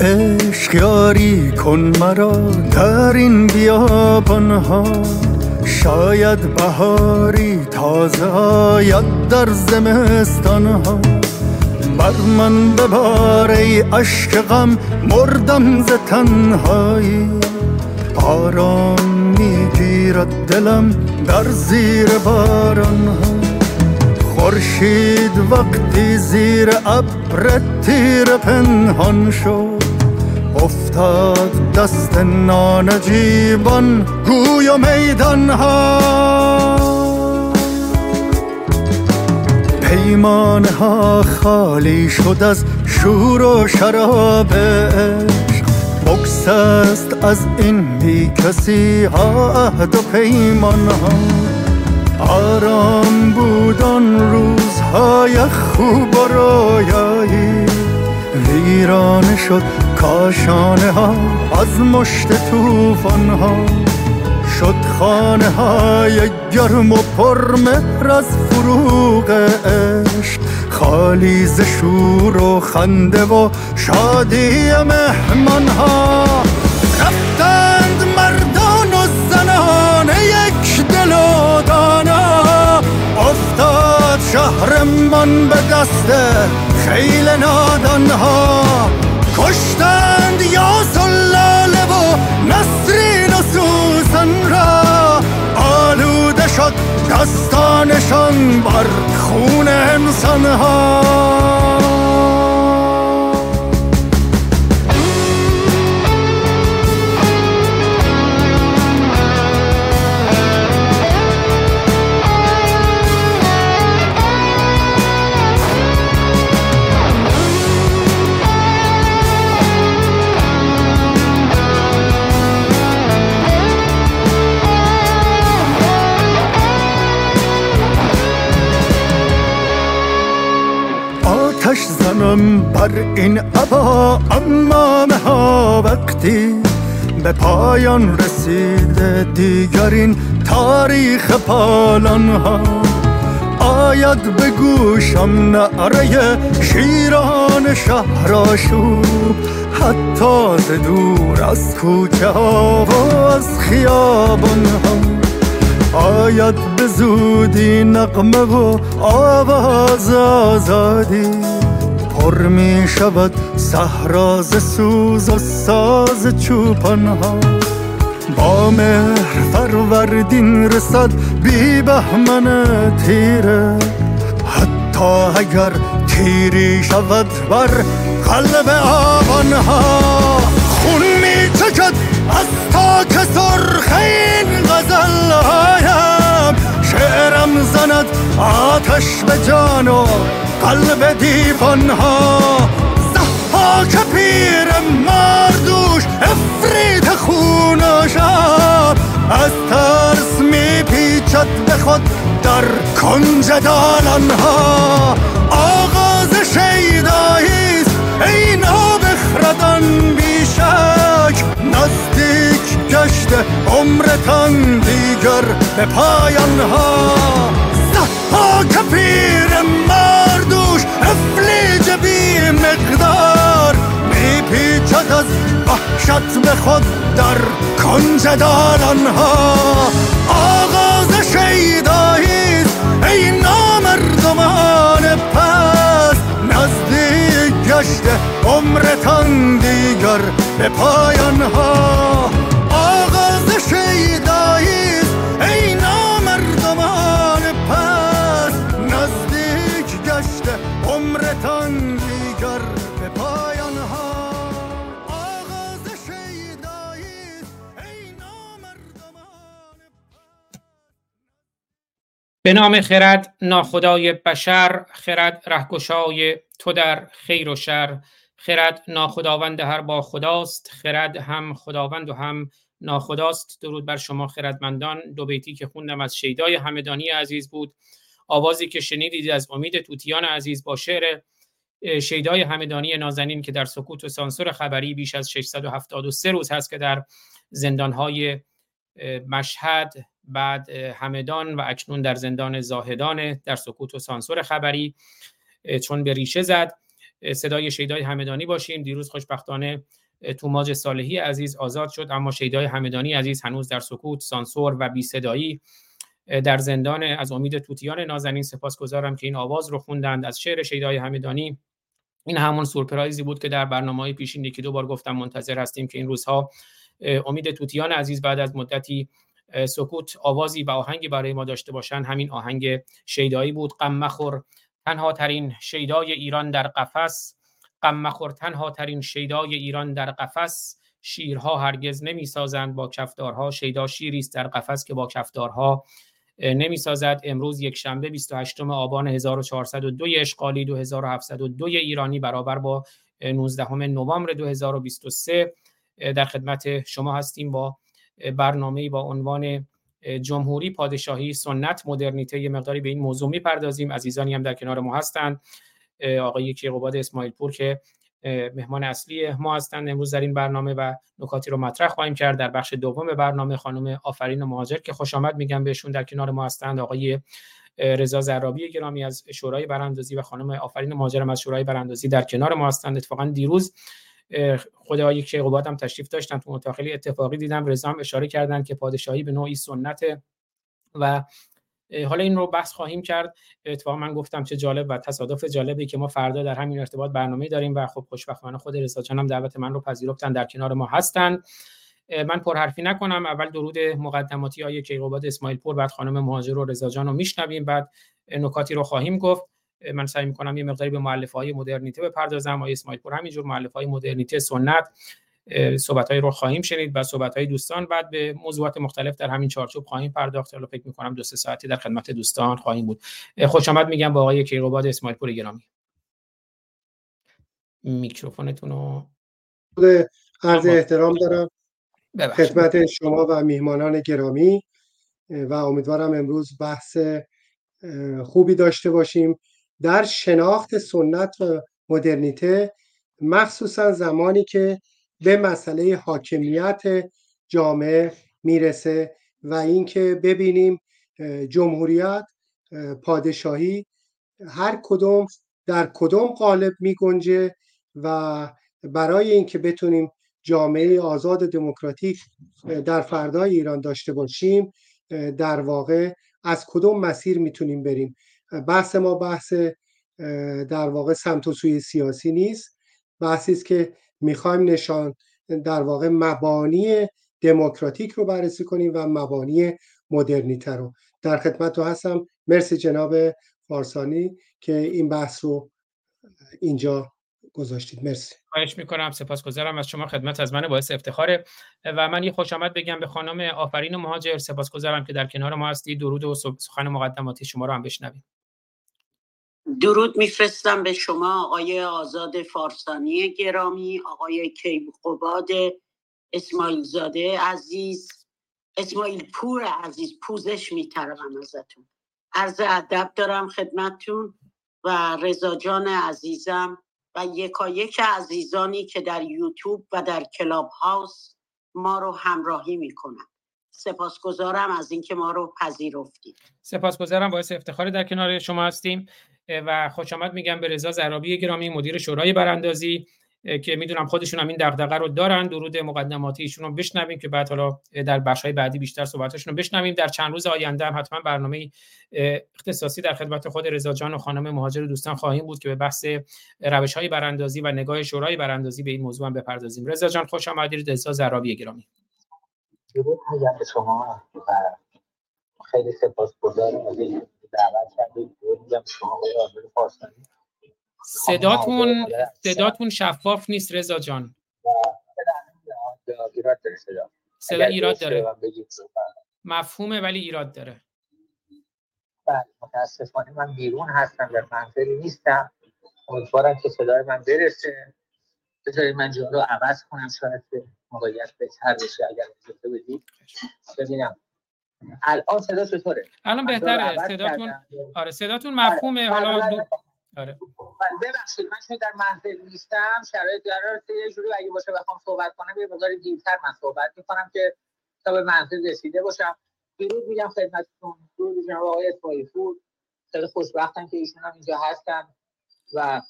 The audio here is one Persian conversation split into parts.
ای عشق یاری کن مرا. در این بیابان ها شاید بهاری تازه آید در زمستان ها. بر من ببار ای عشق غم مردم ز تنهایی. آرام می‌گیرد دلم در زیر باران ها. خورشید وقتی زیر ابر تیر پنهان شد. افتاد دست نانجیبان گوی و میدان ها پیمان ها خالی شد از شور و شراب عشق بکس است از این بی کسی ها عهد و پیمان ها آرام بود آن روزهای خوب و رویایی. ویرانه شد کاشانه ها از مشت توفان ها. شد خانه های گرم و پرمهر از فروغ عشق. خالی ز شور و خنده و شادی مهمان ها. رفتند مردان و زنان یک دل و دانا. افتاد شهرمان به دست خیل نادان ها کشتند یا سلاله و نسرین و سوزن را. آلوده شد دستانشان بر خون انسان ها آتش زنم بر این عبا اما ها وقتی به پایان رسیده دیگر این تاریخ پالان ها آید به گوشم نعره شیران شهراشوب حتی ز دور از کوچه ها و از خیابان ها آید به زودی نقمه و آواز آزادی پر می شود صحراز سوز و ساز چوپان ها با مهر فروردین رسد بی بهمن تیره. حتی اگر تیری شود بر قلب آبان ها خون می چکد از تاک سرخ این غزل هایم شعرم زند آتش به جان و قلب دیوان ها زحاک پیر مردوش افرید خون و شب از ترس می پیچد به خود در کنج دالان ها آغاز شیداییست ای نابخردان بیشک. نزدیک گشته عمرتان دیگر به پایان ها زحاک پیر مردوش افلیج بی مقدار می پیچد از وحشت به خود در کنج دالان ها آغاز شیداییست ای نامردمان پس. نزدیک گشته عمرتان دیگر به پایان ها به نام خرد ناخدای بشر خرد رهگشای تو در خیر و شر خرد ناخداوند هر با خداست خرد هم خداوند و هم ناخداست. درود بر شما خردمندان. دو بیتی که خوندم از شیدای همدانی عزیز بود. آوازی که شنیدید از امید توتیان عزیز با شعر شیدای همدانی نازنین که در سکوت و سانسور خبری بیش از 673 روز هست که در زندانهای مشهد بعد همدان و اکنون در زندان زاهدان در سکوت و سانسور خبری چون به ریشه زد. صدای شیدای همدانی باشیم. دیروز خوشبختانه توماج صالحی عزیز آزاد شد اما شیدای همدانی عزیز هنوز در سکوت سانسور و بی صدایی در زندان از امید توتیان نازنین سپاسگزارم که این آواز رو خوندند. از شعر شیدای همدانی این همون سورپرایزی بود که در برنامه های پیشین یکی دو بار گفتم منتظر هستیم که این روزها امید توتیان عزیز بعد از مدتی سکوت آوازی و آهنگی برای ما داشته باشن. همین آهنگ شیدایی بود. غم مخور تنها ترین شیدای ایران در قفس. غم مخور تنها ترین شیدای ایران در قفس. شیرها هرگز نمی سازند با کفدارها شیدا شیری است در قفس که با کفدارها نمی سازد امروز یک شنبه 28 آبان 1402 اشغالی 2702 ایرانی برابر با 19 نوامبر 2023 در خدمت شما هستیم با برنامه با عنوان جمهوری پادشاهی سنت مدرنیته یه مقداری به این موضوع می‌پردازیم. عزیزانی هم در کنار ما هستند آقای کیقوباد اسماعیل پور که مهمان اصلی ما هستند امروز در این برنامه و نکاتی رو مطرح خواهیم کرد. در بخش دوم برنامه خانم آفرین مهاجر که خوش آمد میگم بهشون در کنار ما هستند. آقای رضا زرابی گرامی از شورای براندازی و خانم آفرین مهاجرم از شورای براندازی در کنار ما هستند. اتفاقا دیروز خدای که قباد هم تشریف داشتن تو متاخلی اتفاقی دیدم. رضا هم اشاره کردن که پادشاهی به نوعی سنت. و حالا این رو بحث خواهیم کرد. اتفاقا من گفتم چه جالب و تصادف جالبی که ما فردا در همین ارتباط برنامه داریم و خب خوشبختانه خود رضا جانم دعوت من رو پذیرفتن در کنار ما هستن. من پرحرفی نکنم. اول درود مقدماتی های کیقوباد اسماعیل پور بعد خانم مهاجر و رضا جان رو میشنویم. بعد نکاتی رو خواهیم گفت. من سعی می‌کنم یه مقداری به مؤلفه های مدرنیته بپردازم. آقای اسماعیل پور همینجور مؤلفه های مدرنیته سنت صحبت های رو خواهیم شنید و صحبت های دوستان. بعد به موضوعات مختلف در همین چارچوب خواهیم پرداخت. حالا فکر می‌کنم دو سه ساعتی در خدمت دوستان خواهیم بود. خوش آمد میگم با آقای کیقوباد اسماعیل پور گرامی. میکروفونتون رو عرض احترام دارم. خدمت شما و میهمانان گرامی. و امیدوارم امروز بحث خوبی داشته باشیم. در شناخت سنت و مدرنیته مخصوصا زمانی که به مسئله حاکمیت جامعه می‌رسه و اینکه ببینیم جمهوریت پادشاهی هر کدوم در کدوم قالب می گنجه و برای اینکه بتونیم جامعه آزاد دموکراتیک در فردای ایران داشته باشیم در واقع از کدوم مسیر می‌تونیم بریم. بحث ما بحث در واقع سمت و سوی سیاسی نیست. بحثی است که می‌خوایم نشان در واقع مبانی دموکراتیک رو بررسی کنیم و مبانی مدرنیته رو. در خدمت تو هستم. مرسی جناب فارسانی که این بحث رو اینجا گذاشتید. مرسی. خواهش می‌کنم سپاسگزارم از شما خدمت از من باعث افتخاره. و من یه خوش آمد بگم به خانم آفرین مهاجر. سپاسگزارم که در کنار ما هستی درود و سخن مقدماتی شما رو هم بشنویم. درود میفرستم به شما آقای آزاد فارسانی گرامی آقای کیقوباد اسماعیل زاده عزیز. اسماعیل پور عزیز پوزش میترم ازتون. عرض ادب دارم خدمتتون و رضا جان عزیزم. و یکایک عزیزانی که در یوتیوب و در کلاب هاوس ما رو همراهی می‌کنن سپاسگزارم از اینکه ما رو پذیرفتید. سپاسگزارم. باعث افتخاری در کنار شما هستیم. و خوش آمد میگم به رضا زرابی گرامی مدیر شورای براندازی که می‌دونم خودشون هم این دغدغه رو دارن. درود مقدماتی ایشون رو بشنویم که بعد حالا در های بعدی بیشتر صحبتشون رو بشنویم. در چند روز آینده هم حتما برنامه اختصاصی در خدمت خود رضا جان و خانم مهاجر دوستان خواهیم بود که به بحث روش های براندازی و نگاه شورای براندازی به این موضوع هم بپردازیم. رضا جان خوش آمدید. رضا زرابی گرامی. شما. خیلی سپاسگزارم. از دعوت کردید. شما. صداتون صداتون شفاف نیست رضا جان. صدا ایراد داره. مفهومه ولی ایراد داره. بله متاسفانه من بیرون هستم در منزلی نیستم. امیدوارم که صدای من برسه. بذارید من جا رو عوض کنم شاید موقعیت بهتر بشه. اگر اجازه بدید. ببینم. الان صدا چطوره؟ الان بهتره. صداتون آره صداتون مفهومه. حالا بله، بله. آره. ببخشید من چون در منزل نیستم. شرایط قرار یه جوری اگه باشه بخوام صحبت کنم یه مقدار دیرتر من صحبت می‌کنم که تا به منزل رسیده باشم. درود میگم خدمتتون. درود جناب آقای اسماعیل پور. خیلی خوشبختم که ایشون هم اینجا هستن و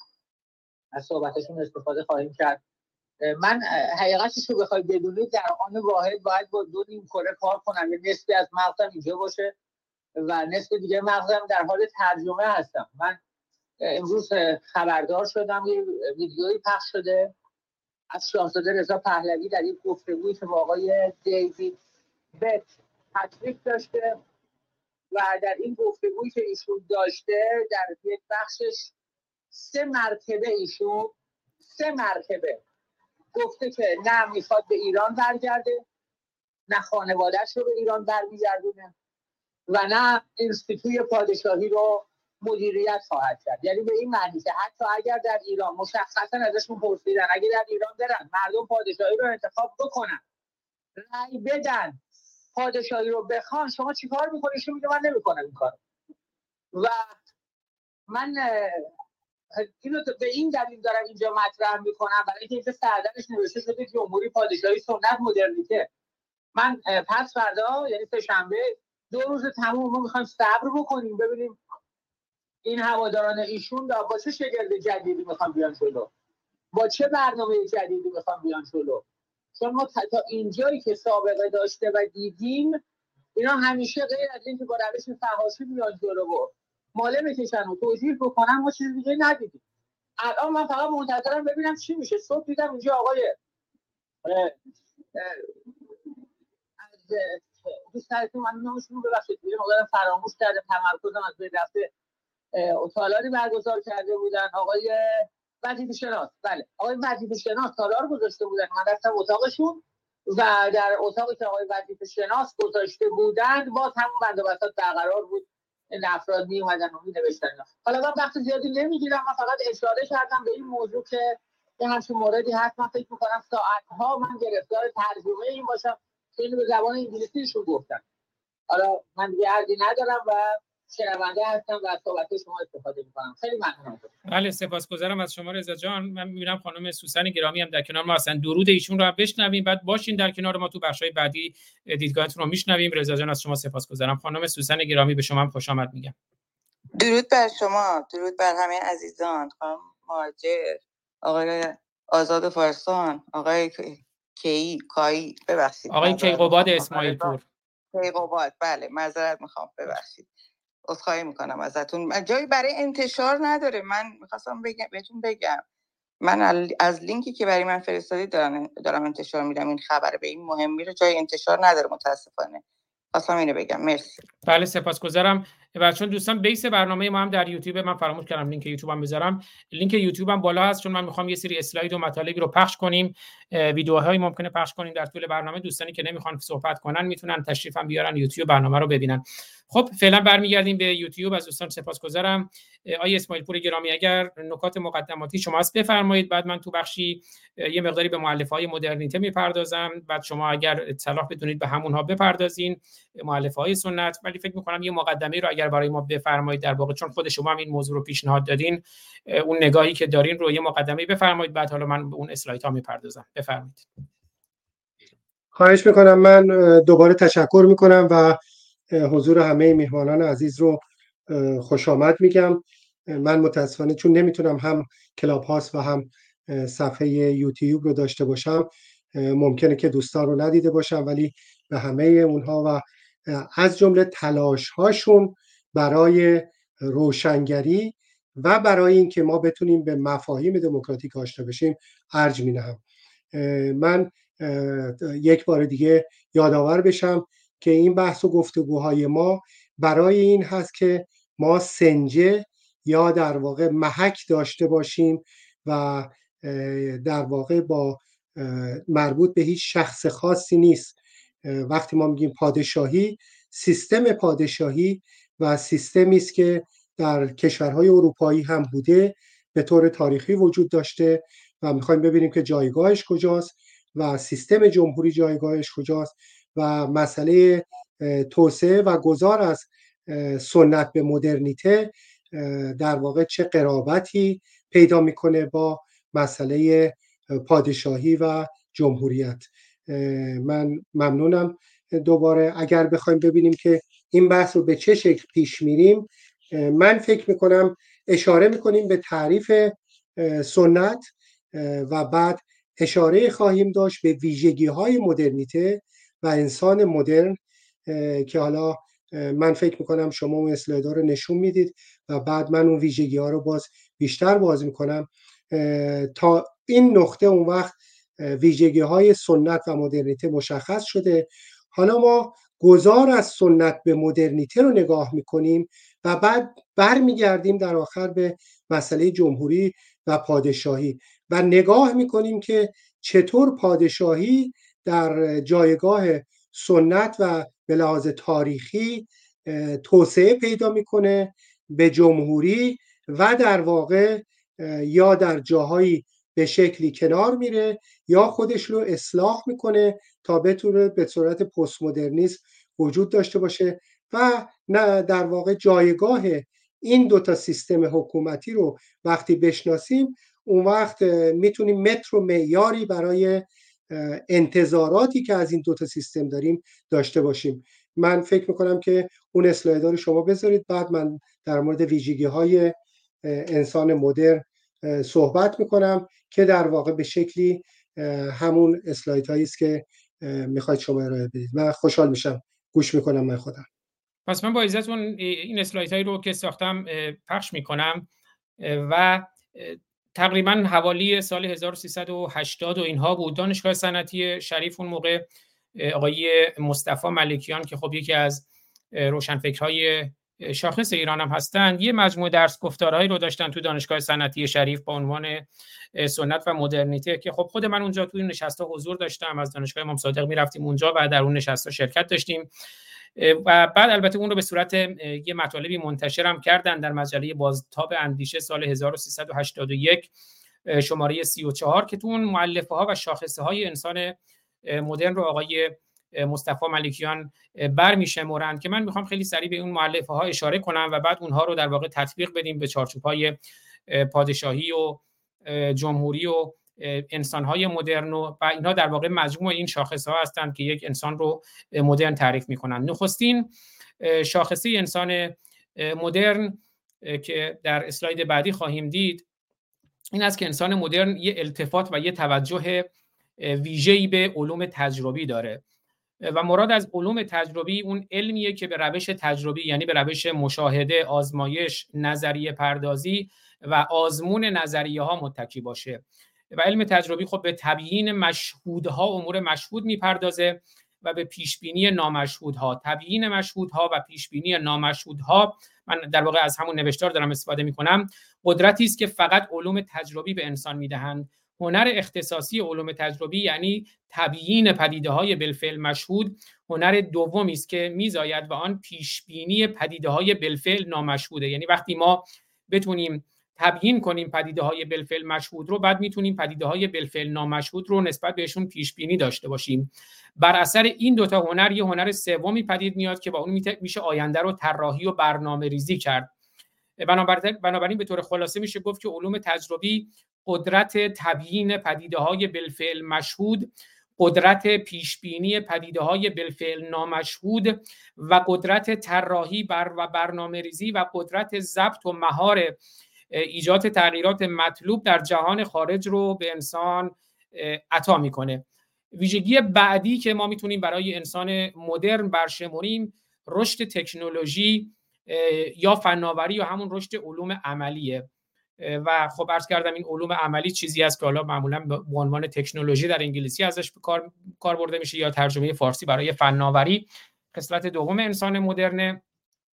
از صحبتشون استفاده خواهیم کرد. من حقیقتش رو بخوای بدونید در آن واحد باید با دو نیم کره کار کنم. یه نصفی از مغزم اینجا باشه و نصف دیگه مغزم در حال ترجمه هستم. من امروز خبردار شدم یه ویدیویی پخش شده. از شاهزاده رضا پهلوی در یک گفتگویی که با آقای دیوید بت تطریق داشته و در این گفتگویی که ایشون داشته در یک بخشش سه مرتبه ایشون سه مرتبه گفته که نه می‌خواد به ایران برگرده نه خانوادهش رو به ایران برمیگردونه و نه اینستیتوی پادشاهی رو مدیریت خواهد کرد. یعنی به این معنی که حتی اگر در ایران مشخصا ازشون پرسیدن اگر در ایران برن مردم پادشاهی رو انتخاب بکنن. رأی بدن پادشاهی رو بخوان شما چیکار می‌کنی؟ شما میگه من نمی‌کنم این کار و من اینو به این دلیل دارم اینجا مطرح می‌کنم. برای اینکه اینجا سردرش نوشته شده جمهوری پادشاهی سنت مدرنیته. من پس فردا یعنی سه شنبه دو روز تموم ما می‌خوایم صبر بکنیم ببینیم این هواداران ایشون با چه شگرد جدیدی می‌خوان بیان جلو؟ با چه برنامه جدیدی می‌خوان بیان جلو؟ چون ما تا اینجایی که سابقه داشته و دیدیم اینا همیشه غیر از اینکه با روش فحاشی بیان جلو و ماله بکشن و توجیه بکنن ما چیز دیگه ندیدیم. الان من فقط منتظرم ببینم چی میشه. صبح دیدم اینجا آقای از دوست من نامشون ببخشید. فراموش کرده تمرکزم از بین رفته. تالاری برگزار کرده بودن. آقای وظیفه شناس. بله. آقای وظیفه شناس تالار گذاشته بودن. من رفتم اتاقشون و در اتاقی که آقای وظیفه شناس گذاشته بودند باز همون بند بساط برقرار بود. این افراد می اومدن و می نوشتن حالا من وقت زیادی نمی‌گیرم. من فقط اشاره کردم به این موضوع که یه همچین موردی هست. من فکر می‌کنم ساعتها من گرفتار ترجمه این باشم. که به زبان انگلیسیشون گفتن حالا من دیگه ندارم و شنونده هستم و صحبت شما استفاده می‌کنم. خیلی ممنونم. بله سپاسگزارم از شما رضا جان. من می‌بینم خانم سوسن گرامی هم در کنار ما هستن. درود ایشون رو هم بشنویم. بعد باشین در کنار ما تو بخشای بعدی دیدگاهتون رو میشنویم. رضا جان از شما سپاسگزارم. خانم سوسن گرامی به شما هم خوش آمد میگم. درود بر شما. درود بر همه عزیزان. خانم مهاجر آقای آزاد فارسان آقای کی کایی ببخشید. آقای کیقوباد اسماعیل پور. کیقوباد بله معذرت می‌خوام. ببخشید. عذرخواهی می‌کنم ازتون. جایی برای انتشار نداره. من می‌خواستم بگم بهتون بگم. من از لینکی که برای من فرستادی دارم, انتشار میدم. این خبر به این مهمی رو جای انتشار نداره متاسفانه. خواستم اینو بگم. مرسی. بله سپاسگزارم. و چون دوستان بیس برنامه ما هم در یوتیوب. من فراموش کردم لینک یوتیوب هم بذارم. لینک یوتیوب هم بالا هست چون من می‌خوام یه سری اسلاید و مطالبی رو پخش کنیم. ویدیوهایی ممکنه پخش کنیم در طول برنامه. دوستانی که نمی‌خوان صحبت کنن می‌تونن تشریف هم بیارن یوتیوب برنامه رو ببینن. خب فعلا برمیگردیم به یوتیوب از دوستان سپاسگزارم. آی اسماعیل پور گرامی اگر نکات مقدماتی شما هست بفرمایید. بعد من تو بخشی یه مقداری به مؤلفه های مدرنیته می‌پردازم. بعد شما اگر صلاح بدونید به همونها بپردازین مؤلفه های سنت. ولی فکر می‌کنم یه مقدمه رو اگر برای ما بفرمایید در واقع چون خود شما هم این موضوع رو پیشنهاد دادین اون نگاهی که دارین رو یه مقدمه بفرمایید. بعد حالا من به اون اسلاید ها می‌پردازم. بفرمایید. خواهش می‌کنم. من دوباره تشکر می‌کنم و حضور همه میهمانان عزیز رو خوش آمد میگم. من متاسفانه چون نمی‌تونم هم کلاب هاست و هم صفحه یوتیوب رو داشته باشم ممکنه که دوستان رو ندیده باشم ولی به همه اونها و از جمله تلاش هاشون برای روشنگری و برای اینکه ما بتونیم به مفاهیم دموکراتیک آشنا بشیم ارج می من یک بار دیگه یادآور بشم که این بحث و گفتگوهای ما برای این هست که ما سنجه یا در واقع محک داشته باشیم و در واقع با مربوط به هیچ شخص خاصی نیست. وقتی ما میگیم پادشاهی سیستم پادشاهی و سیستمی است که در کشورهای اروپایی هم بوده به طور تاریخی وجود داشته و می‌خوایم ببینیم که جایگاهش کجاست و سیستم جمهوری جایگاهش کجاست و مسئله توسعه و گذار از سنت به مدرنیته در واقع چه قرابتی پیدا می‌کنه با مسئله پادشاهی و جمهوریت. من ممنونم دوباره. اگر بخوایم ببینیم که این بحث رو به چه شکل پیش میریم من فکر می‌کنم اشاره می‌کنیم به تعریف سنت و بعد اشاره خواهیم داشت به ویژگی های مدرنیته و انسان مدرن که حالا من فکر می‌کنم شما اون اسلاید رو نشون می‌دید و بعد من اون ویژگی ها رو باز بیشتر باز می‌کنم. تا این نقطه اون وقت ویژگی های سنت و مدرنیته مشخص شده. حالا ما گذار از سنت به مدرنیته رو نگاه می‌کنیم و بعد برمیگردیم در آخر به مسئله جمهوری و پادشاهی و نگاه می‌کنیم که چطور پادشاهی در جایگاه سنت و به لحاظ تاریخی توسعه پیدا می‌کنه به جمهوری و در واقع یا در جاهایی به شکلی کنار میره یا خودش رو اصلاح می‌کنه تا بتونه به صورت پست مدرنیسم وجود داشته باشه و نه در واقع جایگاه این دوتا سیستم حکومتی رو وقتی بشناسیم اون وقت می‌تونیم متر و معیاری برای انتظاراتی که از این دوتا سیستم داریم داشته باشیم. من فکر می‌کنم که اون اسلایدار رو شما بذارید. بعد من در مورد ویژگی های انسان مدرن صحبت می‌کنم که در واقع به شکلی همون اسلاید هایی است که می‌خواید شما ارائه بدید. من خوشحال میشم. گوش می‌کنم من خودم. پس من با عزتون این اسلاید هایی رو که ساختم پخش می‌کنم و تقریبا حوالی سال 1380 و اینها بود. دانشگاه صنعتی شریف اون موقع آقای مصطفی ملکیان که خب یکی از روشنفکرهای شاخص ایران هم هستند یه مجموعه درس گفتارهایی رو داشتن تو دانشگاه صنعتی شریف با عنوان سنت و مدرنیته که خب خود من اونجا توی نشسته حضور داشتم از دانشگاه امام صادق می‌رفتیم اونجا و در اون نشسته شرکت داشتیم. و بعد البته اون رو به صورت یه مطالبی منتشر هم کردن در مجله بازتاب اندیشه سال 1381 شماره 34 که تو اون معلفه ها و شاخصه های انسان مدرن رو آقای مصطفی ملکیان بر میشمرند که من می‌خوام خیلی سریع به اون معلفه ها اشاره کنم و بعد اونها رو در واقع تطبیق بدیم به چارچوب های پادشاهی و جمهوری و انسان های مدرن و, اینها در واقع مجموع این شاخص ها هستند که یک انسان رو مدرن تعریف می‌کنند نخستین شاخصه انسان مدرن که در اسلاید بعدی خواهیم دید این است که انسان مدرن یه التفات و یه توجه ویژه‌ای به علوم تجربی داره. و مراد از علوم تجربی اون علمیه که به روش تجربی یعنی به روش مشاهده آزمایش نظریه پردازی و آزمون نظریه ها متکی باشه. و علم تجربی خب به تبیین مشهودها امور مشهود می‌پردازه و به پیشبینی نامشهودها. تبیین مشهودها و پیشبینی نامشهودها من در واقع از همون نوشتار دارم استفاده می‌کنم قدرتی است که فقط علوم تجربی به انسان می‌دهند. هنر اختصاصی علوم تجربی یعنی تبیین پدیده های بالفعل مشهود. هنر دومی است که میزاید و آن پیشبینی پدیده های بالفعل نامشهوده. یعنی وقتی ما بتونیم تبیین کنیم پدیده های بالفعل مشهود رو بعد می‌تونیم پدیده های بالفعل نامشهود رو نسبت بهشون پیش بینی داشته باشیم. بر اثر این دوتا هنر یه هنر سومی پدید میاد که با اون میشه آینده رو طراحی و برنامه ریزی کرد. بنابراین به طور خلاصه میشه گفت که علوم تجربی قدرت تبیین پدیده های بالفعل مشهود قدرت پیشبینی پدیده های بالفعل نامشهود و قدرت طراحی بر و برنامه ریزی و قدرت ضبط و مهار ایجاد تغییرات مطلوب در جهان خارج رو به انسان عطا می‌کنه. ویژگی بعدی که ما می‌تونیم برای انسان مدرن برشمریم رشد تکنولوژی یا فناوری یا همون رشد علوم عملیه. و خب عرض کردم این علوم عملی چیزی است که حالا معمولا به عنوان تکنولوژی در انگلیسی ازش کار, کار برده میشه یا ترجمه فارسی برای فناوری. خصلت دوم انسان مدرن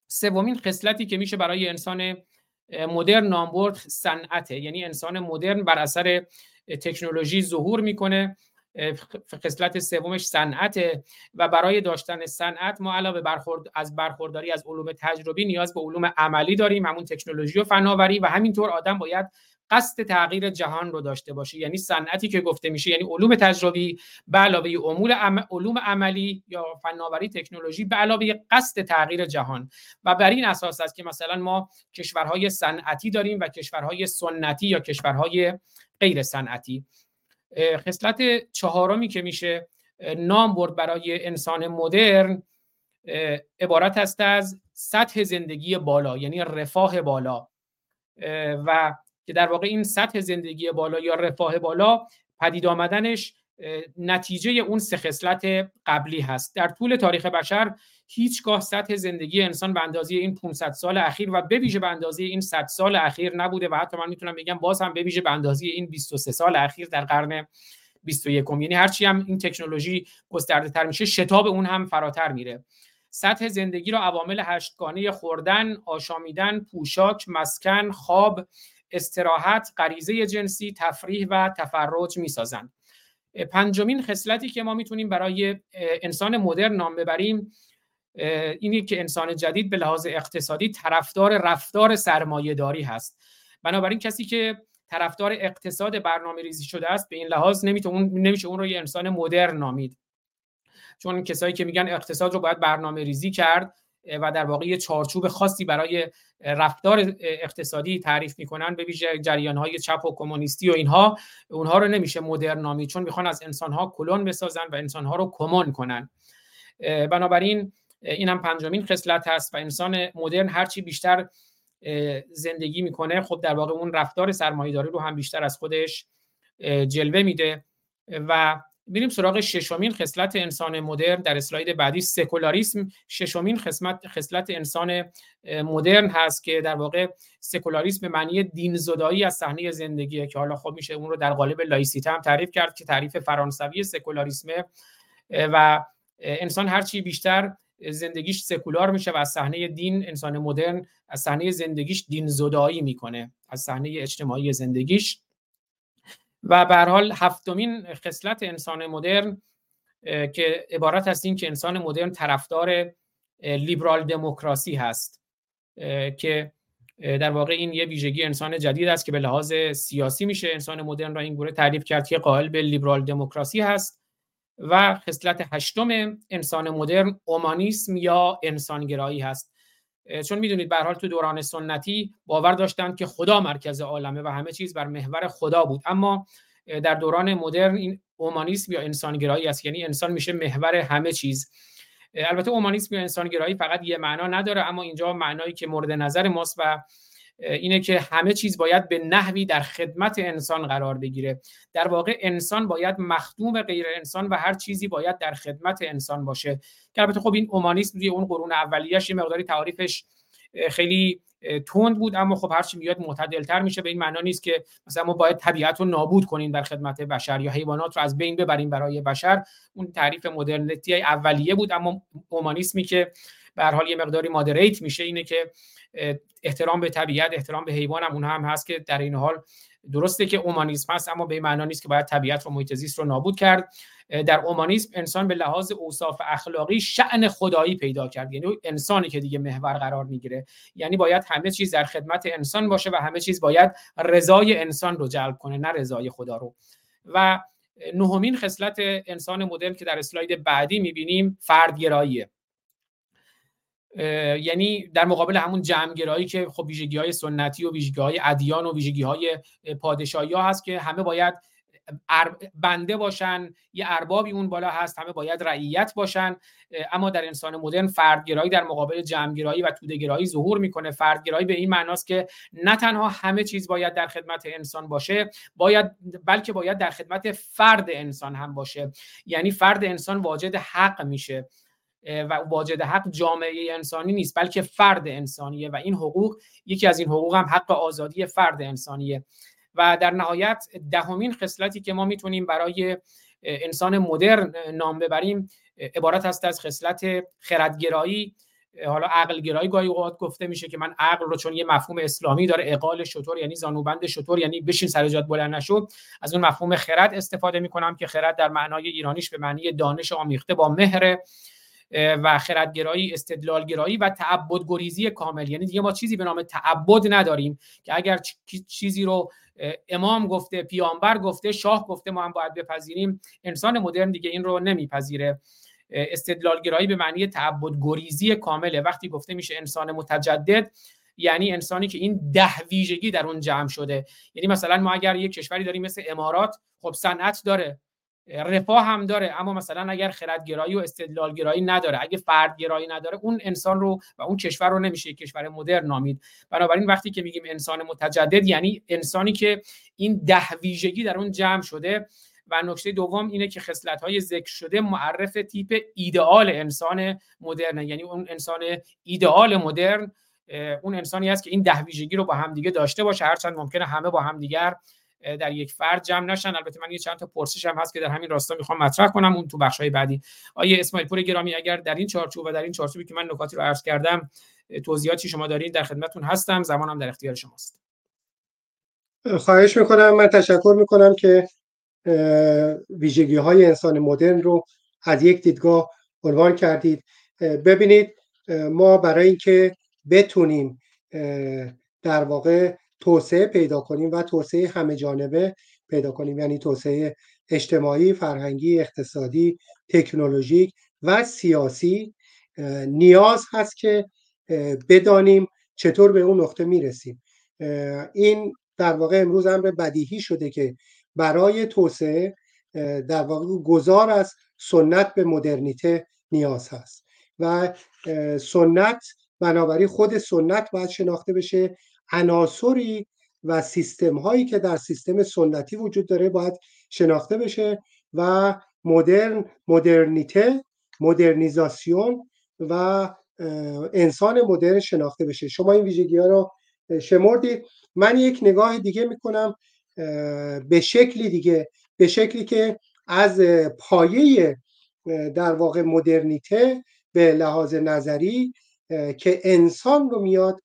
سومین خصلتی که میشه برای انسان مدرن نام برد صنعته. یعنی انسان مدرن بر اثر تکنولوژی ظهور می‌کنه خصلت سومش صنعت و برای داشتن صنعت ما علاوه برخورد از برخورداری از علوم تجربی نیاز به علوم عملی داریم همون تکنولوژی و فناوری و همینطور آدم باید قصد تغییر جهان رو داشته باشه یعنی صنعتی که گفته میشه یعنی علوم تجربی به علاوه علوم عملی یا فناوری تکنولوژی به علاوه قصد تغییر جهان. و بر این اساس است که مثلا ما کشورهای صنعتی داریم و کشورهای سنتی یا کشورهای غیر صنعتی. خصلت چهارمی که میشه نام برد برای انسان مدرن عبارت است از سطح زندگی بالا یعنی رفاه بالا. و که در واقع این سطح زندگی بالا یا رفاه بالا پدید آمدنش نتیجه اون سه خصلت قبلی هست. در طول تاریخ بشر هیچگاه سطح زندگی انسان به اندازه این 500 سال اخیر و به ویژه به اندازه این 100 سال اخیر نبوده و حتی من می‌تونم بگم باز هم به ویژه به اندازه این 23 سال اخیر در قرن 21 یعنی هرچی هم این تکنولوژی گسترده تر میشه شتاب اون هم فراتر میره. سطح زندگی را عوامل هشتگانه خوردن، آشامیدن، پوشاک، مسکن، خواب، استراحت، غریزه جنسی، تفریح و تفرج می‌سازند. پنجمین خصلتی که ما می‌تونیم برای انسان مدرن نام ببریم اینی که انسان جدید به لحاظ اقتصادی طرفدار رفتار سرمایه داری هست بنابراین کسی که طرفدار اقتصاد برنامه ریزی شده است به این لحاظ نمیشه اون رو یه انسان مدرن نامید چون کسایی که میگن اقتصاد رو باید برنامه ریزی کرد و در واقع یه چارچوب خاصی برای رفتار اقتصادی تعریف می‌کنن به ویژه جریان های چپ و کمونیستی و اینها. اونها رو نمیشه مدرن نامید چون می‌خوان از انسان ها کلون بسازن و انسان ها رو کمون کنن. بنابراین این هم پنجمین خصلت هست و انسان مدرن هرچی بیشتر زندگی می‌کنه خب در واقع اون رفتار سرمایه‌داری رو هم بیشتر از خودش جلوه میده و بریم سراغ ششمین خصلت انسان مدرن. در اسلاید بعدی سکولاریسم. ششمین خصلت خصلت انسان مدرن هست که در واقع سکولاریسم معنی دین زدایی از صحنه زندگیه که حالا خب میشه اون رو در قالب لایسیته هم تعریف کرد که تعریف فرانسوی سکولاریسمه و انسان هرچی بیشتر زندگیش سکولار میشه و از صحنه دین انسان مدرن از صحنه زندگیش دین زدایی می‌کنه از صحنه اجتماعی زندگیش. و به حال هفتمین خصلت انسان مدرن که عبارت از این که انسان مدرن طرفدار لیبرال دموکراسی هست که در واقع این یه ویژگی انسان جدید است که به لحاظ سیاسی میشه انسان مدرن را این گونه تعریف کرد که قائل به لیبرال دموکراسی هست. و خصلت هشتم انسان مدرن اومانیسم یا انسانگرایی هست. چون می‌دونید به حال تو دوران سنتی باور داشتند که خدا مرکز عالمه و همه چیز بر محور خدا بود. اما در دوران مدرن این اومانیسم یا انسانگرایی است. یعنی انسان میشه محور همه چیز. البته اومانیسم یا انسانگرایی فقط یه معنا نداره اما اینجا معنایی که مورد نظر ماست و اینه که همه چیز باید به نحوی در خدمت انسان قرار بگیره. در واقع انسان باید مخدوم غیر انسان و هر چیزی باید در خدمت انسان باشه. که البته خب این اومانیسم روی اون قرون اولیه‌اش یه مقداری تعریفش خیلی تند بود اما خب هرچی میاد معتدلتر میشه. به این معنا نیست که مثلا ما باید طبیعت رو نابود کنیم در خدمت بشر یا حیوانات رو از بین ببریم برای بشر. اون تعریف مدرنیتی اولیه بود اما اومانیسمی که به هر حال یه مقداری مادریت میشه اینه که احترام به طبیعت احترام به حیوان هم اون هم هست که در این حال درسته که اومانیسم هست اما به معنا نیست که باید طبیعت رو محیط زیست رو نابود کرد. در اومانیسم انسان به لحاظ اوصاف اخلاقی شعن خدایی پیدا کرد. یعنی انسانی که دیگه محور قرار می‌گیره. یعنی باید همه چیز در خدمت انسان باشه و همه چیز باید رضای انسان رو جلب کنه نه رضای خدا رو. و نهمین خصلت انسان مدرن که در اسلاید بعدی می‌بینیم فردگراییه. یعنی در مقابل همون جمعگرایی که خب ویژگی های سنتی و ویژگی های ادیان و ویژگی های پادشاهی ها هست که همه باید بنده باشن یه اربابی اون بالا هست همه باید رعیت باشن. اما در انسان مدرن فردگرایی در مقابل جمعگرایی و تودهگرایی ظهور می‌کنه. فردگرایی به این معناست که نه تنها همه چیز باید در خدمت انسان باشه باید بلکه باید در خدمت فرد انسان هم باشه. یعنی فرد انسان واجد حق میشه. و واجد حق جامعه انسانی نیست بلکه فرد انسانیه و این حقوق یکی از این حقوق هم حق آزادی فرد انسانیه. و در نهایت دهمین خصلتی که ما می‌تونیم برای انسان مدرن نام ببریم عبارت هست از خصلت خردگرایی. حالا عقل گرایی گاهی اوقات گفته میشه که من عقل رو چون یه مفهوم اسلامی داره اقال شطور یعنی زانوبند شطور یعنی بشین سر جات بلند نشو از اون مفهوم خرد استفاده می‌کنم که خرد در معنای ایرانیش به معنی دانش آمیخته با مهر. و خردگرایی استدلالگرایی و تعبد گریزی کامل. یعنی دیگه ما چیزی به نام تعبد نداریم که اگر چیزی رو امام گفته پیامبر گفته شاه گفته ما هم باید بپذیریم. انسان مدرن دیگه این رو نمیپذیره. استدلالگرایی به معنی تعبد گریزی کامله. وقتی گفته میشه انسان متجدد یعنی انسانی که این ده ویژگی در اون جمع شده. یعنی مثلا ما اگر یک کشوری داریم مثل امارات خب صنعت داره. رفاه هم داره اما مثلا اگر خردگرایی و استدلالگرایی نداره اگه فردگرایی نداره اون انسان رو و اون کشور رو نمیشه کشور مدرن نامید. بنابراین وقتی که میگیم انسان متجدد یعنی انسانی که این ده ویژگی در اون جمع شده و نکته دوم اینه که خصلت های ذکر شده معرف تیپ ایدئال انسان مدرن یعنی اون انسان ایدئال مدرن اون انسانی است که این ده ویژگی رو با همدیگه داشته باشه هرچند ممکنه همه با همدیگر در یک فرد جمع نشن. البته من یه چند تا پرسش هم هست که در همین راستا می‌خوام مطرح کنم اون تو بخش های بعدی. آیه اسماعیل پور گرامی اگر در این چارچوب و در این چارچوبی که من نکاتی رو عرض کردم توضیحاتی شما دارین در خدمتتون هستم. زمانم در اختیار شماست. خواهش می‌کنم. من تشکر می‌کنم که ویژگی های انسان مدرن رو از یک دیدگاه عنوان کردید. ببینید ما برای اینکه بتونیم در واقع توسعه پیدا کنیم و توسعه همه جانبه پیدا کنیم. یعنی توسعه اجتماعی، فرهنگی، اقتصادی، تکنولوژیک و سیاسی. نیاز هست که بدانیم چطور به اون نقطه می‌رسیم. این در واقع امروز امر بدیهی شده که برای توسعه در واقع گذار از سنت به مدرنیته نیاز هست. و سنت بنابراین خود سنت باید شناخته بشه عناصری و سیستم هایی که در سیستم سنتی وجود داره باید شناخته بشه و مدرن مدرنیته مدرنیزاسیون و انسان مدرن شناخته بشه. شما این ویژگی ها رو شمردید. من یک نگاه دیگه می‌کنم به شکلی دیگه به شکلی که از پایه در واقع مدرنیته به لحاظ نظری که انسان رو میاد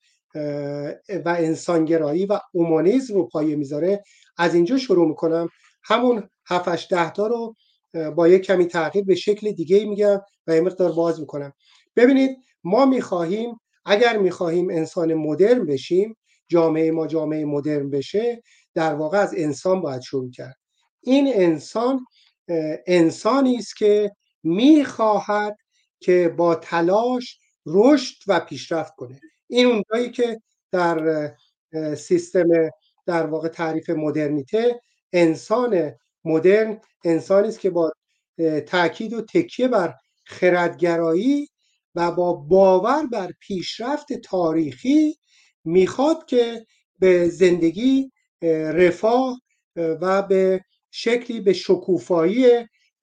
و انسانگرایی و اومانیزم رو پایه می‌ذاره. از اینجا شروع می‌کنم. همون 7 ده تا رو با یک کمی تغییر به شکل دیگه میگم و یه مقدار باز می‌کنم. ببینید ما می‌خواهیم اگر می‌خواهیم انسان مدرن بشیم جامعه ما جامعه مدرن بشه در واقع از انسان باید شروع کرد. این انسان انسانی است که می‌خواهد که با تلاش رشد و پیشرفت کنه. این اونجایی که در سیستم در واقع تعریف مدرنیته انسان مدرن انسانی است که با تاکید و تکیه بر خردگرایی و با باور بر پیشرفت تاریخی می‌خواد که به زندگی رفاه و به شکلی به شکوفایی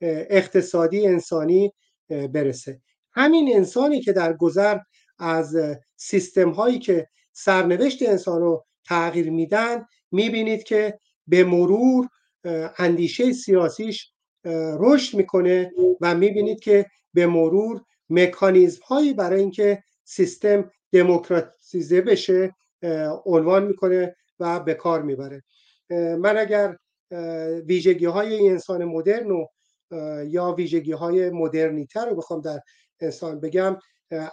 اقتصادی انسانی برسه. همین انسانی که در گذر از سیستم هایی که سرنوشت انسان رو تغییر میدن می‌بینید که به مرور اندیشه سیاسیش رشد می‌کنه و می‌بینید که به مرور مکانیزم هایی برای اینکه سیستم دموکراتیزه بشه عنوان می‌کنه و به کار می‌بره. من اگر ویژگی های انسان مدرن و یا ویژگی های مدرنیته رو بخوام در انسان بگم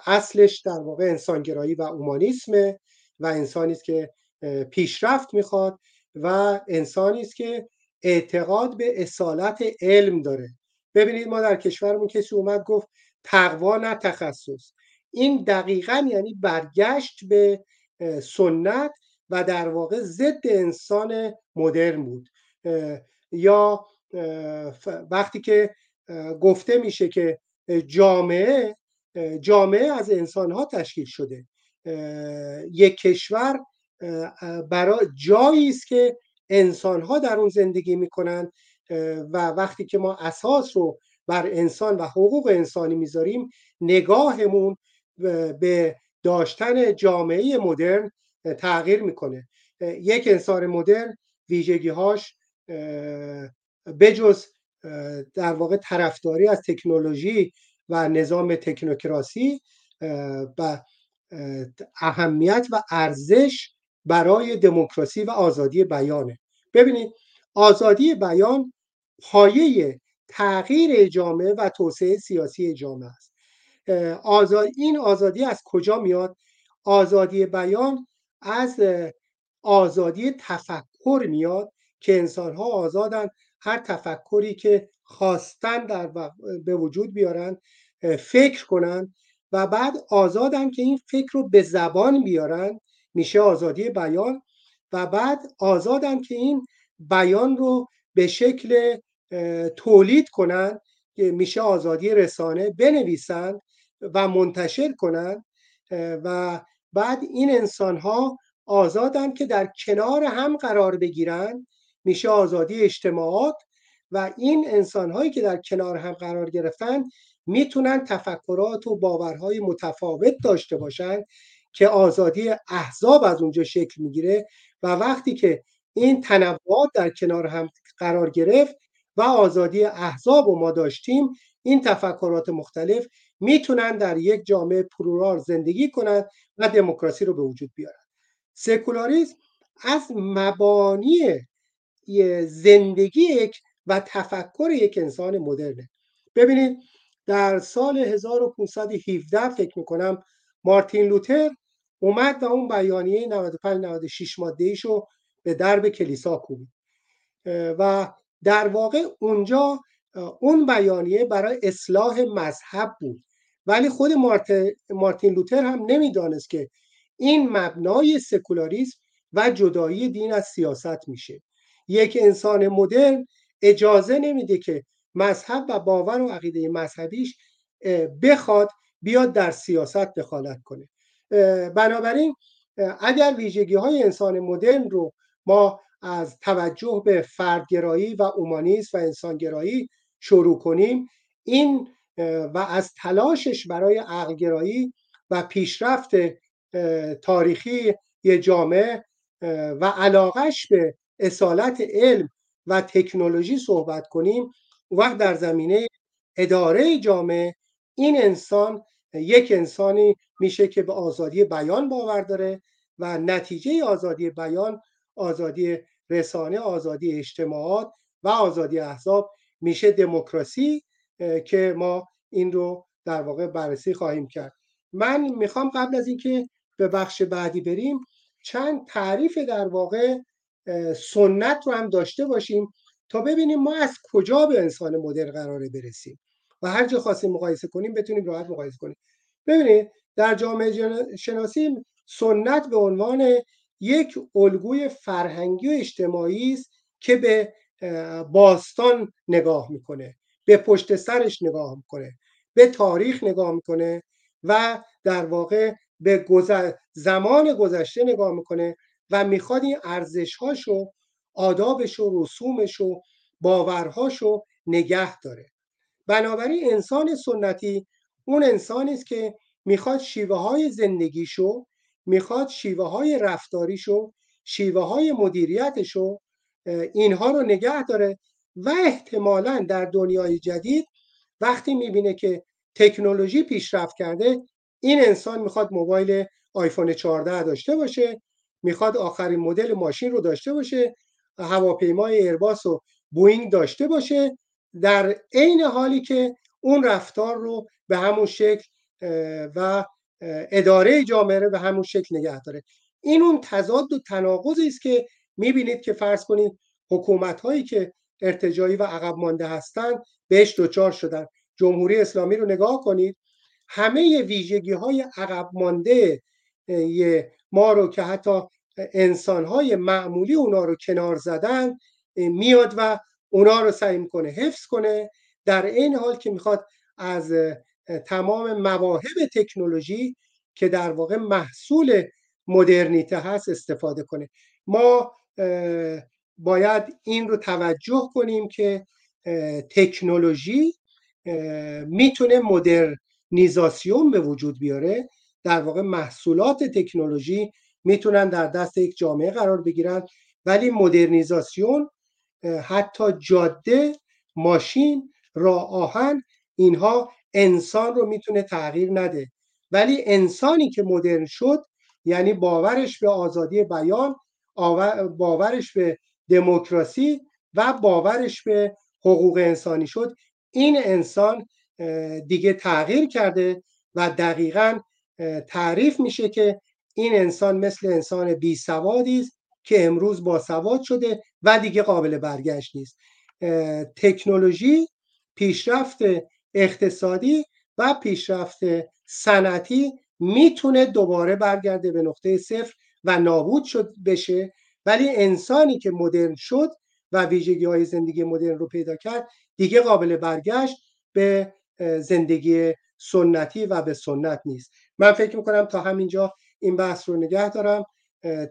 اصلش در واقع انسانگرایی و اومانیسمه و انسانی است که پیشرفت می‌خواد و انسانی است که اعتقاد به اصالت علم داره. ببینید ما در کشورمون کسی اومد گفت تقوا نه تخصص. این دقیقا یعنی برگشت به سنت و در واقع ضد انسان مدرن بود. یا وقتی که گفته میشه که جامعه جامعه از انسان ها تشکیل شده. یک کشور برای جایی است که انسان ها در اون زندگی می‌کنن و وقتی که ما اساس رو بر انسان و حقوق انسانی می‌ذاریم نگاهمون به داشتن جامعه مدرن تغییر می‌کنه. یک انسان مدرن ویژگی هاش بجز در واقع طرفداری از تکنولوژی و نظام تکنوکراسی و اهمیت و ارزش برای دموکراسی و آزادی بیانه. ببینید آزادی بیان پایه تغییر جامعه و توسعه سیاسی جامعه است. آزاد این آزادی از کجا میاد؟ آزادی بیان از آزادی تفکر میاد که انسان ها آزادن. هر تفکری که خواستن در به وجود بیارن فکر کنن و بعد آزادن که این فکر رو به زبان بیارن. میشه آزادی بیان و بعد آزادن که این بیان رو به شکل تولید کنن. میشه آزادی رسانه بنویسند و منتشر کنند و بعد این انسان ها آزادن که در کنار هم قرار بگیرن. میشه آزادی اجتماعات و این انسان هایی که در کنار هم قرار گرفتن می‌تونن تفکرات و باورهای متفاوت داشته باشن که آزادی احزاب از اونجا شکل می‌گیره و وقتی که این تنوعات در کنار هم قرار گرفت و آزادی احزاب و ما داشتیم این تفکرات مختلف می‌تونن در یک جامعه پرورال زندگی کنند و دموکراسی رو به وجود بیارن. سکولاریسم از مبانی زندگی یک و تفکر یک انسان مدرنه. ببینید در سال 1517 فکر می‌کنم مارتین لوتر اومد و اون بیانیه 95 96 ماده ایشو به درب کلیسا کوبید. و در واقع اونجا اون بیانیه برای اصلاح مذهب بود. ولی خود مارتین لوتر هم نمی‌دانست که این مبنای سکولاریسم و جدایی دین از سیاست میشه. یک انسان مدرن اجازه نمیده که مذهب و باور و عقیده مذهبیش بخواد بیاد در سیاست دخالت کنه. بنابراین اگر ویژگی های انسان مدرن رو ما از توجه به فردگرایی و اومانیسم و انسانگرایی شروع کنیم این و از تلاشش برای عقلگرایی و پیشرفت تاریخی جامعه و علاقش به اصالت علم و تکنولوژی صحبت کنیم وقت در زمینه اداره جامعه این انسان یک انسانی میشه که به آزادی بیان باور داره و نتیجه آزادی بیان آزادی رسانه آزادی اجتماعات و آزادی احزاب میشه دموکراسی که ما این رو در واقع بررسی خواهیم کرد. من می‌خوام قبل از اینکه به بخش بعدی بریم چند تعریف در واقع سنت رو هم داشته باشیم تا ببینیم ما از کجا به انسان مدرن قراره برسیم. و هر جا خواستیم مقایسه کنیم بتونیم راحت مقایسه کنیم. ببینید در جامعه شناسی سنت به عنوان یک الگوی فرهنگی و اجتماعی است که به باستان نگاه می‌کنه به پشت سرش نگاه می‌کنه به تاریخ نگاه می‌کنه و در واقع به زمان گذشته نگاه می‌کنه. و می‌خواد این ارزشهاش و آدابش و رسومش و باورهاش رو نگه داره. بنابراین انسان سنتی اون انسانی است که می‌خواد شیوه های زندگیشو می‌خواد شیوه های رفتاریشو شیوه های مدیریتشو اینها رو نگه داره و احتمالا در دنیای جدید وقتی می‌بینه که تکنولوژی پیشرفت کرده این انسان می‌خواد موبایل آیفون 14 داشته باشه می‌خواد آخرین مدل ماشین رو داشته باشه هواپیمای ایرباس و بوینگ داشته باشه در عین حالی که اون رفتار رو به همون شکل و اداره جامعه رو به همون شکل نگه داره. این اون تضاد و تناقضی است که می‌بینید که فرض کنید حکومت هایی که ارتجایی و عقب مانده هستند بهش دچار شدن. جمهوری اسلامی رو نگاه کنید همه ویژگی های عقب مانده ما رو که حتی انسان های معمولی اونا رو کنار زدن میاد و اونا رو سعی می‌کنه حفظ کنه. در این حال که می‌خواد از تمام مواهب تکنولوژی که در واقع محصول مدرنیته هست استفاده کنه. ما باید این رو توجه کنیم که تکنولوژی می‌تونه مدرنیزاسیون به وجود بیاره. در واقع محصولات تکنولوژی می‌تونن در دست یک جامعه قرار بگیرن. ولی مدرنیزاسیون حتی جاده ماشین راه آهن اینها انسان رو می‌تونه تغییر نده. ولی انسانی که مدرن شد یعنی باورش به آزادی بیان باورش به دموکراسی و باورش به حقوق انسانی شد این انسان دیگه تغییر کرده و دقیقا تعریف میشه که این انسان مثل انسان بی سوادی است که امروز با سواد شده و دیگه قابل برگشت نیست. تکنولوژی پیشرفت اقتصادی و پیشرفت صنعتی می‌تونه دوباره برگرده به نقطه صفر و نابود شد بشه. ولی انسانی که مدرن شد و ویژگی های زندگی مدرن رو پیدا کرد دیگه قابل برگشت به زندگی سنتی و به سنت نیست. من فکر می‌کنم تا همینجا این بحث رو نگه دارم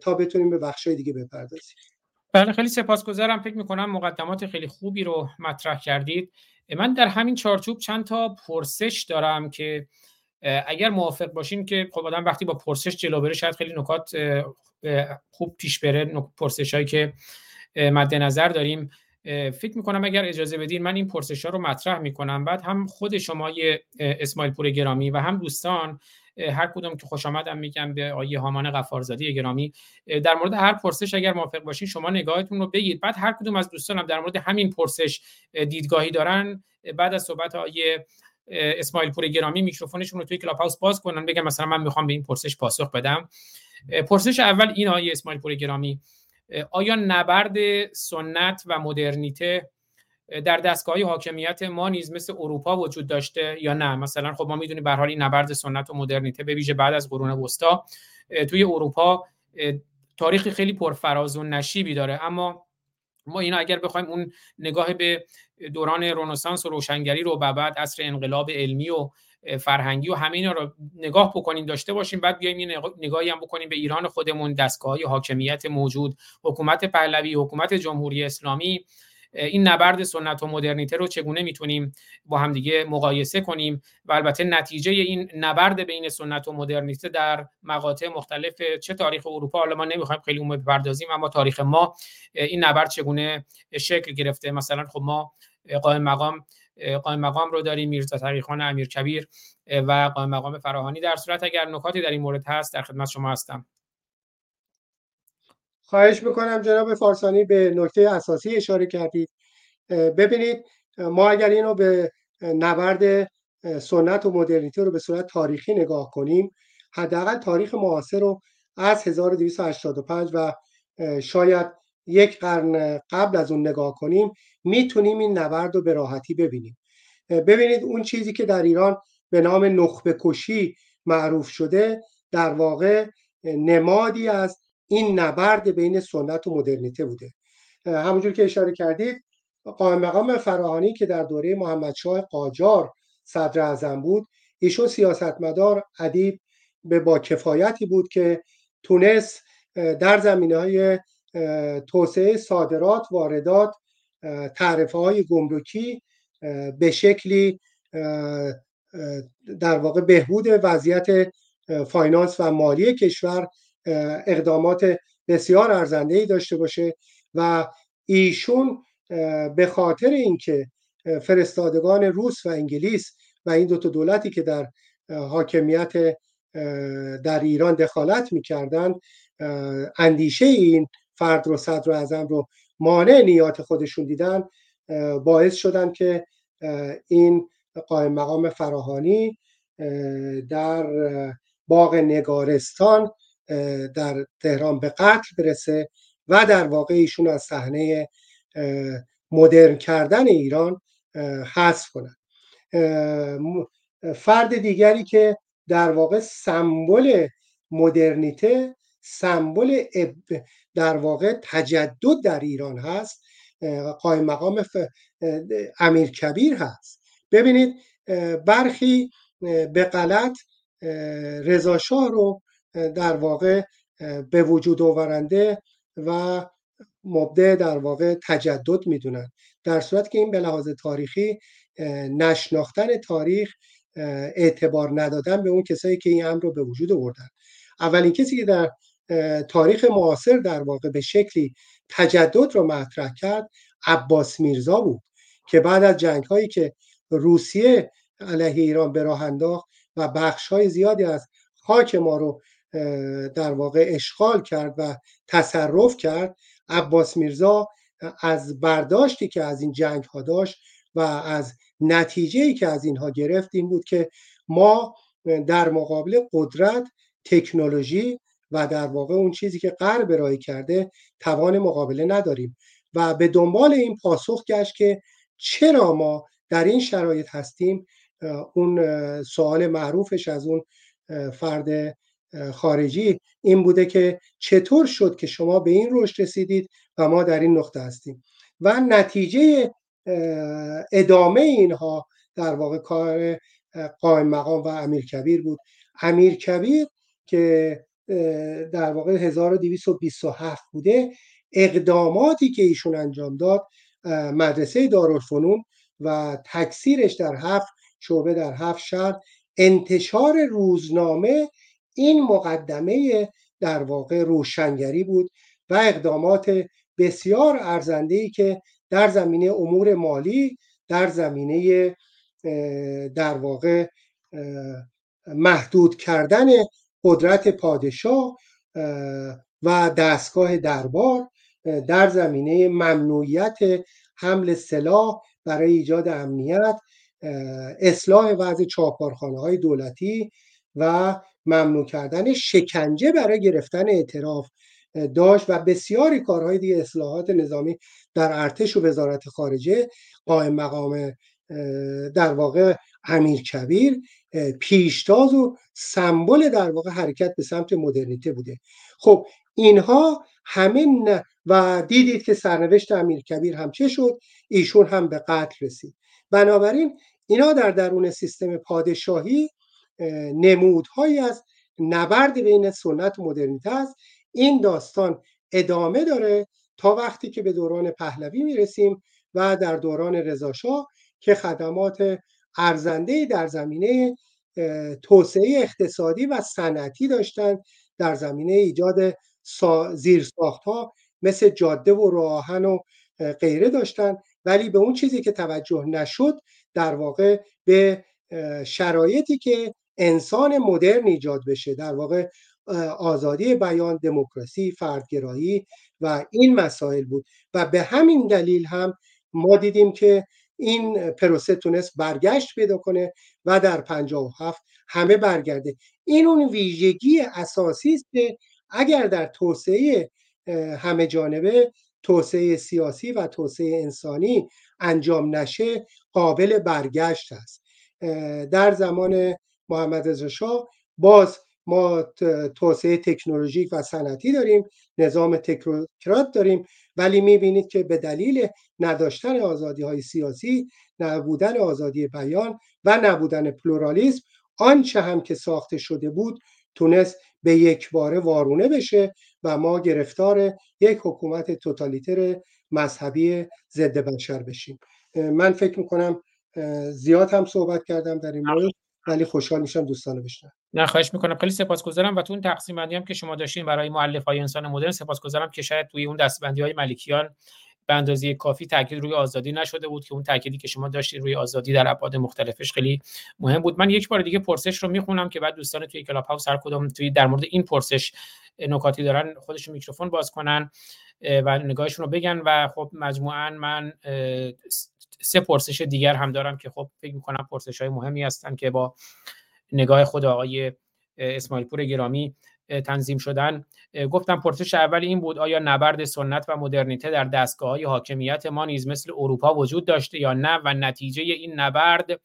تا بتونیم به بخشای دیگه بپردازیم. بله خیلی سپاسگزارم. فکر می‌کنم مقدمات خیلی خوبی رو مطرح کردید. من در همین چارچوب چند تا پرسش دارم که اگر موافق باشین که خب آدم وقتی با پرسش جلو بره شاید خیلی نکات خوب پیش بره پرسش هایی که مد نظر داریم. فکر می‌کنم اگر اجازه بدین من این پرسش ها رو مطرح می‌کنم. بعد هم خود شما اسماعیل پور گرامی و هم دوستان هر کدوم که خوش آمدم میگم به آیه هامان غفارزادی گرامی. در مورد هر پرسش اگر موافق باشین شما نگاهتون رو بگید. بعد هر کدوم از دوستانم در مورد همین پرسش دیدگاهی دارن. بعد از صحبت آیه اسماعیل پور گرامی میکروفونشون رو توی کلاب هاوس باز کنن بگم مثلا من می‌خوام به این پرسش پاسخ بدم. پرسش اول این آیه اسماعیل پور گرامی. آیا نبرد سنت و مدرنیته در دستگاه حاکمیت ما نیز مثل اروپا وجود داشته یا نه؟ مثلا خب ما می‌دونیم به حال این نبرد سنت و مدرنیته به ویژه بعد از قرون وسطا توی اروپا تاریخ خیلی پرفراز و نشیبی داره. اما ما اینا اگر بخوایم اون نگاه به دوران رنسانس و روشنگری رو بعد عصر انقلاب علمی و فرهنگی و همه اینا رو نگاه بکنیم داشته باشیم بعد بیایم یه نگاهی هم بکنیم به ایران خودمون دستگاه حاکمیت موجود حکومت پهلوی حکومت جمهوری اسلامی. این نبرد سنت و مدرنیته رو چگونه می‌تونیم با همدیگه مقایسه کنیم؟ و البته نتیجه این نبرد بین سنت و مدرنیته در مقاطع مختلف چه تاریخ اروپا؟ حالا ما نمی‌خوایم خیلی اون بپردازیم اما تاریخ ما این نبرد چگونه شکل گرفته؟ مثلا خب ما قائم مقام قائم مقام رو داریم میرزا تقیخان امیر کبیر و قائم مقام فراهانی. در صورت اگر نکاتی در این مورد هست در خدمت شما هستم. خواهش می‌کنم جناب فارسانی به نکته اساسی اشاره کردید. ببینید ما اگر اینو به نبرد سنت و مدرنیته رو به صورت تاریخی نگاه کنیم حداقل تاریخ معاصر رو از 1285 و شاید یک قرن قبل از اون نگاه کنیم می‌تونیم این نبرد رو به راحتی ببینیم. ببینید اون چیزی که در ایران به نام نخبه کشی معروف شده در واقع نمادی از این نبرد بین سنت و مدرنیته بوده. همونجور که اشاره کردید قائم مقام فراهانی که در دوره محمدشاه قاجار صدر اعظم بود ایشون سیاستمدار ادیب به با کفایتی بود که تونست در زمینه های توسعه صادرات واردات تعرفه های گمرکی به شکلی در واقع بهبود وضعیت فاینانس و مالی کشور اقدامات بسیار ارزنده ای داشته باشه و ایشون به خاطر اینکه فرستادگان روس و انگلیس و این دو تا دولتی که در حاکمیت در ایران دخالت می‌کردند اندیشه این فرد رو صدر اعظم رو مانع نیات خودشون دیدن باعث شدن که این قائم مقام فراهانی در باغ نگارستان در تهران به قتل برسه و در واقع ایشون از صحنه مدرن کردن ایران حذف کنند فرد دیگری که در واقع سمبل مدرنیته سمبل در واقع تجدد در ایران هست قایم مقام امیر کبیر هست. ببینید برخی به غلط رضاشاه رو در واقع به وجود آورنده و مبدع در واقع تجدد می‌دونن. در صورت که این به لحاظ تاریخی نشناختن تاریخ اعتبار ندادن به اون کسایی که این امر رو به وجود آوردن. اولین کسی که در تاریخ معاصر در واقع به شکلی تجدد رو مطرح کرد عباس میرزا بود که بعد از جنگ هایی که روسیه علیه ایران به راه انداخت و بخش های زیادی از خاک ما رو در واقع اشغال کرد و تصرف کرد. عباس میرزا از برداشتی که از این جنگ ها داشت و از نتیجه ای که از اینها گرفت این بود که ما در مقابل قدرت تکنولوژی و در واقع اون چیزی که غرب ارائه کرده توان مقابله نداریم. و به دنبال این پاسخ گشت که چرا ما در این شرایط هستیم؟ اون سوال معروفش از اون فرد خارجی این بوده که چطور شد که شما به این رشد رسیدید و ما در این نقطه هستیم. و نتیجه ادامه اینها در واقع کار قائم مقام و امیر کبیر بود. امیر کبیر که در واقع 1227 بوده اقداماتی که ایشون انجام داد مدرسه دارالفنون و تکثیرش در هفت شعبه در هفت شهر انتشار روزنامه این مقدمه در واقع روشنگری بود و اقدامات بسیار ارزنده که در زمینه امور مالی در زمینه در واقع محدود کردن قدرت پادشاه و دستگاه دربار در زمینه ممنوعیت حمل سلاح برای ایجاد امنیت اصلاح وضع چاپارخانه های دولتی و ممنوع کردن شکنجه برای گرفتن اعتراف داشت و بسیاری کارهای دیگه اصلاحات نظامی در ارتش و وزارت خارجه قائم مقام در واقع امیر کبیر پیشتاز و سمبل در واقع حرکت به سمت مدرنیته بوده. خب اینها همه و دیدید که سرنوشت امیر کبیر هم چه شد؟ ایشون هم به قتل رسید. بنابراین اینا در درون سیستم پادشاهی نمودهایی از نبرد بین سنت و مدرنیته است. این داستان ادامه داره تا وقتی که به دوران پهلوی می‌رسیم و در دوران رضاشاه که خدمات ارزنده در زمینه توسعه اقتصادی و صنعتی داشتند در زمینه ایجاد زیرساخت ها مثل جاده و راهن و غیره داشتن. ولی به اون چیزی که توجه نشد در واقع به شرایطی که انسان مدرن ایجاد بشه. در واقع آزادی بیان دموکراسی فردگرایی و این مسائل بود. و به همین دلیل هم ما دیدیم که این پروسه تونست برگشت پیدا کنه و در 57 همه برگرده. این اون ویژگی اساسی است که اگر در توسعه همه جانبه توسعه سیاسی و توسعه انسانی انجام نشه قابل برگشت است. در زمان محمد رضا شاه. باز ما توسعه تکنولوژیک و صنعتی داریم نظام تکنوکرات داریم ولی می‌بینید که به دلیل نداشتن آزادی های سیاسی نبودن آزادی بیان و نبودن پلورالیسم آنچه هم که ساخته شده بود تونست به یک باره وارونه بشه و ما گرفتار یک حکومت توتالیتر مذهبی ضد بشر بشیم من فکر می‌کنم زیاد هم صحبت کردم در این مورد. ولی خوشحال میشم دوستان بشنون نه خواهش می‌کنم. خیلی سپاسگزارم و تو اون تقسیم بندی هم که شما داشتین برای مؤلف های انسان مدرن سپاسگزارم که شاید توی اون دسته‌بندی های ملکیان به اندازه کافی تاکید روی آزادی نشده بود که اون تاکیدی که شما داشتید روی آزادی در ابعاد مختلفش خیلی مهم بود. من یک بار دیگه پرسش رو می‌خونم که بعد دوستان توی کلاب هاوس هر کدوم توی در مورد این پرسش نکاتی دارن خودشون میکروفون باز کنن و نگاهشون رو بگن و خب مجموعا من سه پرسش دیگر هم دارم که خب فکر می‌کنم پرسش های مهمی هستن که با نگاه خود آقای اسماعیل پور گرامی تنظیم شدن. گفتم پرسش اول این بود آیا نبرد سنت و مدرنیته در دستگاه های حاکمیت ما نیز مثل اروپا وجود داشته یا نه و نتیجه این نبرد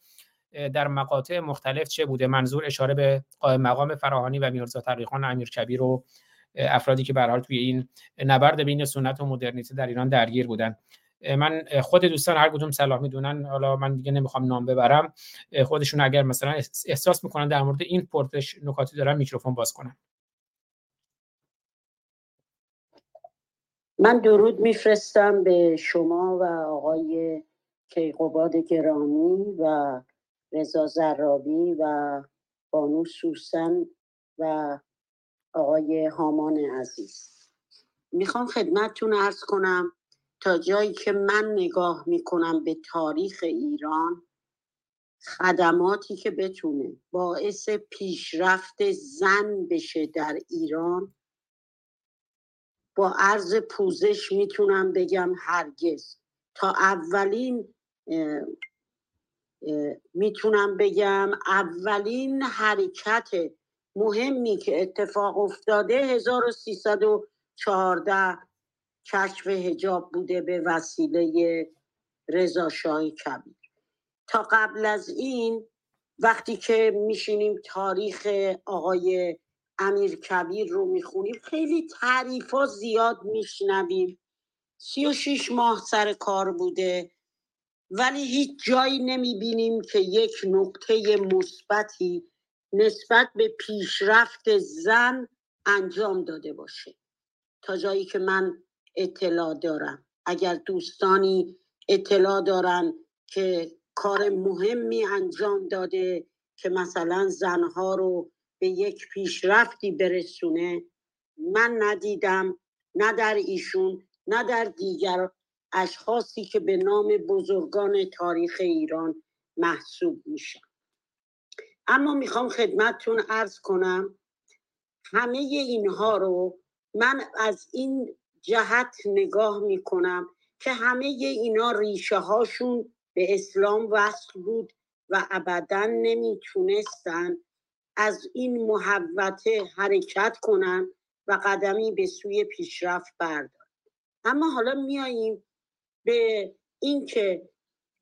در مقاطع مختلف چه بوده؟ منظور اشاره به مقام فراهانی و میرزا تقیخان امیرکبیر و افرادی که به حال توی این نبرد بین سنت و مدرنیته در ایران درگیر بودن. من خود دوستان هر کدوم صلاح می‌دونن. حالا من دیگه نمی‌خوام نام ببرم. خودشون اگر مثلا احساس می‌کنن در مورد این پرتش نکاتی دارن میکروفون باز کنن. من درود میفرستم به شما و آقای کیقوباد گرامی و رضا زرابی و بانو سوسن و آقای هامان عزیز. می‌خوام خدمتتون ارز کنم. تا جایی که من نگاه می‌کنم به تاریخ ایران خدماتی که بتونه باعث پیشرفت زن بشه در ایران با عرض پوزش می‌تونم بگم هرگز. تا اولین می‌تونم بگم اولین حرکت مهمی که اتفاق افتاده 1314 کشف هجاب بوده به وسیله رضا کبیر. تا قبل از این وقتی که میشینیم تاریخ آقای امیر کبیر رو می‌خونیم خیلی تعریف ها زیاد میشنویم. سی و شیش ماه سر کار بوده ولی هیچ جایی نمی بینیم که یک نقطه مثبتی نسبت به پیشرفت زن انجام داده باشه. تا جایی که من اطلاع دارم. اگر دوستانی اطلاع دارن که کار مهمی انجام داده که مثلا زنها رو به یک پیشرفتی برسونه من ندیدم نه در ایشون نه در دیگر اشخاصی که به نام بزرگان تاریخ ایران محسوب میشن. اما می‌خوام خدمتتون ارز کنم همه اینها رو من از این جهت نگاه می‌کنم که همه اینا ریشه هاشون به اسلام وصل بود و ابدا نمی‌تونستن از این محوته حرکت کنن و قدمی به سوی پیشرفت بردارن. اما حالا میاییم به اینکه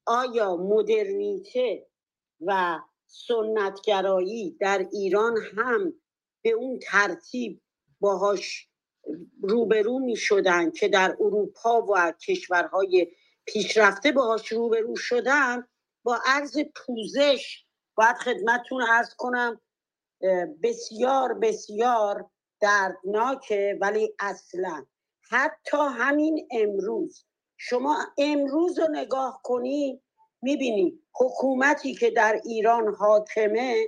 آیا مدرنیته و سنتگرایی در ایران هم به اون ترتیب باهاش روبرو می شدن که در اروپا و کشورهای پیشرفته باهاش روبرو شدن با عرض پوزش باید خدمتتون ارز کنم بسیار بسیار دردناکه ولی اصلا. حتی همین امروز شما امروز رو نگاه کنی می‌بینی حکومتی که در ایران حاکمه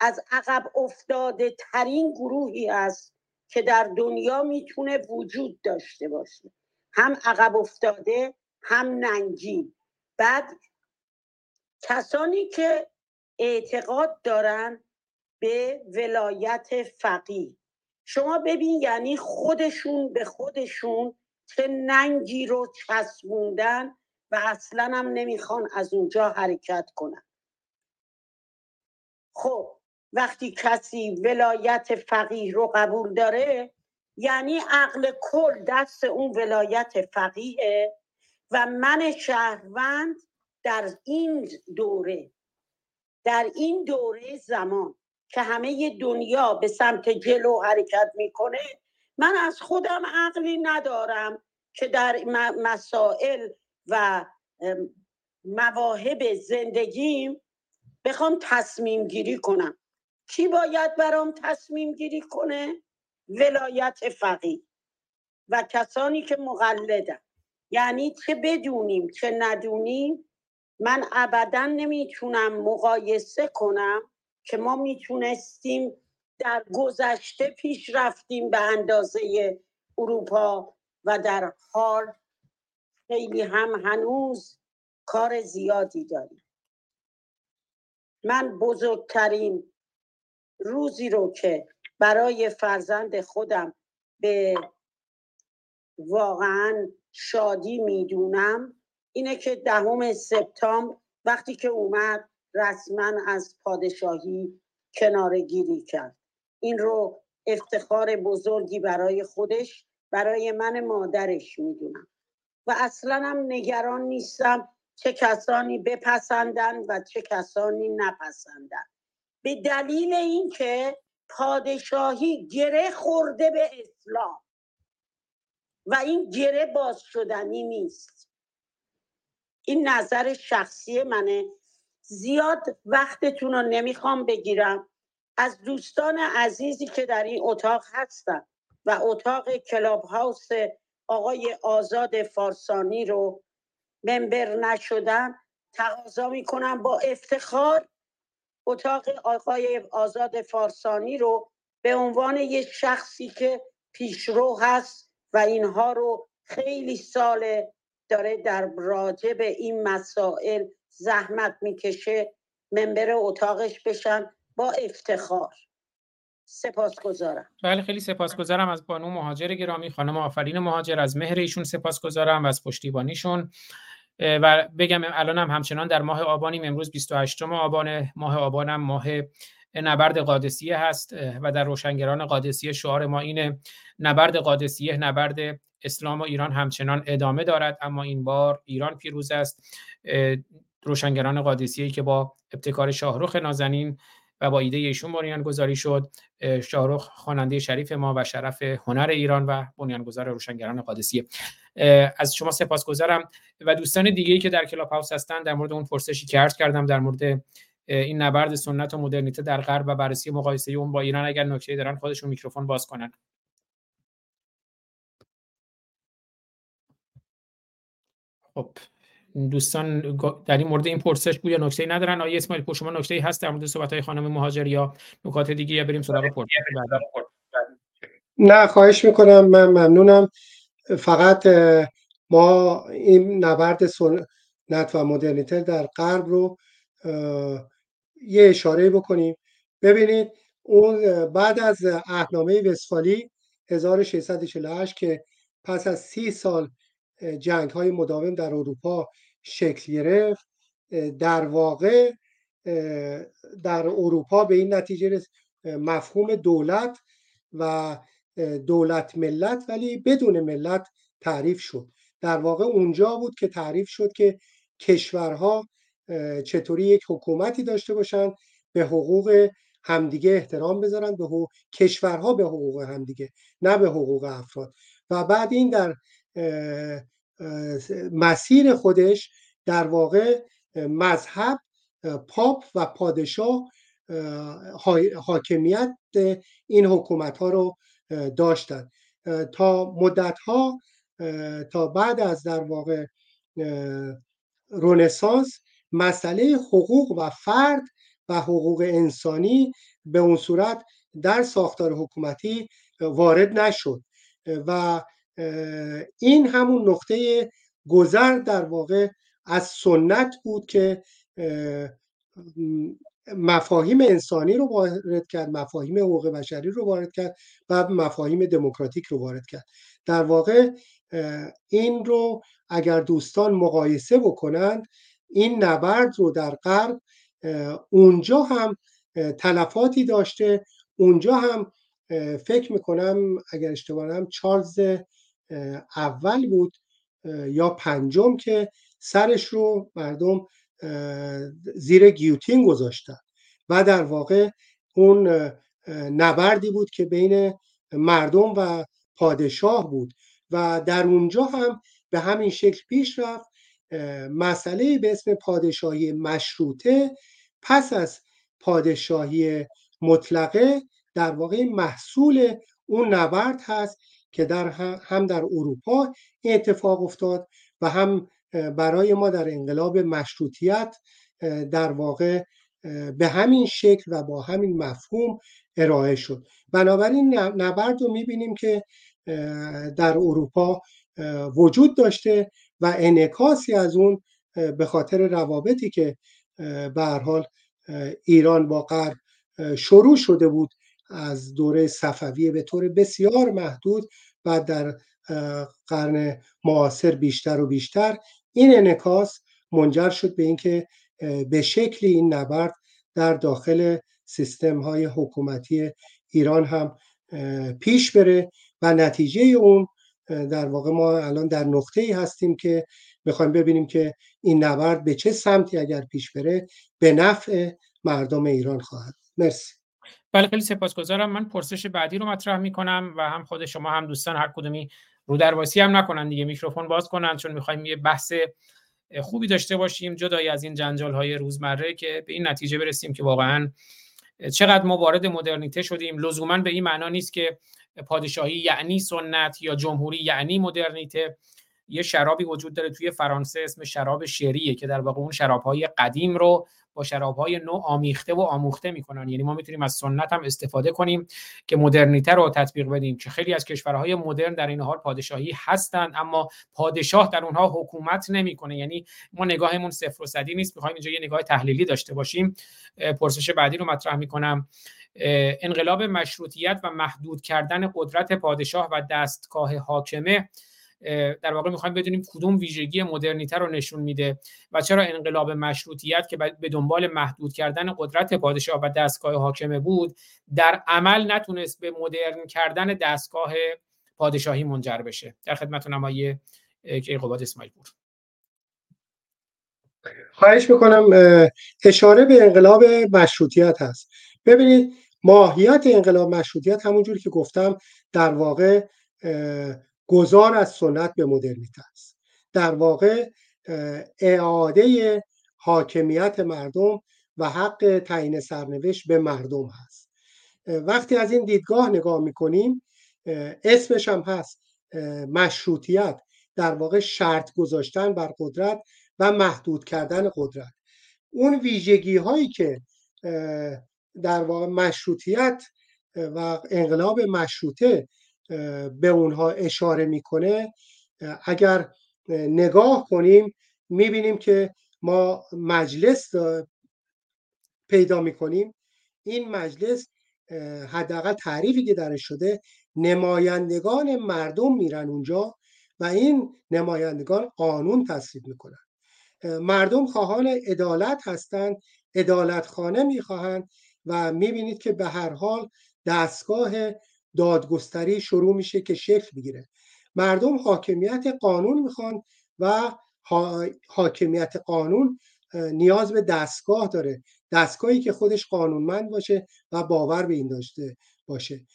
از عقب افتاده ترین گروهی است که در دنیا می‌تونه وجود داشته باشه. هم عقب افتاده هم ننگین. بعد کسانی که اعتقاد دارن به ولایت فقیه. شما ببین یعنی خودشون به خودشون چه ننگی رو چسبوندن و اصلا هم نمی‌خوان از اونجا حرکت کنن. خب وقتی کسی ولایت فقیه رو قبول داره یعنی عقل کل دست اون ولایت فقیه و من شهروند در این دوره در این دوره زمان که همه دنیا به سمت جلو حرکت می‌کنه من از خودم عقلی ندارم که در مسائل و مواهب زندگیم بخوام تصمیم گیری کنم. کی باید برام تصمیم گیری کنه؟ ولایت فقیه. و کسانی که مقلدن. یعنی چه بدونیم چه ندونیم؟ من ابدا نمی‌تونم مقایسه کنم که ما می‌تونستیم در گذشته پیش رفتیم به اندازه اروپا و در حال خیلی هم هنوز کار زیادی داریم. من بزرگترین روزی رو که برای فرزند خودم به واقعا شادی می‌دونم اینه که دهم سپتامبر وقتی که اومد رسما از پادشاهی کناره گیری کرد. این رو افتخار بزرگی برای خودش برای من مادرش می‌دونم. و اصلا هم نگران نیستم چه کسانی بپسندن و چه کسانی نپسندن به دلیل اینکه پادشاهی گره خورده به اسلام. و این گره باز شدنی نیست. این نظر شخصی منه. زیاد وقتتون رو نمی‌خوام بگیرم. از دوستان عزیزی که در این اتاق هستن و اتاق کلاب هاوس آقای آزاد فارسانی رو ممبر نشدن تقاضا می‌کنم با افتخار اتاق آقای آزاد فارسانی رو به عنوان یک شخصی که پیشرو هست و اینها رو خیلی سال داره در راجع به این مسائل زحمت می‌کشه ممبر اتاقش بشن با افتخار. سپاسگزارم. بله خیلی سپاسگزارم از بانو مهاجر گرامی خانم آفرین مهاجر از مهر ایشون سپاسگزارم و از پشتیبانیشون. و بگم الان هم همچنان در ماه آبانیم. امروز 28 آبان ماه آبانم ماه نبرد قادسیه هست و در روشنگران قادسیه شعار ما اینه نبرد قادسیه نبرد اسلام و ایران همچنان ادامه دارد. اما این بار ایران پیروز است. روشنگران قادسیه که با ابتکار شاهروخ نازنین و با ایده ایشون بنیانگذاری شد شاهرخ خواننده شریف ما و شرف هنر ایران و بنیانگذار روشنگران قادسیه. از شما سپاسگزارم و دوستان دیگه که در کلاب هاوس هستن در مورد اون پرسشی که عرض کردم در مورد این نبرد سنت و مدرنیته در غرب و بررسی مقایسه اون با ایران اگر نکته دارن خودشون میکروفون باز کنن. خب دوستان در این مورد این پرسش گویا نکته ندارن. آیا اسماعیل پور شما نکته هست در مورد صحبت های خانم مهاجر یا نکات دیگه یا بریم سراغ پرسش. نه خواهش می‌کنم. من ممنونم. فقط ما این نبرد سنت و مدرنیته در غرب رو یه اشاره بکنیم. ببینید اون بعد از اهنامه وسفالی 1648 که پس از سی سال جنگ های مداوم در اروپا شکل گرفت. در واقع در اروپا به این نتیجه مفهوم دولت و دولت ملت ولی بدون ملت تعریف شد. در واقع اونجا بود که تعریف شد که کشورها چطوری یک حکومتی داشته باشند به حقوق همدیگه احترام بذارن به حقوق... کشورها به حقوق همدیگه نه به حقوق افراد. و بعد این در مسیر خودش در واقع مذهب پاپ و پادشاه حاکمیت این حکومت ها رو داشتند تا مدت ها تا بعد از در واقع رونسانس مسئله حقوق و فرد و حقوق انسانی به اون صورت در ساختار حکومتی وارد نشد. و این همون نقطه گذر در واقع از سنت بود که مفاهیم انسانی رو وارد کرد مفاهیم حقوق بشری رو وارد کرد و مفاهیم دموکراتیک رو وارد کرد. در واقع این رو اگر دوستان مقایسه بکنند این نبرد رو در غرب اونجا هم تلفاتی داشته. اونجا هم فکر می‌کنم اگر اشتباه چارلز اول بود یا پنجم که سرش رو مردم زیر گیوتین گذاشتن. و در واقع اون نبردی بود که بین مردم و پادشاه بود. و در اونجا هم به همین شکل پیش رفت مسئله به اسم پادشاهی مشروطه پس از پادشاهی مطلقه در واقع محصول اون نبرد هست که در هم در اروپا اتفاق افتاد و هم برای ما در انقلاب مشروطیت در واقع به همین شکل و با همین مفهوم ارائه شد. بنابراین نبرد رو می‌بینیم که در اروپا وجود داشته و انعکاسی از اون به خاطر روابطی که به حال ایران با غرب شروع شده بود از دوره صفویه به طور بسیار محدود و در قرن معاصر بیشتر و بیشتر این انعکاس منجر شد به اینکه به شکلی این نبرد در داخل سیستم های حکومتی ایران هم پیش بره و نتیجه اون در واقع ما الان در نقطه ای هستیم که می‌خوایم ببینیم که این نبرد به چه سمتی اگر پیش بره به نفع مردم ایران خواهد. مرسی. بله خیلی سپاسگزارم. من پرسش بعدی رو مطرح می‌کنم و هم خود شما هم دوستان هر کدومی رو درواسی هم نکنن دیگه. میکروفون باز کنن چون می‌خوایم یه بحث خوبی داشته باشیم جدای از این جنجال های روزمره که به این نتیجه برسیم که واقعا چقدر ما وارد مدرنیته شدیم. لزوما به این معنا نیست که پادشاهی یعنی سنت یا جمهوری یعنی مدرنیته. یه شرابی وجود داره توی فرانسه اسم شراب شریه که در واقع اون شرابهای قدیم رو با شرابهای نو آمیخته و آموخته می‌کنن. یعنی ما می‌تونیم از سنت هم استفاده کنیم که مدرنیته رو تطبیق بدیم که خیلی از کشورهای مدرن در این حال پادشاهی هستند اما پادشاه در اونها حکومت نمی‌کنه. یعنی ما نگاهمون صفر و صدی نیست. می‌خوایم اینجا یه نگاه تحلیلی داشته باشیم. پرسش بعدی رو مطرح می‌کنم. انقلاب مشروطیت و محدود کردن قدرت پادشاه و دستگاه حاکمه در واقع می‌خوایم بدونیم کدوم ویژگی مدرنیته رو نشون میده و چرا انقلاب مشروطیت که به دنبال محدود کردن قدرت پادشاه و دستگاه حاکمه بود در عمل نتونست به مدرن کردن دستگاه پادشاهی منجر بشه. در خدمتتونم آقای کیقوباد اسماعیل پور. خواهش می‌کنم اشاره به انقلاب مشروطیت هست. ببینید ماهیت انقلاب مشروطیت همونجوری که گفتم در واقع گذار از سنت به مدرنیته است. در واقع اعاده حاکمیت مردم و حق تعیین سرنوشت به مردم هست. وقتی از این دیدگاه نگاه می‌کنیم اسمش هم هست مشروطیت در واقع شرط گذاشتن بر قدرت و محدود کردن قدرت. اون ویژگی هایی که در واقع مشروطیت و انقلاب مشروطه به اونها اشاره می‌کنه اگر نگاه کنیم می‌بینیم که ما مجلس پیدا می‌کنیم. این مجلس حداقل تعریفی که درش شده نمایندگان مردم میرن اونجا و این نمایندگان قانون تصویب می‌کنن. مردم خواهان عدالت هستند عدالت خانه می‌خواهند و می‌بینید که به هر حال دستگاه دادگستری شروع میشه که شکل بگیره مردم حاکمیت قانون می‌خوان و حاکمیت قانون نیاز به دستگاه داره. دستگاهی که خودش قانونمند باشه و باور به این داشته باشه.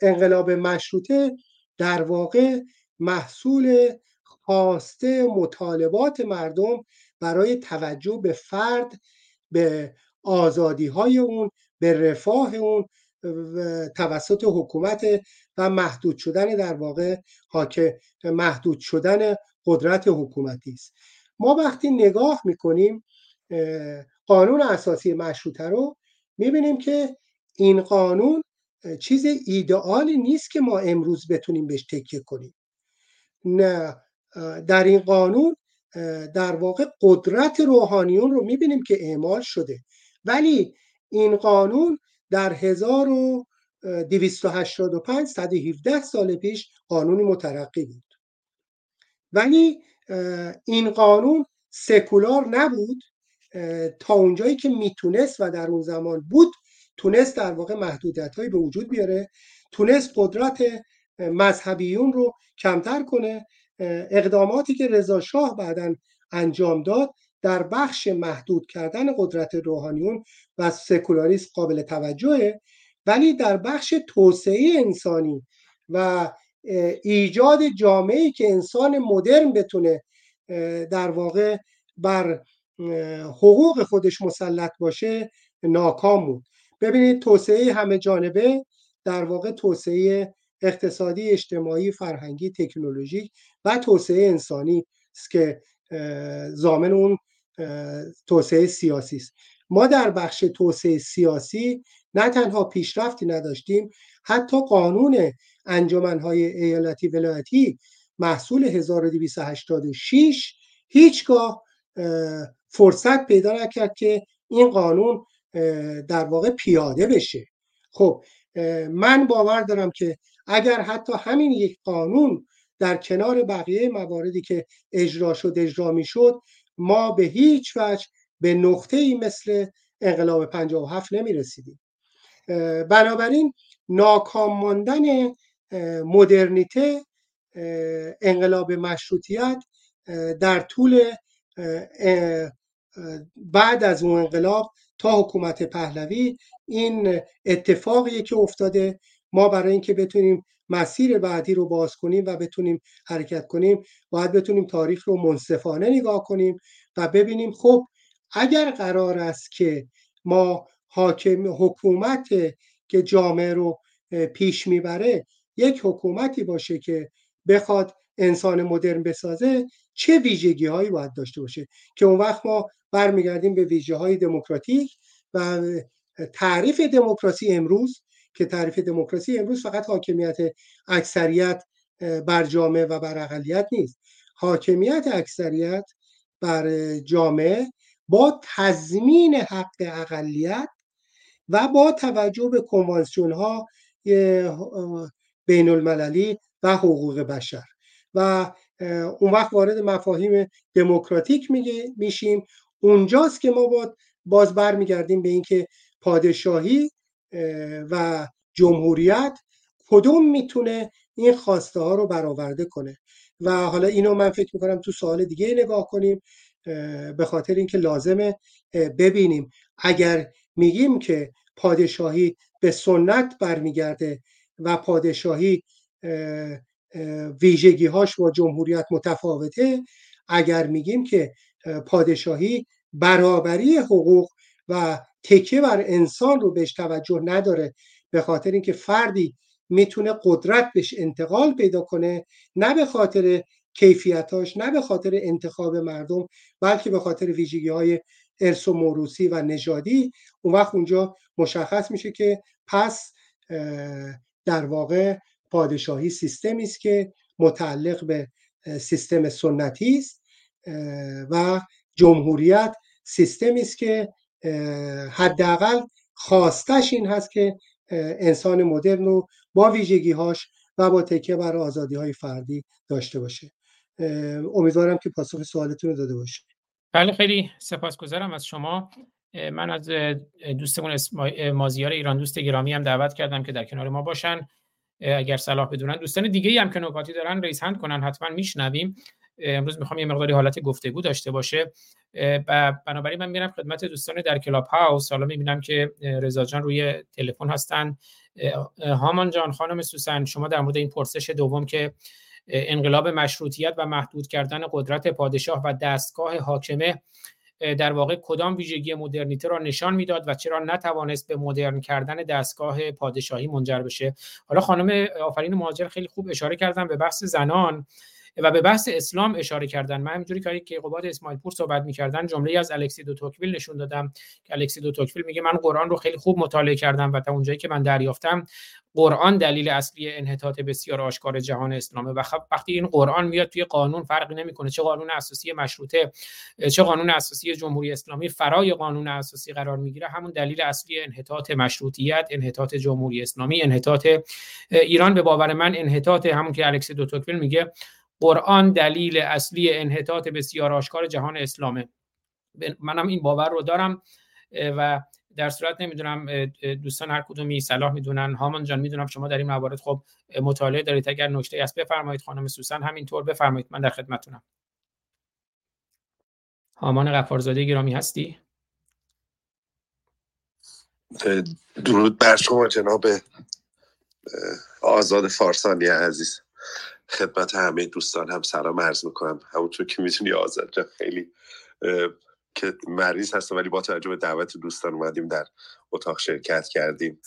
انقلاب مشروطه در واقع محصول خواسته مطالبات مردم برای توجه به فرد به آزادی های اون به رفاه اون توسط حکومت و محدود شدن در واقع حاکم محدود شدن قدرت حکومتی است. ما وقتی نگاه می‌کنیم قانون اساسی مشروطه رو می‌بینیم که این قانون چیز ایدئالی نیست که ما امروز بتونیم بهش تکیه کنیم. نه در این قانون در واقع قدرت روحانیون رو می‌بینیم که اعمال شده. ولی این قانون در 1285 117 سال پیش قانونی مترقی بود. ولی این قانون سکولار نبود تا اونجایی که می‌تونست و در اون زمان بود تونست در واقع محدودیت هایی به وجود بیاره تونست قدرت مذهبیون رو کمتر کنه اقداماتی که رضا شاه بعدا انجام داد در بخش محدود کردن قدرت روحانیون و سکولاریسم قابل توجهه ولی در بخش توسعه انسانی و ایجاد جامعه که انسان مدرن بتونه در واقع بر حقوق خودش مسلط باشه ناکام بود. ببینید توسعه همه جانبه در واقع توسعه اقتصادی اجتماعی فرهنگی تکنولوژیک و توسعه انسانی است که زامن اون توسعه سیاسی است. ما در بخش توسعه سیاسی نه تنها پیشرفتی نداشتیم حتی قانون انجمنهای ایالتی ولایتی محصول 1286 هیچگاه فرصت پیدا نکرد که این قانون در واقع پیاده بشه. خب من باور دارم که اگر حتی همین یک قانون در کنار بقیه مواردی که اجرا شد اجرا می شد ما به هیچ وجه به نقطه ای مثل انقلاب 57 نمی رسیدیم بنابراین ناکام ماندن مدرنیته انقلاب مشروطیت در طول بعد از اون انقلاب تا حکومت پهلوی این اتفاقیه که افتاده ما برای اینکه بتونیم مسیر بعدی رو باز کنیم و بتونیم حرکت کنیم باید بتونیم تاریخ رو منصفانه نگاه کنیم و ببینیم خب اگر قرار است که ما حاکم حکومت که جامعه رو پیش می‌بره یک حکومتی باشه که بخواد انسان مدرن بسازه چه ویژگی هایی باید داشته باشه؟ که اون وقت ما برمیگردیم به ویژه های دموکراتیک و تعریف دموکراسی امروز که تعریف دموکراسی امروز فقط حاکمیت اکثریت بر جامعه و بر اقلیت نیست. حاکمیت اکثریت بر جامعه با تضمین حق اقلیت و با توجه به کنوانسیون ها بین المللی و حقوق بشر. و اون وقت وارد مفاهیم دموکراتیک میشیم. اونجاست که ما با باز برمیگردیم به اینکه پادشاهی و جمهوریت کدوم می‌تونه این خواسته ها رو برآورده کنه. و حالا اینو من فکر می‌کنم تو سوال دیگه نگاه کنیم به خاطر اینکه لازمه ببینیم. اگر میگیم که پادشاهی به سنت برمیگرده و پادشاهی ویژگی هاش با جمهوریت متفاوته اگر میگیم که پادشاهی برابری حقوق و تکیه بر انسان رو بهش توجه نداره به خاطر اینکه فردی می‌تونه قدرت بهش انتقال پیدا کنه نه به خاطر کیفیتاش نه به خاطر انتخاب مردم بلکه به خاطر ویژگی های ارث و موروسی و نژادی. اون وقت اونجا مشخص میشه که پس در واقع پادشاهی سیستمی است که متعلق به سیستم سنتی است و جمهوریت سیستمی است که حداقل خواستش این هست که انسان مدرن رو با ویژگی هاش و با تکیه بر آزادی های فردی داشته باشه. امیدوارم که پاسخ سوالتون رو داده باشه بله خیلی سپاسگزارم از شما. من از دوستمون مازیار ایران دوست گرامی هم دعوت کردم که در کنار ما باشن. اگر صلاح بدونن دوستان دیگه هم که نکاتی دارن ریز هند کنن حتما میشنویم. امروز می‌خوام یه مقداری حالت گفتگو داشته باشه. و بنابراین من میرم خدمت دوستان در کلاب هاوس حالا می‌بینم که رضا جان روی تلفن هستن. هامان جان خانم سوسن شما در مورد این پرسش دوم که انقلاب مشروطیت و محدود کردن قدرت پادشاه و دستگاه حاکمه در واقع کدام ویژگی مدرنیته را نشان می‌داد و چرا نتوانست به مدرن کردن دستگاه پادشاهی منجر بشه؟ حالا خانم آفرین مهاجر خیلی خوب اشاره کردن به بحث زنان. و به بحث اسلام اشاره کردن. من همینجوری که که قباد اسماعیل پور صحبت می‌کردن جمله از الکسی دو توکویل نشون دادم. که الکسی دو توکویل میگه من قرآن رو خیلی خوب مطالعه کردم و تا اونجایی که من دریافتم قرآن دلیل اصلی انحطاط بسیار آشکار جهان اسلامه. و خب وقتی این قرآن میاد توی قانون فرقی نمی‌کنه. چه قانون اساسی مشروطه چه قانون اساسی جمهوری اسلامی فرای قانون اساسی قرار می‌گیره همون دلیل اصلی انحطاط مشروطیت انحطاط جمهوری اسلامی انحطاط ایران به باور من انحطاط همون که الکسی دو توکویل میگه. قرآن دلیل اصلی انحطاط بسیار آشکار جهان اسلامه. منم این باور رو دارم و در صورت نمی‌دونم دوستان هر کدومی صلاح می‌دونن هامان جان می‌دونم شما در این موارد خب مطالعه دارید. اگر نکته است بفرمایید خانم سوسن همینطور بفرمایید. من در خدمتتونم. هامان غفارزاده گرامی هستی؟ درود بر شما جناب آزاد فارسانی عزیز. خدمت همه دوستان هم سلام عرض می‌کنم. همونطور که می‌تونی آزاد خیلی که مریض هستم ولی با توجه به دعوت دوستان اومدیم در اتاق شرکت کردیم.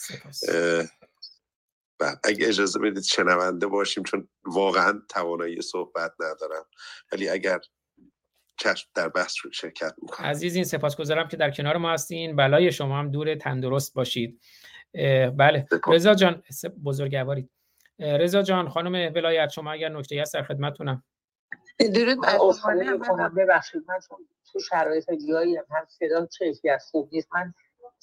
و اگه اجازه بدید شنونده باشیم چون واقعا توانایی صحبت ندارم. ولی اگر چشم در بحث رو شرکت می‌کنم. عزیز این سپاسگزارم که در کنار ما هستین. بلای شما هم دور تندرست باشید. بله. رضا جان بزرگوارید رضا جان خانم ولایت شما اگر نکته هست در خدمتتونم. درود بر ببخشید من تو شرایط جایی هم صدا چه از خوب نیست. من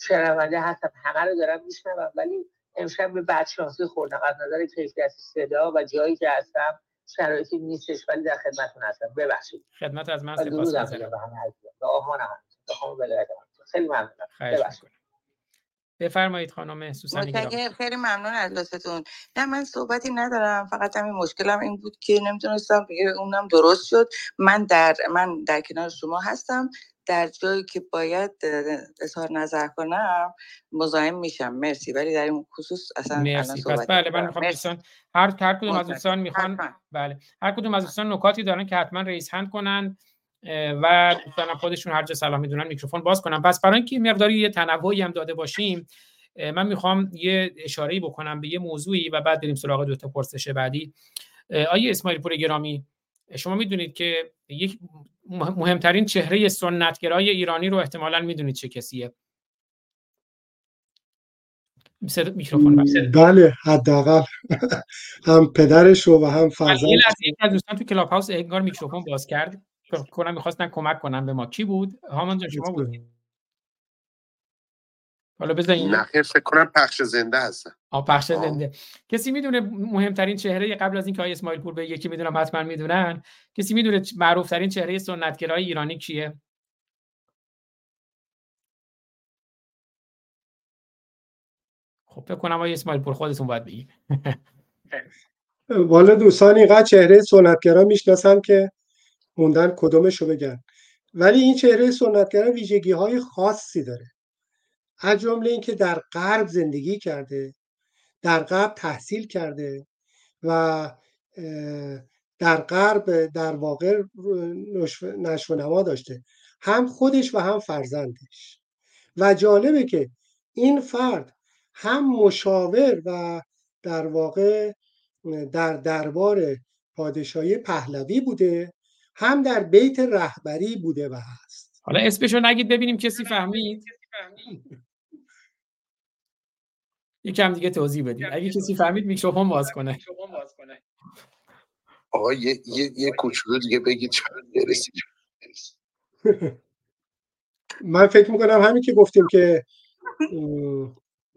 شنونده هستم همه رو دارم میشنوم ولی امشب به بدشانسی خوردم. از نظر کیفیت صدا و جایی که هستم شرایطی نیستش ولی در خدمتتون هستم. ببخشید. خدمت از من سپاسگزارم به آهانم خیلی ممنونم. ببخشید. بفرمایید خانم سوسن خیلی ممنون از لطفتون. نه من صحبتی ندارم. فقط همین مشکلم این بود که نمی‌تونستم اونم درست شد. من در من در کنار شما هستم. در جایی که باید اظهار نظر کنم مزاحم میشم. مرسی. ولی در این خصوص اصلا مرسی. پس بله من می‌خوام دوستان هر هر کدوم از دوستان می‌خوان بله. هر کدوم از دوستان نکاتی دارن که حتما رئیس هند کنن و دوستان خودشون هر جا سلام می‌دونن میکروفون باز کنم. پس برای اینکه مقداری یه تنوعی هم داده باشیم من می‌خوام یه اشاره بکنم به یه موضوعی و بعد بریم سراغ دو تا پرسش بعدی. آیه اسماعیل پور گرامی شما می‌دونید که یک مهمترین چهره سنتگرای ایرانی رو احتمالا می‌دونید چه کسیه. میکروفون بله حداقل هم پدرش و هم فرزند یک از دوستان تو کلاب هاوس انگار میکروفون باز کرد. کنم می‌خواستن کمک کنم به ما. کی بود؟ هامان جان شما بودید حالا بزنید نخیر فکر کنم پخش زنده هستن آ پخش زنده. کسی می‌دونه مهمترین چهره قبل از اینکه آقای اسماعیل پور به یکی می‌دونم حتما می‌دونن. کسی می‌دونه معروف ترین چهره سنتگرای ایرانی کیه؟ خب فکر کنم آقای اسماعیل پور خودتون باید بگید والا دوستان اینقدر چهره سنتگرا می‌شناسم که موندن کدومش رو بگن. ولی این چهره سنتگرا ویژگی های خاصی داره. از جمله اینکه در غرب زندگی کرده در غرب تحصیل کرده و در غرب در واقع نشو نما داشته. هم خودش و هم فرزندش. و جالبه که این فرد هم مشاور و در واقع در دربار پادشاهی پهلوی بوده هم در بیت رهبری بوده و هست. حالا اسمشو نگید ببینیم کسی فهمید. یکم دیگه توضیح بدید. اگه کسی فهمید میکروفون باز کنه. آقا یه یه, یه کوچولو دیگه بگید من فکر می‌کنم همین که گفتیم که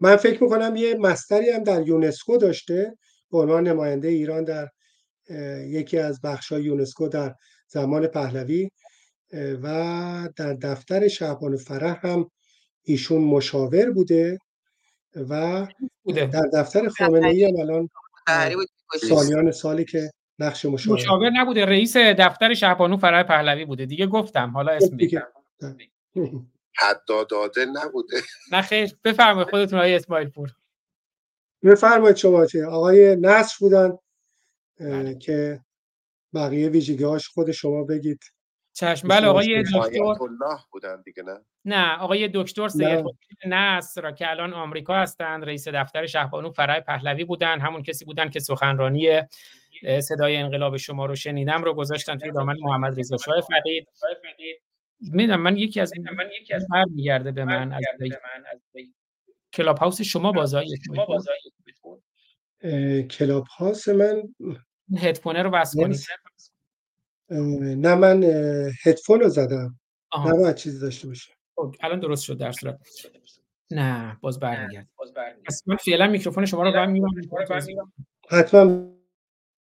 من فکر می‌کنم یه مستری هم در یونسکو داشته به عنوان نماینده ایران در یکی از بخشای یونسکو در زمان پهلوی و در دفتر شعبان فرح هم ایشون مشاور بوده و در دفتر خامنه ای هم الان سالیان سالی که نقش مشاور. مشاور نبوده رئیس دفتر شعبانو فرح پهلوی بوده. دیگه گفتم حالا اسم بگم حد داده نبوده. نه خیر. بفرمایید خودتون آقای اسماعیل پور بفرمایید شما چه؟ آقای نصر بودن بله. که بقیه ویژگیهاش خود شما بگید. چشم. بله آقای دکتر. بودن دیگه نه؟ نه آقای دکتر سید نصر که الان آمریکا هستند رئیس دفتر شهبانو فرای پهلوی بودن. همون کسی بودن که سخنرانی صدای انقلاب شما رو شنیدم رو گذاشتن توی دامن محمد رضا شاه فقید. می‌دونم من یکی از من یکی از هر میگرده به من از کلاب هاوس شما بازایی شما بازایی کلاب هاوس من هدفونه رو بس کنید نه من هدفون رو زدم. نه باید چیزی داشته باشه خب، الان درست شد در صورت نه باز برمیگرد. من فعلا میکروفون شما رو برمی حتما.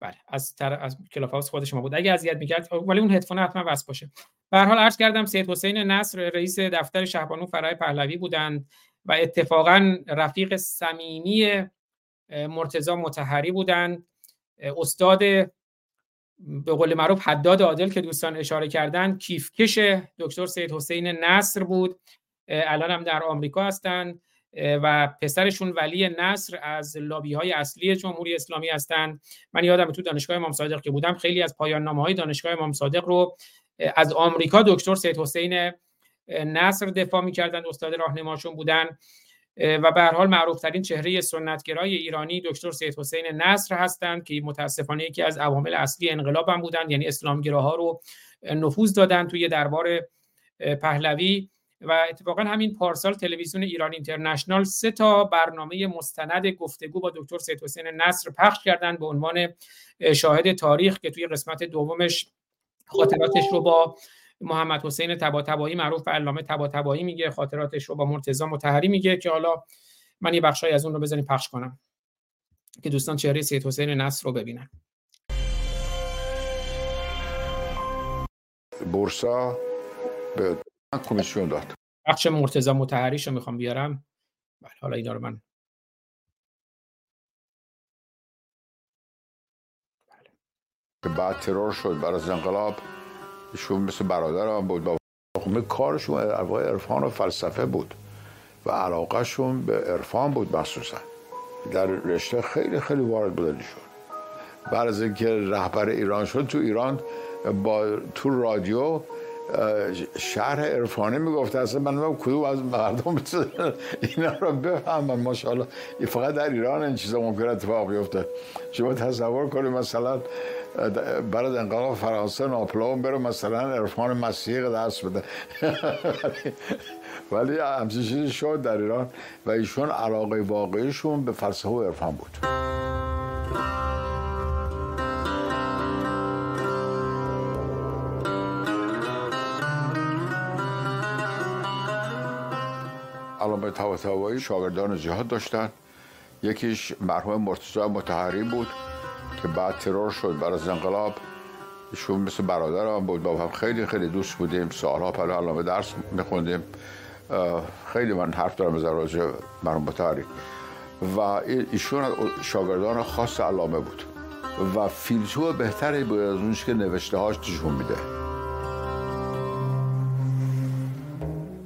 بله از تر... از کلاف هاوس خود شما بود. اگه اذیت می‌کرد ولی اون هدفون حتما وصل باشه. به هر حال عرض کردم سید حسین نصر رئیس دفتر شهبانو فرای پهلوی بودند و اتفاقا رفیق صمیمی مرتضا متحری بودند. استاد به قول معروف حداد عادل که دوستان اشاره کردن کیفکش دکتر سید حسین نصر بود. الان هم در آمریکا هستند و پسرشون ولی نصر از لابی های اصلی جمهوری اسلامی هستند من یادم تو دانشگاه امام صادق که بودم خیلی از پایان نامه های دانشگاه امام صادق رو از آمریکا دکتر سید حسین نصر دفاع می‌کردن استاد راهنماشون بودن. و به هر حال معروف ترین چهره سنتگرای ایرانی دکتر سید حسین نصر هستند که متاسفانه یکی از عوامل اصلی انقلاب هم بودند یعنی اسلامگراها رو نفوذ دادن توی دربار پهلوی و اتفاقا همین پارسال تلویزیون ایران اینترنشنال سه تا برنامه مستند گفتگو با دکتر سید حسین نصر پخش کردند به عنوان شاهد تاریخ که توی قسمت دومش خاطراتش رو با محمد حسین تباتبایی معروف به علامه تباتبایی میگه خاطراتش رو با مرتضی متحری میگه که حالا من یه بخشای از اون رو بزنیم پخش کنم که دوستان چهره سید حسین نصر رو ببینن. بورسا به کمیسیون داد. بخش مرتضی متحریش رو می‌خوام بیارم. بله حالا اینا رو من که بعد ترور شد برای انقلاب ایشون مثل برادرم بود. با خب کارشون عرفان و فلسفه بود و علاقهشون به عرفان بود مخصوصا. در رشته خیلی خیلی وارد بودن ایشون. بعد از اینکه رهبر ایران شد تو ایران با تو رادیو شهر عرفانه می‌گفت. اصلا من کدوم از مردم اینا رو بفهمن. ماشاءالله. فقط در ایران این چیزا ممکن اتفاق بیفته. شما تصور کنید مثلا برای انقلاب فرانسه ناپلئون بره مثلا عرفان مسیحی درس بده. ولی همچین چیزی شد در ایران و ایشون علاقه واقعیشون به فلسفه و عرفان بود. علامه طباطبایی شاگردان جهاد داشتن. یکیش مرحوم مرتضی متحری بود. که بعد ترور شد برای از انقلاب ایشون مثل برادرم بود با هم خیلی خیلی دوست بودیم. سالها پهلو علامه درس میخوندیم. خیلی من حرف دارم از راجع مرحوم متحری و ایشون شاگردان خاص علامه بود. و فیلسوف بهتری بود از اونش که نوشته هاش نشون میده.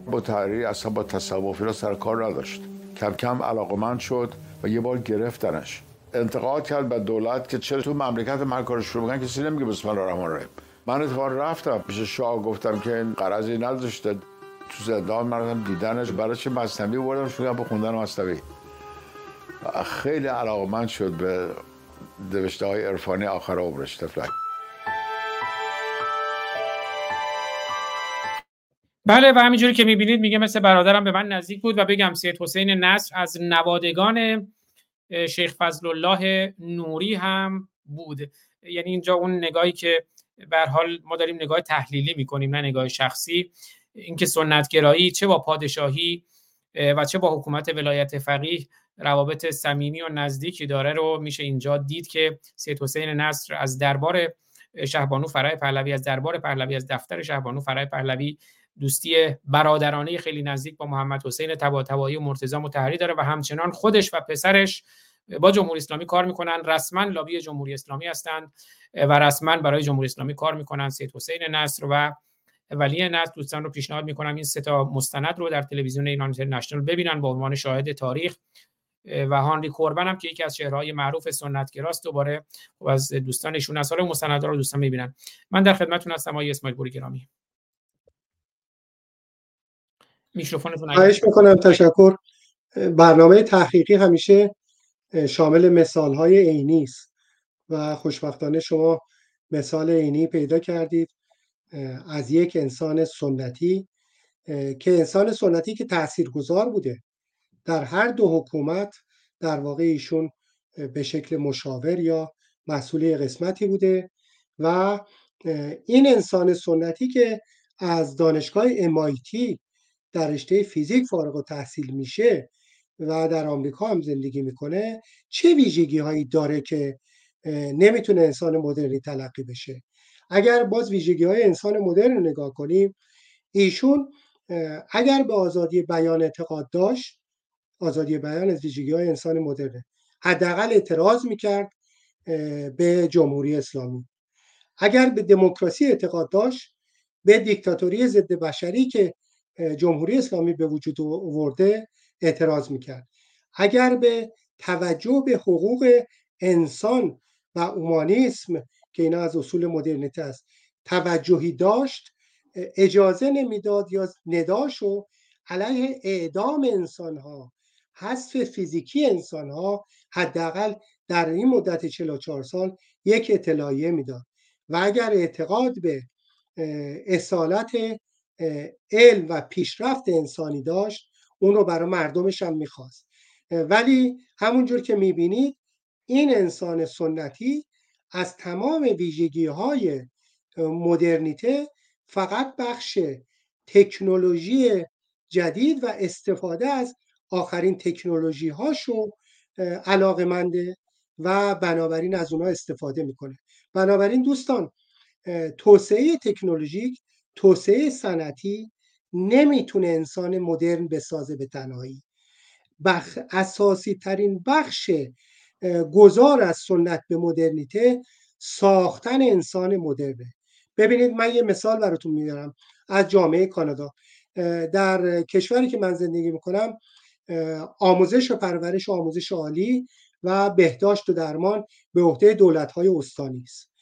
متحری اصلا با تصوفی را سر کار نداشت. کم کم علاقمند شد و یه بار گرفتنش. انتقاد کرد به دولت که چرا تو مملکت من کارش شروع بگن کسی نمیگه بسم الله الرحمن الرحیم. من اتفاقا رفتم. پیش شاه گفتم که این قرضی نداشته. تو زندان من رفتم دیدنش برای چه مصنوی بردم شروع به خوندن مصنوی. خیلی علاقمند شد به نوشته های عرفانی آخر عمرش. تفلک. بله و همینجوری که می‌بینید میگه مثل برادرم به من نزدیک بود و بگم سید حسین نصر از نوادگان شیخ فضل الله نوری هم بود. یعنی اینجا اون نگاهی که به حال ما داریم نگاه تحلیلی می‌کنیم نه نگاه شخصی. اینکه سنتگرایی چه با پادشاهی و چه با حکومت ولایت فقیه روابط صمیمی و نزدیکی داره رو میشه اینجا دید که سید حسین نصر از دربار شهبانو فرای پهلوی از دربار پهلوی از دفتر شهبانو فرای پهلوی دوستی برادرانه خیلی نزدیک با محمد حسین طباطبایی و مرتضی مطهری داره و همچنان خودش و پسرش با جمهوری اسلامی کار می‌کنن. رسما لابی جمهوری اسلامی هستند و رسما برای جمهوری اسلامی کار می‌کنن سید حسین نصر و ولی نصر. دوستان رو پیشنهاد می‌کنم این سه تا مستند رو در تلویزیون ایران اینترنشنال ببینن با عنوان شاهد تاریخ. و هانری کوربن هم که یکی از چهرهای معروف سنتگراست دوباره و از دوستانشون از حال مستندها رو دوستان می‌بینن. من در خدمتتون هستم آقای اسماعیل پوری گرامی. میکروفونتون خواهش می‌کنم تشکر. برنامه تحقیقی همیشه شامل مثال های عینی است و خوشبختانه شما مثال عینی پیدا کردید از یک انسان سنتی که انسان سنتی که تاثیرگذار بوده در هر دو حکومت در واقع ایشون به شکل مشاور یا مسئول قسمتی بوده و این انسان سنتی که از دانشگاه MIT در رشته فیزیک فارغ و تحصیل میشه و در آمریکا هم زندگی می‌کنه چه ویژگی هایی داره که نمی‌تونه انسان مدرنی تلقی بشه؟ اگر باز ویژگی های انسان مدرن نگاه کنیم ایشون اگر به آزادی بیان اعتقاد داشت آزادی بیان از ویژگی های انسان مدرنه. حداقل اعتراض می‌کرد به جمهوری اسلامی. اگر به دموکراسی اعتقاد داشت به دیکتاتوری ضد بشری که جمهوری اسلامی به وجود آورده اعتراض می‌کرد. اگر به توجه به حقوق انسان و اومانیسم که اینا از اصول مدرنیته است توجهی داشت اجازه نمی‌داد یا نداشو علیه اعدام انسان ها حذف فیزیکی انسان ها حداقل در این مدت 44 سال یک اطلاعیه می‌داد. و اگر اعتقاد به اصالت علم و پیشرفت انسانی داشت اون رو برای مردمش هم می‌خواست. ولی همونجور که می‌بینید این انسان سنتی از تمام ویژگی های مدرنیته فقط بخش تکنولوژی جدید و استفاده از آخرین تکنولوژی هاشو علاقه و بنابراین از اونها استفاده می‌کنه. بنابراین دوستان توسعه تکنولوژیک توسعه صنعتی نمی‌تونه انسان مدرن بسازه به تنهایی. بخ... اساسی ترین بخش گذار از سنت به مدرنیته ساختن انسان مدرنه. ببینید من یه مثال براتون میارم از جامعه کانادا. در کشوری که من زندگی می‌کنم آموزش و پرورش و آموزش عالی و بهداشت و درمان به عهده دولت های استانی است.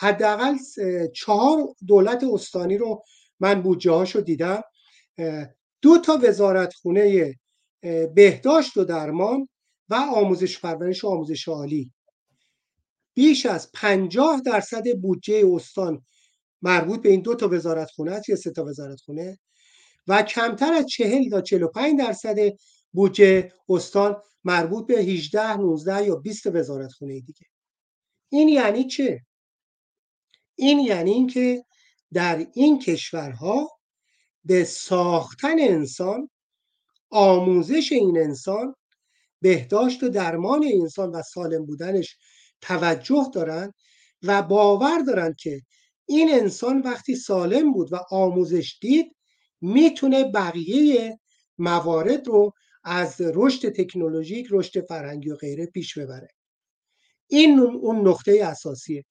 حداقل چهار دولت استانی رو من بودجه هاشو دیدم دو تا وزارت خونه بهداشت و درمان و آموزش پرورش و آموزش عالی. بیش از پنجاه درصد بودجه استان مربوط به این دو تا وزارت خونه یا سه تا وزارت خونه و کمتر از چهل تا 45 درصد بودجه استان مربوط به 18 19 یا 20 وزارت خونه دیگه. این یعنی چه؟ این یعنی اینکه در این کشورها به ساختن انسان آموزش این انسان بهداشت و درمان انسان و سالم بودنش توجه دارند و باور دارند که این انسان وقتی سالم بود و آموزش دید می‌تونه بقیه موارد رو از رشد تکنولوژیک رشد فرهنگی و غیره پیش ببره. این اون نقطه اساسیه.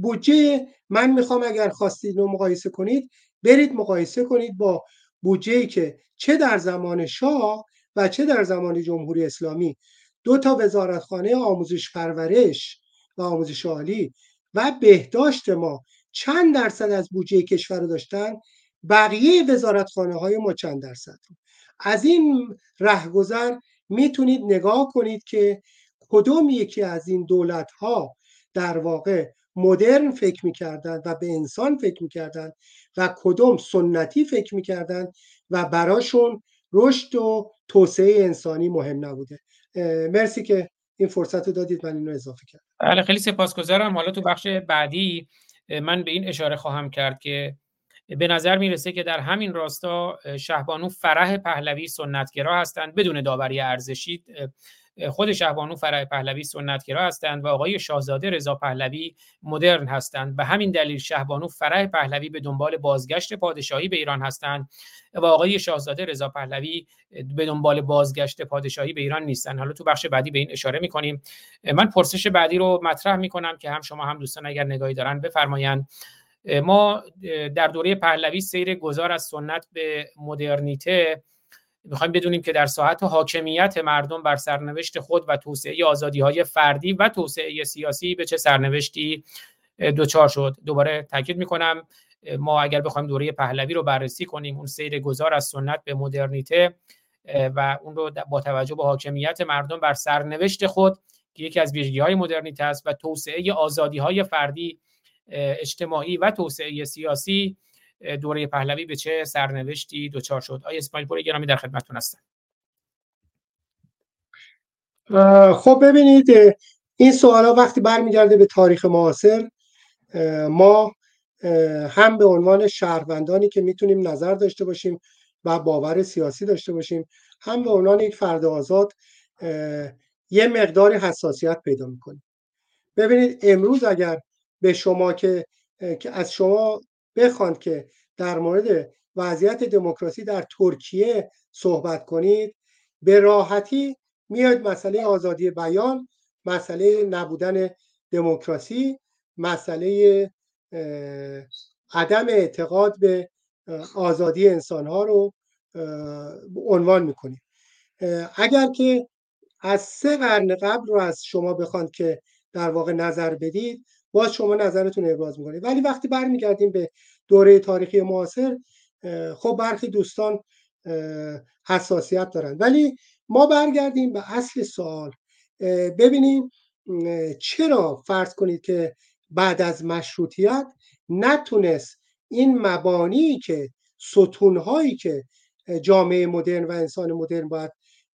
بودجه من می‌خوام اگر خواستید رو مقایسه کنید برید مقایسه کنید با بودجه ای که چه در زمان شاه و چه در زمان جمهوری اسلامی. دو تا وزارتخانه آموزش پرورش و آموزش عالی و بهداشت ما چند درصد از بودجه کشور رو داشتن؟ بقیه وزارتخانه های ما چند درصد؟ از این رهگذر می‌تونید نگاه کنید که کدوم یکی از این دولت ها در واقع مدرن فکر می‌کردن و به انسان فکر می‌کردن و کدوم سنتی فکر می‌کردن و براشون رشد و توسعه انسانی مهم نبوده. مرسی که این فرصت رو دادید من اینو اضافه کردم. بله خیلی سپاسگزارم. حالا تو بخش بعدی من به این اشاره خواهم کرد که به نظر می‌رسه که در همین راستا شهبانو فرح پهلوی سنتگرا هستند بدون داوری ارزشی. خود شهبانو فرح پهلوی سنتگرا هستند و آقای شاهزاده رضا پهلوی مدرن هستند. به همین دلیل شهبانو فرح پهلوی به دنبال بازگشت پادشاهی به ایران هستند و آقای شاهزاده رضا پهلوی به دنبال بازگشت پادشاهی به ایران نیستند. حالا تو بخش بعدی به این اشاره می‌کنیم. من پرسش بعدی رو مطرح می‌کنم که هم شما هم دوستان اگر نگاهی دارن بفرمایند. ما در دوره پهلوی سیر گذار از سنت به مدرنیته می‌خوایم بدونیم که در ساعت حاکمیت مردم بر سرنوشت خود و توسعه آزادی های فردی و توسعه سیاسی به چه سرنوشتی دوچار شد. دوباره تاکید می‌کنم ما اگر بخوایم دوره پهلوی رو بررسی کنیم اون سیر گذار از سنت به مدرنیته و اون رو با توجه به حاکمیت مردم بر سرنوشت خود که یکی از ویژگی های مدرنیته است و توسعه آزادی های فردی اجتماعی و توسعه سیاسی دوره پهلوی به چه سرنوشتی دچار شد؟ آیا اسماعیل پور گرامی در خدمتتون هستم خب ببینید این سوالا وقتی برمیگرده به تاریخ معاصر ما هم به عنوان شهروندانی که می‌تونیم نظر داشته باشیم و باور سیاسی داشته باشیم هم به عنوان یک فرد آزاد یه مقدار حساسیت پیدا می‌کنیم. ببینید امروز اگر به شما که از شما بخواند که در مورد وضعیت دموکراسی در ترکیه صحبت کنید. به راحتی میاد مسئله آزادی بیان مسئله نبودن دموکراسی مسئله عدم اعتقاد به آزادی انسان ها رو عنوان می‌کنید اگر که از سه قرن قبل رو از شما بخواند که در واقع نظر بدید باز شما نظرتون ابراز می‌کنید. ولی وقتی برمیگردیم به دوره تاریخی معاصر خب برخی دوستان حساسیت دارن. ولی ما برگردیم به اصل سوال. ببینیم چرا فرض کنید که بعد از مشروطیت نتونست این مبانی که ستونهایی که جامعه مدرن و انسان مدرن باید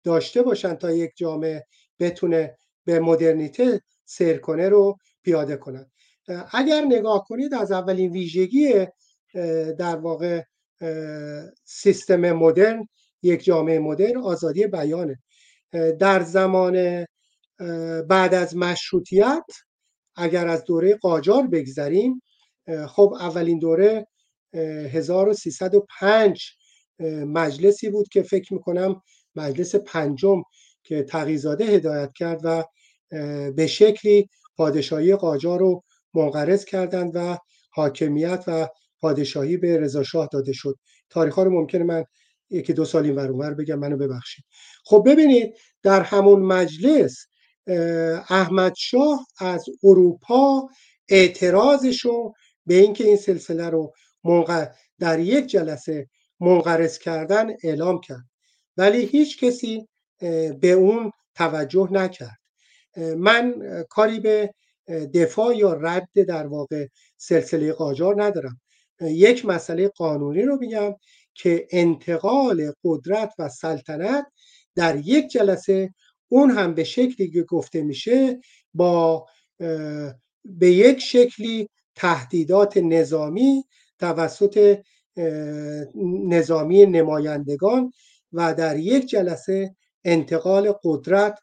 داشته باشن تا یک جامعه بتونه به مدرنیته سیر کنه رو پیاده کنن. اگر نگاه کنید از اولین ویژگی در واقع سیستم مدرن یک جامعه مدرن آزادی بیانه. در زمان بعد از مشروطیت اگر از دوره قاجار بگذریم خب اولین دوره 1305 مجلسی بود که فکر می‌کنم مجلس پنجم که تقیزاده هدایت کرد و به شکلی پادشاهی قاجار رو منقرض کردند و حاکمیت و پادشاهی به رضا شاه داده شد. تاریخ ها رو ممکنه من یکی دو سال این ور بگم منو ببخشید. خب ببینید در همون مجلس احمد شاه از اروپا اعتراضش رو به اینکه این سلسله رو در یک جلسه منقرض کردن اعلام کرد. ولی هیچ کسی به اون توجه نکرد. من کاری به دفاع یا رد در واقع سلسله قاجار ندارم. یک مسئله قانونی رو میگم که انتقال قدرت و سلطنت در یک جلسه اون هم به شکلی که گفته میشه با به یک شکلی تهدیدات نظامی توسط نظامی نمایندگان و در یک جلسه انتقال قدرت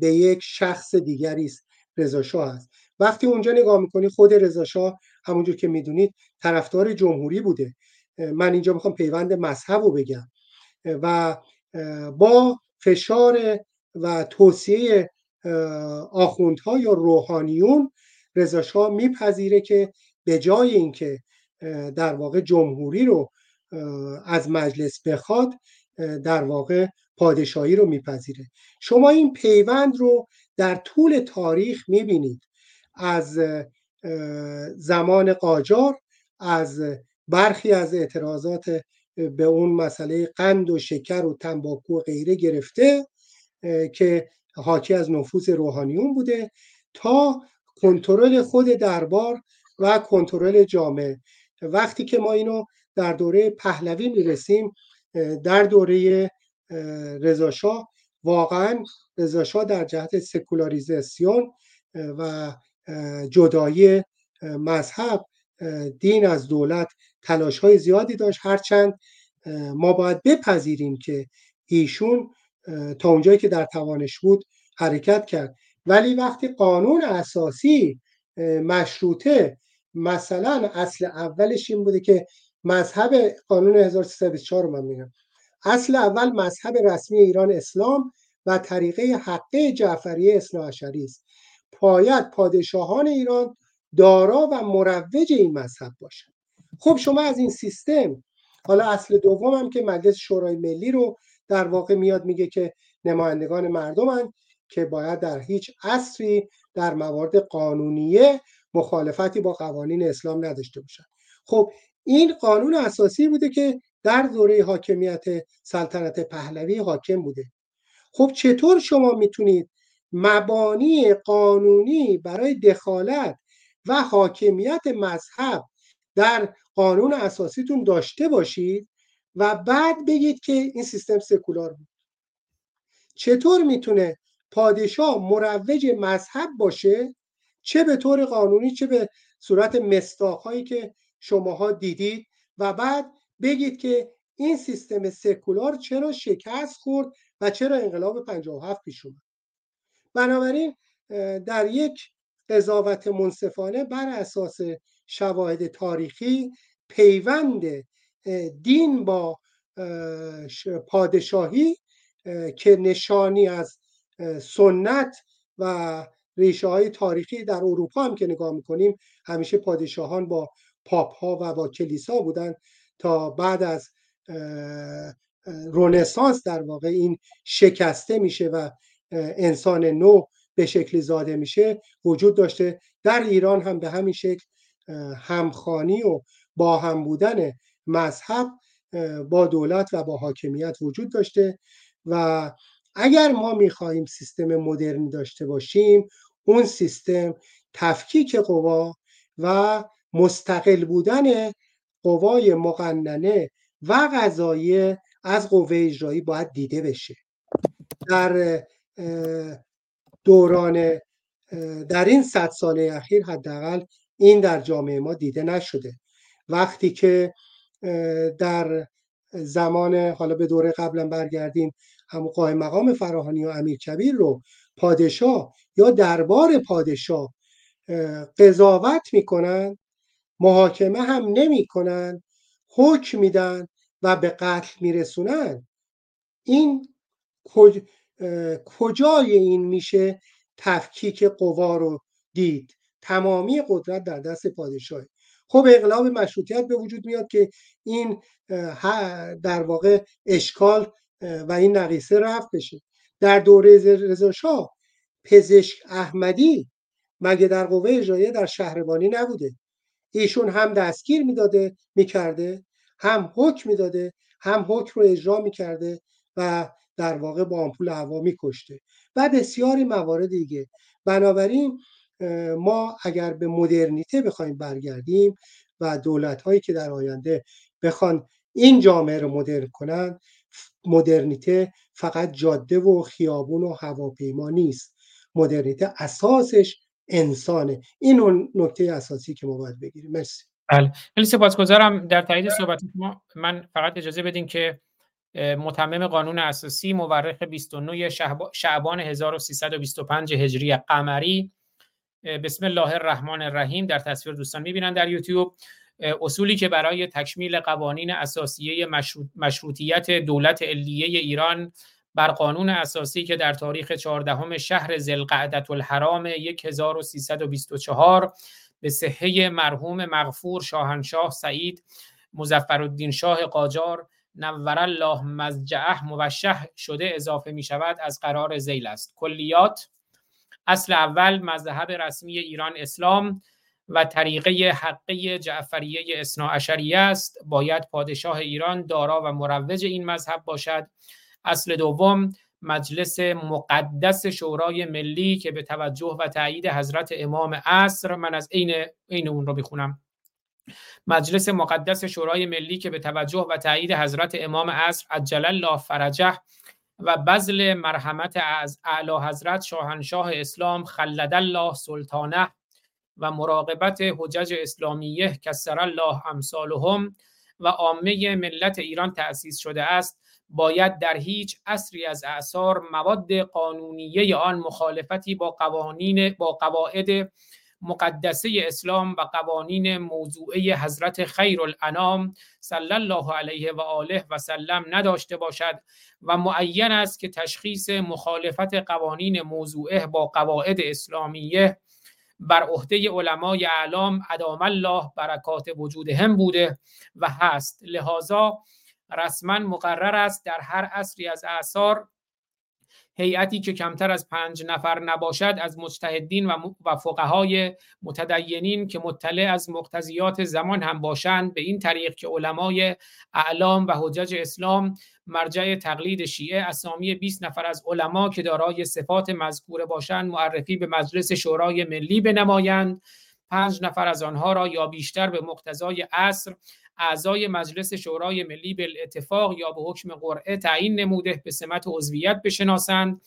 به یک شخص دیگری است رضا شاه است وقتی اونجا نگاه می‌کنی خود رضا شاه همونجور که می‌دونید طرفدار جمهوری بوده. من اینجا می‌خوام پیوند مذهب رو بگم. و با فشار و توصیه آخوندها یا روحانیون رضا شاه میپذیره که به جای اینکه در واقع جمهوری رو از مجلس بخواد در واقع پادشاهی رو میپذیره. شما این پیوند رو در طول تاریخ می‌بینید. از زمان قاجار از برخی از اعتراضات به اون مسئله قند و شکر و تنباکو و غیره گرفته که حاکی از نفوذ روحانیون بوده تا کنترل خود دربار و کنترل جامعه. وقتی که ما اینو در دوره پهلوی می‌رسیم در دوره رضاشاه واقعا رضاشاه در جهت سکولاریزاسیون و جدایی مذهب دین از دولت تلاش های زیادی داشت. هرچند ما باید بپذیریم که ایشون تا اونجایی که در توانش بود حرکت کرد. ولی وقتی قانون اساسی مشروطه مثلا اصل اولش این بوده که مذهب قانون 1324 رو من میگم. اصل اول مذهب رسمی ایران اسلام و طریقه حقه جعفری اصلاحشری است. پاید پادشاهان ایران دارا و مروج این مذهب باشند. خب شما از این سیستم حالا اصل دوم هم که مجلس شورای ملی رو در واقع میاد میگه که نمایندگان مردمن که باید در هیچ عصری در موارد قانونیه مخالفتی با قوانین اسلام نداشته باشند. خب این قانون اساسی بوده که در دوره حاکمیت سلطنت پهلوی حاکم بوده. خب چطور شما می‌تونید مبانی قانونی برای دخالت و حاکمیت مذهب در قانون اساسیتون داشته باشید و بعد بگید که این سیستم سکولار بود؟ چطور می‌تونه پادشاه مروج مذهب باشه؟ چه به طور قانونی چه به صورت مستاخهایی که شماها دیدید و بعد بگید که این سیستم سکولار چرا شکست خورد و چرا انقلاب 57 پیش اومد. بنابراین در یک قضاوت منصفانه بر اساس شواهد تاریخی پیوند دین با پادشاهی که نشانی از سنت و ریشه های تاریخی در اروپا هم که نگاه می‌کنیم همیشه پادشاهان با پاپ ها و با کلیسا بودن. تا بعد از رونسانس در واقع این شکسته میشه و انسان نو به شکلی زاده میشه وجود داشته. در ایران هم به همین شکل همخانی و با هم بودن مذهب با دولت و با حاکمیت وجود داشته. و اگر ما می‌خواهیم سیستم مدرنی داشته باشیم اون سیستم تفکیک قوا و مستقل بودن قوای مقننه و قضایی از قوه اجرایی باید دیده بشه. در دوران در این صد ساله اخیر حداقل این در جامعه ما دیده نشده. وقتی که در زمان حالا به دوره قبلا برگردیم هم قائم مقام فراهانی و امیر کبیر رو پادشاه یا دربار پادشاه قضاوت می‌کنن محاکمه هم نمی‌کنن حکم میدن و به قتل میرسونن. این کجای این میشه تفکیک قوا رو دید؟ تمامی قدرت در دست پادشاه خب اقلاب مشروطیت به وجود میاد که این در واقع اشکال و این نقیصه رفت بشه. در دوره رضا شاه پزشک احمدی مگه در قوه اجرایه در شهربانی نبوده؟ ایشون هم دستگیر می‌داده می‌کرده هم حکم می‌داده هم حکم رو اجرا می‌کرده و در واقع با آمپول هوا میکشته. و بسیاری موارد دیگه. بنابراین ما اگر به مدرنیته بخوایم برگردیم و دولت هایی که در آینده بخوان این جامعه رو مدرن کنن مدرنیته فقط جاده و خیابون و هواپیما نیست. مدرنیته اساسش انسانه. این اون نکته اساسی که ما باید بگیریم. مرسی. بله. خیلی سپاسگزارم. در تایید صحبت ما من فقط اجازه بدین که متمم قانون اساسی مورخ 29 شعبان 1325 هجری قمری بسم الله الرحمن الرحیم در تصویر دوستان می‌بینن در یوتیوب. اصولی که برای تکمیل قوانین اساسیه مشروطیت دولت علیه ایران بر قانون اساسی که در تاریخ 14 شهر زلقعدت الحرام 1324 به صحه مرحوم مغفور شاهنشاه سعید مزفر الدین شاه قاجار نور الله مزجعه موشه شده اضافه می شود از قرار زیل است. کلیات اصل اول مذهب رسمی ایران اسلام و طریقه حقه جعفریه اسنا است. باید پادشاه ایران دارا و مروج این مذهب باشد. اصل دوم مجلس مقدس شورای ملی که به توجه و تایید حضرت امام عصر من از عین عین اون رو می‌خونم. مجلس مقدس شورای ملی که به توجه و تایید حضرت امام عصر عجل الله فرجه و بذل مرحمت از اعلی حضرت شاهنشاه اسلام خلد الله سلطانه و مراقبت حجج اسلامیه کسر الله امثالهم و عامه ملت ایران تأسیس شده است. باید در هیچ اصری از اعثار مواد قانونیه آن مخالفتی با قوانین با قواعد مقدسه اسلام و قوانین موضوعه حضرت خیر الانام صلی الله علیه و آله و سلم نداشته باشد و معین است که تشخیص مخالفت قوانین موضوعه با قواعد اسلامیه بر عهده علمای اعلام ادام الله برکات وجودهم بوده و هست. لذا رسما مقرر است در هر عصری از اعثار هیئتی که کمتر از پنج نفر نباشد از مجتهدین و فقهای متدینین که مطلع از مقتضیات زمان هم باشند به این طریق که علمای اعلام و حجج اسلام مرجع تقلید شیعه اسامی 20 نفر از علما که دارای صفات مذکوره باشند معرفی به مجلس شورای ملی بنمایند. پنج نفر از آنها را یا بیشتر به مقتضای عصر اعضای مجلس شورای ملی به اتفاق یا به حکم قرعه تعیین نموده به سمت عضویت بشناسند.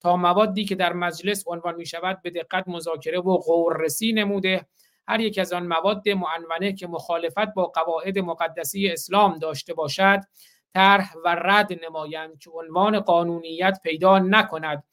تا موادی که در مجلس عنوان می شود به دقت مذاکره و غوررسی نموده. هر یک از آن مواد معنونه که مخالفت با قواعد مقدسی اسلام داشته باشد طرح و رد نمایند که عنوان قانونیت پیدا نکند.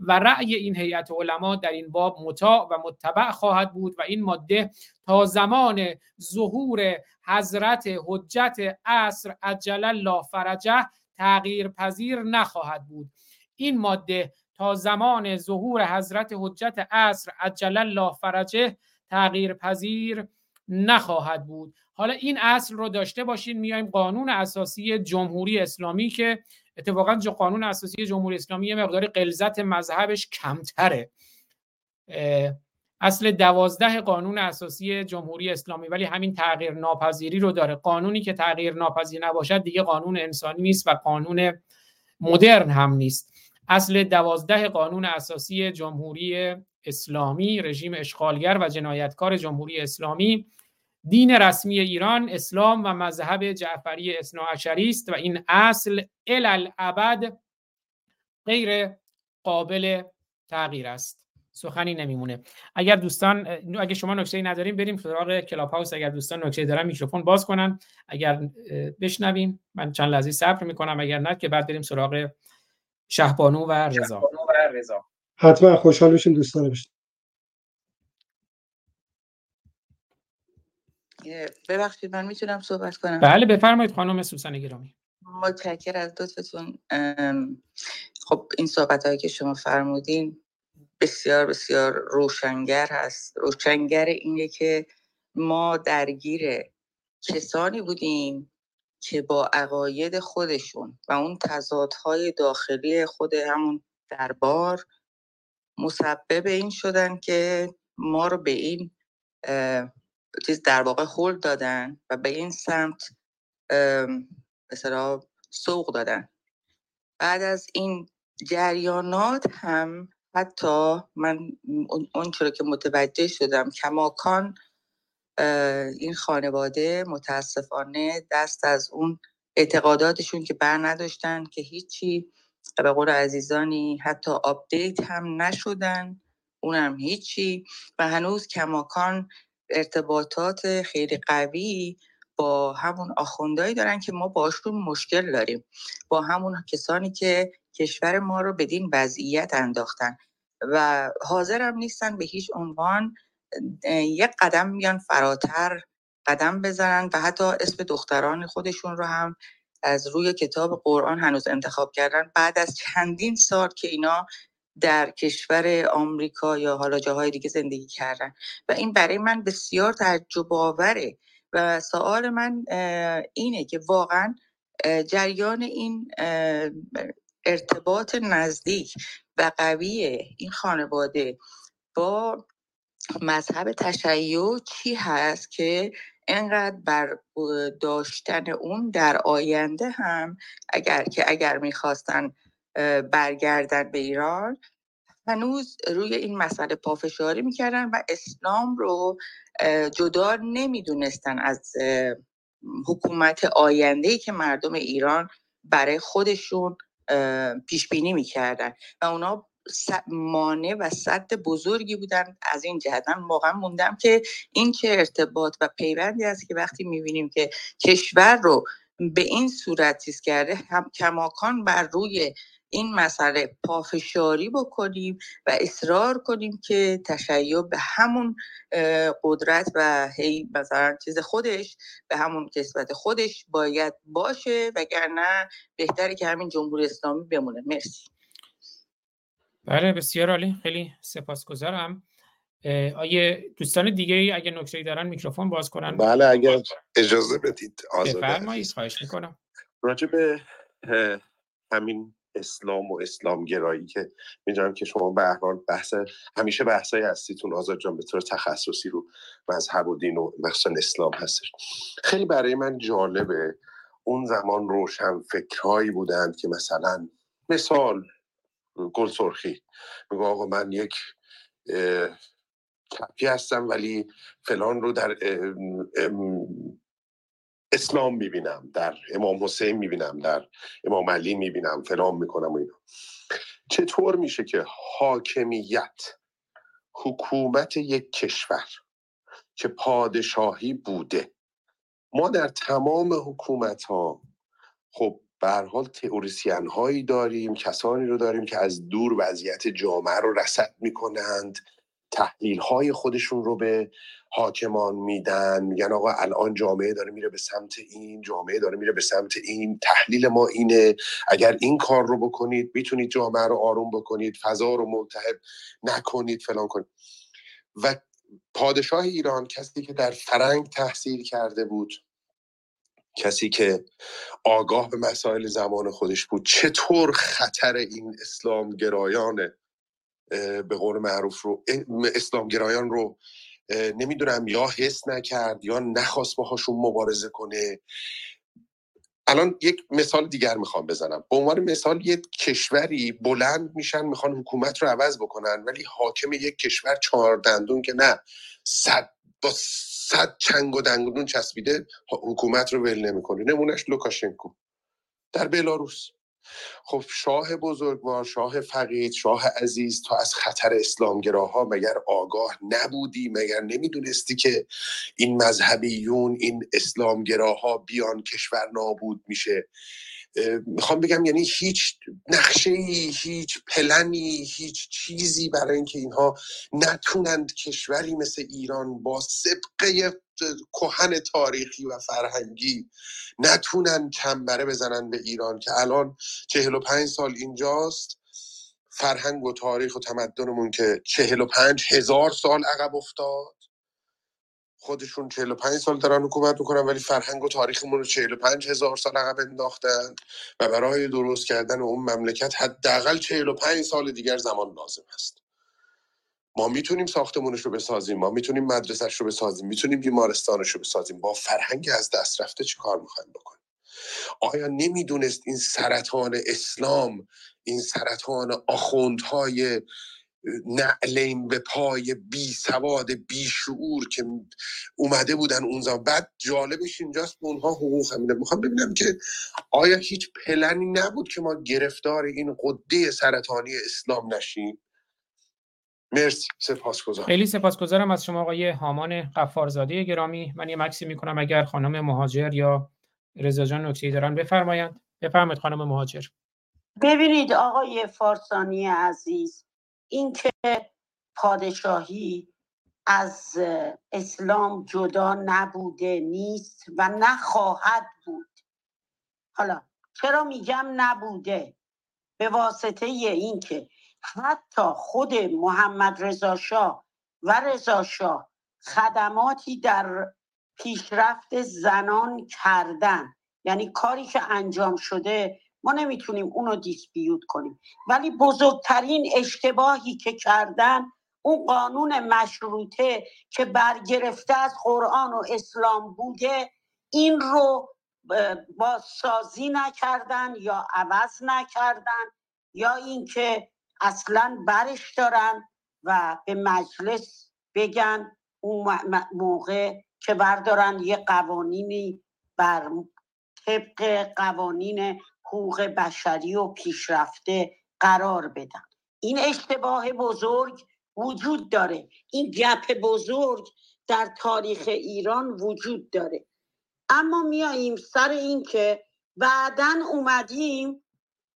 و رأی این هیئت علما در این باب مطاع و متبع خواهد بود و این ماده تا زمان ظهور حضرت حجت عصر عجل الله فرجه تغییر پذیر نخواهد بود. این ماده تا زمان ظهور حضرت حجت عصر عجل الله فرجه تغییر پذیر نخواهد بود. حالا این اصل رو داشته باشین میایم قانون اساسی جمهوری اسلامی که اتفاقا جو قانون اساسی جمهوری اسلامی یه مقداری قلزت مذهبش کمتره. اصل دوازده قانون اساسی جمهوری اسلامی ولی همین تغییر ناپذیری رو داره. قانونی که تغییر ناپذیر نباشد دیگه قانون انسانی نیست و قانون مدرن هم نیست. اصل دوازده قانون اساسی جمهوری اسلامی رژیم اشغالگر و جنایتکار جمهوری اسلامی دین رسمی ایران اسلام و مذهب جعفری اثناعشری است و این اصل الالعبد غیر قابل تغییر است. سخنی نمیمونه. اگر دوستان اگر شما نکته نداریم بریم سراغ کلاب هاوس اگر دوستان نکته دارن میکروفون باز کنن. اگر بشنویم من چند لحظه صبر می‌کنم. اگر نه که بعد بریم سراغ شهبانو و رضا. حتما. خوشحال بشین دوستان. بشین ببخشید من می‌تونم صحبت کنم؟ بله بفرمایید خانم سوسن گرامی. متشکر از لطفتون خب این صحبت هایی که شما فرمودین بسیار بسیار روشنگر هست. روشنگر اینه که ما درگیر کسانی بودیم که با عقاید خودشون و اون تضادهای داخلی خود همون دربار مسبب این شدن که ما رو به این چیز در واقع هول دادن و به این سمت مثلا سوق دادن. بعد از این جریانات هم حتی من اون که متوجه شدم کماکان این خانواده متاسفانه دست از اون اعتقاداتشون که بر نداشتن که هیچی به قول عزیزانی حتی آپدیت هم نشدن اونم هیچی و هنوز کماکان ارتباطات خیلی قوی با همون آخوندهایی دارن که ما باشون مشکل داریم. با همون کسانی که کشور ما رو بدین وضعیت انداختن و حاضرم نیستن به هیچ عنوان یک قدم میان فراتر قدم بزنن و حتی اسم دختران خودشون رو هم از روی کتاب قرآن هنوز انتخاب کردن. بعد از چندین سال که اینا در کشور آمریکا یا حالا جاهای دیگه زندگی کردن. و این برای من بسیار تعجب آوره. و سوال من اینه که واقعا جریان این ارتباط نزدیک و قوی این خانواده با مذهب تشیع چی هست که انقدر بر داشتن اون در آینده هم اگر که اگر می‌خواستن برگردن به ایران. هنوز روی این مسئله پافشاری می‌کردن و اسلام رو جدا نمی‌دونستن از حکومت آینده که مردم ایران برای خودشون پیش بینی می‌کردن. و اونا مانع و صد بزرگی بودن از این جهت. من واقعا موندم که این چه ارتباط و پیوندی است که وقتی می‌بینیم که کشور رو به این صورت چیز کرده هم کماکان بر روی این مسئله پافشاری بکنیم و اصرار کنیم که تشیع به همون قدرت و هی مثلا چیز خودش به همون کسبت خودش باید باشه وگرنه بهتره که همین جمهوری اسلامی بمونه. مرسی. بله بسیار عالی. خیلی سپاسگزارم. آیه دوستان دیگه ای اگه نکته دارن میکروفون باز کنن. بله اگر اجازه بدید بفرمایید خواهش می‌کنم. راجع به همین اسلام و اسلام گرایی که می‌دونم که شما به حال بحث همیشه بحثای هستیتون آزاد جان به طور تخصصی رو مذهب و دین و مخصوصا اسلام هستش. خیلی برای من جالبه اون زمان روشن فکرهایی بودند که مثلا مثال گل سرخی میگو آقا من یک کپی هستم ولی فلان رو در اسلام می‌بینم در امام حسین می‌بینم در امام علی می‌بینم فلان می‌کنم و اینا. چطور میشه که حاکمیت حکومت یک کشور که پادشاهی بوده؟ ما در تمام حکومت ها خب به حال تئوریسین هایی داریم کسانی رو داریم که از دور وضعیت جامعه رو رسد می‌کنند. تحلیل های خودشون رو به حاکمان میدن. میگن آقا الان جامعه داره میره به سمت این جامعه داره میره به سمت این. تحلیل ما اینه. اگر این کار رو بکنید می‌تونید جامعه رو آروم بکنید فضا رو ملتهب نکنید فلان کنید. و پادشاه ایران کسی که در فرنگ تحصیل کرده بود کسی که آگاه به مسائل زمان خودش بود چطور خطر این اسلام گرایان به قول معروف رو اسلام گرایان رو نمی‌دونم یا حس نکرد یا نخواست باهاشون مبارزه کنه. الان یک مثال دیگر می‌خوام بزنم. به عنوان مثال یک کشوری بلند میشن می‌خوان حکومت رو عوض بکنن ولی حاکم یک کشور چهار دندون که نه صد با صد چنگ و دندون چسبیده حکومت رو ول نمی‌کنه. نمونش لوکاشنکو. در بلاروس خب شاه بزرگوار شاه فقید شاه عزیز تو از خطر اسلامگراها مگر آگاه نبودی؟ مگر نمی‌دونستی که این مذهبیون این اسلامگراها بیان کشور نابود میشه؟ می‌خوام بگم یعنی هیچ نقشه هیچ پلنی هیچ چیزی برای اینکه اینها نتونند کشوری مثل ایران با سبقه کهن تاریخی و فرهنگی نتونن چنبره بزنن به ایران که الان چهل و پنج سال اینجاست. فرهنگ و تاریخ و تمدنمون که چهل و پنج هزار سال عقب افتاد. خودشون 45 سال دارن حکومت می‌کنن ولی فرهنگ و تاریخمون رو 45 هزار سال عقب انداختن و برای درست کردن اون مملکت حداقل 45 سال دیگر زمان لازم است ما می‌تونیم ساختمونش رو بسازیم ما می‌تونیم مدرسهش رو بسازیم می‌تونیم بیمارستانش رو بسازیم. با فرهنگ از دست رفته چی کار می‌خوایم بکنیم؟ آیا نمی‌دونست این سرطان اسلام این سرطان آخوندهای نعلین به پای بی سواد بی شعور که اومده بودن اون زمان. بعد جالبش اینجاست به اونها حقوق همینه می‌خوام ببینم که آیا هیچ پلنی نبود که ما گرفتار این قده سرطانی اسلام نشیم؟ مرسی. سپاسگزارم. خیلی سپاسگزارم از شما آقای هامان قفارزاده گرامی. من یه مکسی می‌کنم اگر خانم مهاجر یا رضا جان نکته دارن بفرمایند. بفرمایید خانم مهاجر. ببینید آقای فارسانی عزیز اینکه پادشاهی از اسلام جدا نبوده نیست و نخواهد بود. حالا چرا میگم نبوده؟ به واسطه اینکه حتی خود محمد رضا شاه و رضا شاه خدماتی در پیشرفت زنان کردن یعنی کاری که انجام شده ما نمی‌تونیم اونو دیسپیوت کنیم. ولی بزرگترین اشتباهی که کردن اون قانون مشروطه که برگرفته از قرآن و اسلام بوده این رو با سازی نکردن یا عوض نکردن یا اینکه اصلا برش دارن و به مجلس بگن اون موقع که بردارن یه قوانینی بر طبق قوانین حقوق بشری و پیشرفته قرار بدن. این اشتباه بزرگ وجود داره. این گپ بزرگ در تاریخ ایران وجود داره. اما میاییم سر اینکه بعدا اومدیم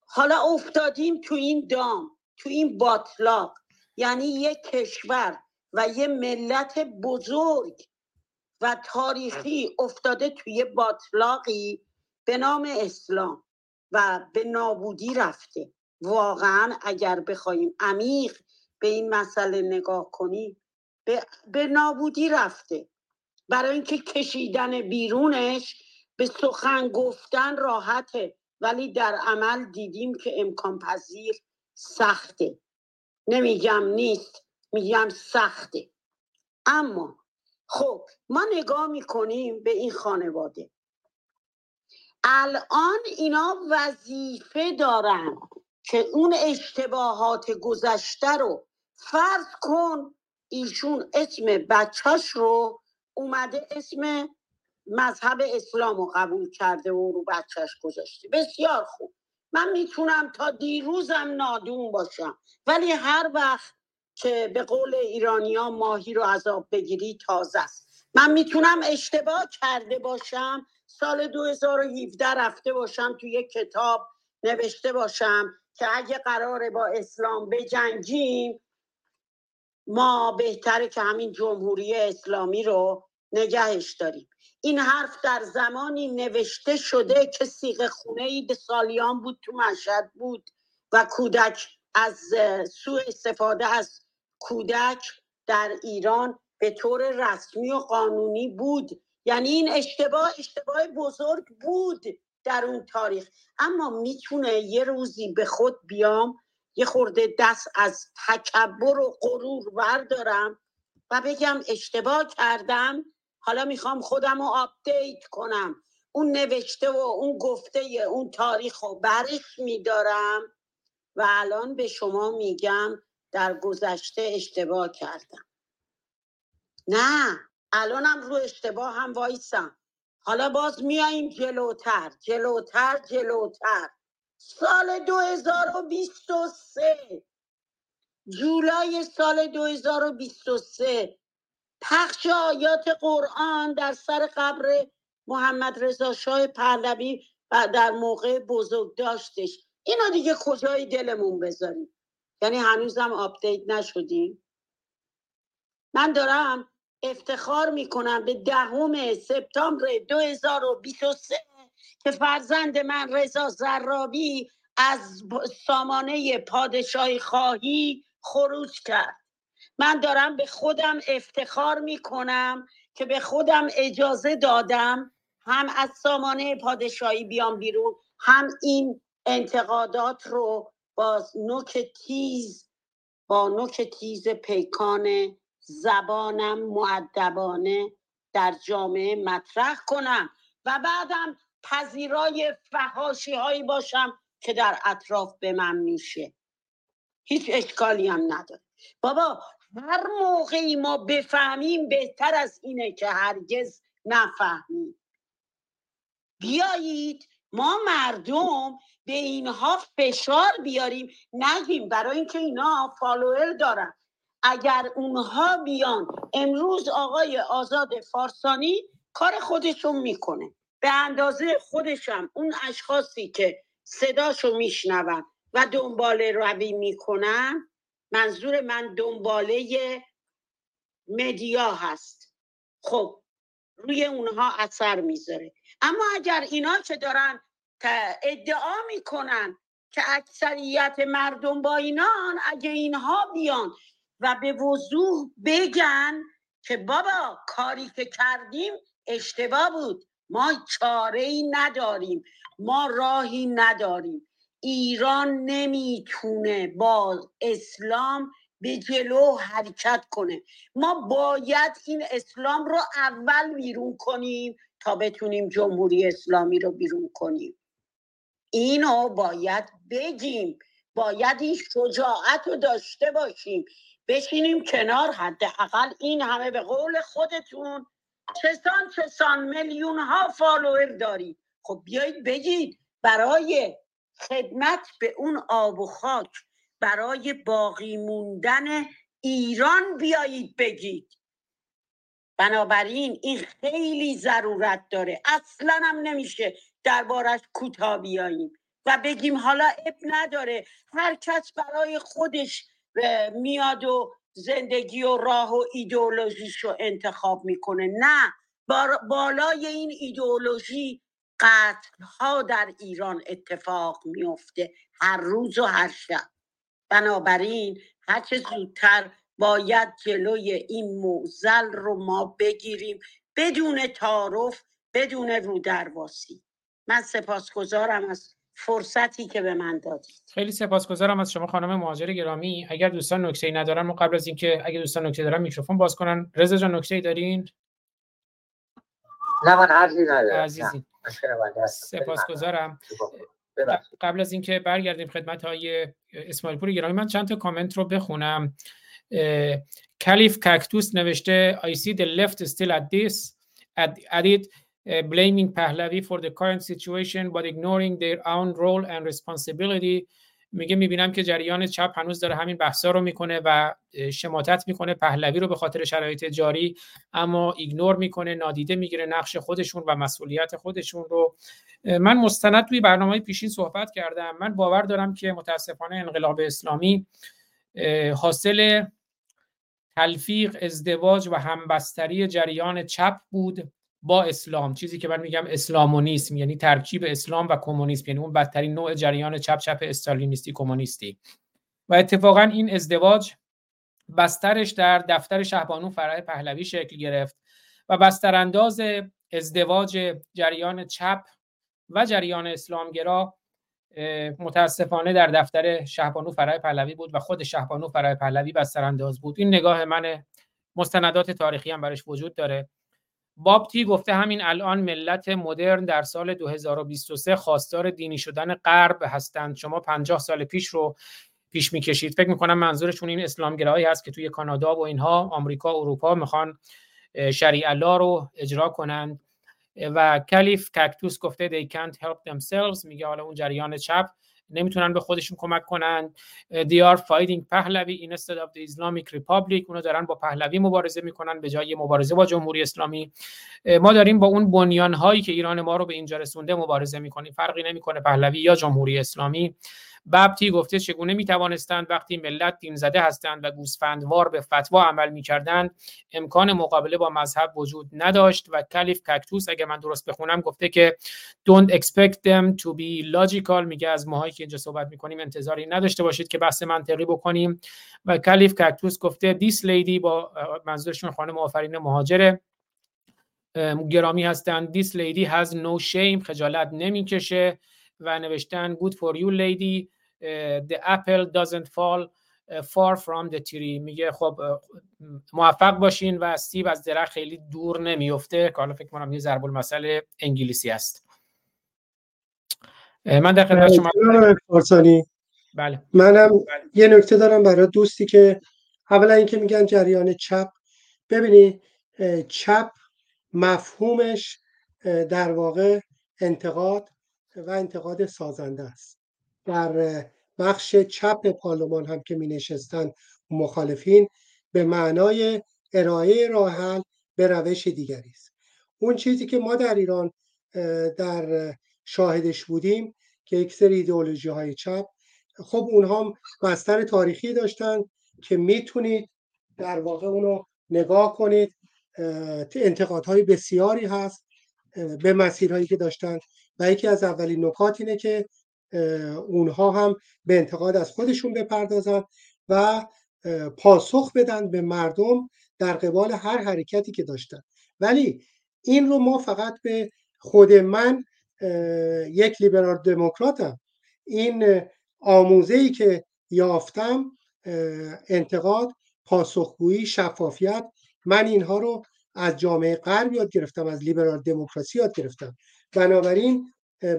حالا افتادیم تو این دام تو این باطلاق. یعنی یک کشور و یه ملت بزرگ و تاریخی افتاده توی باطلاقی به نام اسلام. و به نابودی رفته. واقعا اگر بخوایم عمیق به این مسئله نگاه کنیم به, به نابودی رفته. برای اینکه کشیدن بیرونش به سخن گفتن راحته ولی در عمل دیدیم که امکان پذیر سخته. نمیگم نیست میگم سخته. اما خب ما نگاه می‌کنیم به این خانواده. الان اینا وظیفه دارن که اون اشتباهات گذشته رو فرض کن ایشون اسم بچهش رو اومده اسم مذهب اسلام رو قبول کرده و رو بچهش گذاشته. بسیار خوب. من می‌تونم تا دیروزم نادون باشم. ولی هر وقت که به قول ایرانیا ماهی رو عذاب بگیری تازه است. من می‌تونم اشتباه کرده باشم سال 2017 رفته باشم توی یک کتاب نوشته باشم که اگه قراره با اسلام بجنگیم ما بهتره که همین جمهوری اسلامی رو نگهش داریم. این حرف در زمانی نوشته شده که سیغ خونه اید سالیان بود تو مشهد بود و کودک از سوء استفاده از کودک در ایران به طور رسمی و قانونی بود. یعنی این اشتباه اشتباه بزرگ بود در اون تاریخ. اما می‌تونه یه روزی به خود بیام یه خورده دست از تکبر و غرور بردارم و بگم اشتباه کردم حالا می‌خوام خودم رو آپدیت کنم. اون نوشته و اون گفته اون تاریخ رو برش میدارم و الان به شما میگم در گذشته اشتباه کردم. نه! الانم رو اشتباه هم وایسم. حالا باز میاییم جلوتر جلوتر جلوتر. سال 2023 جولای سال 2023 پخش آیات قرآن در سر قبر محمد رضا شاه پهلوی و در موقع بزرگ داشتش. اینا دیگه کجای دلمون بذاریم؟ یعنی هنوزم آپدیت نشدیم؟ من دارم افتخار می‌کنم به دهم سپتامبر 2023 که فرزند من رضا زرابی از سامانه پادشاهی خواهی خروج کرد. من دارم به خودم افتخار می‌کنم که به خودم اجازه دادم هم از سامانه پادشاهی بیام بیرون هم این انتقادات رو با نوک تیز با نوک تیز پیکان زبانم معدبانه در جامعه مطرح کنم و بعدم پذیرای فهاشی هایی باشم که در اطراف به من میشه. هیچ اشکالی هم نداره. بابا هر موقعی ما بفهمیم بهتر از اینه که هرگز نفهمیم. بیایید ما مردم به اینها فشار بیاریم نگیم. برای اینکه اینا فالوور دارن. اگر اونها بیان امروز آقای آزاد فارسانی کار خودشون می‌کنه. به اندازه خودشم اون اشخاصی که صداشو میشنون و دنباله روی می‌کنن منظور من دنباله مدیا هست. خب روی اونها اثر می‌ذاره. اما اگر اینا که دارن ادعا می‌کنن که اکثریت مردم با اینان اگه اینها بیان و به وضوح بگن که بابا کاری که کردیم اشتباه بود. ما چاره ای نداریم. ما راهی نداریم. ایران نمی‌تونه با اسلام به جلو حرکت کنه. ما باید این اسلام رو اول بیرون کنیم تا بتونیم جمهوری اسلامی رو بیرون کنیم. اینو باید بگیم. باید این شجاعت رو داشته باشیم. بشینیم کنار حداقل این همه به قول خودتون. چسان چسان میلیون ها فالوور دارید خب بیایید بگید برای خدمت به اون آب و خاک برای باقی موندن ایران بیایید بگید. بنابراین این خیلی ضرورت داره. اصلا هم نمیشه دربارش کوتاه بیاییم و بگیم حالا اب نداره. هر کس برای خودش میاد و زندگی و راه و ایدئولوژیش رو انتخاب می‌کنه. نه بالای این ایدئولوژی قتل ها در ایران اتفاق میفته هر روز و هر شب. بنابراین هرچه زودتر باید جلوی این موزل رو ما بگیریم بدون تعارف بدون رودرواسی. من سپاسگزارم از فرصتی که به من دادید. خیلی سپاسگزارم از شما خانم مهاجر گرامی. اگر دوستان نکته ای ندارن ما قبل از اینکه اگر دوستان نکته دارن میکروفون باز کنن. رضا جان نکته ای دارین؟ نه من عرضی ندارم. عزیزی سپاسگزارم. قبل از اینکه برگردیم خدمت های اسماعیل پور گرامی من چند تا کامنت رو بخونم. کلیف کاکتوس نوشته I see the left still at this. at, it blaming Pahlavi for the current situation but ignoring their own role and responsibility. میگه می‌بینم که جریان چپ هنوز داره همین بحثا رو می‌کنه و شماتت می‌کنه پهلوی رو به خاطر شرایط جاری اما ایگنور می‌کنه نادیده می‌گیره نقش خودشون و مسئولیت خودشون رو. من مستند توی برنامه پیشین صحبت کردم. من باور دارم که متاسفانه انقلاب اسلامی حاصل تلفیق ازدواج و همبستری جریان چپ بود. با اسلام. چیزی که من میگم اسلامونیسم یعنی ترکیب اسلام و کمونیسم یعنی اون بدترین نوع جریان چپ چپ استالینیستی کمونیستی. و اتفاقا این ازدواج بسترش در دفتر شهبانو فرح پهلوی شکل گرفت و بسترانداز ازدواج جریان چپ و جریان اسلامگرا متاسفانه در دفتر شهبانو فرای پهلوی بود و خود شهبانو فرای پهلوی بسترانداز بود. این نگاه من مستندات تاریخی هم برش وجود داره. بابتی گفته همین الان ملت مدرن در سال 2023 خواستار دینی شدن غرب هستند. شما 50 سال پیش رو پیش می‌کشید. فکر می‌کنم منظورشون این اسلامگرایی هست که توی کانادا و اینها آمریکا اروپا می‌خوان شریع الله رو اجرا کنند. و کلیف کاکتوس گفته they can't help themselves. میگه حالا اون جریان چپ. نمی‌تونن به خودشون کمک کنن. they are fighting پهلوی instead of the Islamic Republic. اونا دارن با پهلوی مبارزه می‌کنن به جای مبارزه با جمهوری اسلامی. ما داریم با اون بنیان هایی که ایران ما رو به اینجا رسونده مبارزه می‌کنیم. فرقی نمی‌کنه پهلوی یا جمهوری اسلامی. ببتی گفته چگونه می توانستند وقتی ملت دین زده هستند و گوسفندوار به فتوا عمل می کردند امکان مقابله با مذهب وجود نداشت و کلیف کاکتوس اگر من درست بخونم گفته که don't expect them to be logical میگه. از ماهایی که اینجا صحبت می‌کنیم انتظاری نداشته باشید که بحث منطقی بکنیم. و کلیف کاکتوس گفته this lady با منظورشون خانم آفرین مهاجره گرامی هستند. This lady has no shame خجالت نمی‌کشه. و نوشتن good for you lady. the apple doesn't fall far from the tree. میگه خب موفق باشین و سیب از درخت خیلی دور نمیفته. که حالا فکر کنم یه ضرب المثل انگلیسی است. من در خدمت شما بله. منم یه نکته دارم برای دوستی که اولا اینکه میگن جریان چپ. ببینید چپ مفهومش در واقع انتقاد و انتقاد سازنده است. در بخش چپ پارلمان هم که می نشستن مخالفین به معنای ارائه راه به روش دیگری است. اون چیزی که ما در ایران در شاهدش بودیم که یک سری ایدئولوژی های چپ خب اونها هم بستر تاریخی داشتن که می‌تونید در واقع اونو نگاه کنید. انتقادهای بسیاری هست به مسیرهایی که داشتن و یکی از اولین نکات اینه که اونها هم به انتقاد از خودشون بپردازن و پاسخ بدن به مردم در قبال هر حرکتی که داشتن. ولی این رو ما فقط به خود من یک لیبرال دموکراتم این آموزه ای که یافتم انتقاد پاسخگویی شفافیت من اینها رو از جامعه غرب یاد گرفتم از لیبرال دموکراسی یاد گرفتم. بنابراین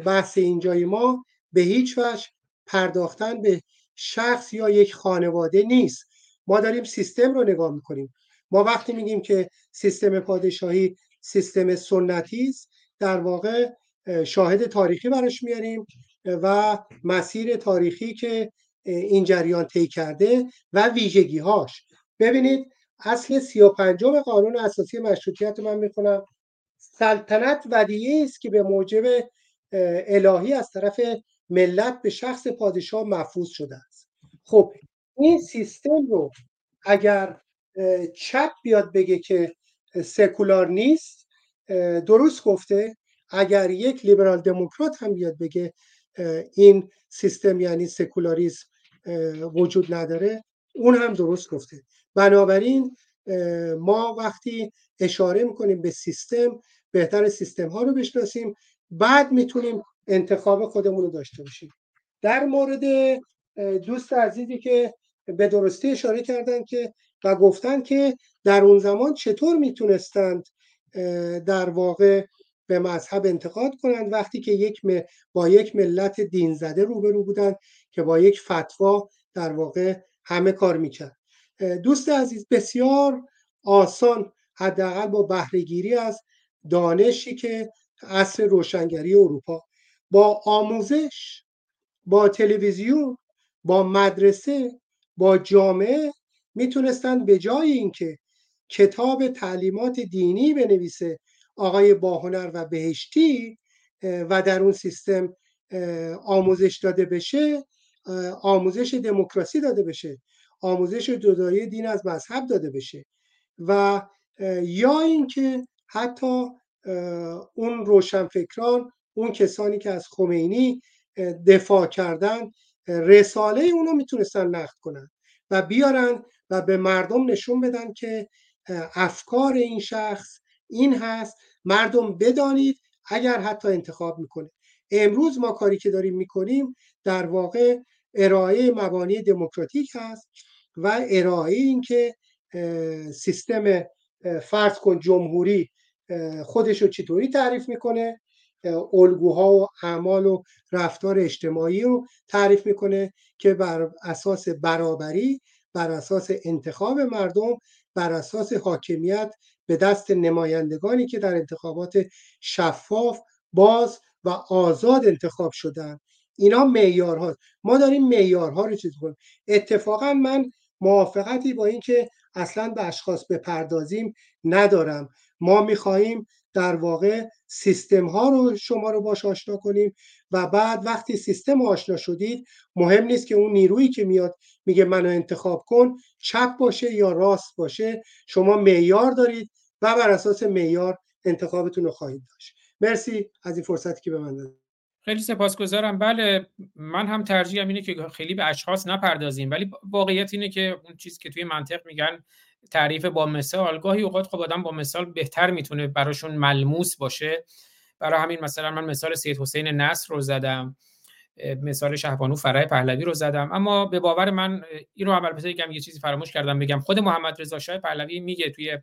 بحث اینجای ما به هیچ وجه پرداختن به شخص یا یک خانواده نیست. ما داریم سیستم رو نگاه می‌کنیم. ما وقتی میگیم که سیستم پادشاهی سیستم سنتی است در واقع شاهد تاریخی براش میاریم و مسیر تاریخی که این جریان طی کرده و ویژگی هاش ببینید اصل سی و پنجم قانون اساسی مشروطیت من می‌خونم. سلطنت ودیه است که به موجب الهی از طرف ملت به شخص پادشاه محفوظ شده است. خب این سیستم رو اگر چپ بیاد بگه که سکولار نیست درست گفته. اگر یک لیبرال دموکرات هم بیاد بگه این سیستم یعنی سکولاریسم وجود نداره اون هم درست گفته. بنابراین ما وقتی اشاره می‌کنیم به سیستم بهتر سیستم ها رو بشناسیم. بعد می‌تونیم انتخاب خودمون رو داشته باشیم. در مورد دوست عزیزی که به درستی اشاره کردن که و گفتن که در اون زمان چطور می‌تونستند در واقع به مذهب انتقاد کنند. وقتی که یک با یک ملت دین زده روبرو بودند که با یک فتوا در واقع همه کار می‌کرد. دوست عزیز بسیار آسان حداقل با بهرهگیری از دانشی که عصر روشنگری اروپا. با آموزش با تلویزیون با مدرسه با جامعه می‌تونستند به جای اینکه کتاب تعلیمات دینی بنویسه آقای باهنر و بهشتی و در اون سیستم آموزش داده بشه آموزش دموکراسی داده بشه آموزش جدایی دین از مذهب داده بشه. و یا اینکه حتی اون روشنفکران اون کسانی که از خمینی دفاع کردن رساله اونو می‌تونستن نقد کنن و بیارن و به مردم نشون بدن که افکار این شخص این هست مردم بدانید اگر حتی انتخاب می‌کنه. امروز ما کاری که داریم می‌کنیم در واقع ارائه مبانی دموکراتیک هست و ارائه این که سیستم فرض کن جمهوری خودش رو چطوری تعریف می‌کنه؟ الگوها و اعمال و رفتار اجتماعی رو تعریف می‌کنه که بر اساس برابری بر اساس انتخاب مردم بر اساس حاکمیت به دست نمایندگانی که در انتخابات شفاف باز و آزاد انتخاب شدن. اینا معیارها. ما داریم معیارها رو چیز کنیم اتفاقا من موافقتی با اینکه اصلا به اشخاص بپردازیم ندارم. ما می‌خواهیم در واقع سیستم ها رو شما رو باش آشنا کنیم و بعد وقتی سیستم آشنا شدید مهم نیست که اون نیرویی که میاد میگه منو انتخاب کن چپ باشه یا راست باشه. شما معیار دارید و بر اساس معیار انتخابتون رو خواهید داشت. مرسی از این فرصتی که به من دادید. خیلی سپاسگزارم. بله من هم ترجیحم اینه که خیلی به اشخاص نپردازیم ولی واقعیت اینه که اون چیزی که توی منطق میگن تعریف با مثال گاهی اوقات خب آدم با مثال بهتر می‌تونه براشون ملموس باشه. برای همین مثلا من مثال سید حسین نصر رو زدم مثال شهبانو فرای پهلوی رو زدم. اما به باور من این رو اول بگم یه چیزی فراموش کردم بگم. خود محمد رضا شاه پهلوی میگه توی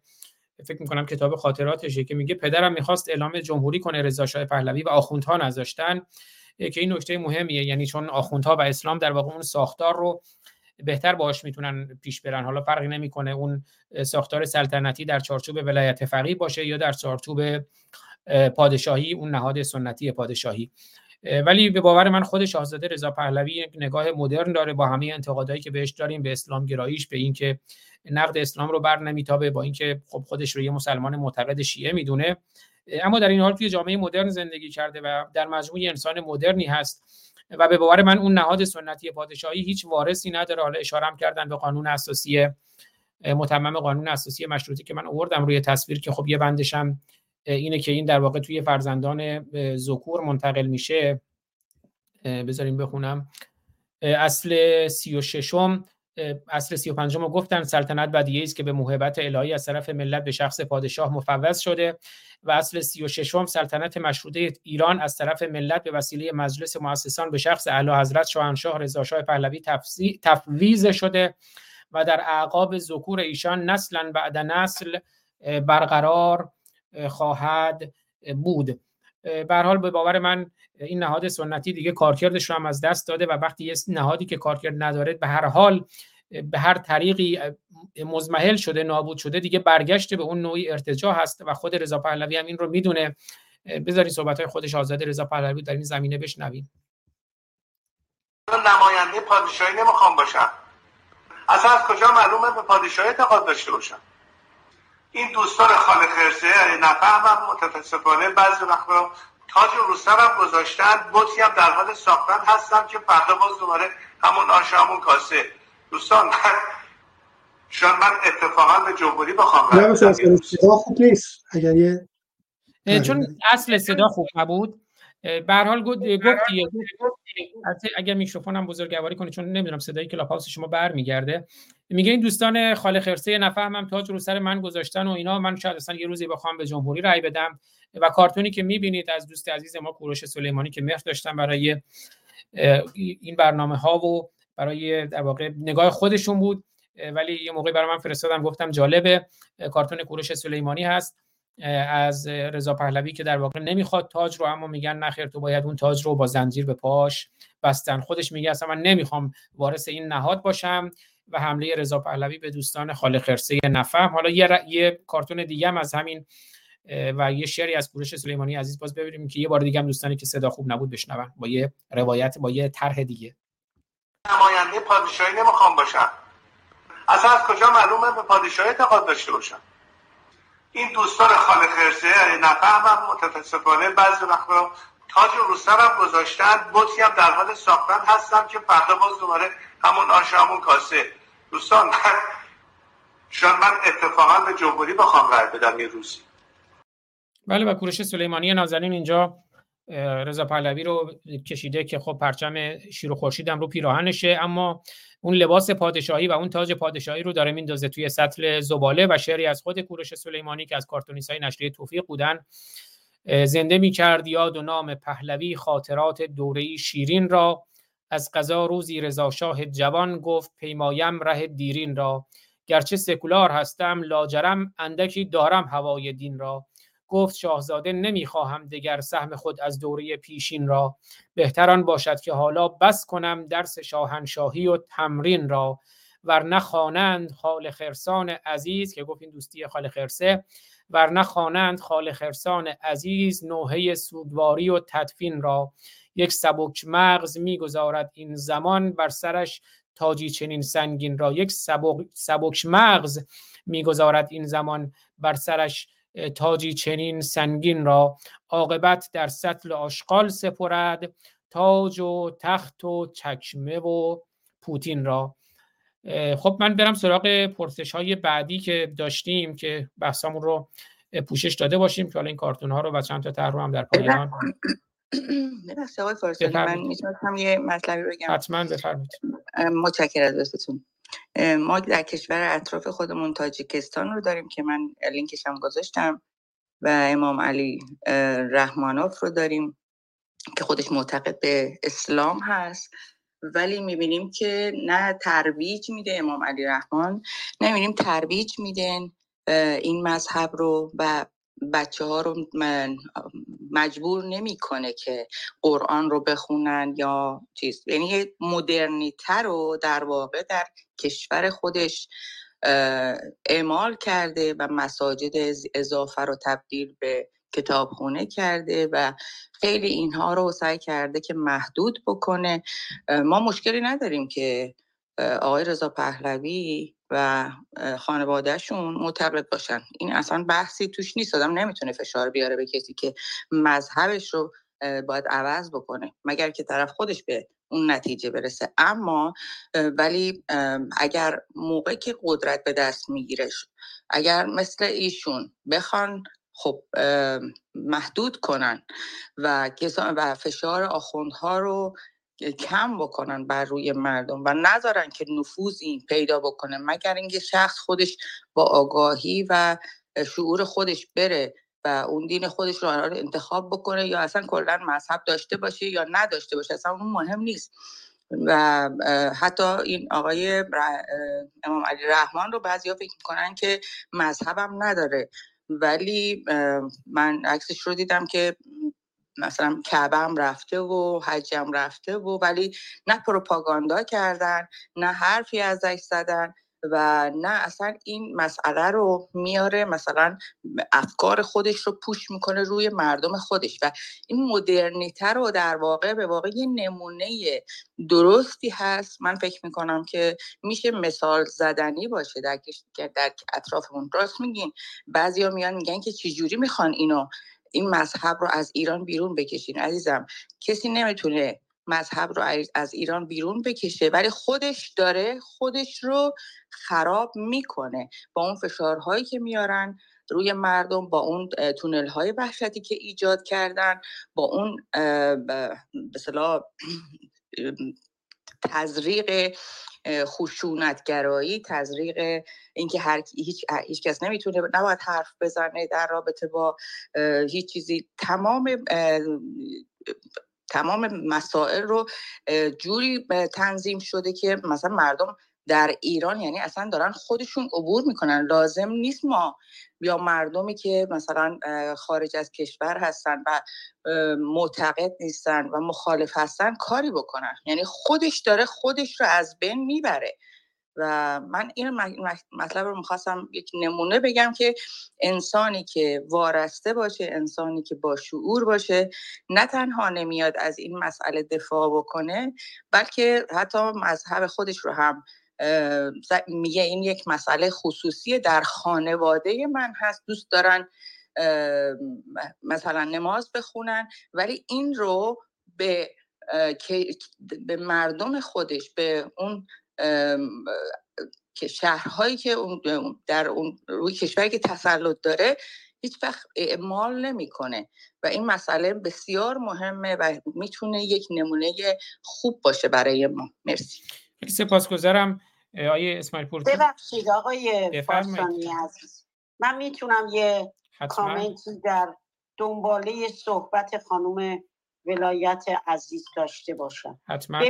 فکر می‌کنم کتاب خاطراتشه که میگه پدرم می‌خواست اعلام جمهوری کنه رضا شاه پهلوی و آخوندها نذاشتن. که این نکته مهمیه یعنی چون آخوندها و اسلام در واقع اون ساختار رو بهتر باش می‌تونن پیش برن. حالا فرقی نمی‌کنه اون ساختار سلطنتی در چارچوب ولایت فقیه باشه یا در چارچوب پادشاهی اون نهاد سنتی پادشاهی. ولی به باور من خود شاهزاده رضا پهلوی یک نگاه مدرن داره با همه انتقادهایی که بهش داریم به اسلام گراییش به اینکه نقد اسلام رو بر نمیتابه با اینکه خب خودش رو یه مسلمان معتقد شیعه می‌دونه. اما در این حال توی جامعه مدرن زندگی کرده و در مجموع انسان مدرنی هست. و به باور من اون نهاد سنتی پادشاهی هیچ وارثی نداره. حالا اشاره کردن به قانون اساسی متمم قانون اساسی مشروطی که من آوردم روی تصویر که خب یه بندشم اینه که این در واقع توی فرزندان ذکور منتقل میشه. بذاریم بخونم. اصل سی و ششم. اصل 35 ما گفتن سلطنت بدیه است که به محبت الهی از طرف ملت به شخص پادشاه مفوض شده و اصل 36 م سلطنت مشروطه ایران از طرف ملت به وسیله مجلس مؤسسان به شخص اعلی حضرت شاهنشاه رضا شاه پهلوی تفویض شده و در اعقاب ذکور ایشان نسلا بعد نسل برقرار خواهد بود. به حال به باور من این نهاد سنتی دیگه کارکردش رو هم از دست داده و وقتی یه نهادی که کارکرد نداره به هر حال به هر طریقی مزمحل شده نابود شده دیگه برگشت به اون نوعی ارتجاع هست و خود رضا پهلوی هم این رو می‌دونه. بذارین صحبت های خودش آزاد رضا پهلوی در این زمینه بشنویم. نماینده پادشاهی نمی‌خوام باشم. اصلا از کجا معلومه به پادشاهی اعتقاد داشته باشم؟ این دوستان خاله خرسه نفهمم متاسفانه بعضی وقتا تاج رو سرم گذاشتن بطی هم در حال ساختن هستم که فردا باز دوباره همون آش همون کاسه. دوستان من شاید من اتفاقا به جمهوری بخوام نه صدا خوب نیست. اگر یه چون اصل صدا خوب نبود. به حال گفتی اگر میکروفونم بزرگواری کنه چون نمی‌دونم صدای کلاب هاوس شما برمیگرده. میگه این دوستان خاله خرسه نفهمم تاج رو سر من گذاشتن و اینا من شاید اصلا یه روزی بخوام به جمهوری رای بدم و کارتونی که می‌بینید از دوست عزیز ما کوروش سلیمانی که مهر داشتن برای این برنامه ها و برای در واقع نگاه خودشون بود. ولی یه موقعی برای من فرستادم گفتم جالبه کارتون کوروش سلیمانی هست. از رضا پهلوی که در واقع نمی‌خواد تاج رو اما میگن نخیر تو باید اون تاج رو با زنجیر به پاش بستن. خودش میگه اصلا من نمی‌خوام وارث این نهاد باشم. و حمله رضا پهلوی به دوستان خاله خرسه نفهم. حالا یه, یه کارتون دیگه هم از همین و یه شعری از کوروش سلیمانی عزیز باز ببینیم که یه بار دیگه هم دوستانی که صدا خوب نبود بشنون با یه روایت با یه طرح دیگه. نماینده پادشاهی نمی‌خوام باشم. اصلا از کجا معلومه به پادشاهی اعتقاد داشته باشم؟ این دوستان خاله خرسه نفهمم متاسفانه بعضی وقتا تاج رو سرم گذاشتن بطی هم در حال ساختن هستم که فردا باز دوباره همون آش همون کاسه. دوستان من شاید من اتفاقا به جمهوری بخوام رای بدم یه روزی. بله و کوروش سلیمانی نازنین اینجا رضا پهلوی رو کشیده که خب پرچم شیر و خورشید رو پیراهنشه اما اون لباس پادشاهی و اون تاج پادشاهی رو داره میندازه توی سطل زباله و شعری از خود کوروش سلیمانی که از کارتونیست های نشریه توفیق بودن زنده می کرد یاد و نام پهلوی خاطرات دوره‌ای شیرین را. از قضا روزی رضا شاه جوان گفت پیمایم ره دیرین را. گرچه سکولار هستم لاجرم اندکی دارم هوای دین را. گفت شاهزاده نمی‌خواهم دگر سهم خود از دوره پیشین را. بهتران باشد که حالا بس کنم درس شاهنشاهی و تمرین را. ورنه خوانند خال خرسان عزیز که گفت این دوستی خال خرسه ورنه خوانند خال خرسان عزیز نوحه سودواری و تدفین را. یک سبک مغز می‌گذارد این زمان بر سرش تاجی چنین سنگین را. یک سبک, سبک مغز می‌گذارد این زمان بر سرش تاجی چنین سنگین را. عاقبت در سطل آشغال سپرد تاج و تخت و چکمه و پوتین را. خب من برم سراغ پرسش های بعدی که داشتیم که بحثمون رو پوشش داده باشیم که حالا این کارتون ها رو و چند تا طرح رو هم در پایان. ببخشید آقای فارسانی من می‌تونم یه مطلبی بگم. حتما بفرمایید. متشکرم از ما در کشور اطراف خودمون تاجیکستان رو داریم که من لینکش هم گذاشتم و امام علی رحمانوف رو داریم که خودش معتقد به اسلام هست. ولی می‌بینیم که نه ترویج میده امام علی رحمان نمی‌بینیم ترویج میدن این مذهب رو و بچه ها رو مجبور نمی‌کنه که قرآن رو بخونن یا چیز. یعنی مدرنیتر رو در واقع در کشور خودش اعمال کرده و مساجد اضافه رو تبدیل به کتابخونه کرده و خیلی اینها رو سعی کرده که محدود بکنه. ما مشکلی نداریم که آقای رضا پهلوی و خانوادهشون معتقد باشن. این اصلا بحثی توش نیست. آدم نمی‌تونه فشار بیاره به کسی که مذهبش رو باید عوض بکنه مگر که طرف خودش به اون نتیجه برسه. اما ولی اگر موقع که قدرت به دست میگیرش اگر مثل ایشون بخوان خب محدود کنن و و فشار آخوندها رو کم بکنن بر روی مردم و نذارن که نفوذی پیدا بکنه مگر اینکه شخص خودش با آگاهی و شعور خودش بره و اون دین خودش رو انتخاب بکنه یا اصلا کلا مذهب داشته باشه یا نداشته باشه اصلا اون مهم نیست. و حتی این آقای امام علی رحمان رو بعضی ها فکر می‌کنن که مذهبم نداره. ولی من عکسش رو دیدم که مثلا کعبه هم رفته و حجم رفته و ولی نه پروپاگاندا کردن نه حرفی ازش زدن. و نه اصلا این مسئله رو میاره مثلا افکار خودش رو پوش می‌کنه روی مردم خودش و این مدرنیته رو در واقع به واقع یه نمونه درستی هست. من فکر می‌کنم که میشه مثال زدنی باشه. در, در اطرافمون راست میگین. بعضیا میان میگن که چجوری می‌خوان اینو این مذهب رو از ایران بیرون بکشین؟ عزیزم کسی نمی‌تونه مذهب رو از ایران بیرون بکشه ولی خودش داره خودش رو خراب می‌کنه. با اون فشارهایی که میارن روی مردم با اون تونل های وحشتی که ایجاد کردن با اون مثلا تزریق خشونتگرایی تزریق اینکه هر هیچ هیچ کس نمی‌تونه نباید حرف بزنه در رابطه با هیچ چیزی. تمام تمام مسائل رو جوری تنظیم شده که مثلا مردم در ایران یعنی اصلا دارن خودشون عبور می‌کنن. لازم نیست ما یا مردمی که مثلا خارج از کشور هستن و معتقد نیستن و مخالف هستن کاری بکنن. یعنی خودش داره خودش رو از بین می‌بره. و من این مطلب رو می‌خواستم یک نمونه بگم که انسانی که وارسته باشه انسانی که با شعور باشه نه تنها نمیاد از این مسئله دفاع بکنه بلکه حتی مذهب خودش رو هم میگه این یک مسئله خصوصی در خانواده من هست. دوست دارن مثلا نماز بخونن ولی این رو به به مردم خودش به اون که شهرهایی که در اون روی کشوری که تسلط داره هیچ وقت اعمال نمی‌کنه. و این مسئله بسیار مهمه و می‌تونه یک نمونه خوب باشه برای ما. مرسی. خیلی سپاسگزارم. آقای اسماعیل پور ببخشید آقای فارسانی عزیز. من می‌تونم یه کامنتی در دنباله صحبت خانم ولایت عزیز داشته باشم.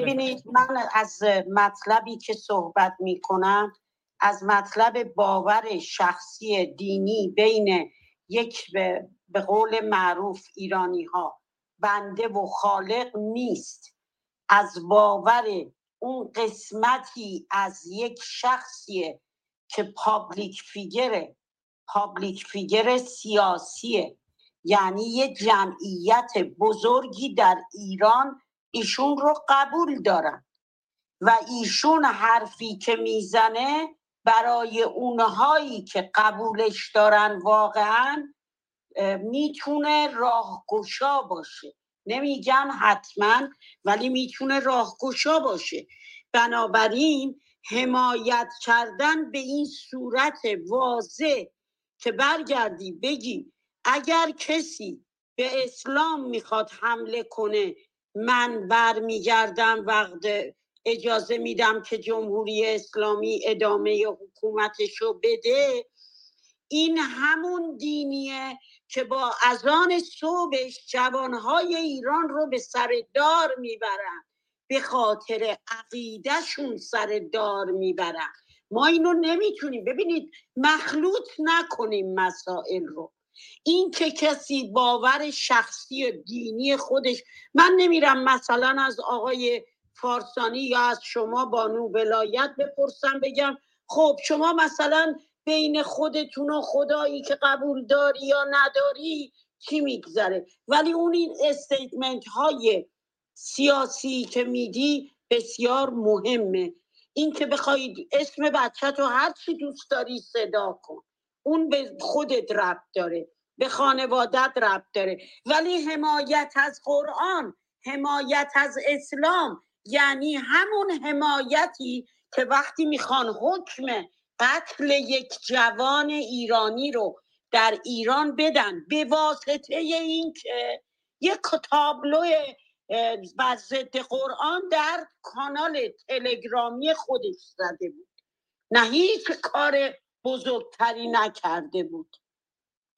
ببینید من از مطلبی که صحبت می‌کنم از مطلب باور شخصی دینی بین یک به, به قول معروف ایرانی ها بنده و خالق نیست. از باور اون قسمتی از یک شخصیه که public figure ه public figure سیاسیه. یعنی یه جمعیت بزرگی در ایران ایشون رو قبول دارن. و ایشون حرفی که می‌زنه برای اونهایی که قبولش دارن واقعا می‌تونه راهگشا باشه. نمیگم حتما ولی می‌تونه راهگشا باشه. بنابراین حمایت کردن به این صورت واضح که برگردی بگی اگر کسی به اسلام می‌خواد حمله کنه من برمیگردم وقت اجازه میدم که جمهوری اسلامی ادامه حکومتشو بده. این همون دینیه که با ازان صبحش جوانهای ایران رو به سر دار می‌برن به خاطر عقیدهشون سر دار می‌برن. ما اینو نمی‌تونیم. ببینید مخلوط نکنیم مسائل رو. این که کسی باور شخصی و دینی خودش من نمیرم مثلا از آقای فارسانی یا از شما بانو ولایت بپرسم بگم خب شما مثلا بین خودتون و خدایی که قبول داری یا نداری چی میگذره؟ ولی اون این استیتمنت های سیاسی که میدی بسیار مهمه. این که بخواید اسم بچه تو هر چی دوست داری صدا کن. اون به خودت ربط داره به خانوادت ربط داره. ولی حمایت از قرآن حمایت از اسلام یعنی همون حمایتی که وقتی می‌خوان حکم قتل یک جوان ایرانی رو در ایران بدن به واسطه این که یک تابلو و قرآن در کانال تلگرامی خودش زده بود. نه هیچ کار بزرگتری نکرده بود.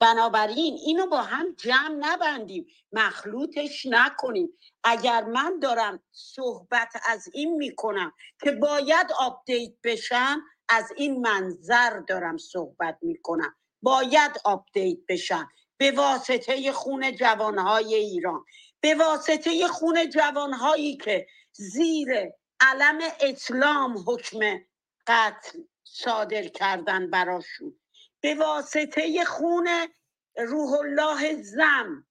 بنابراین اینو با هم جمع نبندیم مخلوطش نکنیم. اگر من دارم صحبت از این می‌کنم که باید update بشم از این منظر دارم صحبت می‌کنم. باید update بشم. به واسطه خون جوانهای ایران. به واسطه خون جوانهایی که زیر علم اسلام حکم قتل صادر کردن براشون. به واسطه خون روح الله زم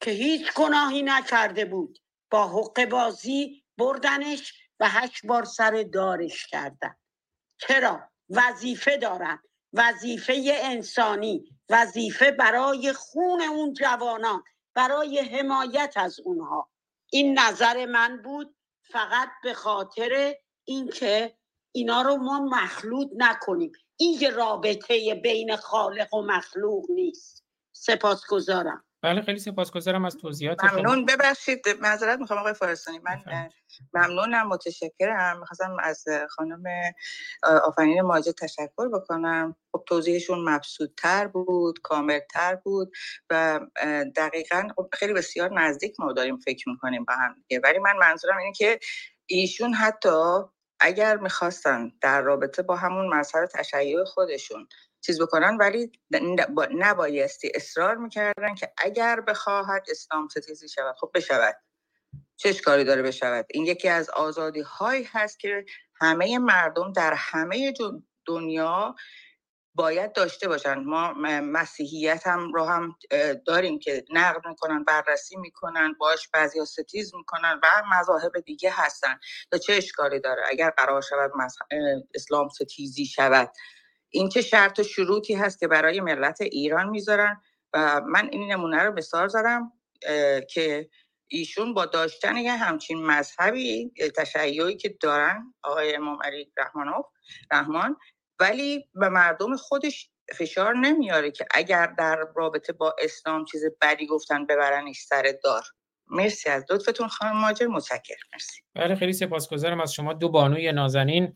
که هیچ گناهی نکرده بود. با حق بازی بردنش و هشت بار سر دارش کردن. چرا؟ وظیفه دارن. وظیفه انسانی. وظیفه برای خون اون جوانان. برای حمایت از اونها. این نظر من بود فقط به خاطر اینکه اینا رو ما مخلوط نکنیم. این رابطه بین خالق و مخلوق نیست. سپاسگزارم. بله خیلی سپاسگزارم از توضیحات ممنون. ببخشید معذرت می‌خوام آقای فارستانی من ممنونم متشکرم. می‌خواستم از خانم آفرین ماجد تشکر بکنم. خب توضیحشون تر بود تر بود و دقیقا خب خیلی بسیار نزدیک ما داریم فکر می‌کنیم با هم ولی من منظورم اینه که ایشون حتی اگر می‌خواستن در رابطه با همون مذهب تشیع خودشون چیز بکنن ولی نبایستی اصرار می‌کردن که اگر بخواهد اسلام ستیزی شود خب بشود. چه کاری داره بشود؟ این یکی از آزادی هایی هست که همه مردم در همه دنیا باید داشته باشن. ما مسیحیت هم رو هم داریم که نقد می‌کنن بررسی می‌کنن باش بعضی ستیز می‌کنن و مذاهب دیگه هستن. تا چه اشکالی داره؟ اگر قرار شود اسلام ستیزی شود. این چه شرط و شروطی هست که برای ملت ایران می‌ذارن؟ و من این نمونه رو بسار زدم که ایشون با داشتن یه همچین مذهبی تشیعی که دارن آقای امام علی رحمانوف رحمان ولی به مردم خودش فشار نمیاره که اگر در رابطه با اسلام چیز بدی گفتن ببرنش سر دار. مرسی از لطفتون خانم ماجر متشکرم. مرسی. بله خیلی سپاسگزارم از شما. دو بانوی نازنین.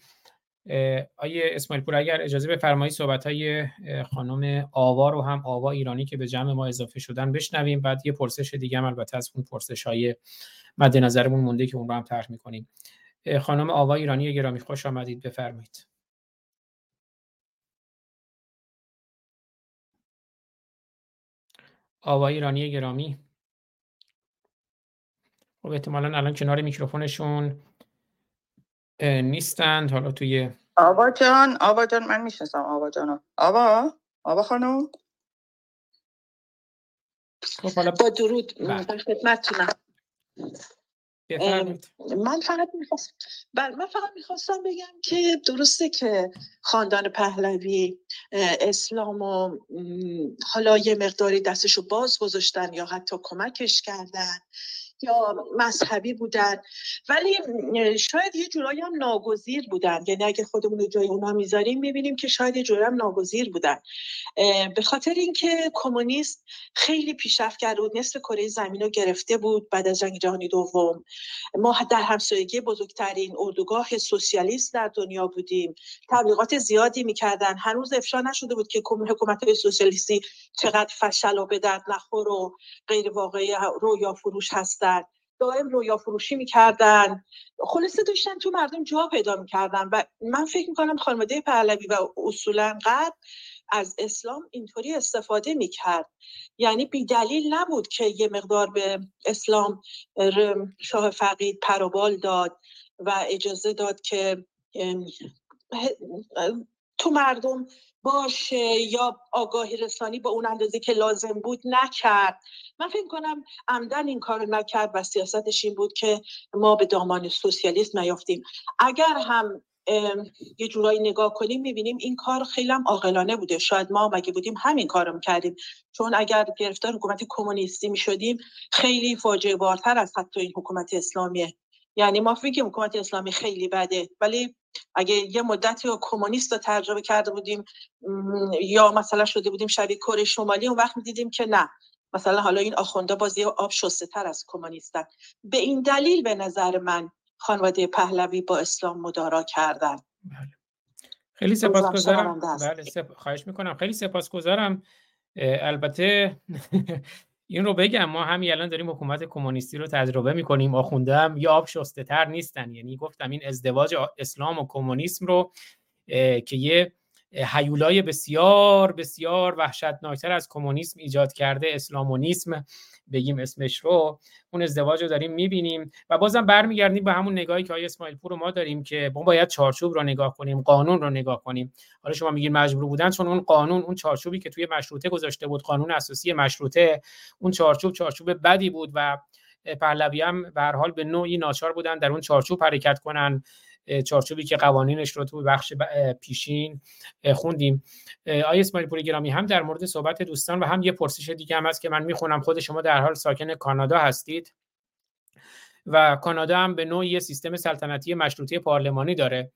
آیه اسماعیل پور اگر اجازه بفرمایید صحبت های خانم آوا رو هم آوا ایرانی که به جمع ما اضافه شدن بشنویم. بعد یه پرسش دیگه هم البته از اون پرسش های مد نظرمون مونده که اون رو هم طرح می‌کنیم. خانم آوا ایرانی گرامی خوش آمدید. بفرمایید. آوا ایرانی گرامی. خب احتمالا الان کنار میکروفونشون نیستند. حالا توی آوا جان آوا جان من می‌شناسم آوا جان آوا؟ آوا خانم؟ خب حالا با درود. بله. خدمتتونم. من فقط می‌خواستم بله من فقط می‌خواستم بگم که درسته که خاندان پهلوی اسلام و حالا یه مقداری دستشو باز گذاشتن یا حتی کمکش کردن. یا مذهبی بودن. ولی شاید یه جورایی هم ناگزیر بودن. یعنی اگه خودمون رو جای اونا می‌ذاریم می‌بینیم که شاید یه جورایی هم ناگزیر بودن. به خاطر اینکه کمونیست خیلی پیشرفت کرده بود نصف کره زمین رو گرفته بود بعد از جنگ جهانی دوم. ما در همسایگی بزرگترین اردوگاه سوسیالیست در دنیا بودیم. تبلیغات زیادی می‌کردن. هنوز افشا نشده بود که حکومت سوسیالیستی چقدر فشل و به درد نخور و غیر واقعی رویا فروش هستن. دائم رویا فروشی می‌کردن. خلاصه داشتن تو مردم جا پیدا می‌کردن و من فکر می‌کنم خانواده پهلوی و اصولا قد از اسلام اینطوری استفاده می‌کرد. یعنی بیدلیل نبود که یه مقدار به اسلام شاه فقید پروبال داد و اجازه داد که تو مردم باشه یا آگاهی رسانی با اون اندازه که لازم بود نکرد. من فکر کنم عمدن این کار نکرد و سیاستش این بود که ما به دامان سوسیالیسم نیافتیم. اگر هم یه جورایی نگاه کنیم می‌بینیم این کار خیلی هم عاقلانه بوده. شاید ما مگه بودیم همین کارم کردیم چون اگر گرفتار حکومت کمونیستی می‌شدیم خیلی فاجعه بارتر از حتی این حکومت اسلامیه یعنی ما فکر حکومت اسلامی خیلی بده ولی اگه یه مدتی رو کمونیست رو تجربه کرده بودیم یا مثلا شده بودیم شبیه کره شمالی اون وقت دیدیم که نه. مثلا حالا این آخونده بازی آب شسته تر از کمونیستن. به این دلیل به نظر من خانواده پهلوی با اسلام مدارا کردن. بله. خیلی سپاسگزارم. بله خواهش می‌کنم. خیلی سپاسگزارم. البته این رو بگم ما همین الان داریم حکومت کمونیستی رو تجربه می‌کنیم آخونده هم یه آب شسته تر نیستن. یعنی گفتم این ازدواج اسلام و کمونیسم رو که یه حیولای بسیار بسیار وحشتناکتر از کمونیسم ایجاد کرده اسلامونیسم بگیم اسمش رو. اون ازدواج رو داریم می‌بینیم و بازم برمیگردیم به همون نگاهی که آقای اسماعیل پور رو ما داریم که ما باید چارچوب رو نگاه کنیم قانون رو نگاه کنیم. حالا شما میگین مجبور بودن چون اون قانون اون چارچوبی که توی مشروطه گذاشته بود قانون اساسی مشروطه اون چارچوب چارچوب بدی بود و پهلوی هم به هر حال به نوعی ناچار بودن در اون چارچوب حرکت کنن. چارچوبی که قوانینش رو تو بخش پیشین خوندیم. آی اسماعیل پوری گرامی هم در مورد صحبت دوستان و هم یه پرسش دیگه هم هست که من می‌خونم. خود شما در حال ساکن کانادا هستید و کانادا هم به نوعی سیستم سلطنتی مشروطی پارلمانی داره.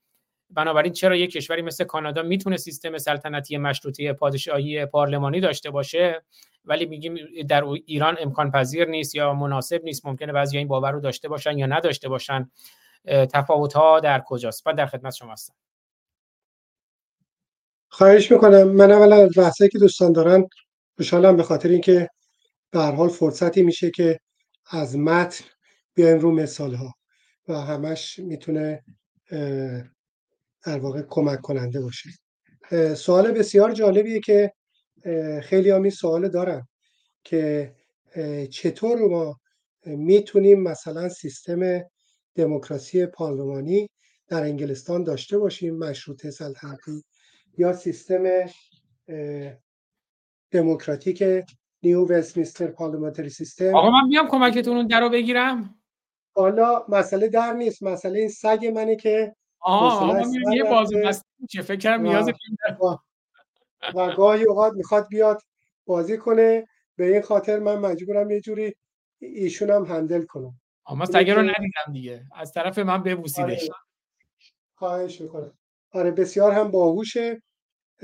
بنابراین چرا یک کشوری مثل کانادا می‌تونه سیستم سلطنتی مشروطی پادشاهی پارلمانی داشته باشه؟ ولی میگیم در ایران امکان پذیر نیست یا مناسب نیست. ممکنه بعضی این باور رو داشته باشن یا نداشته باشن. تفاوت ها در کجاست و در خدمت شما هستم. خواهش می‌کنم. من اولا از بحثی که دوستان دارن خوشحالم به خاطر اینکه به هر حال فرصتی میشه که از متن بیایم رو مثال ها و همش می‌تونه در واقع کمک کننده باشه. سوال بسیار جالبیه که خیلی هم سوال دارن که چطور ما می‌تونیم مثلا سیستم دموکراسی پارلمانی در انگلستان داشته باشیم مشروطه سلطنتی یا سیستم دموکراتیک نیو وستمینستر پارلمانتری سیستم. آقا من بیام کمکتون اون درو بگیرم. حالا مسئله در نیست مسئله این سگ منه که آها یه بازی چه فکر نیاز و گاهی اوقات می‌خواد بیاد بازی کنه. به این خاطر من مجبورم یه جوری ایشون هم هندل کنم. اما سگه رو ندیدم دیگه. از طرف من ببوسیدش. آره. خواهش می‌کنم. آره بسیار هم باهوشه.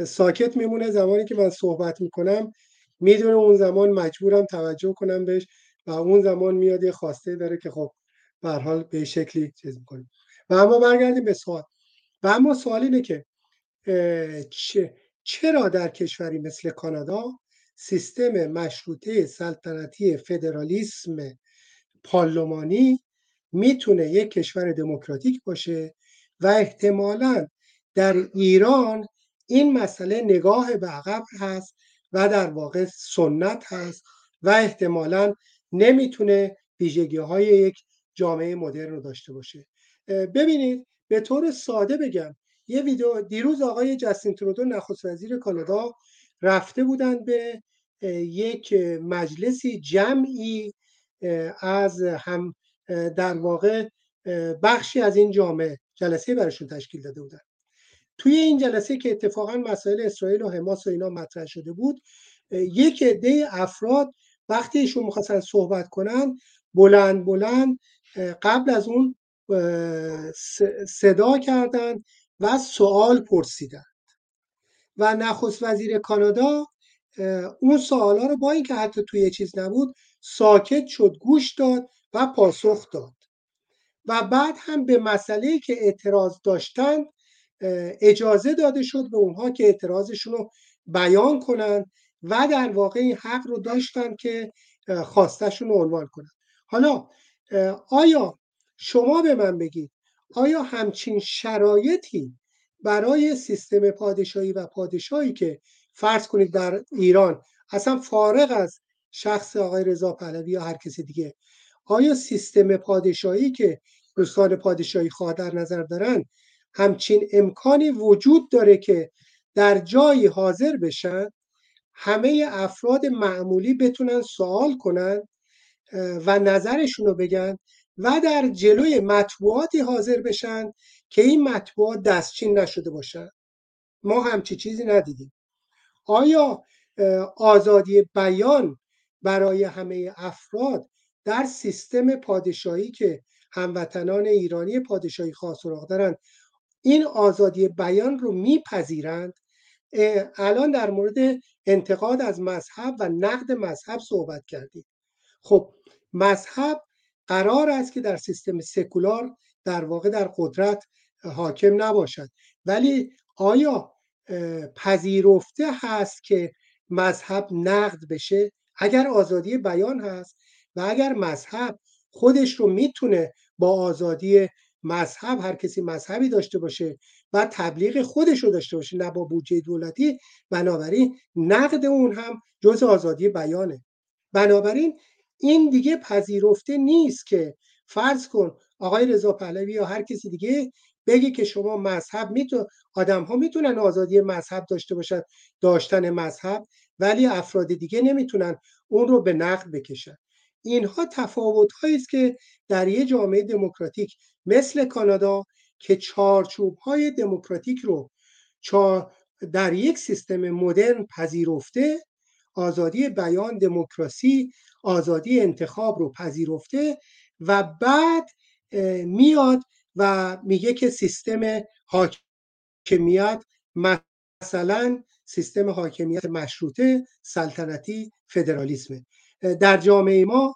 ساکت میمونه زمانی که من صحبت می‌کنم. می‌دونه اون زمان مجبورم توجه کنم بهش و اون زمان میاد یه خواسته داره که خب به حال به شکلی چیز می‌کنیم. و اما برگردیم به سوال. و اما سوال اینه که چرا در کشوری مثل کانادا سیستم مشروطه سلطنتی فدرالیسم پارلمانی می‌تونه یک کشور دموکراتیک باشه و احتمالا در ایران این مسئله نگاه به عقب هست و در واقع سنت هست و احتمالا نمی‌تونه ویژگی های یک جامعه مدرن رو داشته باشه. ببینید به طور ساده بگم یه ویدیو دیروز آقای جستین ترودو نخست وزیر کانادا رفته بودن به یک مجلسی جمعی از هم در واقع بخشی از این جامعه جلسه براشون تشکیل داده بودن. توی این جلسه که اتفاقا مسائل اسرائیل و حماس و اینا مطرح شده بود یک عده افراد وقتی ایشون می‌خواستن صحبت کنن بلند بلند قبل از اون صدا کردند و سوال پرسیدند و نخست وزیر کانادا اون سوالا رو با اینکه حتی توی چیز نبود ساکت شد گوش داد و پاسخ داد. و بعد هم به مسئله که اعتراض داشتند اجازه داده شد به اونها که اعتراضشون رو بیان کنند و در واقع این حق رو داشتن که خواستشون رو عنوان کنند حالا آیا شما به من بگید آیا همچین شرایطی برای سیستم پادشاهی و پادشاهی که فرض کنید در ایران اصلا فارغ از شخص آقای رضا پهلوی یا هر کسی دیگه آیا سیستم پادشاهی که دوستان پادشاهی خواه در نظر دارن همچین امکانی وجود داره که در جایی حاضر بشن همه افراد معمولی بتونن سوال کنن و نظرشون رو بگن و در جلوی مطبوعاتی حاضر بشن که این مطبوعات دستچین نشده باشن؟ ما همچی چیزی ندیدیم. آیا آزادی بیان برای همه افراد در سیستم پادشاهی که هموطنان ایرانی پادشاهی خاص سراغ دارند این آزادی بیان رو میپذیرند؟ الان در مورد انتقاد از مذهب و نقد مذهب صحبت کردیم. خب مذهب قرار است که در سیستم سکولار در واقع در قدرت حاکم نباشد. ولی آیا پذیرفته هست که مذهب نقد بشه. اگر آزادی بیان هست و اگر مذهب خودش رو می‌تونه با آزادی مذهب هر کسی مذهبی داشته باشه و تبلیغ خودش رو داشته باشه نه با بودجه دولتی بنابراین نقد اون هم جز آزادی بیانه. بنابراین این دیگه پذیرفته نیست که فرض کن آقای رضا پهلوی یا هر کسی دیگه بگه که شما مذهب میتون آدم ها می‌تونن آزادی مذهب داشته باشن داشتن مذهب ولی افراد دیگه نمی‌تونن اون رو به نقد بکشن. اینها تفاوت است که در یه جامعه دموکراتیک مثل کانادا که چارچوب های دموکراتیک رو در یک سیستم مدرن پذیرفته آزادی بیان دموکراسی آزادی انتخاب رو پذیرفته و بعد میاد و میگه که سیستم حاکمیت مثلا سیستم حاکمیت مشروطه سلطنتی فدرالیسمه. در جامعه ما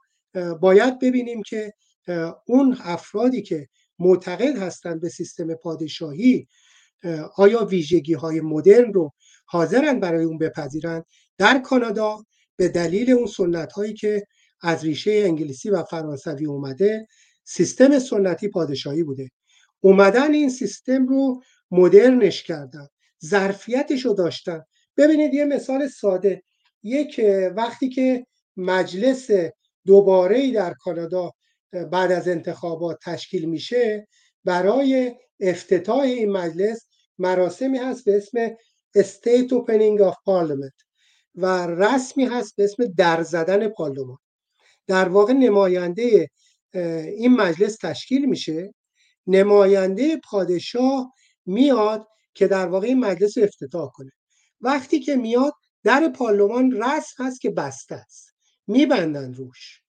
باید ببینیم که اون افرادی که معتقد هستند به سیستم پادشاهی آیا ویژگی های مدرن رو حاضرن برای اون بپذیرند در کانادا به دلیل اون سنت هایی که از ریشه انگلیسی و فرانسوی اومده سیستم سنتی پادشاهی بوده. اومدن این سیستم رو مدرنش کردن. ظرفیتش رو داشتن. ببینید یه مثال ساده. یک وقتی که مجلس دوباره در کانادا بعد از انتخابات تشکیل میشه برای افتتاح این مجلس مراسمی هست به اسم State Opening of Parliament و رسمی هست به اسم در زدن پارلمان. در واقع نماینده این مجلس تشکیل میشه. نماینده پادشاه میاد که در واقع این مجلس رو افتتاح کنه. وقتی که میاد در پارلمان رسم هست که بسته است. میبندن روش.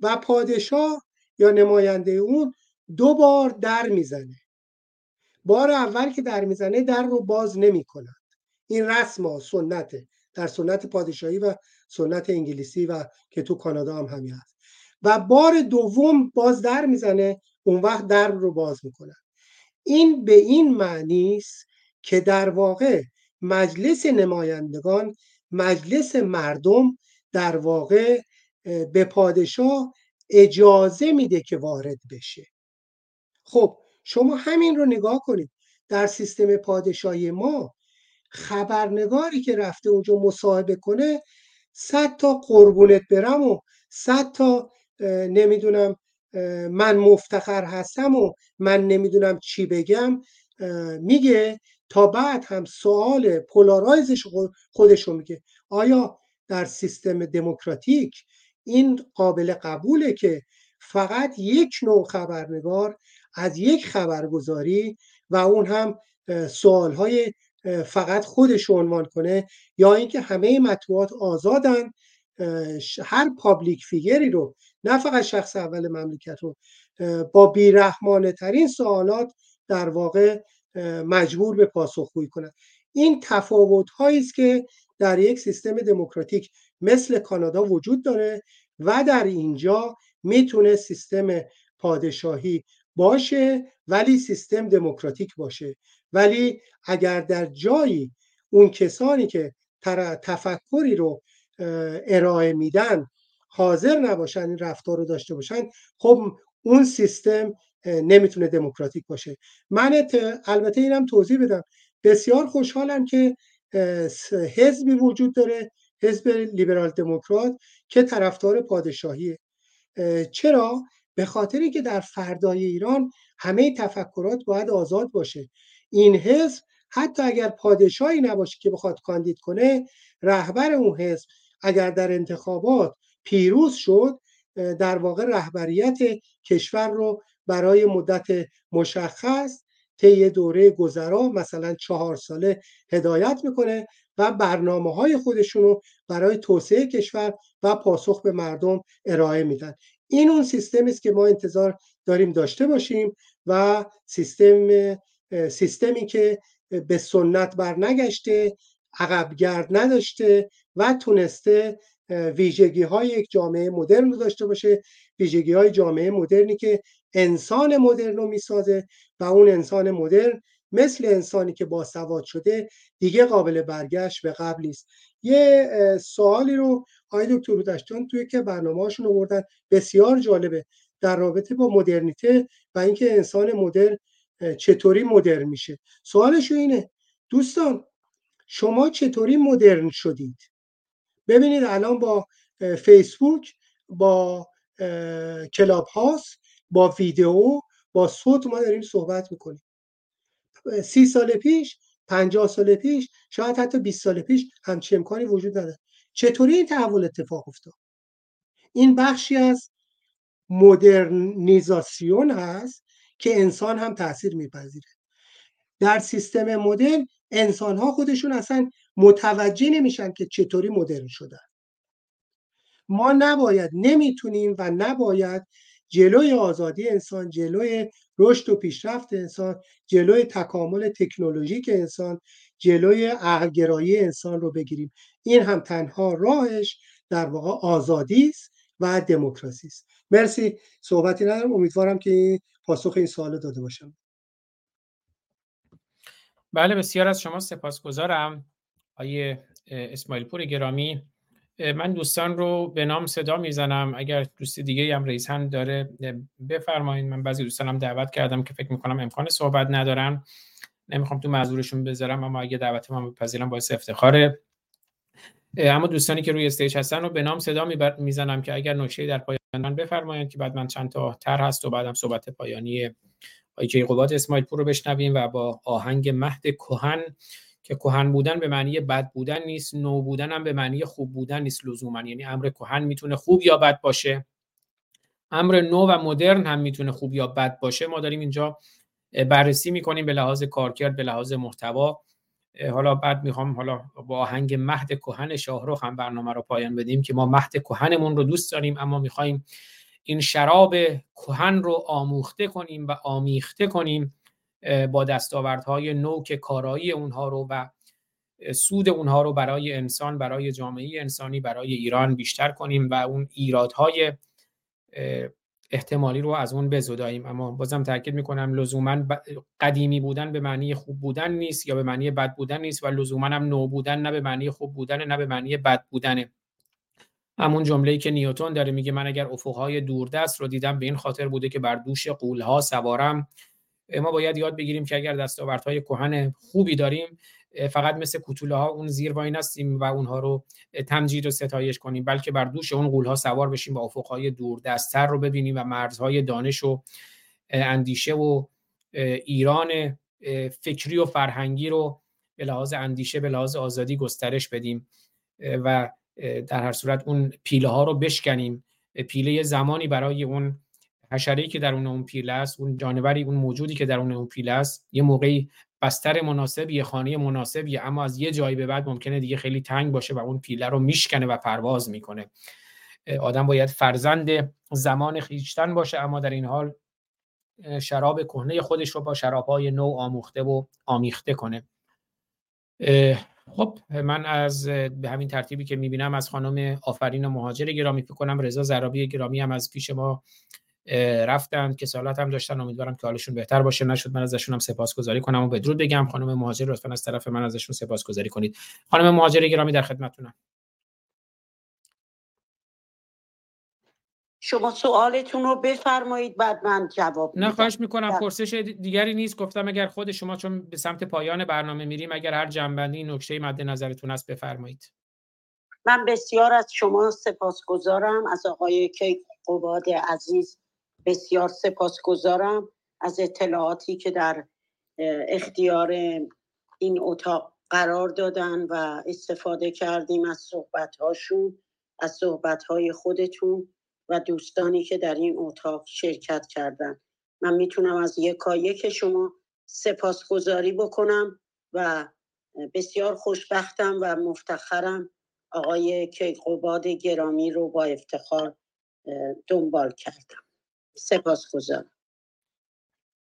و پادشاه یا نماینده اون دو بار در می‌زنه. بار اول که در می‌زنه در رو باز نمی‌کنند. این رسم ها سنته در سنت پادشاهی و سنت انگلیسی و که تو کانادا هم همین هست. و بار دوم باز در می‌زنه اون وقت در رو باز می‌کنن این به این معنی است که در واقع مجلس نمایندگان مجلس مردم در واقع به پادشاه اجازه میده که وارد بشه. خب شما همین رو نگاه کنید. در سیستم پادشاهی ما خبرنگاری که رفته اونجا مصاحبه کنه صد تا قربونت برم و صد تا نمی‌دونم من مفتخر هستم و من نمی‌دونم چی بگم. میگه تا بعد هم سوال پولارایزش خودش رو میگه. آیا در سیستم دموکراتیک این قابل قبوله که فقط یک نوع خبرنگار از یک خبرگزاری و اون هم سوالهای فقط خودش عنوان کنه یا اینکه همه مطبوعات آزادن هر پابلیک فیگری رو نه فقط شخص اول مملکت رو با بیرحمانه ترین سوالات در واقع مجبور به پاسخگویی کنند این تفاوت هایی است که در یک سیستم دموکراتیک مثل کانادا وجود داره و در اینجا می‌تونه سیستم پادشاهی باشه ولی سیستم دموکراتیک باشه. ولی اگر در جایی اون کسانی که تفکری رو ارائه میدن حاضر نباشن این رفتار رو داشته باشن خب اون سیستم نمی‌تونه دموکراتیک باشه. من البته اینم توضیح بدم. بسیار خوشحالم که حزبی وجود داره حزب لیبرال دموکرات که طرفدار پادشاهیه. چرا؟ به خاطری که در فردای ایران همه تفکرات باید آزاد باشه. این حزب حتی اگر پادشاهی نباشه که بخواد کاندید کنه رهبر اون حزب اگر در انتخابات پیروز شد در واقع رهبریت کشور رو برای مدت مشخص طی دوره گذرا مثلا چهار ساله هدایت می‌کنه و برنامه های خودشون رو برای توسعه کشور و پاسخ به مردم ارائه میدن. این اون سیستمی است که ما انتظار داریم داشته باشیم و سیستم سیستمی که به سنت برنگشته عقبگرد نداشته و تونسته ویژگی های یک جامعه مدرن رو داشته باشه. ویژگی های جامعه مدرنی که انسان مدرن رو می‌سازه و اون انسان مدرن مثل انسانی که باسواد شده دیگه قابل برگشت به قبل نیست. یه سوالی رو آقای دکتر رودشتان توی که برنامه‌هاشون آوردن. بسیار جالبه. در رابطه با مدرنیته و اینکه انسان مدرن چطوری مدرن میشه. سوالش اینه. دوستان شما چطوری مدرن شدید؟ ببینید الان با فیسبوک با کلاب هاست با ویدیو با صوت ما داریم صحبت می‌کنیم. سی سال پیش پنجاه سال پیش شاید حتی 20 سال پیش همچی امکانی وجود نداره چطوری این تحول اتفاق افتاد؟ این بخشی از مدرنیزاسیون هست که انسان هم تاثیر میپذیره. در سیستم مدرن انسان ها خودشون اصلا متوجه نمیشن که چطوری مدرن شدن. ما نباید نمی‌تونیم و نباید جلوی آزادی انسان جلوی رشد و پیشرفت انسان جلوی تکامل تکنولوژیک انسان جلوی عقلگرایی انسان رو بگیریم. این هم تنها راهش در واقع آزادی است و دموکراسی است. مرسی. صحبتی ندارم. امیدوارم که پاسخ این سوال داده باشم. بله بسیار از شما سپاسگزارم. آیه اسماعیل پور گرامی. من دوستان رو به نام صدا می‌زنم. اگر دوست دیگه هم رئیس هم داره بفرمایید من بعضی دوستانم دعوت کردم که فکر می‌کنم امکان صحبت ندارن. نمی‌خوام تو معذورشون بذارم اما اگه دعوت من بپذیرم باعث افتخاره. اما دوستانی که روی استیج هستن رو به نام صدا می‌زنم که اگر نکته در پایان بفرمایید که بعد من چند تا تر هست و بعدم صحبت پایانی آیه قباد اسماعیل پور رو بشنویم و با آهنگ مهد کهن که کهن بودن به معنی بد بودن نیست نو بودن هم به معنی خوب بودن نیست لزوما. یعنی امر کهن می‌تونه خوب یا بد باشه. امر نو و مدرن هم می‌تونه خوب یا بد باشه. ما داریم اینجا بررسی می‌کنیم به لحاظ کارکرد به لحاظ محتوا. حالا بعد می‌خوام حالا با آهنگ مهد کهن شاهرخ هم برنامه رو پایان بدیم که ما مهد کهنمون رو دوست داریم اما می‌خوایم این شراب کهن رو آموخته کنیم و آمیخته کنیم. با دستاوردهای نو که کارایی اونها رو و سود اونها رو برای انسان برای جامعه انسانی برای ایران بیشتر کنیم و اون ایرادهای احتمالی رو از اون بزداییم. اما بازم تاکید می‌کنم لزوما قدیمی بودن به معنی خوب بودن نیست یا به معنی بد بودن نیست و لزوما هم نو بودن نه به معنی خوب بودن نه به معنی بد بودنه. همون جمله‌ای که نیوتون داره میگه من اگر افقهای دوردست رو دیدم به این خاطر بوده که بر دوش قولها سوارم. ما باید یاد بگیریم که اگر دستاوردهای کهن خوبی داریم فقط مثل کوتوله ها اون زیر وای نستیم و اونها رو تمجید و ستایش کنیم بلکه بر دوش اون قول ها سوار بشیم و افقهای دور دستتر رو ببینیم و مرزهای دانش و اندیشه و ایران فکری و فرهنگی رو به لحاظ اندیشه به لحاظ آزادی گسترش بدیم و در هر صورت اون پیله ها رو بشکنیم پیله زمانی برای اون حشره که در اون پیله است اون جانوری اون موجودی که در اون پیله است یه موقعی بستر مناسبی یه خانه مناسبی اما از یه جایی به بعد ممکنه دیگه خیلی تنگ باشه و اون پیله رو میشکنه و پرواز می‌کنه. آدم باید فرزند زمان خیشتن باشه اما در این حال شراب کهنه خودش رو با شرابهای نو آموخته و آمیخته کنه. خب من از به همین ترتیبی که می‌بینم از خانم آفرین مهاجر گرامی فکر کنم رضا زرابی گرامی هم از پیش ما رفتن که سالات هم داشتن امیدوارم که حالشون بهتر باشه. نشد من ازشون هم سپاسگزاری کنم و بدرود بگم. خانم مهاجر لطفا از طرف من ازشون سپاسگزاری کنید. خانم مهاجر گرامی در خدمتتونم. شما سوالتون رو بفرمایید بعد من جواب نه خواهش می‌کنم. پرسش دیگری نیست. گفتم اگر خود شما چون به سمت پایان برنامه میریم اگر هر جنبندی نکته مد نظرتون است بفرمایید. من بسیار از شما سپاسگزارم. از آقای کیک قباد عزیز بسیار سپاسگزارم از اطلاعاتی که در اختیار این اتاق قرار دادن و استفاده کردیم از صحبتهاشون از صحبتهای خودتون و دوستانی که در این اتاق شرکت کردن. من می‌تونم از یکایک شما سپاسگزاری بکنم و بسیار خوشبختم و مفتخرم آقای کیقوباد گرامی رو با افتخار دنبال کردم. سپاس گذارم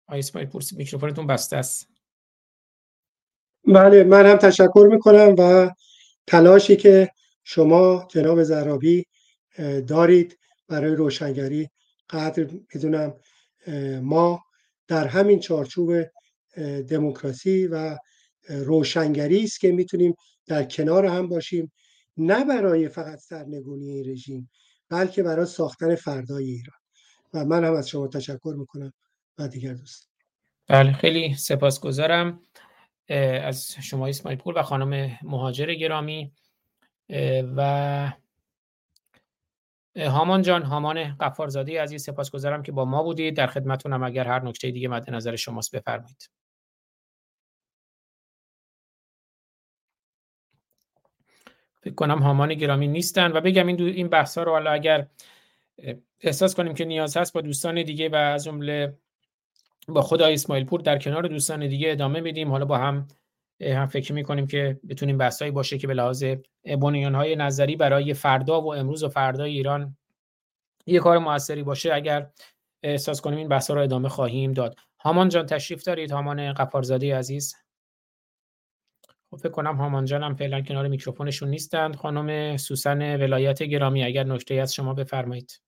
آقای اسماعیل پرسی میکروفونتون بسته است. بله من هم تشکر می‌کنم و تلاشی که شما جناب زرابی دارید برای روشنگری قدر می‌دونم ما در همین چارچوب دموکراسی و روشنگری است که می‌تونیم در کنار هم باشیم نه برای فقط سرنگونی این رژیم بلکه برای ساختن فردای ایران. و من هم از شما تشکر می‌کنم. و دیگر دوست. بله خیلی سپاسگزارم از شما اسماعیل پور و خانم مهاجر گرامی و هامان جان هامان قفارزاده عزیز سپاسگزارم که با ما بودید. در خدمتونم اگر هر نکته دیگه مد نظر شماست بفرمایید. فکر کنم هامان گرامی نیستن و بگم این دو این بحث ها رو حالا اگر احساس کنیم که نیاز هست با دوستان دیگه و از جمله با خدای اسماعیل پور در کنار دوستان دیگه ادامه میدیم حالا با هم هم فکر می‌کنیم که بتونیم بحثایی باشه که به لحاظ های نظری برای فردا و امروز و فردای ایران یه کار موثری باشه. اگر احساس کنیم این بحثا رو ادامه خواهیم داد. هامان جان تشریف دارید؟ هامان قفارزاده عزیز. خب فکر کنم هامان جان هم فعلا کنار میکروفونشون نیستند. خانم سوسن ولایت گرامی اگر نکته از شما بفرمایید.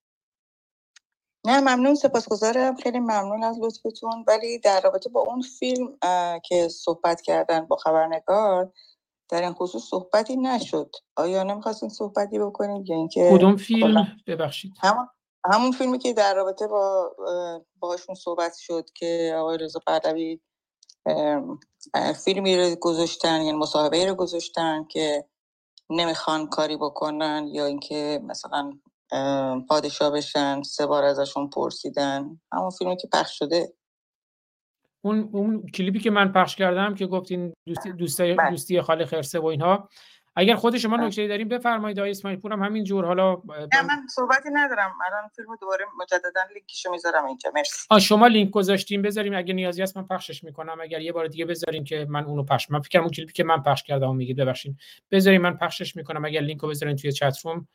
نه ممنون سپاسگزارم. خیلی ممنون از لطفتون. ولی در رابطه با اون فیلم که صحبت کردن با خبرنگار در این خصوص صحبتی نشد. آیا نمی‌خواستین صحبتی بکنید یا اینکه کدوم فیلم؟ ببخشید. همون همون فیلمی که در رابطه با باهاشون صحبت شد که آقای رضا پهلوی فیلمی رو گذاشتن یعنی مصاحبه رو گذاشتن که نمی‌خوان کاری بکنن یا اینکه مثلا پادشاه بشن سه بار ازشون پرسیدن. همون فیلمی که پخش شده. اون اون کلیپی که من پخش کردم که گفتین دوستی دوستی, بله. دوستی خاله خرسه و اینها. اگر خود شما بله. نکته داریم بفرمایید آقای اسماعیل پورم همین جور. حالا نه من صحبتی ندارم. الان فیلمو دوباره مجددا لینکشو می‌ذارم اینجا. مرسی. آ شما لینک گذاشتیم بذاریم. اگه نیازی هست من پخشش می‌کنم. اگر یه بار دیگه بذارین که من اونو پخش من فکر اون کلیپی که من پخش کردم میگید ببخشید. بذارین من پخشش می‌کنم. اگر لینکو بذارین توی چت روم.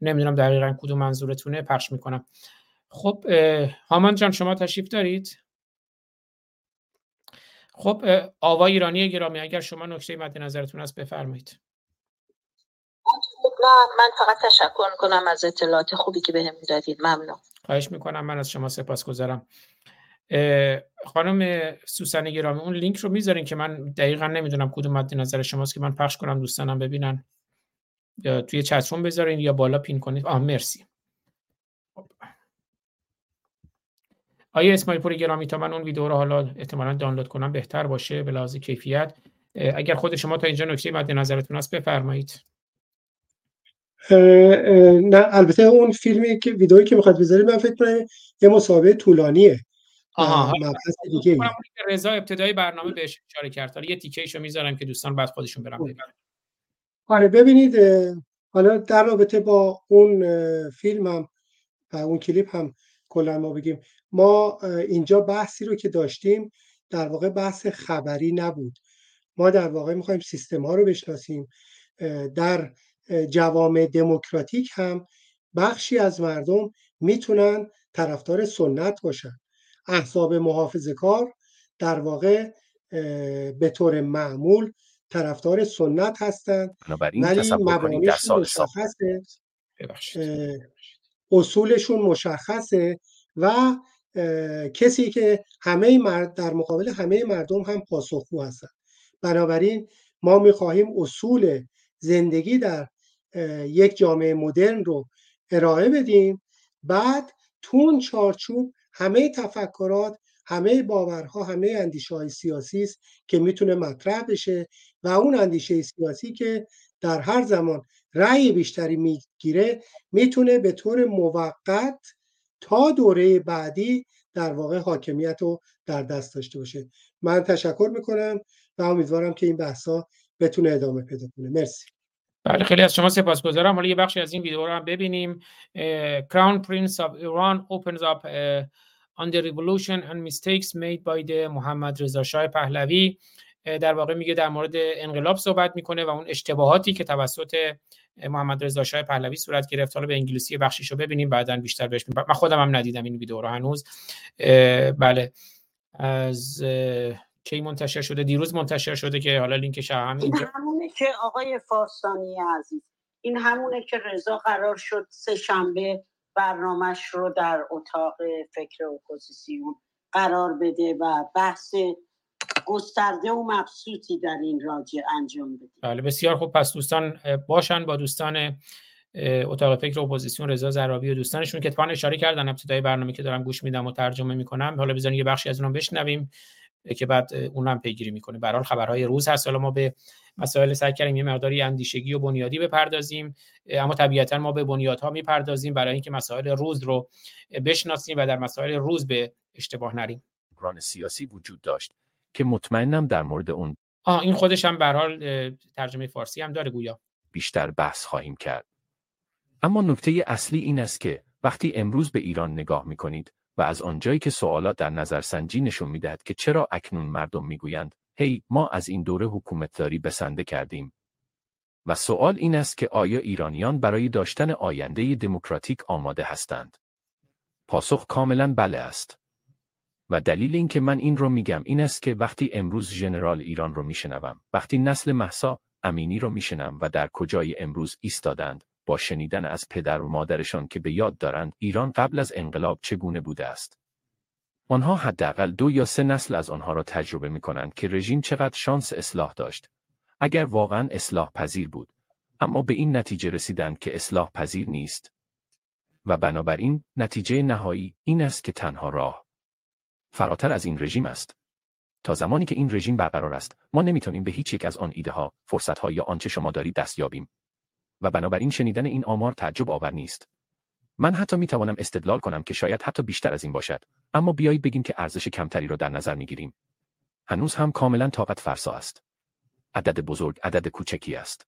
نمی‌دونم دقیقا کدوم منظورتونه پخش می‌کنم. خب هامان جان شما تشریف دارید؟ خب آوا ایرانی گرامی اگر شما نکته مد نظرتون است بفرمایید. من فقط تشکر می‌کنم از اطلاعات خوبی که بهم به دادید. ممنون. خواهش می‌کنم من از شما سپاس گذارم خانم سوسن گرامی اون لینک رو می‌ذارین که من دقیقا نمی‌دونم کدوم مد نظر شماست که من پخش کنم دوستانم ببینن. توی چتروم بذارین یا بالا پین کنید. آه مرسی. آیا اسماعیل پور گرامی تا من اون ویدیو رو حالا احتمالا دانلود کنم بهتر باشه به لحاظ کیفیت. اگر خود شما تا اینجا نکته مد نظرتون هست بفرمایید. نه البته اون فیلمی که ویدئویی که می‌خواد بذارید من فکر کنم یه مسابقه طولانیه. آها رضا ابتدای برنامه بهش اشاره کرد. حالا یه تیکه می‌ذارم که دوستان بعد خودشون برن ببینن آره ببینید حالا در رابطه با اون فیلم هم و اون کلیپ هم کلا ما بگیم. ما اینجا بحثی رو که داشتیم در واقع بحث خبری نبود. ما در واقع می‌خوایم سیستم ها رو بشناسیم. در جوامع دموکراتیک هم بخشی از مردم می‌تونن طرفدار سنت باشن. احزاب محافظه کار در واقع به طور معمول طرفدار سنت هستند ولی مبانیشون مشخصه. اصولشون مشخصه و کسی که همه مرد در مقابل همه مردم هم پاسخگو هستند بنابراین ما می‌خواهیم اصول زندگی در یک جامعه مدرن رو ارائه بدیم. بعد تون چارچوب همه تفکرات همه باورها همه اندیشه های سیاسی است که می‌تونه مطرح بشه و اون اندیشه سیاسی که در هر زمان رأی بیشتری می‌گیره می‌تونه به طور موقت تا دوره بعدی در واقع حاکمیت رو در دست داشته باشه. من تشکر می‌کنم و امیدوارم که این بحثا بتونه ادامه پیدا کنه. مرسی. بله خیلی از شما سپاسگزارم. حالا یه بخشی از این ویدیو رو هم ببینیم. Crown Prince of Iran opens up on the revolution and mistakes made by the محمد رضا شاه پهلوی در واقع میگه در مورد انقلاب صحبت می‌کنه و اون اشتباهاتی که توسط محمد رضا شاه پهلوی صورت گرفت حالا به انگلیسی بخشیشو ببینیم بعدا بیشتر بهش من خودم هم ندیدم این ویدیو رو هنوز. بله. از کی منتشر شده؟ دیروز منتشر شده که حالا لینکش هم این همونه که آقای فارسانی عزیز این همونه که رضا قرار شد سه شنبه برنامهش رو در اتاق فکر اپوزیسیون قرار بده و بحث گسترده و مبسوطی در این راجع انجام بده. بله بسیار خوب. پس دوستان باشن با دوستان اتاق فکر اپوزیسیون رضا زرابی و دوستانشون که اتفاقا اشاره کردن ابتدای برنامه که دارم گوش میدم و ترجمه می‌کنم. حالا بزنید یه بخشی از اونم بشنویم. که بعد اون هم پیگیری می‌کنه. به خبرهای روز هست. حالا ما به مسائل سعی کردیم یه مقداری اندیشگی و بنیادی بپردازیم. اما طبیعتا ما به بنیادها می‌پردازیم برای اینکه مسائل روز رو بشناسیم و در مسائل روز به اشتباه نریم. سیاسی وجود داشت که مطمئنم در مورد اون آه این خودش هم به حال ترجمه فارسی هم داره گویا. بیشتر بحث خواهیم کرد. اما نکته اصلی این است که وقتی امروز به ایران نگاه می کنید و از آنجایی که سوالات در نظرسنجی نشون می‌دهد که چرا اکنون مردم می‌گویند هی ما از این دوره حکومتداری بسنده کردیم. و سوال این است که آیا ایرانیان برای داشتن آینده دموکراتیک آماده هستند؟ پاسخ کاملا بله است. و دلیل اینکه من این رو میگم این است که وقتی امروز ژنرال ایران رو میشنوم وقتی نسل محسا امینی رو میشنم و در کجای امروز ایستادند با شنیدن از پدر و مادرشان که به یاد دارند ایران قبل از انقلاب چگونه بوده است. آنها حداقل دو یا سه نسل از آنها را تجربه می کنند که رژیم چقدر شانس اصلاح داشت. اگر واقعا اصلاح پذیر بود. اما به این نتیجه رسیدند که اصلاح پذیر نیست. و بنابراین نتیجه نهایی این است که تنها راه فراتر از این رژیم است. تا زمانی که این رژیم برقرار است، ما نمی‌تونیم به هیچ یک از آن ایده ها، فرصت ها یا آنچه شما دارید دست یابیم. و بنابراین شنیدن این آمار تعجب آور نیست. من حتی می توانم استدلال کنم که شاید حتی بیشتر از این باشد اما بیایید بگیم که ارزش کمتری را در نظر می گیریم. هنوز هم کاملا طاقت فرسا است. عدد بزرگ عدد کوچکی است.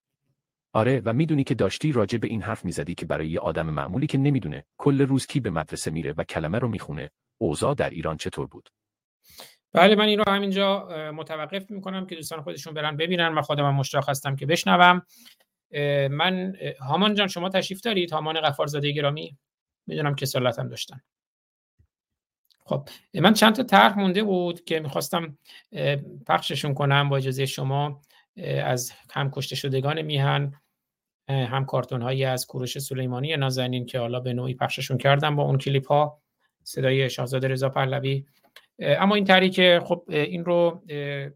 آره و می‌دونی که داشتی راجع به این حرف می‌زدی که برای یه آدم معمولی که نمی‌دونه کل روز کی به مدرسه میره و کلمه رو می‌خونه اوضاع در ایران چطور بود بله من این رو همینجا متوقف می‌کنم که دوستان خودشون برن ببینن من خودم مشتاق هستم که بشنوم من هامان جان شما تشریف دارید؟ هامان غفارزاده گرامی؟ می‌دونم که سالت داشتن. خب من چند تا طرح مونده بود که می‌خواستم پخششون کنم با اجازه شما از هم کشته شدگان میهن هم کارتون هایی از کوروش سلیمانی نازنین که حالا به نوعی پخششون کردم با اون کلیپ ها صدای شاهزاده رضا پهلوی. اما این که خب این رو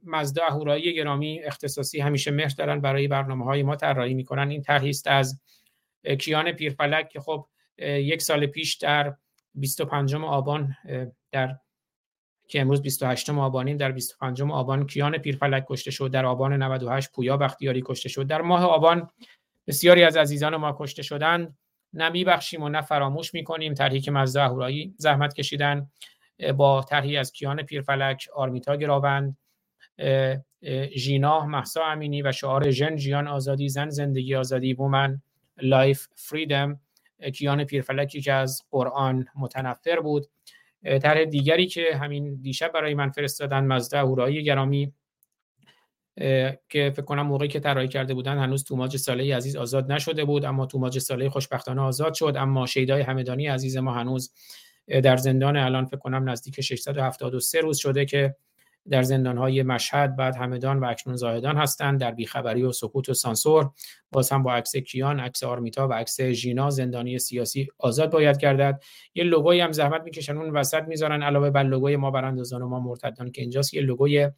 مزدا اهورایی گرامی اختصاصی همیشه مهر دارن برای برنامه های ما طراحی می‌کنن. این طرحی است از کیان پیرفلک که خب یک سال پیش در 25 آبان در که امروز 28 آبانیم در 25 آبان کیان پیرفلک کشته شد. در آبان 98 پویا بختیاری کشته شد. در ماه آبان بسیاری از عزیزان ما کشته شدند. نه می‌بخشیم و نه فراموش می‌کنیم. که مزدا اهورایی زحمت کشیدن. با طرحی از کیان پیرفلک آرمیتا گراوند ژینا مهسا امینی و شعار ژن ژیان ئازادی زن زندگی آزادی woman life freedom. کیان پیرفلکی که از قرآن متنفر بود. طرح دیگری که همین دیشب برای من فرستادن مزده اهورایی گرامی. که فکر کنم موقعی که طراحی کرده بودن هنوز توماج ساله عزیز آزاد نشده بود اما توماج ساله خوشبختانه آزاد شد. اما شیدای همدانی عزیز ما هنوز در زندان الان فکر کنم نزدیک 673 روز شده که در زندانهای مشهد بعد همدان و اکنون زاهدان هستند در بیخبری و سکوت و سانسور. باز هم با عکس کیان عکس آرمیتا و عکس ژینا زندانی سیاسی آزاد باید گردد. یه لوگوی هم زحمت می‌کشن اون وسط می‌ذارن علاوه بر لوگوی ما براندازان و ما مرتدان که اینجاست. یه لوگوی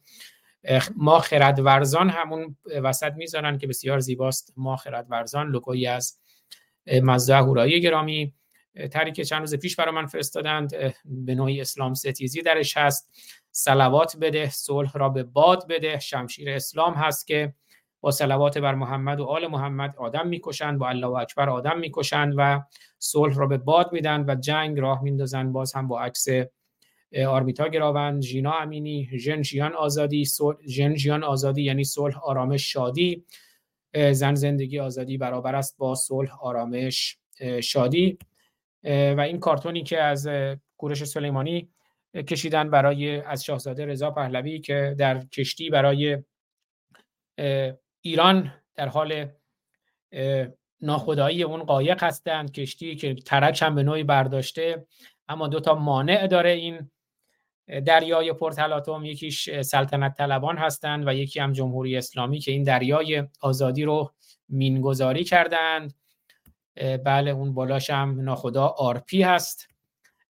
ما خردورزان همون وسط می‌ذارن که بسیار زیباست. ما خردورزان لوگویی از مزده هورایی گرامی. تری که چند روز پیش برای من فرستادند به نوعی اسلام ستیزی درش هست. سلوات بده صلح را به باد بده. شمشیر اسلام هست که با سلوات بر محمد و آل محمد آدم می‌کشند با الله اکبر آدم می‌کشند و صلح را به باد میدن و جنگ راه میندازند باز هم با عکس آرمیتا گراوند ژینا امینی ژن آزادی ژن آزادی یعنی صلح آرامش شادی. زن زندگی آزادی برابر است با صلح آرامش شادی. و این کارتونی که از کورش سلیمانی کشیدن برای از شاهزاده رضا پهلوی که در کشتی برای ایران در حال ناخدایی اون قایق هستند. کشتی که ترک هم به نوعی برداشته اما دو تا مانع داره این دریای پرتلاطم یکیش سلطنت طلبان هستند و یکی هم جمهوری اسلامی که این دریای آزادی رو مین‌گذاری کردند. بله اون بالاش هم ناخدا RP هست.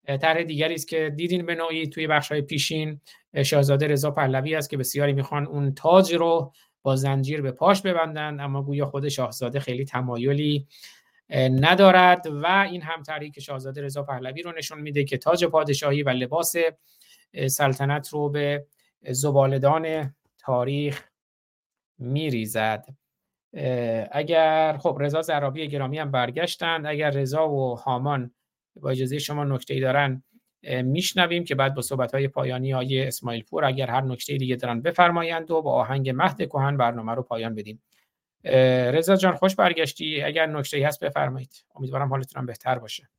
طرح دیگری است که دیدین به نوعی توی بخش های پیشین شاهزاده رضا پهلوی است که بسیاری می‌خوان اون تاج رو با زنجیر به پاش ببندند اما گویا خود شاهزاده خیلی تمایلی ندارد و این هم که شاهزاده رضا پهلوی رو نشون میده که تاج پادشاهی و لباس سلطنت رو به زبالدان تاریخ میریزد. اگر خب رضا زرابی گرامی هم برگشتند اگر رضا و هامان با اجازه شما نکته ای دارن میشنویم که بعد با صحبت های پایانی های اسماعیل پور اگر هر نکته دیگه دارن بفرمایند و با آهنگ مهد کهن برنامه رو پایان بدیم رضا جان خوش برگشتی. اگر نکته ای هست بفرمایید. امیدوارم حالتون بهتر باشه.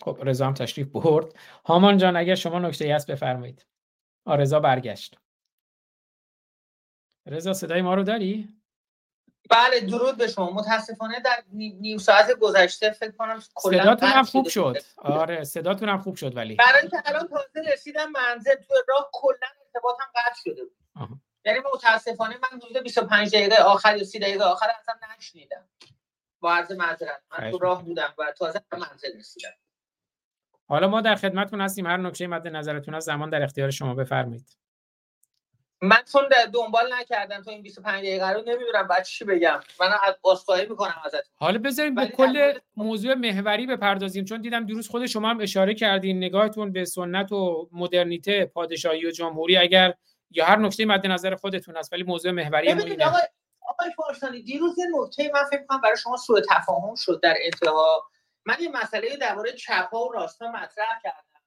خب رضا هم تشریف برد. هامان جان اگر شما نکته ای هست بفرمایید. رضا برگشت. رضا صدای ما رو داری؟ بله درود به شما. متاسفانه در نیم ساعت گذشته فکر کنم کلا صداتون هم خوب شد. آره صداتون هم خوب شد ولی. برای اینکه الان تازه رسیدم منزل تو راه کلا ارتباطم قطع شده بود. یعنی متاسفانه من حدود 25 دقیقه آخر یا 30 دقیقه آخر اصلا نشنیدم. با عرض معذرت. من تو راه بودم و تازه منزل رسیدم. حالا ما در خدمتتون هستیم. هر نکته مد نظرتون از زمان در اختیار شما بفرمایید. من چون دنبال نکردم تو این 25 دقیقه رو نمی‌دونم بعد چی بگم. من از عذرخواهی می‌کنم ازت حالا بذاریم به کل موضوع محوری بپردازیم چون دیدم دیروز خود شما هم اشاره کردین نگاهتون به سنت و مدرنیته پادشاهی و جمهوری اگر یا هر نکته مد نظر خودتون هست ولی موضوع محوری اینه. آقای آقای فارسانی دیروز یه نکته من فکر کنم برای شما سوء تفاهم شد در انتها. من یه مسئله درباره چپ ها و راست مطرح کردم.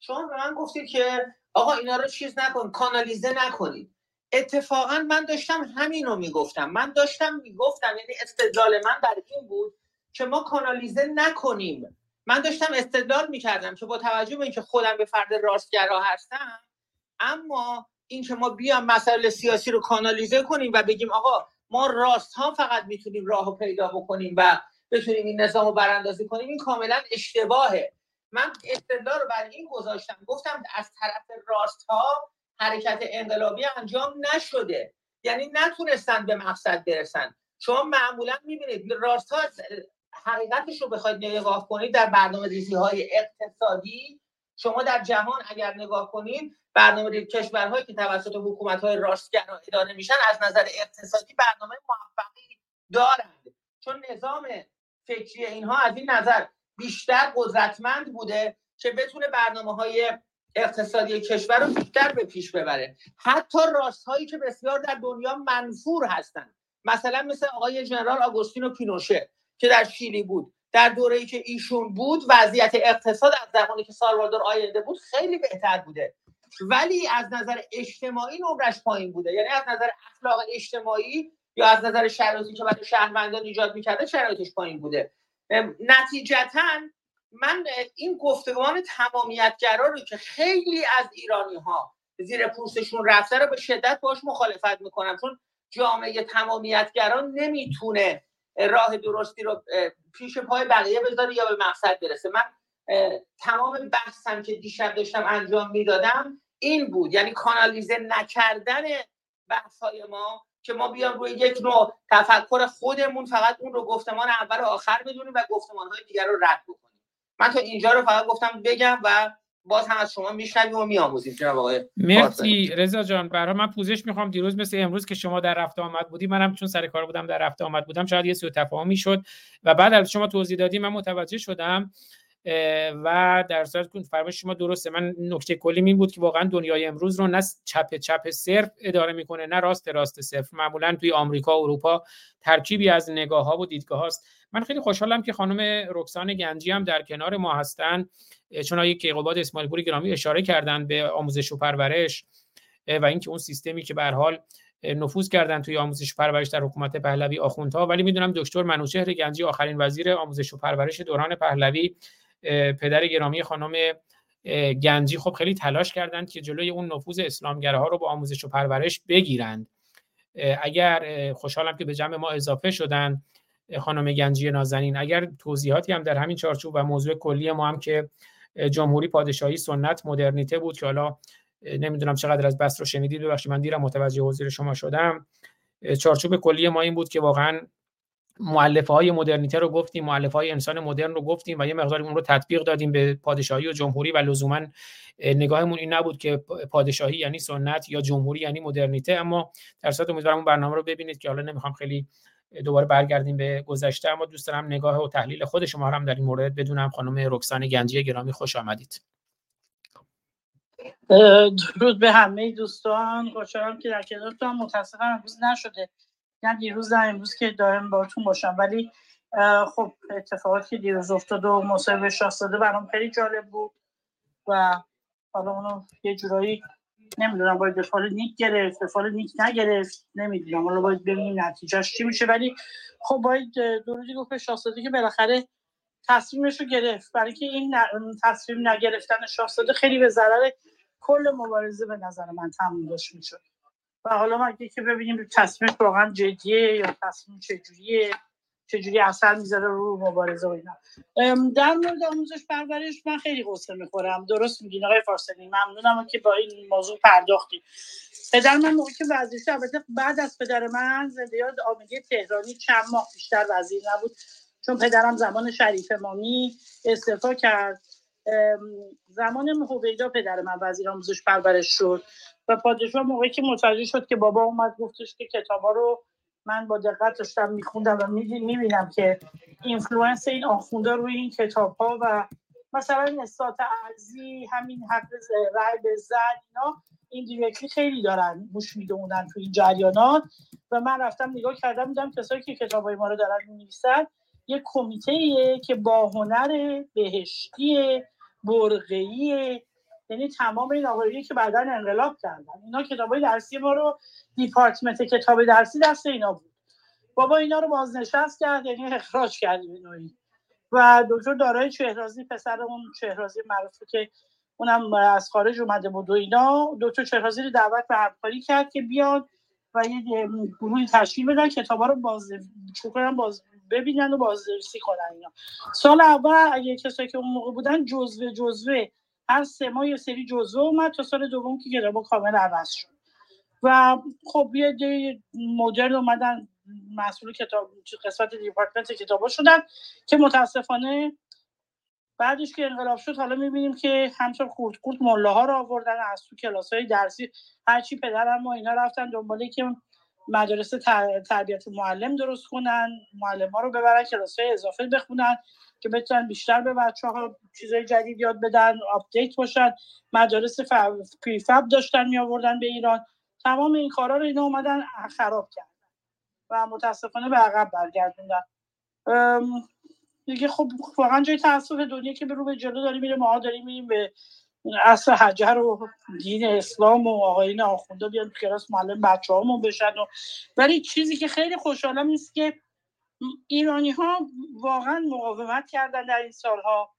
شما به من گفتید که آقا اینا رو چیز نکن کانالیزه نکنید. اتفاقا من داشتم همین رو می‌گفتم. من داشتم می‌گفتم یعنی استدلال من بر این بود که ما کانالیزه نکنیم. من داشتم استدلال می‌کردم که با توجه به اینکه خودم به فرد راستگرا هستم اما اینکه ما بیام مسائل سیاسی رو کانالیزه کنیم و بگیم آقا ما راست ها فقط می‌تونیم راه رو پیدا بکنیم و بتونیم این نظام رو براندازی کنیم این کاملا اشتباهه. من استدلال رو برای این گذاشتم. گفتم از طرف راست ها حرکت انقلابی انجام نشده. یعنی نتونستن به مقصد برسن. شما معمولا می‌بینید راست ها حقیقتش رو بخواید نگاه کنید در برنامه ریزی های اقتصادی. شما در جهان اگر نگاه کنید برنامه کشورهایی که توسط حکومت های راستگرا اداره میشن از نظر اقتصادی برنامه موفقی دارند. چون نظام فکری اینها از این نظر بیشتر قدرتمند بوده که بتونه برنامه های اقتصادی کشور رو بیشتر به پیش ببره. حتی راست هایی که بسیار در دنیا منفور هستند مثلا مثل آقای جنرال آگوستینو پینوشه که در شیلی بود. در دوره‌ای که ایشون بود وضعیت اقتصاد از زمانی که سالوادور آینده بود خیلی بهتر بوده. ولی از نظر اجتماعی نمرش پایین بوده. یعنی از نظر اخلاق اجتماعی یا از نظر شرایطی که برای شهروندان ایجاد می‌کرده شرایطش پایین بوده. نتیجتا من این گفتگوان تمامیتگرا رو که خیلی از ایرانی ها زیر پوستشون رفته رو به شدت باش مخالفت می‌کنم چون جامعه تمامیتگران نمی‌تونه راه درستی رو پیش پای بقیه بذاره یا به مقصد برسه. من تمام بحثم که دیشب داشتم انجام می‌دادم این بود. یعنی کانالیزه نکردن بحث ما که ما بیام روی یک نوع تفکر خودمون فقط اون رو گفتمان اول و آخر بدونیم و گفتمان های دیگر رو رد بکنیم. من تا اینجا رو فقط گفتم بگم و باز هم از شما میشنویم و میآموزیم. جناب آقای مرسی. رضا جان برای من پوزش می‌خوام. دیروز مثل امروز که شما در رفته آمد بودی منم چون سر کار بودم در رفته آمد بودم شاید یه سوء تفاهمی شد. و بعد از شما توضیح دادی من متوجه شدم و در صورت کن فرمایش شما درسته. من نکته کلی این بود که واقعا دنیای امروز رو نه چپ چپ صرف اداره می‌کنه نه راست راست صرف. معمولا توی آمریکا و اروپا ترکیبی از نگاه ها و دیدگاه هاست. من خیلی خوشحالم که خانم رکسان گنجی هم در کنار ما هستن چون آقای کیقوباد اسماعیل پوری گرامی اشاره کردن به آموزش و پرورش و اینکه اون سیستمی که به حال نفوذ کردن توی آموزش و پرورش در حکومت پهلوی آخوندها. ولی می‌دونم دکتر منوچهر گنجی آخرین وزیر آموزش و پرورش دوران پهلوی پدر گرامی خانم گنجی خب خیلی تلاش کردند که جلوی اون نفوذ اسلامگره ها رو با آموزش و پرورش بگیرند. اگر خوشحالم که به جمع ما اضافه شدن خانم گنجی نازنین. اگر توضیحاتی هم در همین چارچوب و موضوع کلی ما هم که جمهوری پادشاهی سنت مدرنیته بود که حالا نمی‌دونم چقدر از بس رو شنیدید ببخشید من دیرم متوجه حضور شما شدم. چارچوب کلی ما این بود که واقعا مؤلفه های مدرنیته رو گفتیم مؤلفه های انسان مدرن رو گفتیم و یه مقداری اون رو تطبیق دادیم به پادشاهی و جمهوری و لزوما نگاهمون این نبود که پادشاهی یعنی سنت یا جمهوری یعنی مدرنیته. اما در صورت امیدوارم اون برنامه رو ببینید که حالا نمی‌خوام خیلی دوباره برگردیم به گذشته اما دوست دارم نگاه و تحلیل خود شما هم در این مورد بدونم. خانم رکسان گنجی گرامی خوش آمدید. درود به همه دوستان. خوشحالم که در کنارتون متاسفم امروز نشده. نه دیروز نه امروز که دائم باهاتون باشم. ولی خب اتفاقاتی که دیروز افتاد و مصاحبه شاهزاده برام خیلی جالب بود و حالا اونو یه جورایی نمی‌دونم باید دفال نیک گرفت دفال نیک نگرفت نمی‌دونم. حالا باید ببینیم نتیجهش چی میشه. ولی خب باید درودی گفت شاهزاده که بالاخره تصمیمش رو گرفت. برای که این تصمیم نگرفتن شاهزاده خیلی به ضرر کل مبارزه به نظر من تموم داشت می‌شد. و حالا مگه که ببینیم تصمیم واقعا جدیه یا تصمیم چجوریه چجوری اثر می‌ذاره رو مبارزه و اینا. در مورد آموزش پرورش من خیلی قصه می‌خورم. درست میگین آقای فارسنی ممنونم که با این موضوع پرداختی. پدر من موقعی که وزیر البته بعد از پدر من زنده یاد آمدی تهرانی چند ماه بیشتر وزیر نبود. چون پدرم زمان شریف مامی استعفا کرد. زمان هویدا پدر من وزیر آموزش پرورش شد و پادشاه موقعی که متوجه شد که بابا اومد گفتش که کتابا رو من با دقت داشتم میخوندم و می‌بینم که influence این آخونده روی این کتاب ها و مثلا اصلاحات ارضی همین حق رای به زن اینا این directly خیلی دارن موش می‌دوونن تو این جریانات. و من رفتم نگاه کردم دیدم کسایی که کتاب های ما رو دارن می‌نویسن یه کمیته که باهنر بهشتی برقعی یعنی تمام این آقایونی که بعدا انقلاب کردن. اینا کتابای درسی ما رو دیپارتمنت کتاب درسی دست اینا بود. بابا اینا رو بازنشست کرد یعنی اخراج کردیم نوعی. و دکتر دارای چهرازی پسر اون چهرازی معروفه که اونم از خارج اومده بود و اینا دکتر چهرازی رو دعوت به همکاری کرد که بیاد و یه گروهی تشکیل بدن کتابا رو باز باز ببینن و بازنویسی کنن اینا. سال اول اگه کسایی که اون موقع بودن جزوه جزوه. هر سه ماه یه سری جزوه اومد تا سال دوم که کتابا کامل عوض شد. و خب یه مدرن اومدن مسئول کتاب قسمت دیپارتمنت کتابا شدن که متاسفانه بعدش که انقلاب شد حالا می‌بینیم که همچنان خورد خورد ملاها رو آوردن از تو کلاس های درسی هرچی پدرم و اینا رفتن دنباله که مدارس تربیت معلم درست کنن معلم ها رو ببرن کلاس های اضافه بخونن که بتونن بیشتر به بچه ها چیزای جدید یاد بدن update باشن. مدارس پریفب داشتن می آوردن به ایران. تمام این کارا رو اینا اومدن خراب کردن و متاسفانه به عقب برگردوندن. دیگه خب واقعا جای تاسف دنیا که به رو به جلو داریم میره ما داریم میریم به اصل حجر و دین اسلام و آقایین آخونده بیان کلاس معلم بچه هامون بشن و ولی چیزی که خیلی خوشحالم نیست که ایرانی ها واقعا مقاومت کردن در این سالها.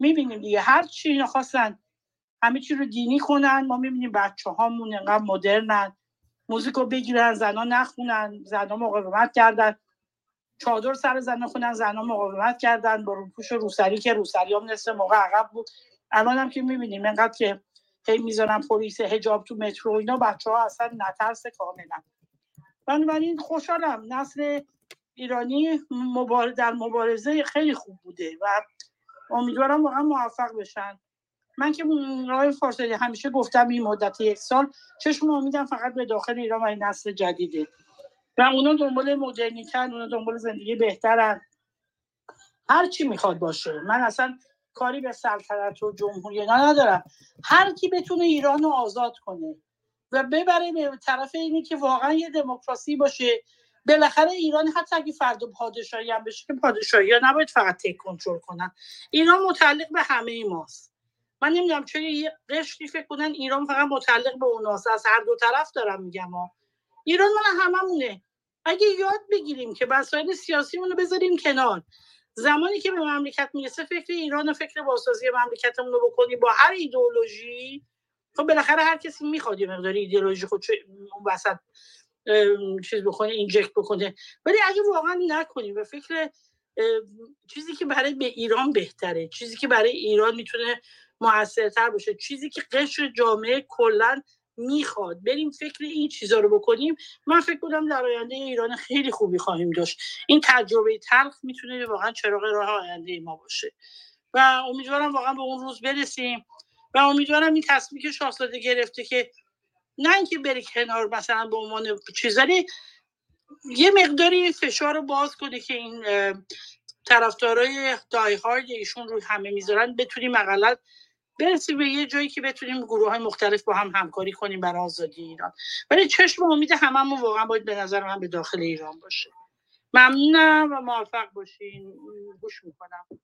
می‌بینیم دیگه هر چی اینا خواستن همه چی رو دینی کنن ما می‌بینیم بچه هامون انقدر مدرنن. موزیک رو بگیرن زنا نخونن زنا مقاومت کردن. چادر سر زن خونن زنا مقاومت کردن با روپوش روسری که روسری هم نصف موقع عقب بود. الان هم که می‌بینیم انقدر که هی می‌ذارن پلیس هجاب تو مترو اینا بچه ها اصلا نترس کاملا. بنابراین خوشحالم. نسل ایرانی در مبارزه خیلی خوب بوده و امیدوارم واقعا موفق بشن. من که رای فارسی همیشه گفتم این مدت یک سال چشم امیدم فقط به داخل ایران و نسل جدیده. و اونا دنبال مدرنیتن اونا دنبال زندگی بهترن. هر چی می‌خواد باشه. من اصلا کاری به سلطنت و جمهوری ندارم. هر کی بتونه ایران رو آزاد کنه و ببره به طرف اینی که واقعا یه دموکراسی باشه. بالاخره ایران حتی اگه فرد پادشاهی هم بشه که پادشاهی ها نباید فقط تک کنترل کنن. ایران متعلق به همه ماست. من نمی‌دونم چرا یه قشری فکر کنن ایران فقط متعلق به اوناست. از هر دو طرف دارم میگم ها. ایران من هممونه. اگه یاد بگیریم که مسائل سیاسی رو بذاریم کنار. زمانی که به مملکت می‌رسه فکر ایران و فکر بازسازی مملکتمون رو بکنیم با هر ایدئولوژی خب بالاخره هر کسی می‌خواد یه مقداری ایدئولوژی خود اون وسط چیز بکنه اینجکت بکنه. ولی اگه واقعا نکنیم به فکر چیزی که برای به ایران بهتره چیزی که برای ایران می‌تونه موثرتر باشه چیزی که قشر جامعه کلا می‌خواد بریم فکر این چیزا رو بکنیم من فکر کنم در آینده ایران خیلی خوبی خواهیم داشت. این تجربه تلخ می‌تونه واقعا چراغ راه آینده ما باشه. و امیدوارم واقعا به اون روز برسیم. و امیدوارم این تصمیمی که شاهزاده گرفته که نه اینکه بره کنار مثلا به عنوان چیزی یه مقداری فشار رو باز کنه که این طرفدارای دای هارد ایشون رو همه می‌ذارن بتونیم اقلا برسیم به یه جایی که بتونیم گروه های مختلف با هم همکاری کنیم برای آزادی ایران. ولی چشم امید هممون واقعا باید به نظر من به داخل ایران باشه. ممنونم و موفق باشین. گوش می‌کنم.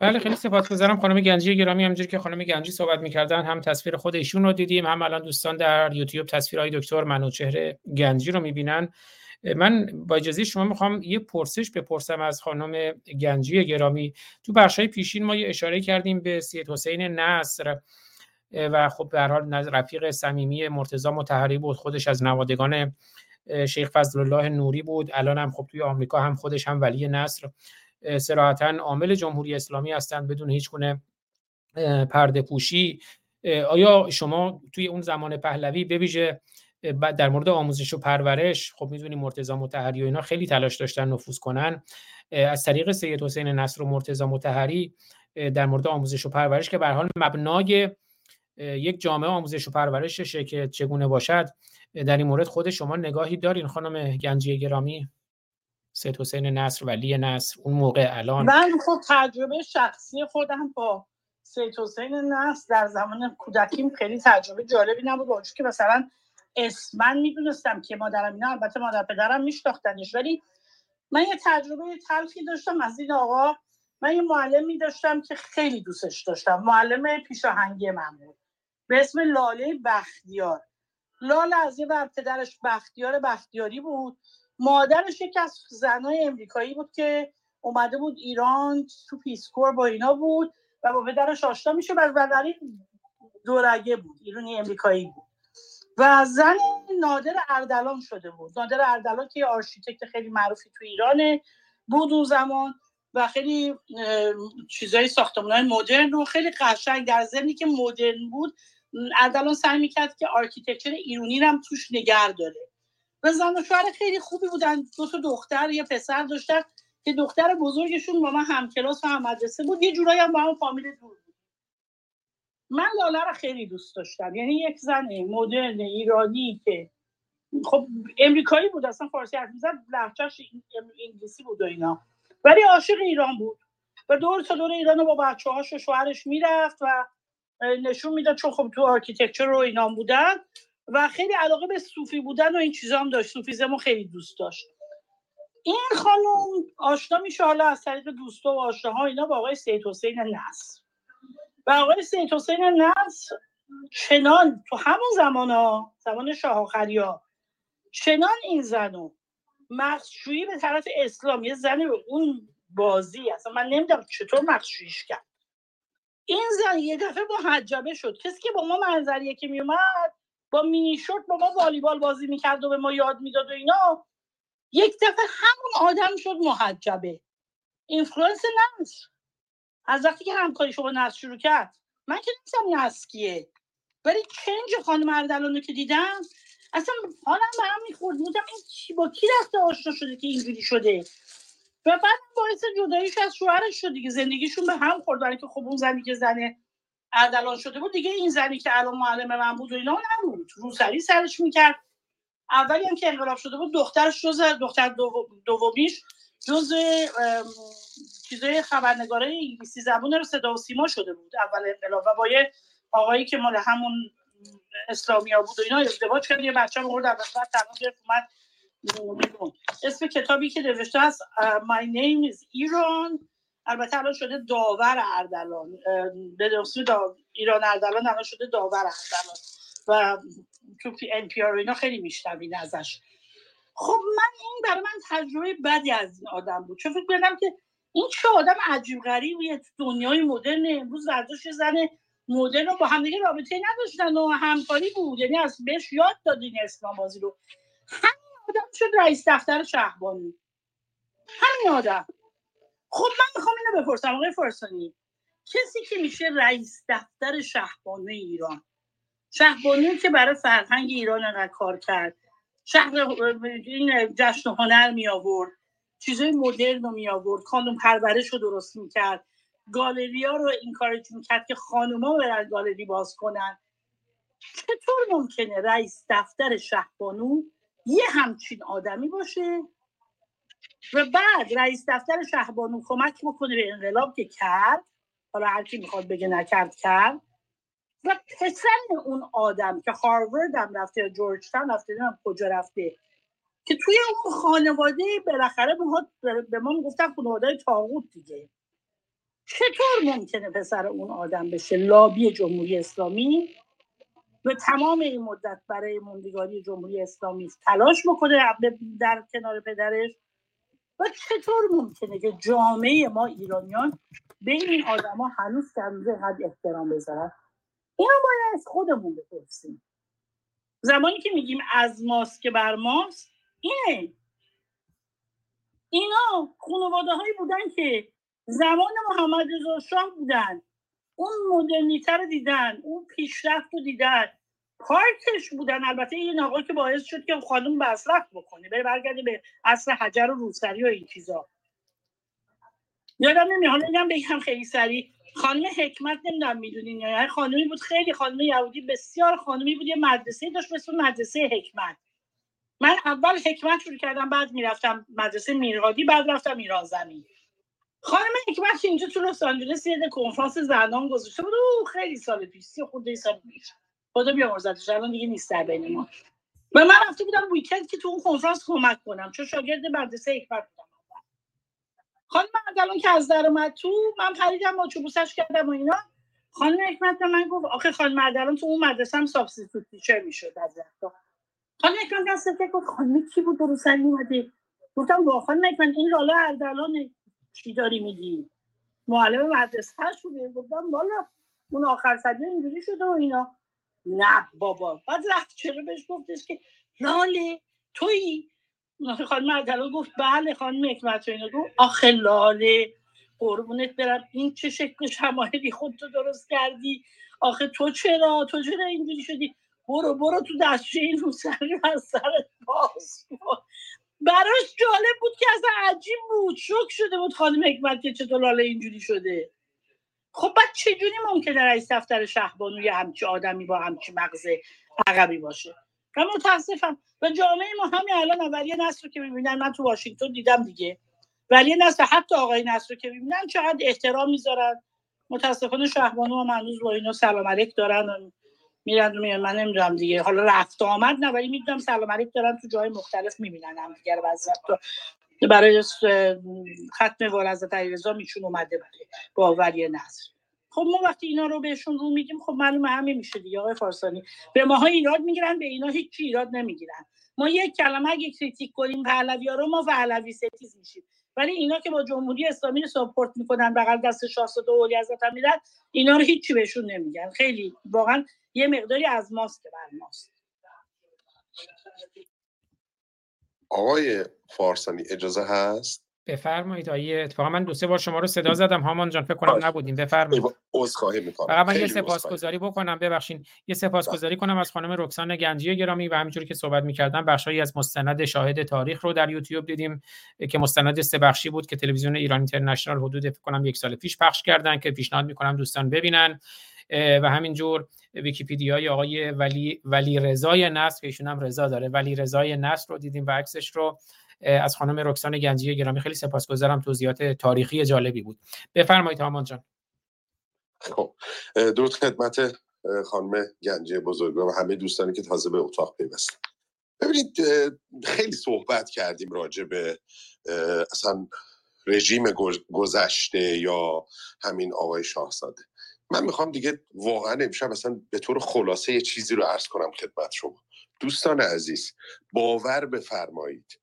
بله خیلی سپاسگزارم خانم گنجی گرامی. همونجوری که خانم گنجی صحبت می‌کردن هم تصویر خود ایشون رو دیدیم هم الان دوستان در یوتیوب تصویرهای دکتر منوچهر گنجی رو می‌بینن. من با اجازه شما می‌خوام یه پرسش بپرسم از خانم گنجی گرامی. تو بخشای پیشین ما یه اشاره کردیم به سید حسین نصر و خب به حال رفیق صمیمی مرتضی مطهری بود خودش از نوادگان شیخ فضل الله نوری بود. الان هم خب توی آمریکا هم خودش هم ولی نصر. سراحتا عامل جمهوری اسلامی هستند بدون هیچ گونه پرده پوشی آیا شما توی اون زمان پهلوی بویژه در مورد آموزش و پرورش خب می‌دونیم مرتضی متحری و اینا خیلی تلاش داشتن نفوذ کنن. از طریق سید حسین نصر و مرتضی متحری در مورد آموزش و پرورش که به حال مبنای یک جامعه آموزش و پرورششه که چگونه باشد در این مورد خود شما نگاهی دارین خانم گنجی گرامی؟ سید حسین نصر ولی نصر اون موقع الان. من خب تجربه شخصی خودم با سید حسین نصر در زمان کودکیم خیلی تجربه جالبی نبود با که مثلا اسمن می‌دونستم که مادرم اینا البته مادر پدرم میشناختنش ولی من یه تجربه تلخی داشتم از این آقا. من یه معلمی داشتم که خیلی دوستش داشتم. معلم پیشاهنگی من بود. به اسم لاله بختیار. لاله از یه بر پدرش بختیار بختیاری بود. مادرش یکی از زنای امریکایی بود که اومده بود ایران تو پیسکور با اینا بود و با پدرش آشنا میشه و بنابراین دورگه بود. ایرانی امریکایی بود. و زن نادر اردلان شده بود. نادر اردلان که آرشیتکت خیلی معروفی تو ایرانه بود اون زمان و خیلی چیزای ساختمان مدرن و خیلی قشنگ در ضمنی که مدرن بود اردلان سعی می‌کرد که architecture ایرانی هم توش نگه داره. و زن و شوهر خیلی خوبی بودن. دو تا دختر یه پسر داشتن که دختر بزرگشون با من همکلاس و هم مدرسه بود. یه جورایی هم با هم فامیل دور من لاله رو خیلی دوست داشتم. یعنی یک زن مدرن ایرانی که خب امریکایی بود اصلا فارسی حرف می‌زد لهجهش انگلیسی بود و اینا. ولی عاشق ایران بود. و دور تا دور ایران با بچه هاش و شوهرش می‌رفت و نشون می‌داد چون خب تو architecture رو اینا بودن و خیلی علاقه به صوفی بودن و این چیزا هم داشت. Sufism خیلی دوست داشت. این خانم آشنا میشه حالا از طریق دوستا و آشناها اینا با آقای سید حسین نصر. و آقای سید حسین نصر چنان تو همون زمان ها زمان شاه آخریا چنان این زنو مخشویی به طرف اسلام یه زن به اون بازی اصلا من نمی‌دونم چطور مخشویش کرد. این زن یه دفعه محجبه شد. کسی که با ما منظریه که میومد با مینی شورت با ما والیبال بازی می‌کرد و به ما یاد می‌داد و اینا یک دفعه همون آدم شد محجبه. influence نصر. از وقتی که همکاری شما نصر شروع کرد من که نمی‌دونستم نصر کیه ولی change خانم اردلان که دیدم اصلا حالم به هم می‌خورد. بودم این چی با کی رفته آشنا شده که اینجوری شده؟ و بعد باعث جداییش از شوهرش شد دیگه. زندگیشون به هم خورد برای که خب اون زنی که زنه اردلان شده بود دیگه این زنی که الان معلم من بود و اینا نبود. روسری سرش می‌کرد. اولی هم که انقلاب شده بود دخترش جز دختر دومیش جز چیزای خبرنگاره انگلیسی زبون رو صدا و سیما شده بود اول انقلاب و با یه آقایی که مال همون اسلامیا بود و اینا ازدواج کرد یه بچه مورد در بعد تنها اومد اسم کتابی که نوشته است My name is Iran. البته الان شده داور اردلان. به دا... ایران اردلان الان شده داور اردلان. و تو ان پی اینا خیلی میشنوین ازش. خب من این برای من تجربه بدی از این آدم بود. چون فکر که این چه آدم عجیب غریبیه. تو دنیای مدرن امروز ورزش زن مدرن رو با همدیگه رابطه نداشتن و همکاری بود. یعنی از بهش یاد دادین اسلام بازی رو. همین آدم شد رئیس دفتر شهبانی. همین آدم. خب من می‌خوام اینو بپرسم آقای فرسانی کسی که میشه رئیس دفتر شهبانی ایران. شهبانی که برای فرهنگ ایران کار کرد. شهر این جشن هنر می آورد. چیزای مدرن رو می آورد. خانم پرورش رو درست می کرد. ها رو اینکارج می کرد که خانوما برن گالری باز کنن. چطور ممکنه رئیس دفتر شهبانو یه همچین آدمی باشه؟ و بعد رئیس دفتر شهبانو کمک بکنه به انقلاب که کرد. حالا هر کی می‌خواد بگه نکرد کرد. و پسر اون آدم که هاروارد هم رفته یا جورج تاون رفته هم کجا رفته که توی اون خانواده بالاخره به ما گفتن خانواده تاغوت دیگه. چطور ممکنه پسر اون آدم بشه؟ لابی جمهوری اسلامی؟ و تمام این مدت برای موندگاری جمهوری اسلامی تلاش بکنه در کنار پدرش؟ و چطور ممکنه که جامعه ما ایرانیان به این آدما هنوز که حد احترام بذارن؟ اینو باید از خودمون بپرسیم. زمانی که میگیم از ماست که بر ماست اینه. اینا خانواده هایی بودن که زمان محمد رضا شاه بودن. اون مدرنیته رو دیدن اون پیشرفت رو دیدن. پارکش بودن. البته این آقا که باعث شد که خانم مصرف بکنه بره برگرده به اصل حجر و روسری و این چیزا. یادم نمیاد حالا بگم خیلی سریع. خانم حکمت نمی‌دونم می‌دونین یا خانمی بود خیلی خانم یهودی بسیار خانمی بود یه مدرسه داشت مثل مدرسه حکمت. من اول حکمت شروع کردم بعد می‌رفتم مدرسه میرهادی بعد رفتم ایران زمین. خانم حکمت اینجا تو لس آنجلس یه کنفرانس زنان گذاشته بود. او خیلی سال پیش سی خورده سال پیش. خدا بیامرزتش الان دیگه نیست در بین ما. و من رفته بودم ویکند که تو اون کنفرانس کمک کنم چون شاگرد مدرسه حکمت بودم. خانم اردلان که از در اومد تو من پریدم با چوبوسش کردم و اینا. خانم حکمت من گفت آخه خانم اردلان تو اون مدرسه هم سابستیتوت تیچر می‌شد از وقتا خانم حکمت دست که گفت خانم کی بود درست اومده؟ گفتم با خانم حکمت این لاله اردلان چی داری میگی؟ معلم مدرسه شده گفتم بالا اون آخر صدیه اینجوری شده و اینا. نه بابا. بعد رفت چرا بهش گفتش که لاله تویی؟ خانم اردلان گفت بله خانم حکمت اینا گفت آخه لاله قربونت برم. این چه شکل شمایلی خودتو درست کردی؟ آخه تو چرا؟ تو چرا اینجوری شدی؟ برو برو تو دستشه این روسری از سرت باز براش جالب بود که اصلا عجیب بود. شک شده بود خانم حکمت که چطور لاله اینجوری شده. خب بعد چجوری ممکنه رئیس دفتر شهبانو یه همچی آدمی با همچی مغز عقبی باشه؟ و متاسفم. و جامعه ما همین الان اولیه نصر رو که می‌بینن من تو واشنگتن دیدم دیگه. ولی نصر حتی آقای نصر رو که می‌بینن چقدر احترام می‌ذارن. متاسفانه شهبانو هم هنوز با اینا سلام علیک دارن و میرن من نمی‌دونم دیگه. حالا رفت آمد نه ولی می‌دونم سلام علیک دارن تو جای مختلف می‌بینن هم دیگه. برای ختم والد علیرضا میشون اومده بوده با ولی نصر. خب ما وقتی اینا رو بهشون رو میگیم خب معلومه همین میشه دیگه آقای فارسانی. به ماها ایراد می‌گیرن به اینا هیچ ایراد نمی‌گیرن. ما یک کلمه اگه critique کنیم پهلوی رو ما پهلوی ستیز میشیم. ولی اینا که با جمهوری اسلامی رو support می‌کنن بغل دست شاهزاده اعلی‌حضرت هم میرن اینا رو هیچی بهشون نمیگن. خیلی واقعا یه مقداری از ماست بر ماست. آقای فارسانی اجازه هست؟ بفرمایید. آیه اتفاقا من دو سه بار شما رو صدا زدم. هامان جان فکر کنم نبودیم بفرمایید. عذرخواهی می‌کنم. فقط من یه سپاسگزاری بکنم. ببخشید. یه سپاسگزاری کنم از خانم رکسان گنجی گرامی و همینجوری که صحبت می‌کردم بخشایی از مستند شاهد تاریخ رو در یوتیوب دیدیم که مستند سه بخشی بود که تلویزیون ایران اینترنشنال حدود فکر کنم یک سال پیش پخش کردن که پیشنهاد می‌کنم دوستان ببینن. و همینجور ویکیپیدیای آقای ولی ولی رضای نصر که ایشون هم رضا داره ولی رضای نصر رو دیدیم و عکسش رو. از خانم رکسان گنجی گرامی. خیلی سپاسگزارم توضیحات تاریخی جالبی بود. بفرمایید هامان جان. خب درود خدمت خانم گنجی بزرگ و همه دوستانی که تازه به اتاق پیوستن. ببینید خیلی صحبت کردیم راجع به اصلا رژیم گذشته یا همین آقای شاهزاده. من می‌خوام دیگه واقعا امشب اصلا به طور خلاصه یه چیزی رو عرض کنم خدمت شما. دوستان عزیز باور بفرمایید.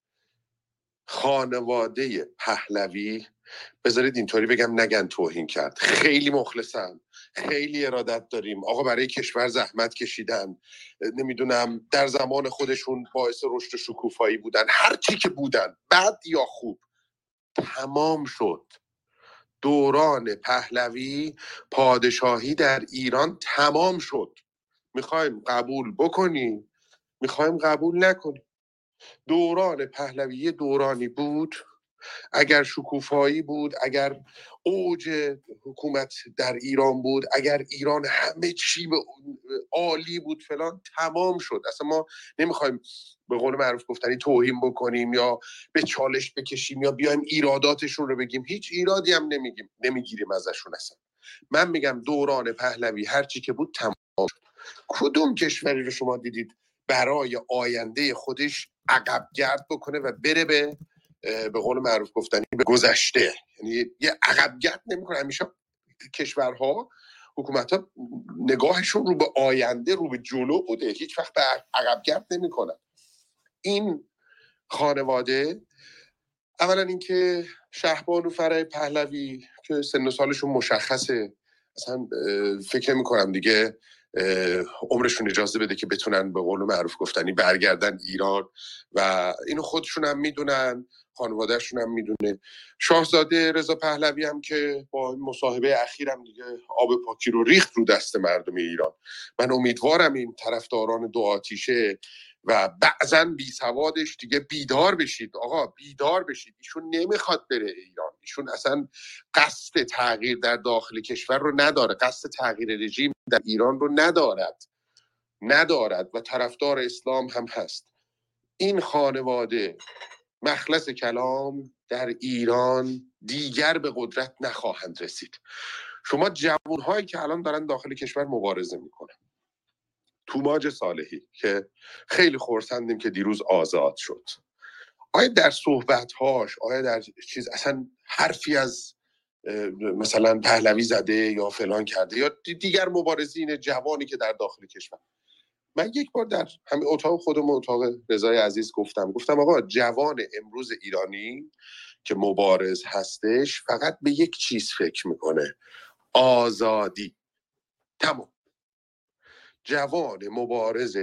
خانواده پهلوی. بذارید اینطوری بگم نگن توهین کرد. خیلی مخلصم خیلی ارادت داریم. آقا برای کشور زحمت کشیدن. نمی‌دونم در زمان خودشون باعث رشد شکوفایی بودن. هر چی که بودن بد یا خوب تمام شد. دوران پهلوی پادشاهی در ایران تمام شد. می‌خوایم قبول بکنیم. می‌خوایم قبول نکنیم. دوران پهلوی دورانی بود. اگر شکوفایی بود اگر اوج حکومت در ایران بود اگر ایران همه چی عالی بود فلان تمام شد. اصلا ما نمی‌خوایم به قول معروف گفتنی توهین بکنیم یا به چالش بکشیم یا بیایم ایراداتشون رو بگیم. هیچ ایرادی هم نمیگیم نمی‌گیریم ازشون اصلا. من میگم دوران پهلوی هرچی که بود تمام شد. کدوم کشوری رو شما دیدید برای آینده خودش عقب گرد بکنه و بره به به قول معروف گفتنی به گذشته. یعنی یه عقب گرد نمی‌کنه. همیشه کشورها حکومت ها نگاهشون رو به آینده رو به جلو بوده. هیچ وقت به عقب گرد نمی‌کنن. این خانواده اولا اینکه شهبانو فرای پهلوی که سن و سالشون مشخصه اصلا فکر نمی کنم دیگه عمرشون اجازه بده که بتونن به قول معروف گفتنی برگردن ایران و اینو خودشون هم می‌دونن خانوادهشون هم می‌دونه. شاهزاده رضا پهلوی هم که با مصاحبه اخیرم دیگه آب پاکی رو ریخت رو دست مردم ایران. من امیدوارم این طرفداران دو آتیشه و بعضا بی سوادش دیگه بیدار بشید. آقا بیدار بشید. ایشون نمی‌خواد بره ایران. ایشون اصلا قصد تغییر در داخل کشور رو نداره. قصد تغییر رژیم در ایران رو ندارد. ندارد و طرفدار اسلام هم هست. این خانواده مخلص کلام در ایران دیگر به قدرت نخواهند رسید. شما جوانهایی که الان دارن داخل کشور مبارزه می‌کنن. توماج صالحی که خیلی خورسندیم که دیروز آزاد شد. آیا در صحبتهاش آیا در چیز اصلا حرفی از مثلا پهلوی زده یا فلان کرده یا دیگر مبارزین جوانی که در داخل کشور؟ من یک بار در همین اتاق خودم اتاق رضای عزیز گفتم. گفتم آقا جوان امروز ایرانی که مبارز هستش فقط به یک چیز فکر می‌کنه. آزادی. تمام. جوان مبارز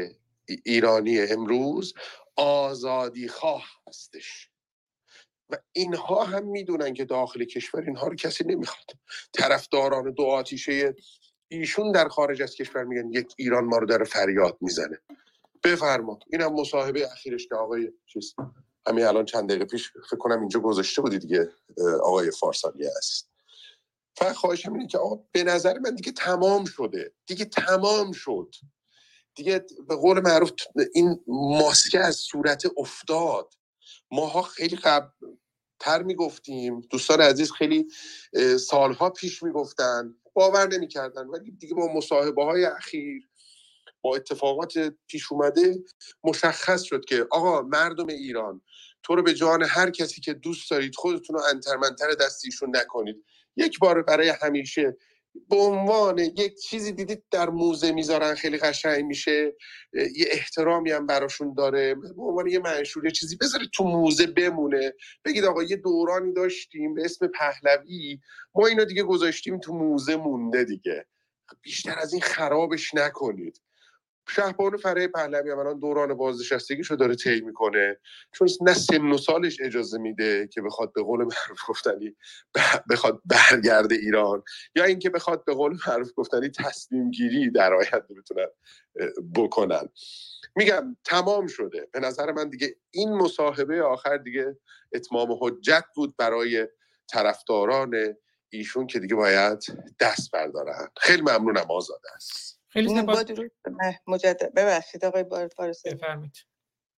ایرانی امروز آزادی خواه هستش. و اینها هم می‌دونن که داخل کشور اینها رو کسی نمی‌خواد. طرفداران دو آتیشه ایشون در خارج از کشور میگن یک ایران ما رو داره فریاد می‌زنه. بفرما این هم مصاحبه اخیرش که آقای چیز همین الان چند دقیقه پیش فکر کنم اینجا گذاشته بودی دیگه آقای فارسانی هست. فقط خواهشم اینه که آقا به نظر من دیگه تمام شده. دیگه تمام شد. دیگه به قول معروف این ماسکه از صورت افتاد. ماها خیلی قبل تر می‌گفتیم. دوستان عزیز خیلی سالها پیش می‌گفتن. باور نمی‌کردن. ولی دیگه با مصاحبه های اخیر با اتفاقات پیش اومده مشخص شد که آقا مردم ایران تو رو به جان هر کسی که دوست دارید خودتون رو انترمنتر دستیشون نکنید. یک بار برای همیشه به عنوان یک چیزی دیدید در موزه می‌ذارن خیلی قشنگ میشه یه احترامی هم براشون داره به عنوان یه منشور یه چیزی بذارید تو موزه بمونه. بگید آقا یه دورانی داشتیم به اسم پهلوی ما اینو دیگه گذاشتیم تو موزه مونده دیگه. بیشتر از این خرابش نکنید. شهبانو فره پهلوی الان دوران بازنشستگیشو داره طی می‌کنه. چون نه سن و سالش اجازه میده که بخواد به قول معروف گفتنی بخواد برگرده ایران. یا اینکه بخواد به قول معروف گفتنی تصمیم گیری در آینده بتونن بکنن. میگم تمام شده. به نظر من دیگه این مصاحبه آخر دیگه اتمام حجت بود برای طرفداران ایشون که دیگه باید دست بردارن. خیلی ممنونم آزاده. است خیلی زیبا مجدد ببخشید آقای فارسی بفرمایید.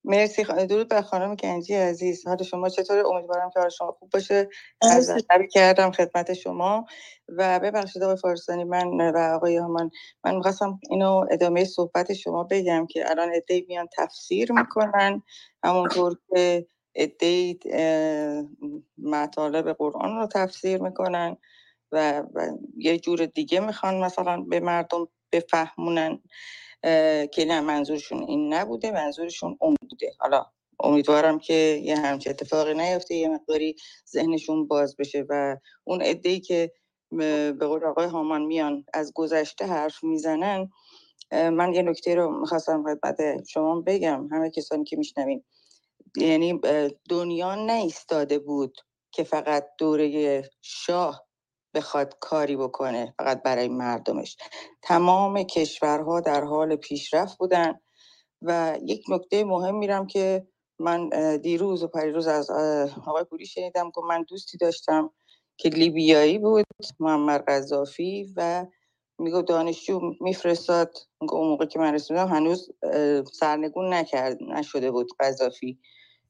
مرسی درود بر خانم گنجی عزیز. حال شما چطور امیدوارم که حال شما خوب باشه. از کردم خدمت شما. و ببخشید آقای فارسانی من و آقای همان من می‌خواستم اینو ادامه صحبت شما بگم که الان ادهی میان تفسیر می‌کنن. همونطور که ادهی مطالب قرآن رو تفسیر می‌کنن و, و یه جور دیگه می‌خوان مثلا به مردم بفهمونن که نه منظورشون این نبوده منظورشون اون بوده. حالا امیدوارم که یه همچه اتفاقی نیفته یه مقداری ذهنشون باز بشه و اون ای که به قول آقای هامان میان از گذشته حرف می‌زنن من یه نکته رو می‌خواستم خدمت شما بگم. همه کسانی که میشنوین. یعنی دنیا نیستاده بود که فقط دوره شاه بخواد کاری بکنه فقط برای مردمش. تمام کشورها در حال پیشرفت بودن و یک نکته مهم میرم که من دیروز و پریروز از آقای پوری شنیدم که من دوستی داشتم که لیبیایی بود محمد قذافی و میگو دانشجو میفرستاد. اون موقع که من رسیدم هنوز سرنگون نکرد نشده بود قذافی.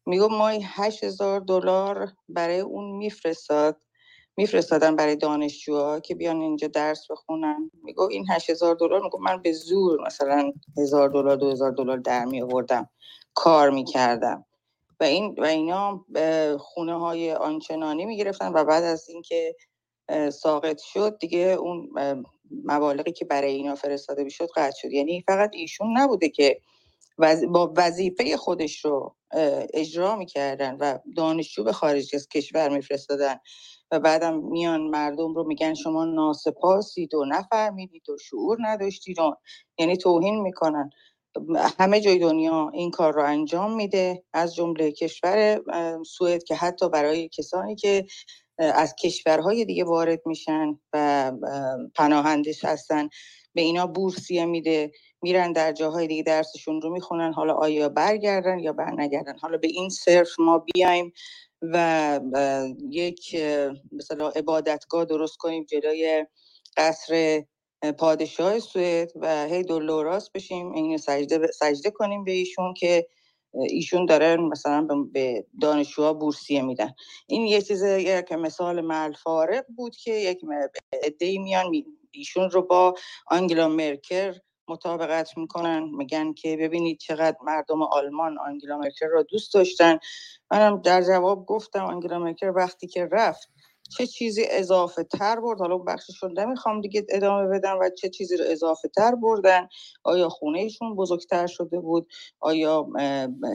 میگو هشت هزار دلار برای اون میفرستاد. میفرستادن برای دانشجوها که بیان اینجا درس بخونن. میگو این هشت هزار دلار میگو من به زور مثلا هزار دلار دو هزار دلار در می آوردم کار می‌کردم. و این و اینا خونه های آنچنانی می‌گرفتن و بعد از اینکه ساقط شد دیگه اون مبالغی که برای اینا فرستاده می‌شد قطع شد. یعنی فقط ایشون نبوده که با وظیفه خودش رو اجرا می‌کردن و دانشجو به خارج از کشور میفرستادن. و بعدم میان مردم رو میگن شما ناسپاسید و نفهمیدید و شعور نداشتید و یعنی توهین می‌کنن. همه جای دنیا این کار رو انجام میده. از جمله کشور سوئد که حتی برای کسانی که از کشورهای دیگه وارد میشن و پناهندش هستن به اینا بورسیه میده. میرن در جاهای دیگه درسشون رو می‌خونن. حالا آیا برگردن یا برنگردن؟ حالا به این صرف ما بیایم. و یک مثلا عبادتگاه درست کنیم جلوی قصر پادشاه سوئد و هی دلوراس بشیم این سجده, سجده کنیم به ایشون که ایشون داره مثلا به دانشجوها بورسیه میدن. این یه چیز یک مثال مل فارق بود که یک عده میان ایشون رو با آنگلا مرکر مطابقت می‌کنن. میگن که ببینید چقدر مردم آلمان آنگلا مرکل را دوست داشتن. منم در جواب گفتم آنگلا مرکل وقتی که رفت چه چیزی اضافه تر برد. حالا بخششون نمی‌خوام دیگه ادامه بدم و چه چیزی رو اضافه تر بردن. آیا خونهشون بزرگتر شده بود؟ آیا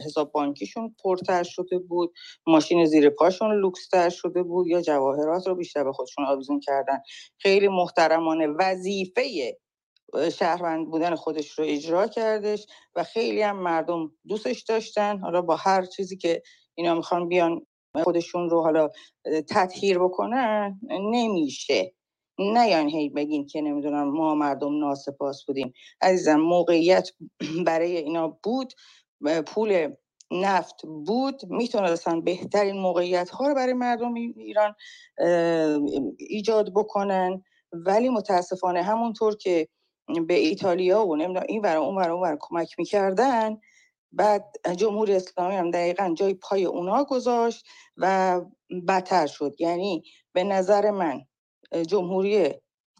حساب بانکیشون پرتر شده بود؟ ماشین زیر پاشون لوکستر شده بود؟ یا جواهرات رو بیشتر به خودشون آویزون کردن؟ خیلی محترمانه وظیفه شهروند بودن خودش رو اجرا کردش و خیلی هم مردم دوستش داشتن. حالا با هر چیزی که اینا می‌خوان بیان خودشون رو حالا تطهیر بکنن نمیشه. نیان هی بگین که نمی‌دونم ما مردم ناسپاس بودیم. عزیزم موقعیت برای اینا بود پول نفت بود. می‌تونستن بهترین موقعیت ها رو برای مردم ایران ایجاد بکنن. ولی متاسفانه همونطور که به ایتالیا و نمی‌دونم این ور اون ور اون کمک می‌کردن. بعد جمهوری اسلامی هم دقیقا جای پای اونا گذاشت و بدتر شد. یعنی به نظر من جمهوری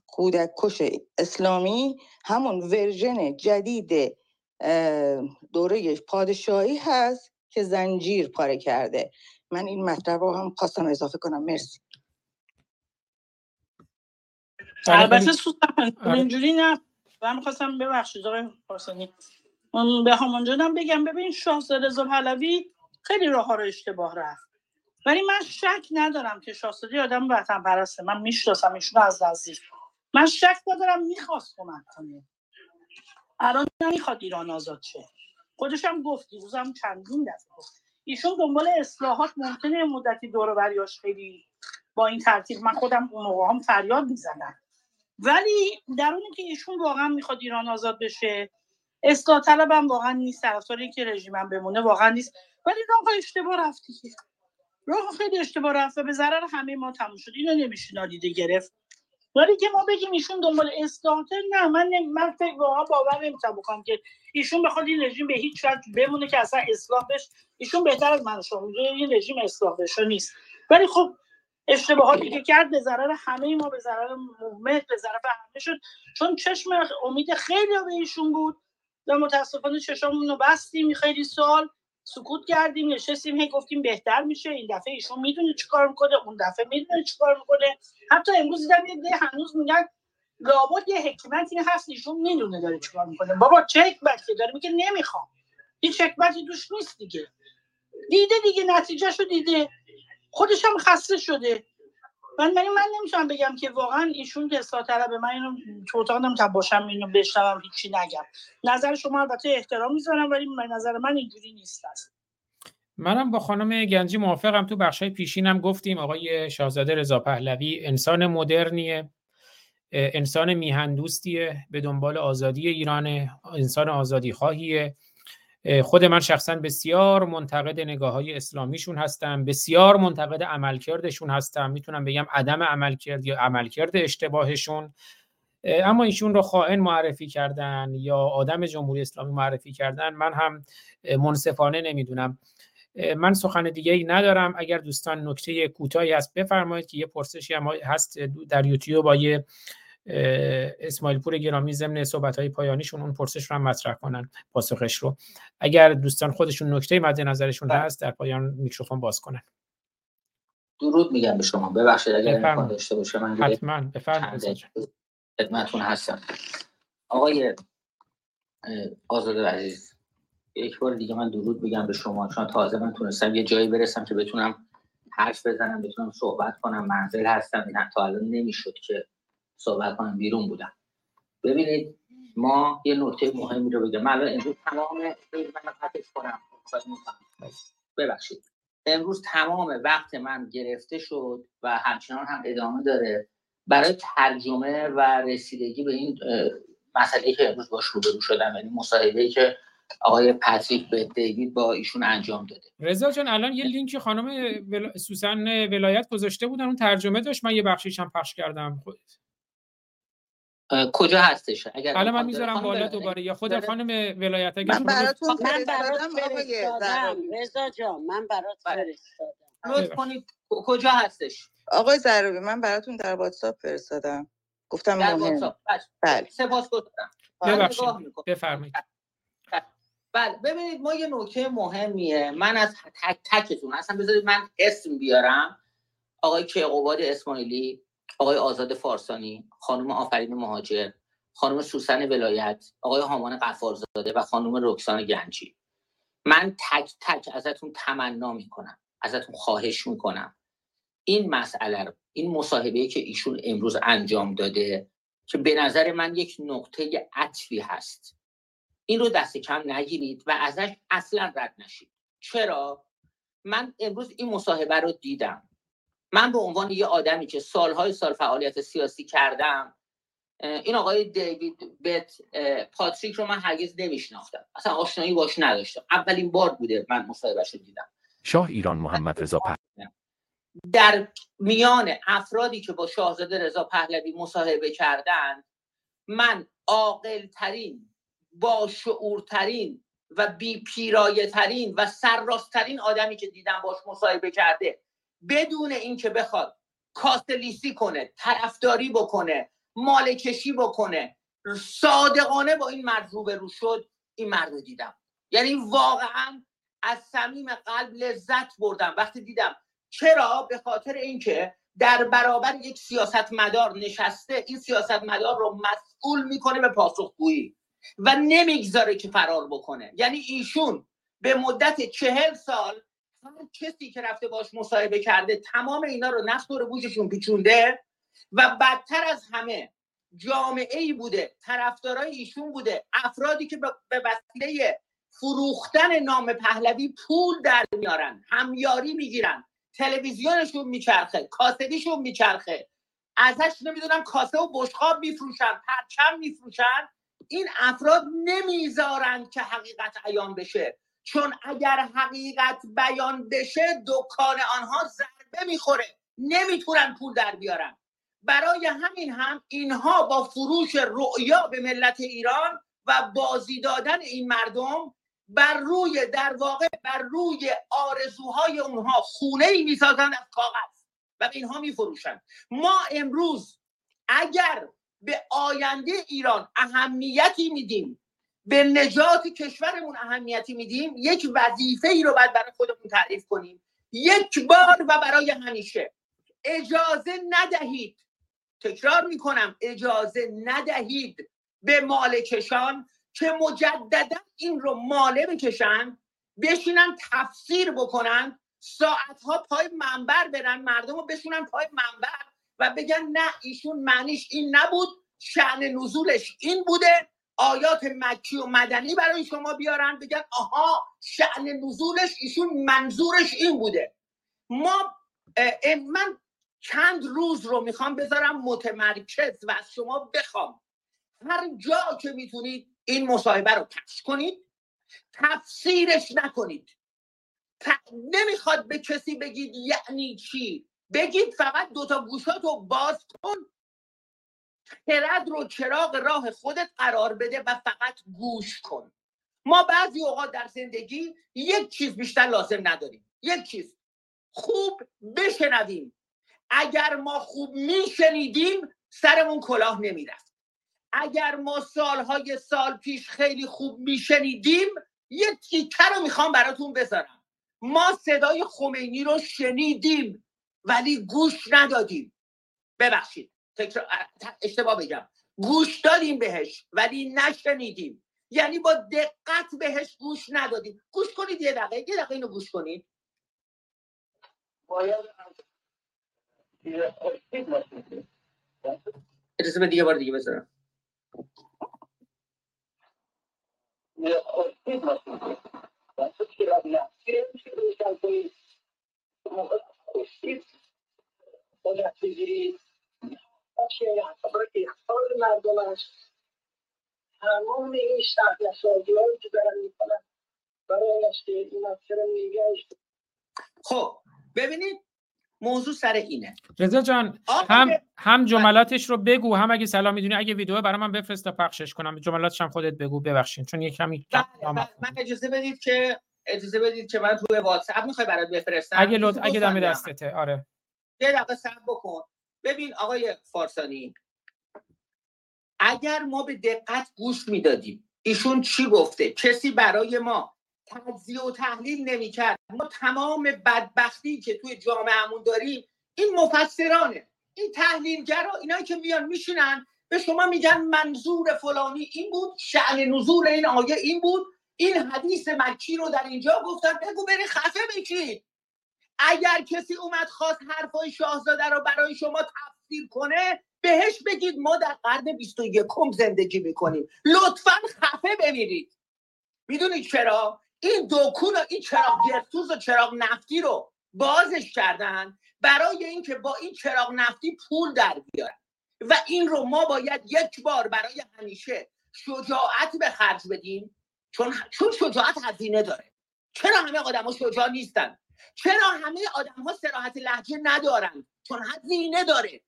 کودک کش اسلامی همون ورژن جدید دوره پادشاهی هست که زنجیر پاره کرده. من این مطلب رو هم خواستم اضافه کنم. مرسی. البته سوزن اینجوری نه من می‌خواستم ببخشید آقای پارسانی به همانجا بگم ببین شاهزاده رضا پهلوی خیلی راه رو اشتباه رفت. ولی من شک ندارم که شاهزاده آدم وطن پرسته من می‌شناسم ایشون از نزدیک. من شک ندارم می‌خواست کمک کنه. الان نمی‌خواد ایران آزاد شه. خودش هم گفت دیروزم چندین دفعه گفت. ایشون دنبال اصلاحات ممکنه مدتی دور بریاش خیلی با این ترتیب. من خودم اون موقع هم فریاد می‌زنم ولی در اونی که ایشون واقعا می‌خواد ایران آزاد بشه اصلاح طلب هم واقعا نیست طرفدار که رژیمم بمونه واقعا نیست. ولی راه اشتباه رفتی راه خیلی اشتباه رفت و به ضرر همه ما تموم شد. اینو نمیشه نادیده گرفت. ولی که ما بگیم ایشون دنبال اصلاحات نه من من فکر واقعا باور نمی‌تونم بکنم که ایشون بخواد این رژیم به هیچ وجه بمونه که اصلا اصلاح بشه. ایشون بهتر از من شما این رژیم اصلاح بشه نیست. ولی خب اشتباهاتی که کرد به ضرر همه ما به ضرر مومت به ضرر همه شد. چون چشم امید خیلی به ایشون بود و متاسفانه چشممون رو بستیم خیلی سال سکوت کردیم نشستیم هی گفتیم بهتر میشه. این دفعه ایشون می‌دونه چیکار می‌کنه اون دفعه می‌دونه چیکار می‌کنه. حتی امروز دیدم یه هنوز میگن لابد یه حکمتی هست ایشون می‌دونه داره چیکار می‌کنه. بابا چه حکمتی؟ داره میگه نمی‌خوام. هیچ حکمتی دوش نیست دیگه. دیده دیگه نتیجهشو دیده. خودش هم خسته شده. من من من نمی‌تونم بگم که واقعا ایشون اصلاح طلبه من اینو تو اتاق نمی‌تونم باشم اینو بشنوم هیچی نگم. نظر شما البته احترام می‌ذارم ولی نظر من اینجوری نیست است منم با خانم گنجی موافقم. تو بخشای پیشینم گفتیم آقای شاهزاده رضا پهلوی انسان مدرنیه انسان میهن دوستیه به دنبال آزادی ایران انسان آزادی خواهیه. خود من شخصا بسیار منتقد نگاه های اسلامیشون هستم بسیار منتقد عملکردشون هستم. می‌تونم بگم عدم عملکرد یا عملکرد اشتباهشون. اما ایشون رو خائن معرفی کردن یا آدم جمهوری اسلامی معرفی کردن من هم منصفانه نمی‌دونم. من سخن دیگه ای ندارم. اگر دوستان نکته کوتاهی هست بفرمایید که یه پرسشی هم هست در یوتیوب با یه اسماعیل پور گرامی ضمن صحبت های پایانیشون اون پرسش رو هم مطرح کنن پاسخش رو. اگر دوستان خودشون نکته مد نظرشون بله. هست در پایان میکروفون باز کنن. درود میگم به شما. ببخشید اگر امکان داشته باشه من حتما. بفرمایید خدمتتون هستم. آقای آزاد عزیز یک بار دیگه من درود بگم به شما. چون تازه من تونستم یه جایی برسم که بتونم حرف بزنم بتونم صحبت کنم. منزل هستم. نه تا الان نمی‌شد که صحبت کنم بیرون بودم. ببینید ما یه نکته مهمی رو بگم. من امروز تمام من کنم. ببخشید. امروز تمام وقت من گرفته شد و همچنان هم ادامه داره. برای ترجمه و رسیدگی به این مسئله که امروز باش روبرو شدم یعنی مصاحبه که آقای پاتریک به دیوید با ایشون انجام داده. رضا جان الان یه لینک خانم ول... سوسن ولایت گذاشته بودن اون ترجمه داشت. من یه بخشیش هم پخش کردم. خودت کجا هستش؟ اگر حالا من می‌ذارم بالا دوباره یا خود خانم ولایت اگر من براتون فرستادم رضا جان. من برات بله. فرستادم. لطف کنید کجا هستش؟ آقای زروی من براتون در واتساپ فرستادم. گفتم در واتساپ. بله. سپاس گفتم بفرمایید. بله. ببینید ما یه نکته مهمیه. من از تک تکتون اصلا بذارید من اسم بیارم. آقای کیقوباد اسماعیلی. آقای آزاد فارسانی خانم آفرین مهاجر خانم سوسن ولایت آقای هامان قفارزاده و خانم رکسان گنجی. من تک تک ازتون تمنا می‌کنم ازتون خواهش می‌کنم. این مسئله رو این مصاحبه که ایشون امروز انجام داده که به نظر من یک نقطه عطفی هست. این رو دست کم نگیرید و ازش اصلا رد نشید. چرا؟ من امروز این مصاحبه رو دیدم. من به عنوان یه آدمی که سالهای سال فعالیت سیاسی کردم این آقای دیوید بت پاتریک رو من هرگز نمیشناختم. اصلا آشنایی باش نداشتم. اولین بار بوده من مصاحبهش رو دیدم. شاه ایران محمد رضا پهلوی. در میان افرادی که با شاهزاده رضا پهلوی مصاحبه کردند من عاقل ترین با شعورترین و بی پیرایه ترین و سرراستترین آدمی که دیدم باش مصاحبه کرده بدون اینکه بخواد کاستلیسی کنه طرفداری بکنه مال کشی بکنه صادقانه با این مرد روبرو شد این مرد رو دیدم. یعنی واقعا از صمیم قلب لذت بردم. وقتی دیدم چرا؟ به خاطر اینکه در برابر یک سیاستمدار نشسته این سیاستمدار رو مسئول می‌کنه به پاسخگویی و نمی‌گذاره که فرار بکنه. یعنی ایشون به مدت چهل سال هر کسی که رفته باش مصاحبه کرده تمام اینا رو نفت و بوجشون پیچونده و بدتر از همه جامعه ای بوده طرفدارای ایشون بوده افرادی که به وسیله فروختن نام پهلوی پول در میارن همیاری می‌گیرن تلویزیونشون میچرخه کاسبیشون میچرخه ازش نمی‌دونم کاسه و بشخاب میفروشن پرچم میفروشن. این افراد نمی‌ذارند که حقیقت عیان بشه. چون اگر حقیقت بیان بشه دکان آنها ضربه می‌خوره. نمی‌تونن پول در بیارن. برای همین هم اینها با فروش رؤیا به ملت ایران و بازی دادن این مردم بر روی در واقع بر روی آرزوهای اونها خونه ای می‌سازند از کاغذ و به اینها میفروشند. ما امروز اگر به آینده ایران اهمیتی میدیم به نجات کشورمون اهمیتی میدیم یک وظیفه ای رو باید برای خودمون تعریف کنیم. یک بار و برای همیشه. اجازه ندهید. تکرار می‌کنم اجازه ندهید به مالکشان که مجددا این رو ماله بکشن بشینن تفسیر بکنن ساعت ها پای منبر برن مردم رو بشونن پای منبر و بگن نه ایشون معنیش این نبود شعن نزولش این بوده. آیات مکی و مدنی برای شما بیارن بگن آها شعن نزولش ایشون منظورش این بوده. ما من چند روز رو می‌خوام بذارم متمرکز و از شما بخوام. هر جا که می‌تونید این مصاحبه رو پخش کنید تفسیرش نکنید. نمی‌خواد به کسی بگید یعنی چی. بگید فقط دوتا گوشات رو باز کن. خرد رو چراغ راه خودت قرار بده و فقط گوش کن. ما بعضی اوقات در زندگی یک چیز بیشتر لازم نداریم. یک چیز. خوب بشنویم. اگر ما خوب میشنیدیم سرمون کلاه نمی‌رفت. اگر ما سالهای سال پیش خیلی خوب میشنیدیم یک تیکه رو می‌خوام براتون بذارم. ما صدای خمینی رو شنیدیم ولی گوش ندادیم. ببخشید. اشتباه بگم. گوش دادیم بهش ولی نشنیدیم. یعنی با دقت بهش گوش ندادیم. گوش کنید یه دقیقه. یه دقیقه اینو گوش کنید. اجازه دیگه بار دیگه بذارم. باشه برای اختار مردمش. تمام این شهر نسازی که دارن می‌کنن برای که این چرا نگهش خب ببینید موضوع سر اینه. رضا جان هم هم جملاتش رو بگو هم اگه سلام می‌دونی اگه ویدیو برای من بفرست تا پخشش کنم. جملاتش هم خودت بگو ببخشید چون یه کمی بله، بله. من اجازه بدید که اجازه بدید که من توی واتساپ می‌خوای برات بفرستم؟ اگه لطف اگه دم دستته. آره. یه دقیقه صبر بکن. ببین آقای فارسانی اگر ما به دقت گوش می‌دادیم ایشون چی گفته؟ کسی برای ما تجزیه و تحلیل نمی‌کرد. ما تمام بدبختی که توی جامعهمون داریم این مفسرانه. این تحلیلگرا اینایی که میان میشینن به شما میگن منظور فلانی این بود شعن نزول این آیه این بود. این حدیث مکی رو در اینجا گفتن بگو بری خفه بشید اگر کسی اومد خواست حرفای شاهزاده رو برای شما تفسیر کنه بهش بگید ما در قرن 21 زندگی می‌کنیم. لطفا خفه بمیرید. می‌دونید چرا؟ این دوکون و این چراغ گرتوز و چراغ نفتی رو بازش کردن برای اینکه با این چراغ نفتی پول در بیارن. و این رو ما باید یک بار برای همیشه شجاعت به خرج بدیم. چون چون شجاعت هزینه داره. چرا همه آدم شجاع نیستن؟ چرا همه آدم ها سراحت لحجه ندارن؟ چون هزینه داره.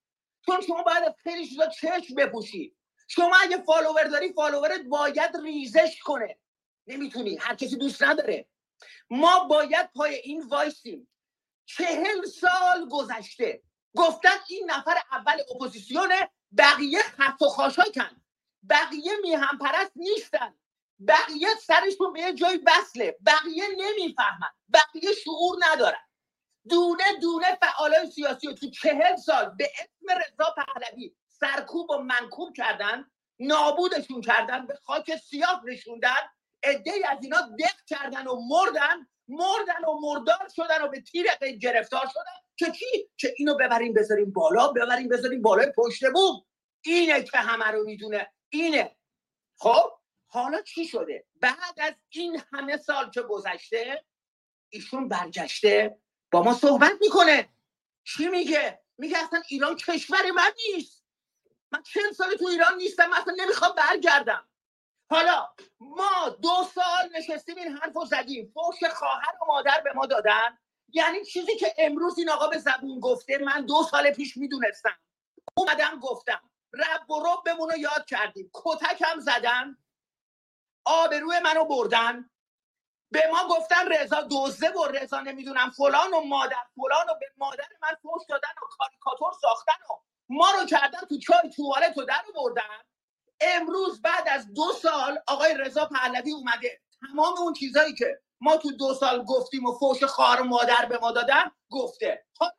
چون شما باید خیلی چیزا چشم بپوشی. شما اگه follower داری follower ت باید ریزش کنه. نمی‌تونی. هر کسی دوست نداره. ما باید پای این وایسیم. چهل سال گذشته. گفتن این نفر اول اپوزیسیونه بقیه خس و خاشاکن. بقیه میهن پرست نیستن. بقیه سرشون به یه جای وصله بقیه نمی‌فهمن. بقیه شعور ندارن. دونه دونه فعالای سیاسی رو تو چهل سال به اسم رضا پهلوی سرکوب و منکوب کردن نابودشون کردن به خاک سیاه نشوندن عده از اینا دق کردن و مردن مردن و مردار شدن و به تیر گرفتار شدن. که چی؟ که اینو ببریم بذاریم بالا ببریم بذاریم بالای پشت بوم. اینه که همه رو می‌دونه. اینه. خب؟ حالا چی شده؟ بعد از این همه سال که گذشته ایشون برگشته با ما صحبت می‌کنه. چی میگه؟ میگه اصلا ایران کشور من نیست. من چند سال تو ایران نیستم اصلا نمی‌خوام برگردم. حالا ما دو سال نشستیم این حرف رو زدیم. فوش خواهر و مادر به ما دادن. یعنی چیزی که امروز این آقا به زبون گفته من دو سال پیش می‌دونستم. اومدم گفتم. رب و رب رو یاد کردیم. کتک هم زدن. آبروی منو بردن. به ما گفتن رضا دوزه و رضا نمی‌دونم فلان و مادر فلان و به مادر من فوش دادن و کاریکاتور ساختن و ما رو کردن تو چای توالت و در بردن. امروز بعد از دو سال آقای رضا پهلوی اومده. تمام اون چیزایی که ما تو دو سال گفتیم و فوش خار مادر به ما دادن گفته. خب،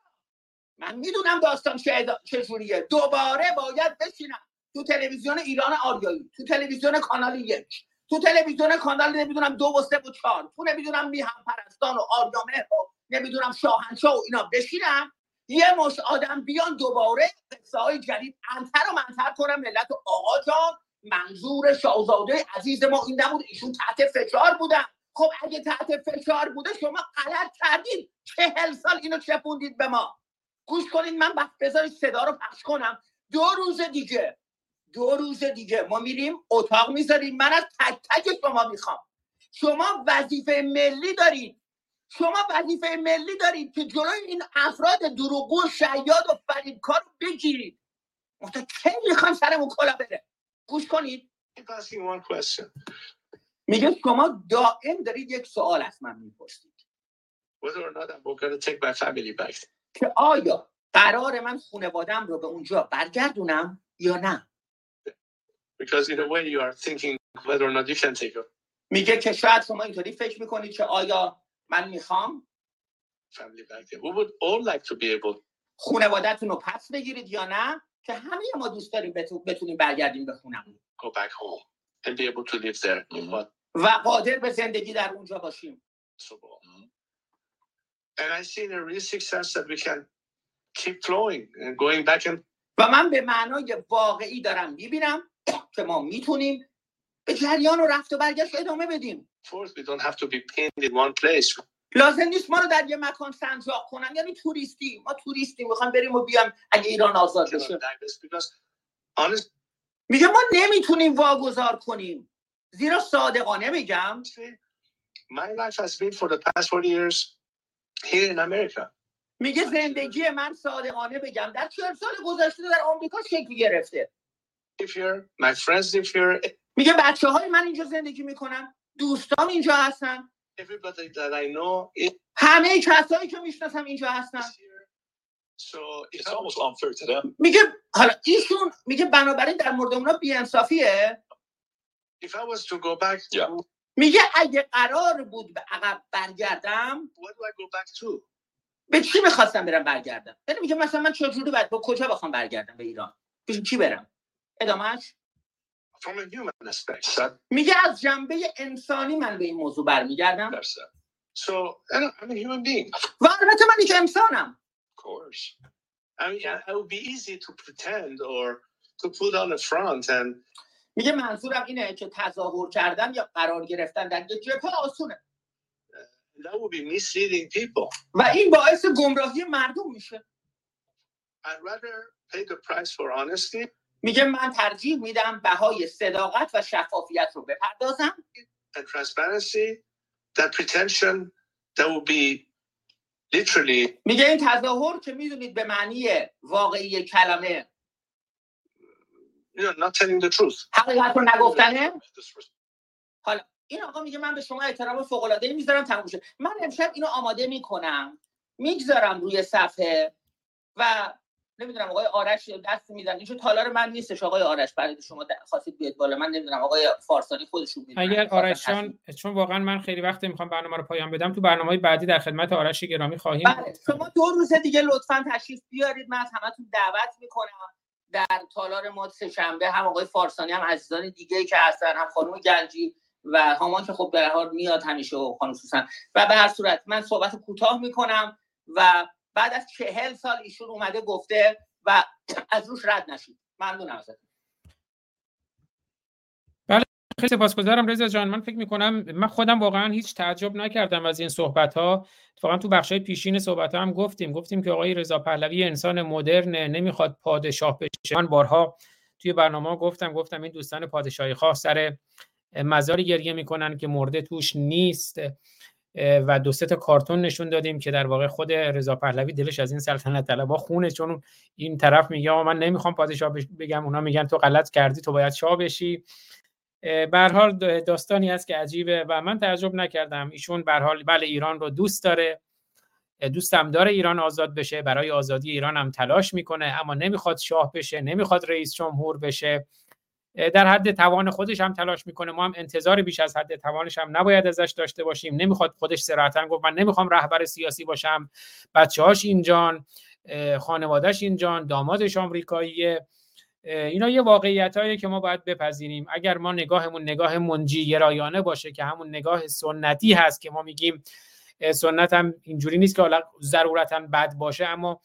من می‌دونم داستان چجوریه دوباره باید بشینم تو تلویزیون ایران آریایی تو تلویزیون کانال یک. تو تلویزیون کانال نمی‌دونم دو و سه و چهار. تو نمی‌دونم میهم پرستان و آریامه و نمی‌دونم شاهنشاه و اینا. بشینم. یه مش آدم بیان دوباره قصه های جدید انتر و منتر کنم. ملت و آقا جان منظور شاهزاده عزیز ما این نبود. ایشون تحت فشار بودن. خب اگه تحت فشار بوده شما غلط کردید چهل سال اینو چپوندید به ما. گوش کنید من بذارید صدا رو پخش کنم. دو روز دیگه. دو روز دیگه. ما میریم اتاق می‌ذاریم. من از تک تک شما می‌خوام. شما وظیفه ملی دارید. شما وظیفه ملی دارید که جلوی این افراد دروغگو شیاد و فریبکار رو بگیرید. تا کی می‌خوان سرمون کلا بره؟ گوش کنید. میگه شما دائم دارید یک سوال از من می‌پرسید. که آیا قرار من خانوادم رو به اونجا برگردونم یا نه؟ Because in a way you are thinking whether or not you can take میگه که شاید شما اینطوری فکر میکنید که آیا من میخوام family back there. We would all like to be able خانوادتون رو پس بگیرید یا نه که همه ما دوست داریم بتونیم برگردیم به خونمون go back home and be able to live there. Mm-hmm. و قادر به زندگی در اونجا باشیم. So, and I see in a real success that we can keep flowing and going back and و من به معنای واقعی دارم میبینم که ما می‌تونیم به جریان و رفت و برگشت ادامه بدیم. لازم نیست ما رو در یه مکان سنجاق کنن. یعنی توریستی. ما توریستی می‌خوام بریم و بیام اگه ایران آزاد بشه. میگه ما نمی‌تونیم واگذار کنیم. زیرا صادقانه میگم. My life has been for the past 40 years here in America. میگه زندگی من صادقانه بگم. در 40 سال گذشته در آمریکا شکل گرفته. میگه بچه های من اینجا زندگی می‌کنن دوستان اینجا هستن. همه کسایی که می‌شناسم اینجا هستن. میگه حالا ایشون میگه بنابراین در مورد اونا بیانصافیه. میگه اگه قرار بود به عقب برگردم به چی می‌خواستم برم برگردم؟ یعنی میگه مثلا من چجوری باید با کجا بخوام برگردم به ایران؟ به کی برم؟ ادامهش میگه از جنبه انسانی من به این موضوع برمیگردم. درسته so as a human being. اینکه انسانم. میگه منظورم اینه که تظاهر کردن یا قرار گرفتن در چه پاسونه لو بی میس لیدینگ پیپل ما این باعث گمراهی مردم میشه. اول پیگ پرایس فور آنستتی میگه من ترجیح میدم بهای صداقت و شفافیت رو بپردازم. That pretension that will be literally میگه این تظاهر که می‌دونید به معنی واقعی کلمه. You know, not telling the truth. حقیقت رو نگفتنه. حالا این آقا میگه من به شما احترام فوق العاده می‌ذارم تموم من امشب اینو آماده می‌کنم. می‌گذارم روی صفحه و نمی‌دونم آقای آرش دست میدن اینجا تالار من نیستش آقای آرش. برای شما خواستید بیاد بالا. من نمی‌دونم آقای فارسانی خودشون می‌دونن. اگر آرش چون چون واقعا من خیلی وقت می‌خوام برنامه رو پایان بدم تو برنامه بعدی در خدمت آرش گرامی خواهیم بله شما دو روز دیگه لطفا تشریف بیارید. من از همتون دعوت می‌کنم. در تالار ما سه شنبه هم آقای فارسانی هم عزیزان دیگه که هستن هم خانم گنجی و هامان که خب به حال میاد همیشه و خانم سوسن. و به هر صورت من صحبت کوتاه می‌کنم و بعد از چهل سال ایشون اومده گفته و از روش رد نشید. ممنونم ازتون. بله خیلی سپاسگزارم. رضا جان من فکر می‌کنم من خودم واقعا هیچ تعجب نکردم از این صحبت ها اتفاقا تو بخشای پیشین صحبت ها هم گفتیم. گفتیم که آقای رضا پهلوی انسان مدرن نمی‌خواد پادشاه بشه. من بارها توی برنامه گفتم گفتم این دوستان پادشاهی خواه سر مزاری گریه می‌کنن که مرده توش نیست. و دو تا کارتون نشون دادیم که در واقع خود رضا پهلوی دلش از این سلطنت طلبا خونه چون این طرف میگه من نمی‌خوام پادشاه بگم اونا میگن تو غلط کردی تو باید شاه بشی. به حال داستانی هست که عجیبه و من تعجب نکردم. ایشون به حال بله ایران رو دوست داره. دوستم داره ایران آزاد بشه برای آزادی ایران هم تلاش می‌کنه اما نمی‌خواد شاه بشه نمی‌خواد رئیس جمهور بشه. در حد توان خودش هم تلاش می‌کنه. ما هم انتظار بیش از حد توانش هم نباید ازش داشته باشیم. نمی‌خواد خودش صراحتا گفت من نمی‌خوام رهبر سیاسی باشم. بچه‌هاش اینجان خانوادهش اینجان دامادش آمریکاییه. اینا یه واقعیت که ما باید بپذیریم. اگر ما نگاهمون نگاه منجی گرایانه باشه که همون نگاه سنتی هست که ما میگیم سنت هم اینجوری نیست که حالا ضرورتا بد باشه اما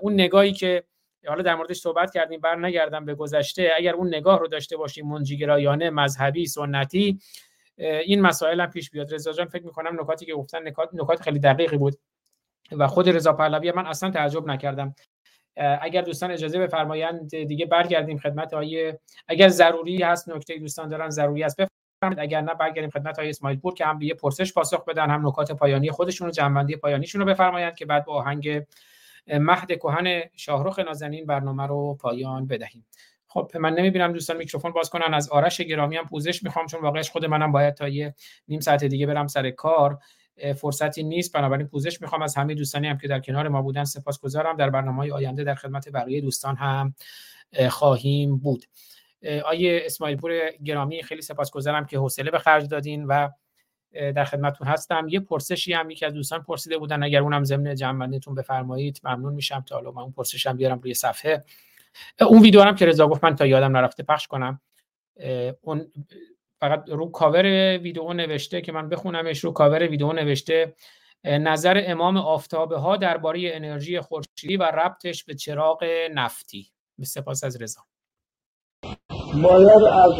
اون نگاهی که حالا در موردش صحبت کردیم بر نگردم به گذشته. اگر اون نگاه رو داشته باشیم منجیگرایانه مذهبی سنتی این مسائل هم پیش بیاد. رضا جان فکر می‌کنم نکاتی که گفتن نکات نکات خیلی دقیقی بود و خود رضا پهلوی من اصلا تعجب نکردم. اگر دوستان اجازه بفرمایند دیگه برگردیم خدمت آیه اگر ضروری هست نکته دوستان دارن ضروری است بفرمایید. اگر نه برگردیم خدمت آیه اسماعیل پور که هم به یه پرسش پاسخ بدن هم نکات پایانی خودشون و جنبندی پایانیشون رو بفرمایند که بعد با آهنگ مهد کهن شاهرخ نازنین برنامه رو پایان بدهیم. خب من نمی‌بینم دوستان میکروفون باز کنن. از آرش گرامی هم پوزش می‌خوام چون واقعش خود منم باید تا یه نیم ساعت دیگه برم سر کار. فرصتی نیست. بنابراین پوزش می‌خوام. از همه دوستانی هم که در کنار ما بودن سپاسگزارم. در برنامه آینده در خدمت بقیه دوستان هم خواهیم بود. آیه اسماعیل پور گرامی خیلی سپاسگزارم که حوصله به خرج دادین و در خدمتتون هستم. یه پرسشی هم یکی از دوستان پرسیده بودن اگر اونم ضمن جنبندیتون بفرمایید ممنون میشم تا حالا من اون پرسشم بیارم روی صفحه. اون ویدیو هم که رضا گفت من تا یادم نرفته پخش کنم. اون فقط رو کاور ویدیو نوشته که من بخونمش رو کاور ویدیو نوشته نظر امام آفتابه ها درباره انرژی خورشیدی و ربطش به چراغ نفتی. به سپاس از رضا. باید از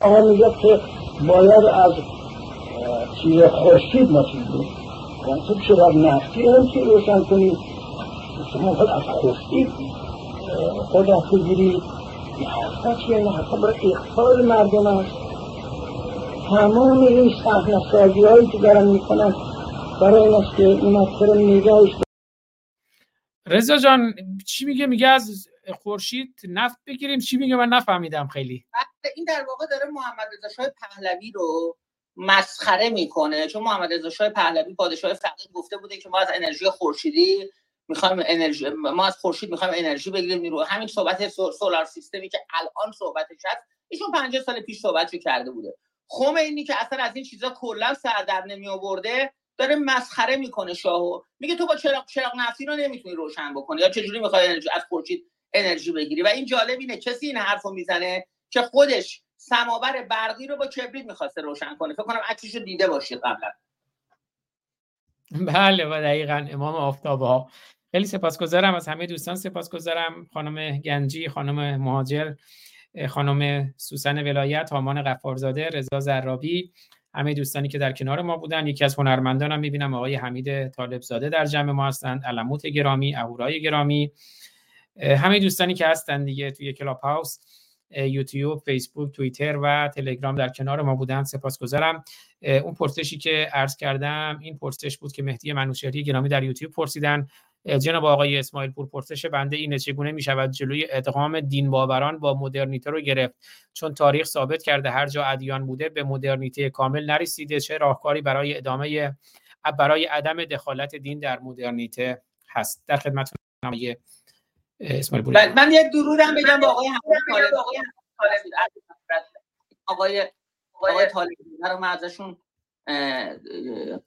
آقا میگه که باید از چیز خورشید ما چیز بود خب چراغ نفتی هم که روشن کنید. شما از خورشید خدا بگیرید هستش یه حتی برای اخفال مردم است تمام این صحنه سازی هایی که دارن می‌کنن برای این است که این اکثر نگاهش رضا جان چی میگه؟ میگه از خورشید نفت بگیریم. چی میگه؟ من نفهمیدم خیلی. این در واقع داره محمد رضا شاه پهلوی رو مسخره می‌کنه. چون محمد رضا شاه پهلوی پادشاه فقید گفته بوده که ما از انرژی خورشیدی می‌خوایم انرژی ما از خورشید می‌خوایم انرژی بگیریم. نیرو همین صحبت سولار سیستمی که الان صحبتش هست ایشون 50 سال پیش صحبتشو کرده بوده. خمینی که اصلا از این چیزا کلا سر در نمی آورده داره مسخره می‌کنه شاهو. میگه تو با چراغ چراغ نفتی رو نمی‌تونی روشن بکنی. یا چجوری می‌خوای انرژی از خورشید انرژی بگیری؟ و این جالب اینه. کسی این حرفو می‌زنه که خودش سماور برقی رو با کبریت می‌خواسته روشن کنه. فکر کنم عکسش رو دیده باشید قبلا. بله و دقیقا امام آفتاب ها خیلی سپاسگزارم از همه دوستان سپاسگزارم خانم گنجی خانم مهاجر خانم سوسن ولایت هامان غفارزاده رضا زرابی همه دوستانی که در کنار ما بودن. یکی از هنرمندان هم می‌بینم آقای حمید طالب زاده در جمع ما هستند علموت گرامی اهورای گرامی. همه دوستانی که هستن دیگه توی کلاب هاوس. یوتیوب فیسبوک توییتر و تلگرام در کنار ما بودن. سپاسگزارم. اون پرسشی که عرض کردم این پرسش بود که مهدی منوشهری گرامی در یوتیوب پرسیدن. جناب آقای اسماعیل پور پرسش بنده اینه چگونه می شود جلوی ادغام دین باوران با مدرنیته رو گرفت؟ چون تاریخ ثابت کرده هر جا ادیان بوده به مدرنیته کامل نرسیده چه راهکاری برای ادامه برای عدم دخالت دین در مدرنیته هست. در خدمت آقای اسماعیل بله، من یه درودم بگم با آقای آقای آقای طالبی رو من ازشون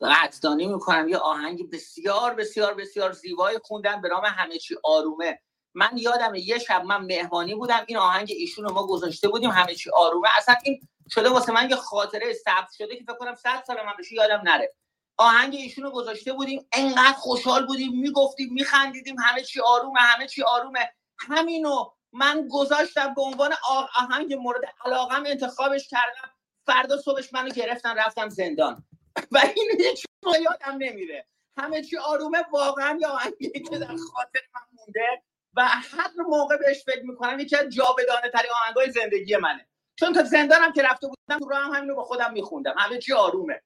قدردانی می‌کنم. یه آهنگ بسیار بسیار بسیار زیبایی خوندن به نام همه چی آرومه. من یادم یه شب من مهمانی بودم. این آهنگ ایشون رو ما گذاشته بودیم همه چی آرومه. اصلا این شده واسه من یه خاطره ثبت شده که فکر کنم 100 سال من بشه یادم نره. آهنگ ایشون رو گذاشته بودیم انقدر خوشحال بودیم می‌گفتیم میخندیدیم همه چی آرومه همه چی آرومه. همینو من گذاشتم به عنوان آهنگ مورد علاقم انتخابش کردم. فردا صبحش منو گرفتن رفتم زندان. و این هیچ یادم نمیره. همه چی آرومه واقعا یا آهنگی که در خاطر من مونده و هر موقع بهش فکر می‌کنم یکی از جاودانه ترین آهنگای زندگی منه. چون تا زندانم که رفته بودم تو هم همینو با خودم میخوندم. همه چی آرومه.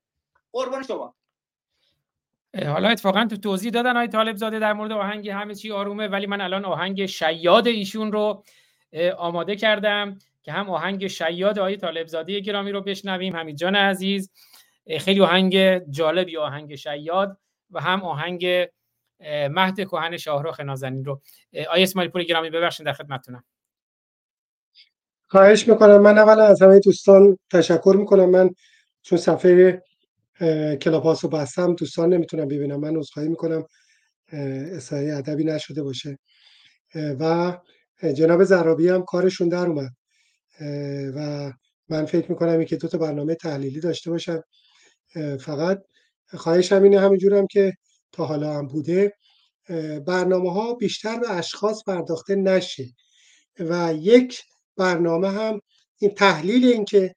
قربان شما. حالا اتفاقا تو توضیح دادن های طالب زاده در مورد آهنگ همه چی آرومه ولی من الان آهنگ شیاد ایشون رو آماده کردم که هم آهنگ شیاد آقای طالبزاده گرامی رو بشنویم. حمید جان عزیز خیلی آهنگ جالبی آهنگ شیاد و هم آهنگ مهد کهن شاهرخ نازنین رو. آقای اسماعیل پور گرامی ببخشید در خدمتتونم. خواهش می‌کنم. من اولا از همه دوستان تشکر می‌کنم. من چون صفحه کلاپاس رو بستم دوستان نمی‌تونم ببینم. من عذرخواهی می‌کنم. اصحای ادبی نشده باشه. و جناب زرابی هم کارشون در اومد. و من فکر می‌کنم که دو تا برنامه تحلیلی داشته باشم فقط خواهش همینه همینجور هم که تا حالا هم بوده برنامه ها بیشتر به اشخاص پرداخته نشه. و یک برنامه هم این تحلیل این که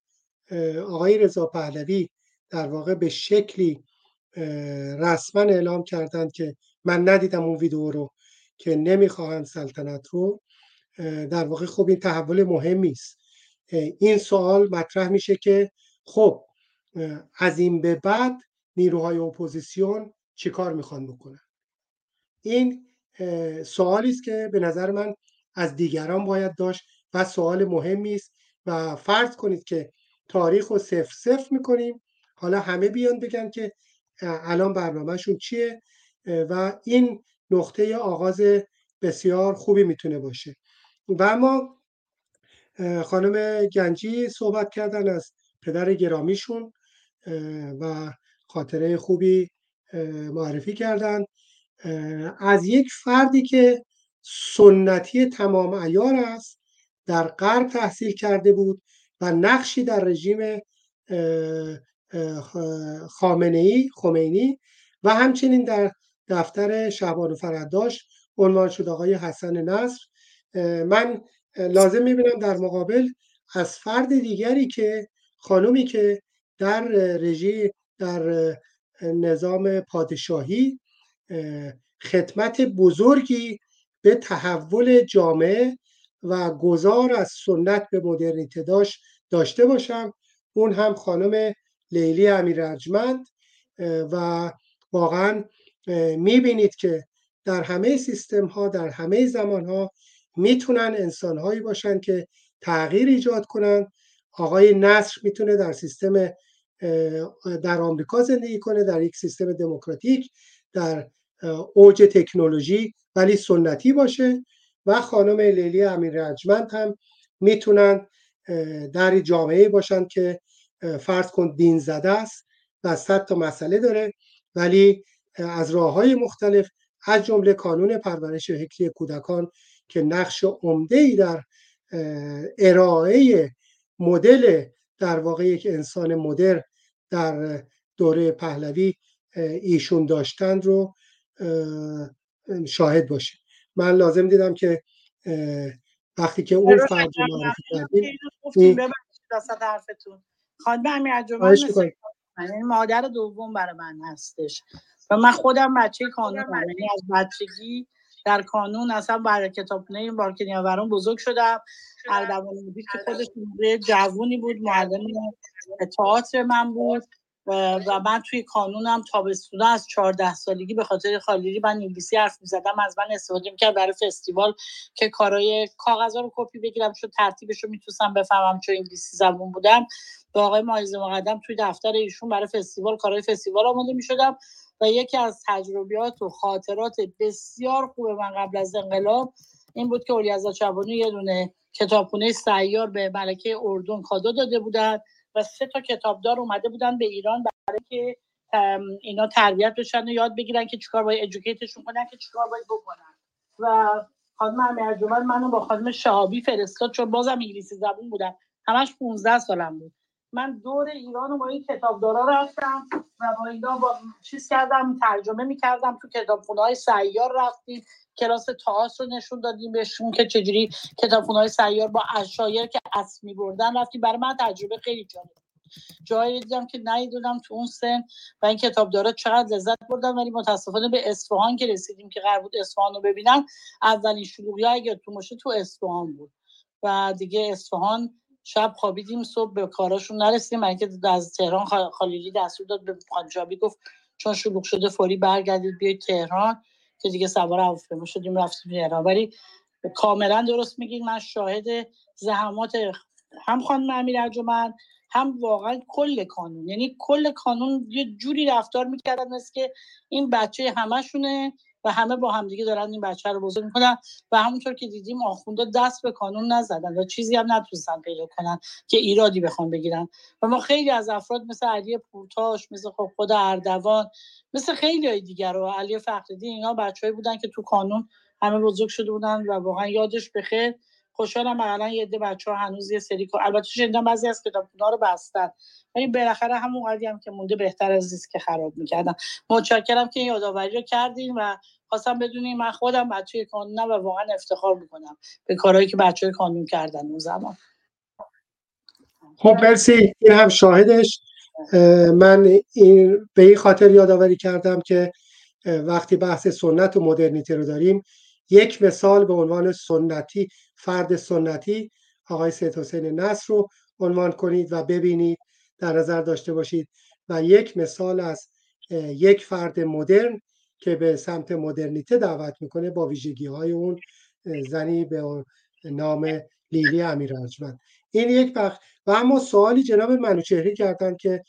آقای رضا پهلوی در واقع به شکلی رسما اعلام کردند که من ندیدم اون ویدیو رو که نمی‌خواهند سلطنت رو. در واقع خب این تحول مهمی است. این سوال مطرح میشه که خب از این به بعد نیروهای اپوزیسیون چیکار می‌خوان بکنن؟ این سوالی است که به نظر من از دیگران باید داشت و سوال مهمی است و فرض کنید که تاریخ رو صفر صفر می‌کنیم حالا همه بیان بگن که الان برنامهشون چیه؟ و این نقطه آغاز بسیار خوبی می‌تونه باشه. و اما خانم گنجی صحبت کردن از پدر گرامیشون و خاطره خوبی معرفی کردن. از یک فردی که سنتی تمام ایار است در غرب تحصیل کرده بود و نقشی در رژیم خامنه ای خمینی و همچنین در دفتر شهبان و فرداش عنوان شد آقای حسن نصر. من لازم می‌بینم در مقابل از فرد دیگری که خانومی که در رژی در نظام پادشاهی خدمت بزرگی به تحول جامعه و گذار از سنت به مدرنیته داشت داشته باشم. اون هم خانم لیلی امیر ارجمند و واقعا می‌بینید که در همه سیستم ها در همه زمان ها می‌تونن انسان هایی باشن که تغییر ایجاد کنن. آقای نصر می‌تونه در سیستم در آمریکا زندگی کنه در یک سیستم دموکراتیک در اوج تکنولوژی ولی سنتی باشه. و خانم لیلی امیر رجمند هم می‌تونن در جامعه باشن که فرض کن دین زده است و صد تا مسئله داره ولی از راه های مختلف از جمله کانون پرورش فکری کودکان که نقش عمده ای در ارائه مدل در واقع یک انسان مدر در دوره پهلوی ایشون داشتند رو شاهد باشه. من لازم دیدم که وقتی که اون فرد معرفی کردیم خانم امیر یعنی مادر دوم برای من هستش. و من خودم بچه کانون یعنی از بچگی در کانون اصلا برای کتابخونه این بارکنیاوران بزرگ شدم. اردوان مدیر که خودش جوونی بود معلم تئاتر من بود. و من توی کانونم تابستونه از 14 سالگی به خاطر خالیری من انگلیسی حرف می‌زدم. از من استفاده می‌کرد برای فستیوال که کارای کاغذا رو کپی بگیرم شو ترتیبش رو می‌تونستم بفهمم چون انگلیسی زبون بودم. با آقای مایز مقدم توی دفتر ایشون برای فستیوال کارهای فستیوال آماده می‌شدم و یکی از تجربیات و خاطرات بسیار خوب من قبل از انقلاب این بود که اولیازا چبانی یه دونه کتابخونه سیار به ملکه اردن کادو داده بودن. و سه تا کتابدار اومده بودن به ایران برای که اینا تربیت بشن و یاد بگیرن که چیکار باید ادوکیتشون کنن که چیکار باید بکنن. و خانم امیر منو با خانم شهابی فرستاد چون بازم انگلیسی زبون بودم همش 15 سالم بود. من دور ایران رو با این کتابدارا رفتم و با اینا با چیز کردم ترجمه می‌کردم تو کتابخونه های سیار رفتیم کلاس تاس رو نشون دادیم بهشون که چجوری کتابخونه های سیار با اشایر که اسم میبردن رفتیم. برای من تجربه خیلی جالب جایی دیدم که ندیدم تو اون سن و این کتابدارا چقدر لذت بردم ولی متاسفانه به اصفهان که رسیدیم که قرار بود اصفهان رو ببینم اولین شلوغی اگر تو باشه تو اصفهان بود. و دیگه اصفهان شب خوابیدیم صبح به کاراشون نرسیدیم. من که از تهران خالیلی دستور داد به پنجابی گفت چون شلوغ شده فوری برگردید بیاید تهران که دیگه سوار هواپیما شدیم رفتیم تهران. ولی کاملا درست میگین. من شاهد زحمات هم خانم امیر ارجمند هم واقعا کل کانون. یعنی کل کانون یه جوری رفتار می‌کردن مثل که این بچه همشونه و همه با همدیگه دارن این بچه رو بزرگ می‌کنن و همونطور که دیدیم آخونده دست به کانون نزدن و چیزی هم نتونستن پیدا کنن که ایرادی بخوان بگیرن. و ما خیلی از افراد مثل علی پورتاش مثل خب خود اردوان مثل خیلی های دیگر و علی فخردی اینا بچههایی بودن که تو کانون همه بزرگ شده بودن و واقعا یادش بخیر. خوشحالم الان یه عده بچه ها هنوز یه سری البته شنیدم بعضی از کتابخونه‌ها رو بستن. ولی بالاخره همون قدی هم که مونده بهتر از نیست که خراب می‌کردن. متشکرم که این یادآوری رو کردین و خواستم بدونیم من خودم بچه کانونم و واقعا افتخار می‌کنم به کارهایی که بچه کانون کردن اون زمان. خب مرسی. این هم شاهدش. من این به این خاطر یادآوری کردم که وقتی بحث سنت و مدرنیته رو داریم یک مثال به عنوان سنتی فرد سنتی آقای سید حسین نصر رو عنوان کنید و ببینید در نظر داشته باشید. و یک مثال از یک فرد مدرن که به سمت مدرنیته دعوت می‌کنه با ویژگی های اون زنی به نام لیلی امیر این یک بخش. و اما سوالی جناب منوچهری کردن که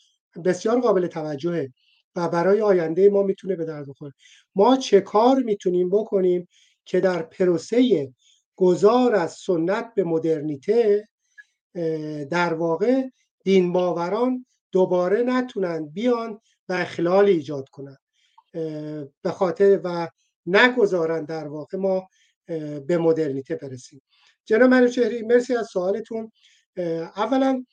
بسیار قابل توجهه و برای آینده ما می‌تونه به درد بخوره. ما چه کار می‌تونیم بکنیم که در پروسه گذار از سنت به مدرنیته در واقع دین باوران دوباره نتونن بیان و اخلال ایجاد کنن. به خاطر و نگذارن در واقع ما به مدرنیته برسیم. جناب منوچهری مرسی از سوالتون. اولا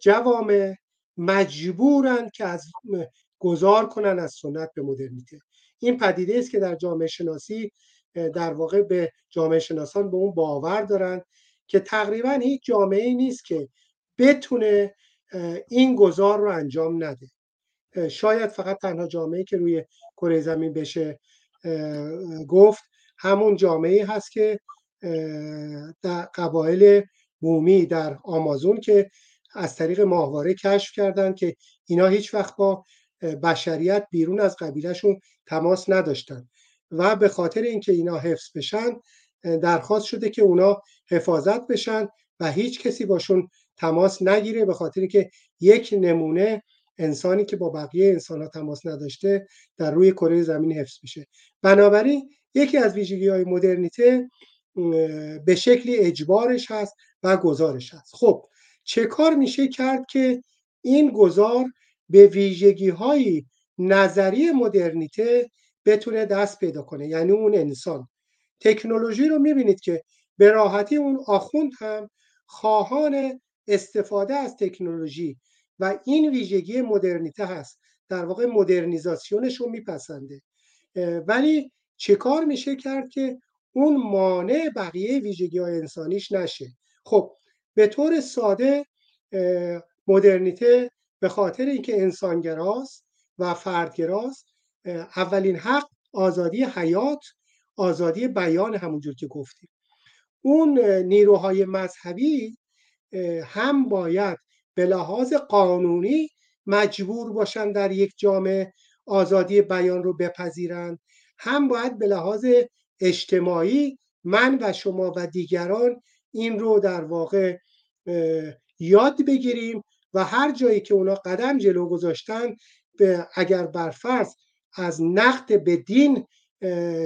جوامع مجبورند که از گذار کنن از سنت به مدرنیته. این پدیده است که در جامعه شناسی در واقع به جامعه شناسان به اون باور دارن که تقریبا هیچ جامعه ای نیست که بتونه این گذار رو انجام نده. شاید فقط تنها جامعه که روی کره زمین بشه گفت همون جامعه هست که در قبایل بومی در آمازون که از طریق ماهواره کشف کردن که اینا هیچ وقت با بشریت بیرون از قبیلهشون تماس نداشتن. و به خاطر اینکه اینا حفظ بشن درخواست شده که اونا حفاظت بشن و هیچ کسی باشون تماس نگیره به خاطر که یک نمونه انسانی که با بقیه انسان ها تماس نداشته در روی کره زمین حفظ میشه. بنابراین یکی از ویژگی های مدرنیته به شکلی اجبارش هست و گزارش هست. خب چه کار میشه کرد که این گذار به ویژگی های نظری مدرنیته بتونه دست پیدا کنه. یعنی اون انسان. تکنولوژی رو می‌بینید که به راحتی اون آخوند هم خواهان استفاده از تکنولوژی و این ویژگی مدرنیته هست. در واقع مدرنیزاسیونش رو میپسنده. ولی چه کار میشه کرد که اون مانع بقیه ویژگی های انسانیش نشه؟ خب به طور ساده مدرنیته به خاطر اینکه انسانگراست و فردگراست اولین حق آزادی حیات آزادی بیان همونجور که گفتیم. اون نیروهای مذهبی هم باید به لحاظ قانونی مجبور باشن در یک جامعه آزادی بیان رو بپذیرند هم باید به لحاظ اجتماعی من و شما و دیگران این رو در واقع یاد بگیریم و هر جایی که اونا قدم جلو گذاشتن اگر برفرض از نقد به دین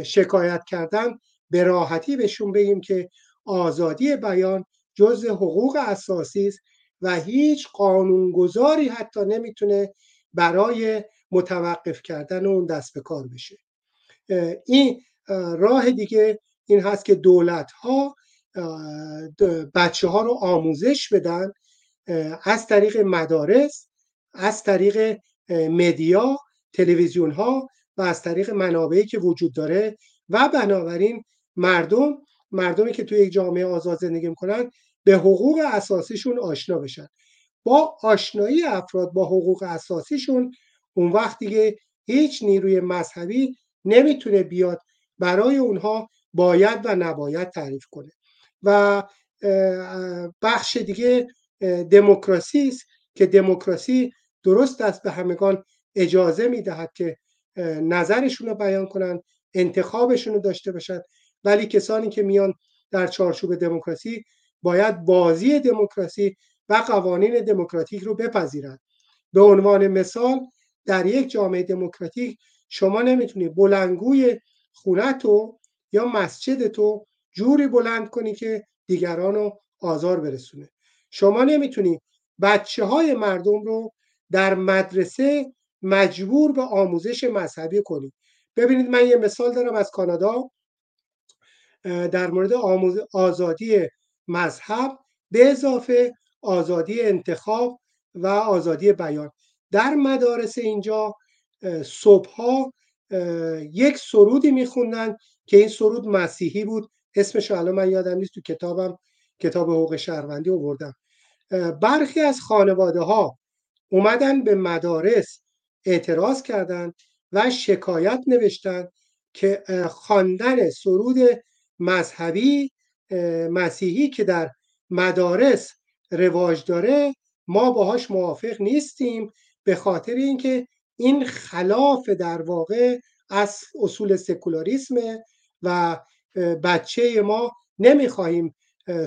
شکایت کردن به راحتی بهشون بگیم که آزادی بیان جز حقوق اساسی است و هیچ قانونگذاری حتی نمی‌تونه برای متوقف کردن اون دست به کار بشه. این راه دیگه این هست که دولت ها بچه ها رو آموزش بدن از طریق مدارس از طریق مدیا تلویزیون ها و از طریق منابعی که وجود داره و بنابراین مردم مردمی که توی یک جامعه آزاد زندگی می‌کنن به حقوق اساسیشون آشنا بشن. با آشنایی افراد با حقوق اساسیشون اون وقت دیگه هیچ نیروی مذهبی نمی‌تونه بیاد برای اونها باید و نباید تعریف کنه. و بخش دیگه دموکراسی است که دموکراسی درست است به همگان اجازه می‌دهد که نظرشون رو بیان کنن انتخابشون رو داشته باشن. ولی کسانی که میان در چارچوب دموکراسی باید بازی دموکراسی و قوانین دموکراتیک رو بپذیرند. به عنوان مثال در یک جامعه دموکراتیک شما نمی‌تونی بلنگوی خونتو یا مسجد تو جوری بلند کنی که دیگران رو آزار برسونه. شما نمی‌تونی بچه های مردم رو در مدرسه مجبور به آموزش مذهبی کنی. ببینید من یه مثال دارم از کانادا. در مورد آزادی مذهب به اضافه آزادی انتخاب و آزادی بیان. در مدارس اینجا صبحها یک سرودی میخوندن که این سرود مسیحی بود. اسمش الان من یادم نیست تو کتابم کتاب حقوق شهروندی آوردم. برخی از خانواده ها اومدن به مدارس اعتراض کردند و شکایت نوشتن که خواندن سرود مذهبی مسیحی که در مدارس رواج داره ما باهاش موافق نیستیم به خاطر اینکه این خلاف در واقع از اصول سکولاریسمه و بچه ما نمی‌خواهیم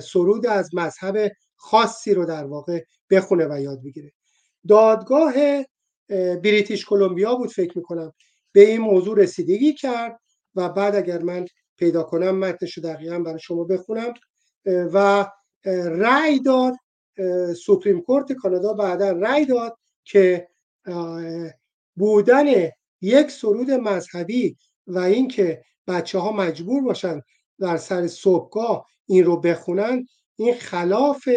سرود از مذهب خاصی رو در واقع بخونه و یاد بگیره. دادگاه بریتیش کلمبیا بود فکر می‌کنم. به این موضوع رسیدگی کرد و بعد اگر من پیدا کنم متنش رو دقیقا برای شما بخونم. و رأی داد سوپریم کورت کانادا بعدا رأی داد که بودن یک سرود مذهبی و اینکه بچه ها مجبور باشن در سر صبحگاه این رو بخونن این خلاف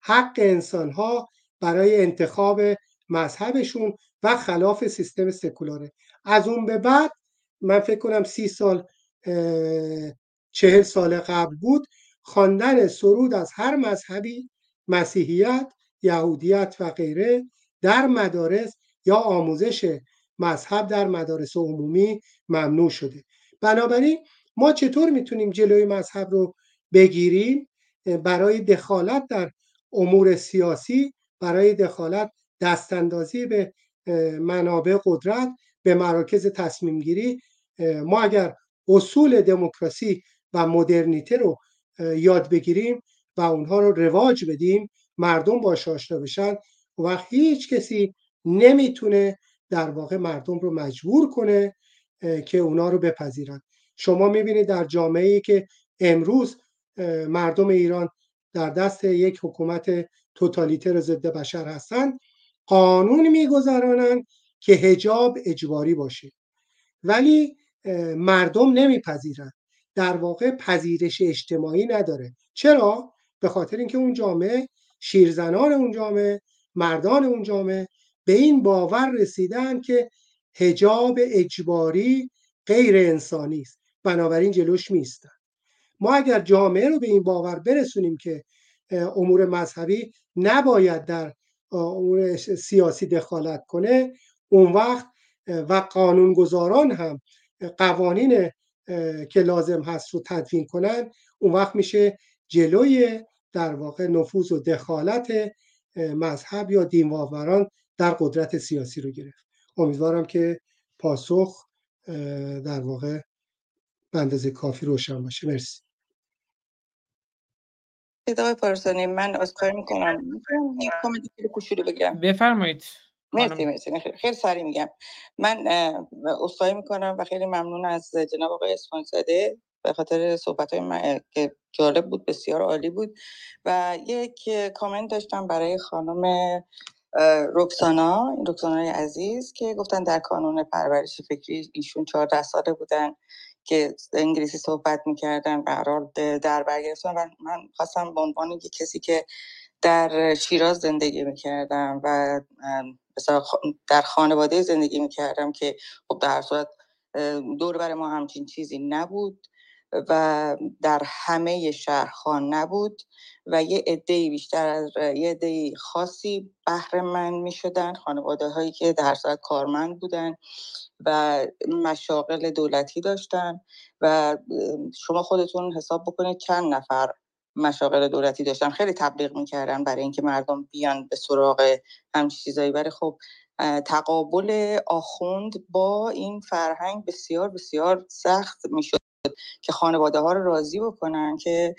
حق انسان ها برای انتخاب مذهبشون و خلاف سیستم سکولاره. از اون به بعد من فکر کنم سی سال چهل سال قبل بود خواندن سرود از هر مذهبی مسیحیت یهودیت و غیره در مدارس یا آموزش مذهب در مدارس عمومی ممنوع شده. بنابراین ما چطور می‌تونیم جلوی مذهب رو بگیریم؟ برای دخالت در امور سیاسی برای دخالت دستاندازی به منابع قدرت به مراکز تصمیم گیری ما اگر اصول دموکراسی و مدرنیته رو یاد بگیریم و اونها رو رواج بدیم مردم باش آشنا بشن و هیچ کسی نمی‌تونه در واقع مردم رو مجبور کنه که اونا رو بپذیرن. شما می‌بینید در جامعه ای که امروز مردم ایران در دست یک حکومت توتالیتر ضد بشر هستند قانون میگذرانند که هجاب اجباری باشه. ولی مردم نمیپذیرند. در واقع پذیرش اجتماعی نداره. چرا؟ به خاطر اینکه اون جامعه شیرزنان اون جامعه مردان اون جامعه به این باور رسیدن که هجاب اجباری غیر انسانی است. بنابراین جلوش میستن ما اگر جامعه رو به این باور برسونیم که امور مذهبی نباید در امور سیاسی دخالت کنه اون وقت و قانونگذاران هم قوانین که لازم هست رو تدوین کنن اون وقت میشه جلوی در واقع نفوذ و دخالت مذهب یا دینواوران در قدرت سیاسی رو گرفت. امیدوارم که پاسخ در واقع به اندازه کافی روشن باشه. مرسی. ادامه پارسانی. من از کار می‌کنم یک کامنتی کوچولو بگم. بفرمایید. مرسی مرسی. خیلی سریع میگم. من اصخایی می‌کنم و خیلی ممنون از جناب آقای اسفانزاده به خاطر صحبت های من که جالب بود بسیار عالی بود. و یک کامنت داشتم برای خانم رکسانا رکسانا عزیز که گفتن در کانون پرورش فکری ایشون 14 ساله بودن. که انگلیسی صحبت می‌کردن قرار در برگرفتن و من خواستم به عنوان کسی که در شیراز زندگی می‌کردم و در خانواده زندگی می‌کردم که خب در صورت دور بر ما همچین چیزی نبود. و در همه شهرخان نبود و یه عده بیشتر از یه عده خاصی بهره من می خانواده هایی که در کارمند بودن و مشاغل دولتی داشتن و شما خودتون حساب بکنید چند نفر مشاغل دولتی داشتن. خیلی تبلیغ می‌کردن برای اینکه مردم بیان به سراغ همچین چیزایی. برای خب تقابل آخوند با این فرهنگ بسیار بسیار سخت می‌شد. که خانواده ها رو راضی بکنن که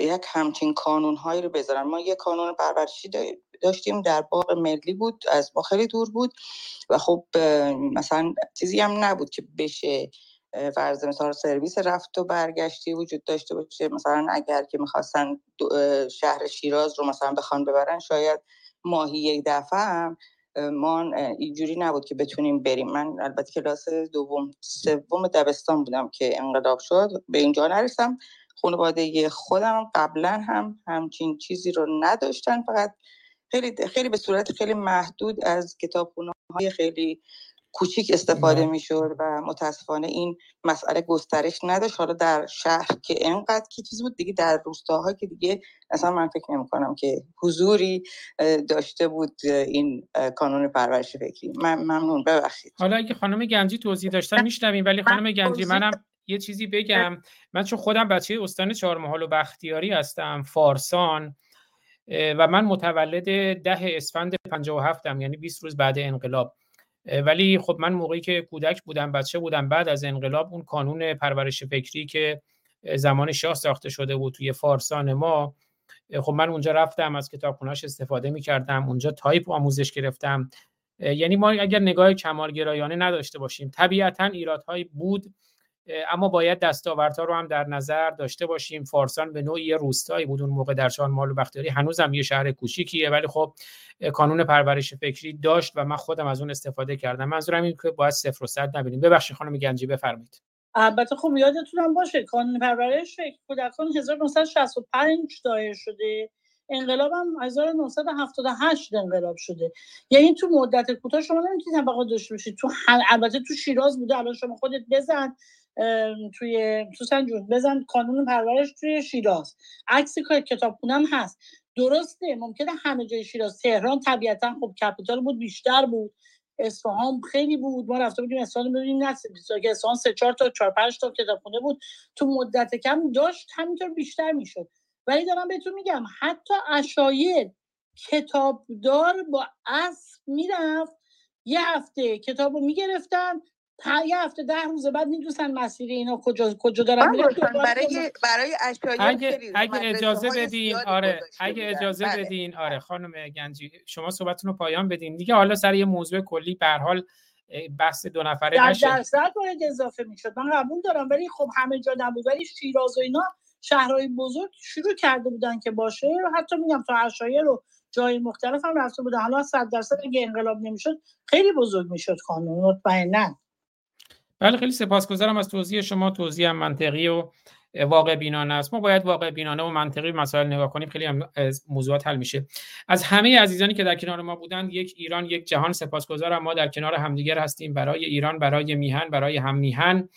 یک همچین کانون هایی رو بذارن. ما یک کانون پرورشی داشتیم در باغ ملی بود از ما خیلی دور بود و خب مثلا چیزی هم نبود که بشه فرض مثال سرویس رفت و برگشتی وجود داشته باشه. مثلا اگر که می‌خواستن شهر شیراز رو مثلا بخوان ببرن شاید ماهی یک دفعه هم ما اینجوری نبود که بتونیم بریم. من البته کلاس دوم سوم دبستان بودم که انقلاب شد. به اینجا نرسم. خانواده خودم قبلا هم همچین چیزی رو نداشتن. فقط خیلی خیلی به صورت خیلی محدود از کتابخونه های خیلی کوچیک استفاده می‌شد و متاسفانه این مسئله گسترش نداشت. حالا در شهر که انقدر که چیز بود دیگه در روستاها که دیگه اصلا من فکر نمی کنم که حضوری داشته بود این کانون پرورش فکری. من ممنون. ببخشید. حالا اگه خانم گنجی توضیح داشتن میشنویم ولی خانم گنجی منم یه چیزی بگم. من چون خودم بچه استان چهارمحال و بختیاری هستم فارسان و من متولد ده اسفند 57 م یعنی 20 روز بعد انقلاب. ولی خب من موقعی که کودک بودم بچه بودم بعد از انقلاب اون کانون پرورش فکری که زمان شاه ساخته شده بود توی فارسان ما خب من اونجا رفتم از کتابخونهاش استفاده می کردم اونجا تایپ آموزش گرفتم. یعنی ما اگر نگاه کمالگرایانه نداشته باشیم طبیعتا ایرادهایی بود اما باید دستاوردها رو هم در نظر داشته باشیم. فارسان به نوعی روستایی بود اون موقع در شان مال و بختیاری. هنوزم یه شهر کوچیکیه ولی خب کانون پرورش فکری داشت و من خودم از اون استفاده کردم. منظورم این که باید صفر و صد نبینیم. ببخشید خانم گنجی بفرمایید. البته خب یادتون هم باشه کانون پرورش کودکان 1965 دایر شده. انقلاب هم 1978 انقلاب شده. یعنی تو مدت کوتاه شما نمی‌تونید طبقات داشته باشید تو البته تو شیراز بوده الان شما خودت بزن. توی سوسن جون بزن کانون پرورش توی شیراز. عکس کتابخونم هست. درسته ممکنه همه جای شیراز. تهران طبیعتا خب کپیتال بود بیشتر بود. اصفهان خیلی بود. ما رفته بودیم اصفهان ببینیم نه اصفهان سه چهار تا چهار پنج تا کتابخونه بود. تو مدت کم داشت همینطور بیشتر می‌شد. ولی دارم بهتون میگم حتی اشایر کتابدار با اسب می‌رفت. یه هفته کتاب رو می‌گرفتن یه هفته ده روز بعد می‌دونستن مسیر اینا کجا کجا دارن برای برای اگه, اگه اجازه بدین آره اگه اجازه بله. بدین آره خانم گنجی شما صحبتتون رو پایان بدین. دیگه حالا سر یه موضوع کلی به حال بحث دو نفره در درصد باید اضافه می‌شد. من قبول دارم ولی خب همه جا نبود. ولی شیراز و اینا شهرهای بزرگ شروع کرده بودن که باشه. حتی میگم تا اشایر رو جای مختلف هم رفته بودن. حالا صد درصد اگه انقلاب نمی‌شد خیلی بزرگ می‌شد خانم. مطمئنا. بله خیلی سپاسگزارم از توضیح شما. توضیح منطقی و واقع بینانه است. ما باید واقع بینانه و منطقی مسائل نگاه کنیم. خیلی هم موضوعات حل میشه. از همه عزیزانی که در کنار ما بودند یک ایران یک جهان سپاسگزارم. ما در کنار همدیگر هستیم. برای ایران برای میهن برای هم میهن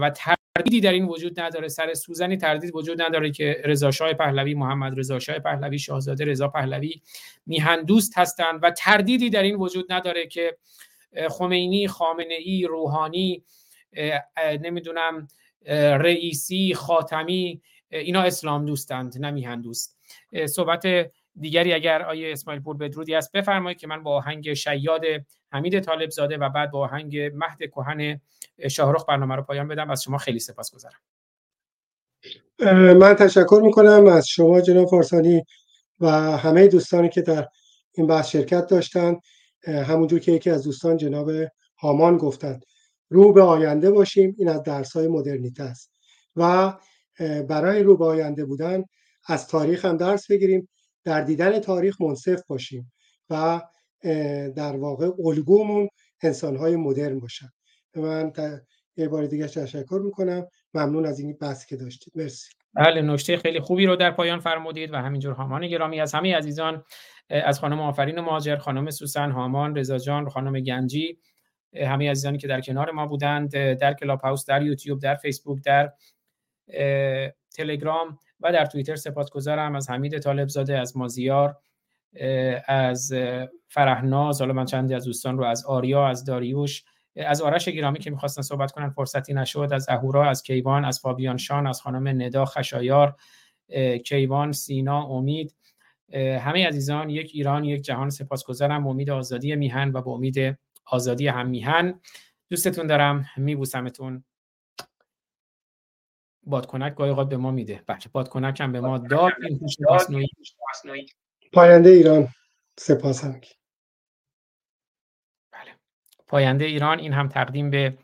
و تردیدی در این وجود نداره. سر سوزنی تردید وجود نداره که رضا شاه پهلوی محمد رضا شاه پهلوی شاهزاده رضا پهلوی میهن دوست هستند. و تردیدی در این وجود نداره که خمینی خامنه ای روحانی نمی‌دونم رئیسی خاتمی اینا اسلام دوستند نه دوست. صحبت دیگری اگر آیه اسماعیل پور بدرودی است بفرمایید که من با آهنگ شیاد حمید طالب زاده و بعد با آهنگ مهد کهن شاهرخ برنامه رو پایان بدم. از شما خیلی سپاسگزارم من تشکر می‌کنم از شما جناب فارسانی و همه دوستانی که در این بحث شرکت داشتن همونجور که یکی از دوستان جناب هامان گفتند رو به آینده باشیم این از درس های مدرنیته است. و برای رو به آینده بودن از تاریخ هم درس بگیریم در دیدن تاریخ منصف باشیم و در واقع الگومون انسان های مدرن باشن. من یه بار دیگه تشکر می‌کنم. ممنون از این بحث که داشتید. مرسی. بله نکته خیلی خوبی رو در پایان فرمودید و همینجور هامان گرامی از همه عزیزان از خانم آفرین مهاجر خانم سوسن هامان رضا جان خانم گنجی همه عزیزانی که در کنار ما بودند در کلاب هاوس در یوتیوب در فیسبوک در تلگرام و در توییتر سپاسگزارم از حمید طالب زاده از مازیار از فرهناز حالا من چندی از دوستان رو از آریا از داریوش از آرش گرامی که می‌خواستن صحبت کنن فرصتی نشد از اهورا از کیوان از فابیان شان از خانم ندا خشایار کیوان سینا امید همه عزیزان یک ایران یک جهان سپاسگزارم. امید آزادی میهن و به امید آزادی هم میهن. دوستتون دارم میبوسمتون. بادکنک گاهی به ما میده. بله بادکنک هم به ما داد. این پاینده ایران. سپاس هم بله. پاینده ایران این هم تقدیم به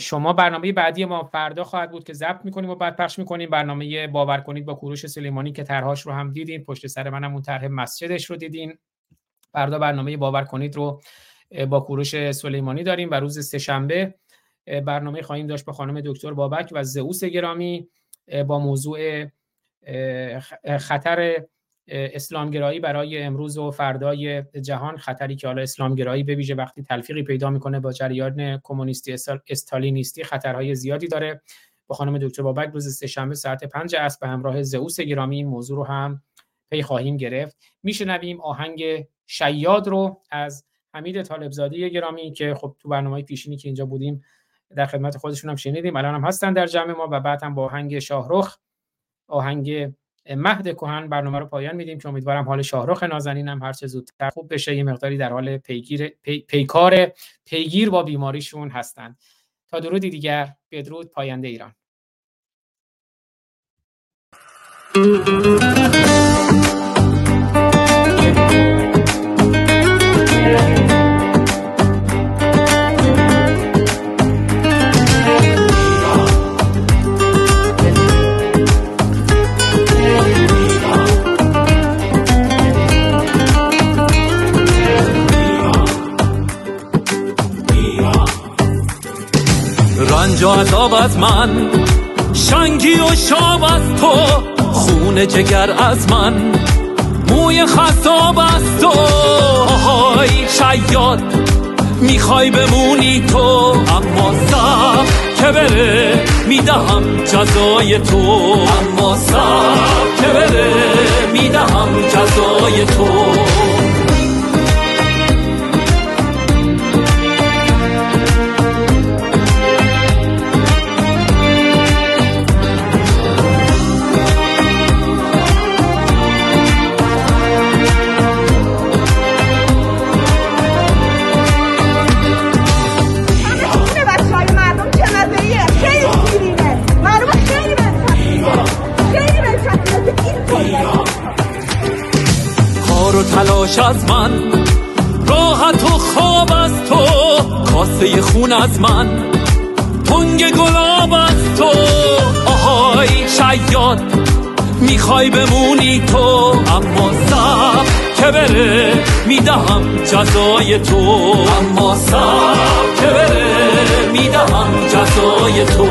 شما برنامه بعدی ما فردا خواهد بود که ضبط می‌کنیم و بعد پخش می‌کنیم. برنامه باور کنید با کوروش سلیمانی که طرحهاش رو هم دیدین. پشت سر منم اون طرح مسجدش رو دیدین. فردا برنامه باور کنید رو با کوروش سلیمانی داریم و روز سهشنبه برنامه خواهیم داشت با خانم دکتر بابک و زئوس گرامی با موضوع خطر اسلامگرایی برای امروز و فردای جهان خطری که حالا اسلامگرایی به ویژه وقتی تلفیقی پیدا می‌کنه با جریان کمونیستی استالینیستی خطرهای زیادی داره. با خانم دکتر بابک روز سهشنبه ساعت 5 عصر به همراه زئوس گرامی این موضوع رو هم پی خواهیم گرفت. میشنویم آهنگ شیاد رو از حمید طالبزاده گرامی که خب تو برنامه پیشینی که اینجا بودیم در خدمت خودشون هم شنیدیم. الان هم هستن در جمع ما و بعد هم با آهنگ شاهرخ آهنگ مهد کهن برنامه رو پایان میدیم که امیدوارم حال شاهرخ نازنین هم هر چه زودتر خوب بشه. یه مقداری در حال پیگیر پی، پیکار پیگیر با بیماریشون هستند. تا درودی دیگر بدرود پاینده ایران. عذاب از من. شنگی و شاب از تو خون جگر از من. موی خصاب از تو های شیاد می‌خوای بمونی تو اما سب که بره می‌دهم جزای تو. اما سب که بره می‌دهم جزای تو. تلاش از من. راحت و خواب از تو کاسه خون از من. تنگ گلاب از تو آهای شیاد. می‌خوای بمونی تو اما سب که بره می‌دهم جزای تو. اما سب که بره می‌دهم جزای تو.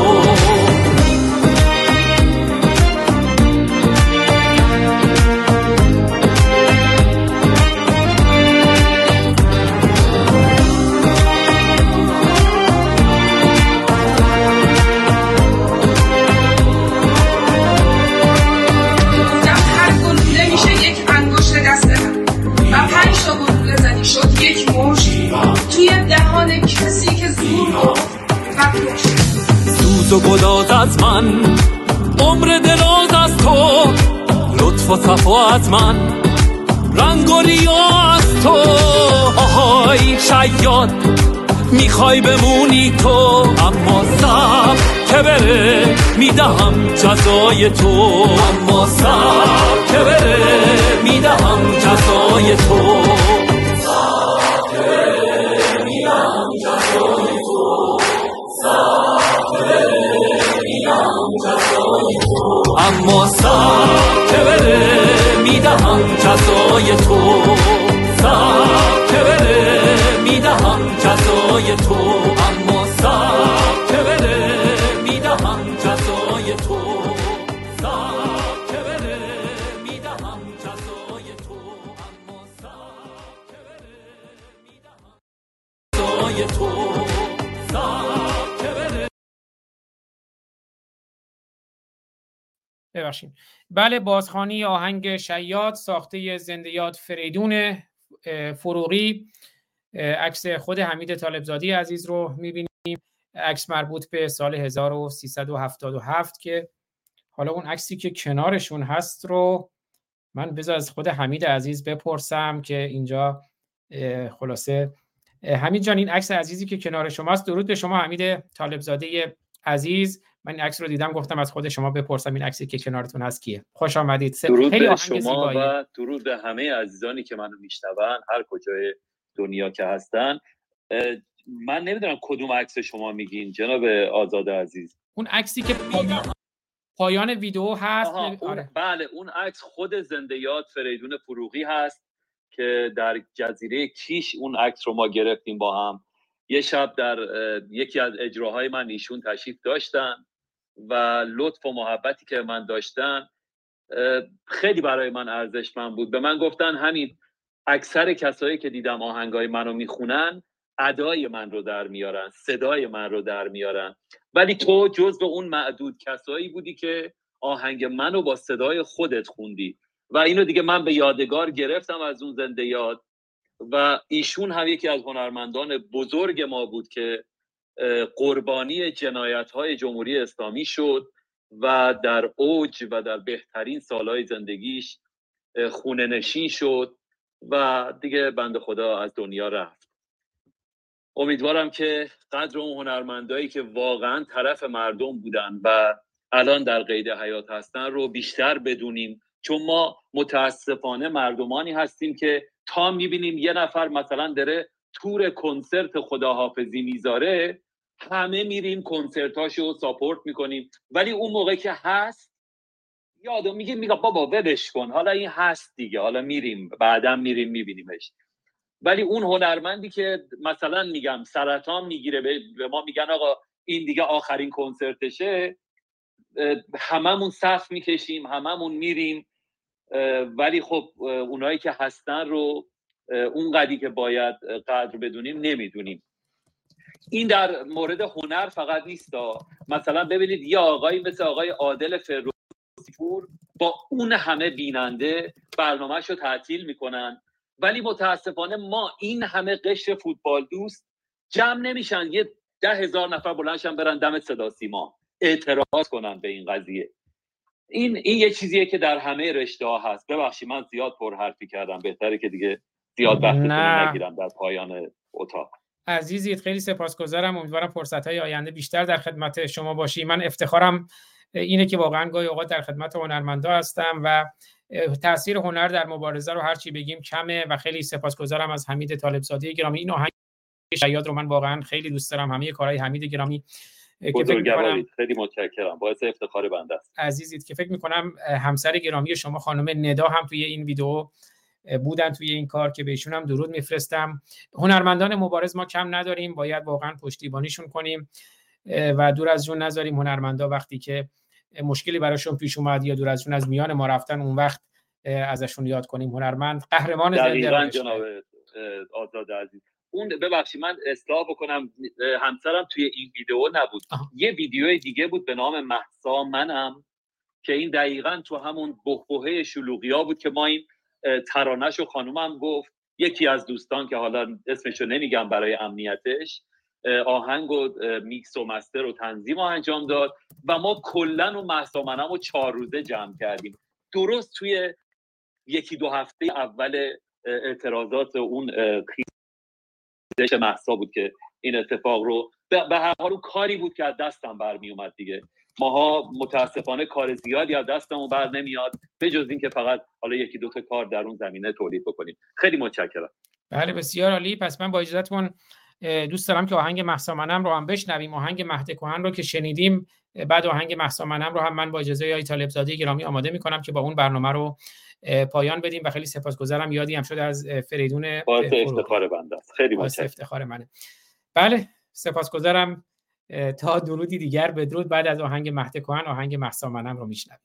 سوز و گداز از من. عمر دراز از تو لطف و صفا از من. رنگ و ریا از تو آهای شیاد. می‌خوای بمونی تو اما سب که بره می‌دهم جزای تو. اما سب که بره می‌دهم جزای تو. اما سب که بره می‌دهم جزای تو. ببخشید. بله بازخانی آهنگ شیاد ساخته زندیات فریدون فروغی. عکس خود حمید طالبزادی عزیز رو می‌بینیم. عکس مربوط به سال 1377 که حالا اون عکسی که کنارشون هست رو من بذار از خود حمید عزیز بپرسم که اینجا خلاصه. حمید جان این عکس عزیزی که کنار شماست درود به شما حمید طالبزاده عزیز. من این عکس رو دیدم گفتم از خود شما بپرسم این عکسی که کنارتون هست کیه. خوش آمدید. درود به شما و درود به همه عزیزانی که منو میشنون هر کجای دنیا که هستن. من نمی‌دونم کدوم عکس شما میگین جناب آزاد عزیز. اون عکسی که پایان ویدیو هست آره. بله اون عکس خود زنده یاد فریدون فروغی هست که در جزیره کیش اون عکس رو ما گرفتیم با هم. یه شب در یکی از اجراهای من ایشون تشریف داشتن. و لطف و محبتی که من داشتن خیلی برای من ارزشمند بود. به من گفتن همین اکثر کسایی که دیدم آهنگای منو می‌خونن ادای من رو در میارن صدای من رو در میارن. ولی تو جز به اون معدود کسایی بودی که آهنگ منو با صدای خودت خوندی. و اینو دیگه من به یادگار گرفتم از اون زنده یاد. و ایشون هم یکی از هنرمندان بزرگ ما بود که قربانی جنایت های جمهوری اسلامی شد و در اوج و در بهترین سالهای زندگیش خونه نشین شد و دیگه بند خدا از دنیا رفت. امیدوارم که قدر اون هنرمندایی که واقعا طرف مردم بودن و الان در قید حیات هستن رو بیشتر بدونیم چون ما متاسفانه مردمانی هستیم که تا می‌بینیم یه نفر مثلا داره تور کنسرت خداحافظی می‌ذاره همه میریم کنسرتاشو ساپورت می‌کنیم. ولی اون موقع که هست یادم میگه میگه بابا ولش کن. حالا این هست دیگه. حالا میریم. بعدا میریم میبینیمش. ولی اون هنرمندی که مثلا میگم سرطان می‌گیره به ما میگن آقا این دیگه آخرین کنسرتشه. هممون صف می‌کشیم هممون میریم. ولی خب اونایی که هستن رو اون قدی که باید قدر بدونیم نمی‌دونیم. این در مورد هنر فقط نیست مثلا ببینید یه آقایی مثل آقای عادل فروزپور با اون همه بیننده برنامهش رو تعطیل می‌کنن. ولی متاسفانه ما این همه قشر فوتبال دوست جمع نمیشن. یه ده هزار نفر بلندشن برن دم صدا سیما. اعتراض کنن به این قضیه. این این یه چیزیه که در همه رشته ها هست. ببخشید من زیاد پر حرفی کردم. بهتره که دیگه زیاد وقتتون نگیرم در پایان اتاق. عزیزید خیلی سپاسگزارم. امیدوارم فرصت های آینده بیشتر در خدمت شما باشی. من افتخارم اینه که واقعا گاهی اوقات در خدمت هنرمندا هستم و تاثیر هنر در مبارزه رو هر چی بگیم کمه و خیلی سپاسگزارم از حمید طالبزاده گرامی. این آهنگ شیاد رو من واقعا خیلی دوست دارم. همه کارهای حمید گرامی خیلی متشکرم. باعث افتخار بنده است. عزیزید که فکر می‌کنم همسر گرامی شما خانم ندا هم توی این ویدیو بودن توی این کار که بهشون هم درود میفرستم. هنرمندان مبارز ما کم نداریم باید واقعا پشتیبانیشون کنیم. و دور از جون نذاریم هنرمندا وقتی که مشکلی براشون پیش اومد یا دور از جون از میان ما رفتن اون وقت ازشون یاد کنیم. هنرمند قهرمان زنده جناب آزاد عزیز. اون ببخشید من اصلاح بکنم. همسرم توی این ویدیو نبود. یه ویدیو دیگه بود به نام محسا منم که این دقیقا تو همون بخبوهه شلوغیا بود که ما این ترانش و خانومم گفت. یکی از دوستان که حالا اسمشو نمیگم برای امنیتش آهنگ و میکس و مستر و تنظیم رو انجام داد و ما کلا و محسا منم و چهار روزه جمع کردیم. درست توی یکی دو هفته اول اعتراضات اون خیزش محسا بود که این اتفاق رو به هر حال کاری بود که از دستم برمی اومد دیگه. ماها متاسفانه کار زیادی از دستمون بر نمیاد به جز اینکه فقط حالا یکی دو تا کار در اون زمینه تولید بکنیم. خیلی متشکرم. بله بسیار عالی. پس من با اجازهتون دوست دارم که آهنگ محسا منم رو هم بشنویم. آهنگ مهد کهن رو که شنیدیم بعد آهنگ محسا منم رو هم من با اجازه آقای طالب زاده گرامی آماده می‌کنم که با اون برنامه رو پایان بدیم و خیلی سپاسگزارم. یادی هم شده از فریدون باعث افتخار بنده خیلی افتخار منه. بله سپاسگزارم. تا درودی دیگر بدرود. بعد از آهنگ مهد کهن آهنگ محسا منم رو میشنویم.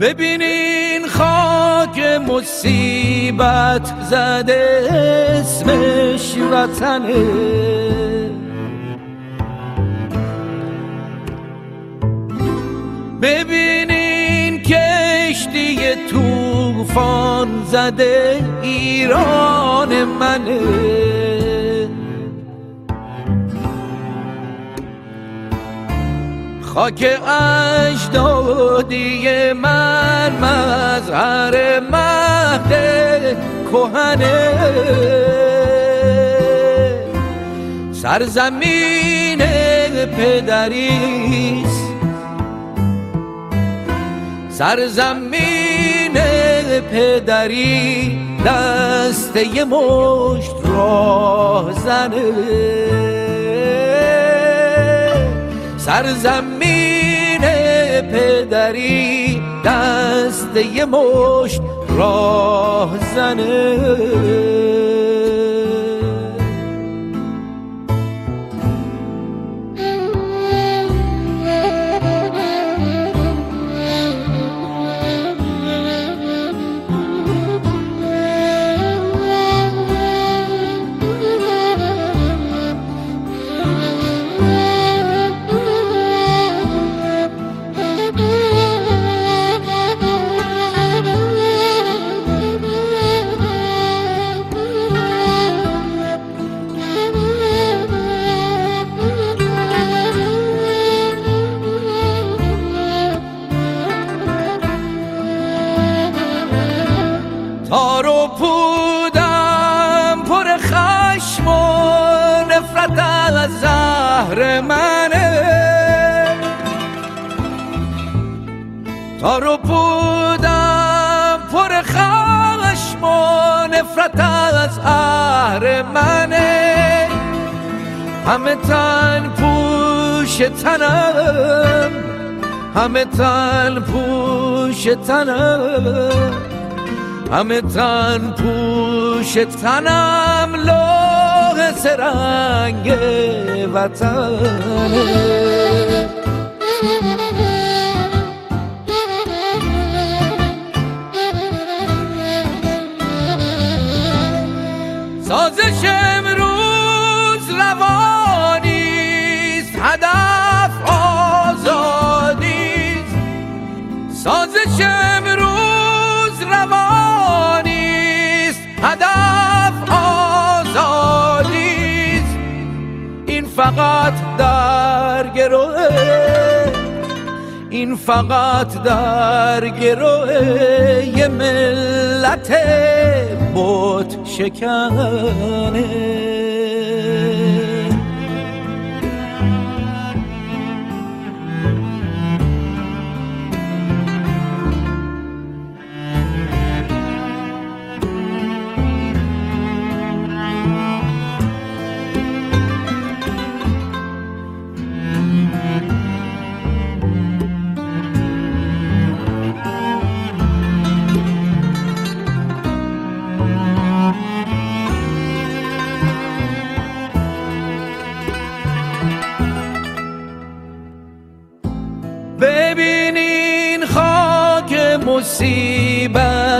ببینین خاک مصیبت زده اسمش وطنه. ببینین کشتی توفان زده ایران منه. خاک اجدادی من مظهر مهد کهنه. سرزمین پدریست. سرزمین پدری دست یه مشت راه زنه. سرزمین پدری دست یه مشت راه زنه تا رو بودم پر خشم و نفرت از اهر منه. همه تن پوش تنم همه تن پوش تنم. همه تن پوش تنم لوح سرنگ وطنه. سازش امروز روانیست هدف آزادیست سازش امروز روانیست هدف آزادیست این فقط در گروه این فقط در گروه ملت بود çekenin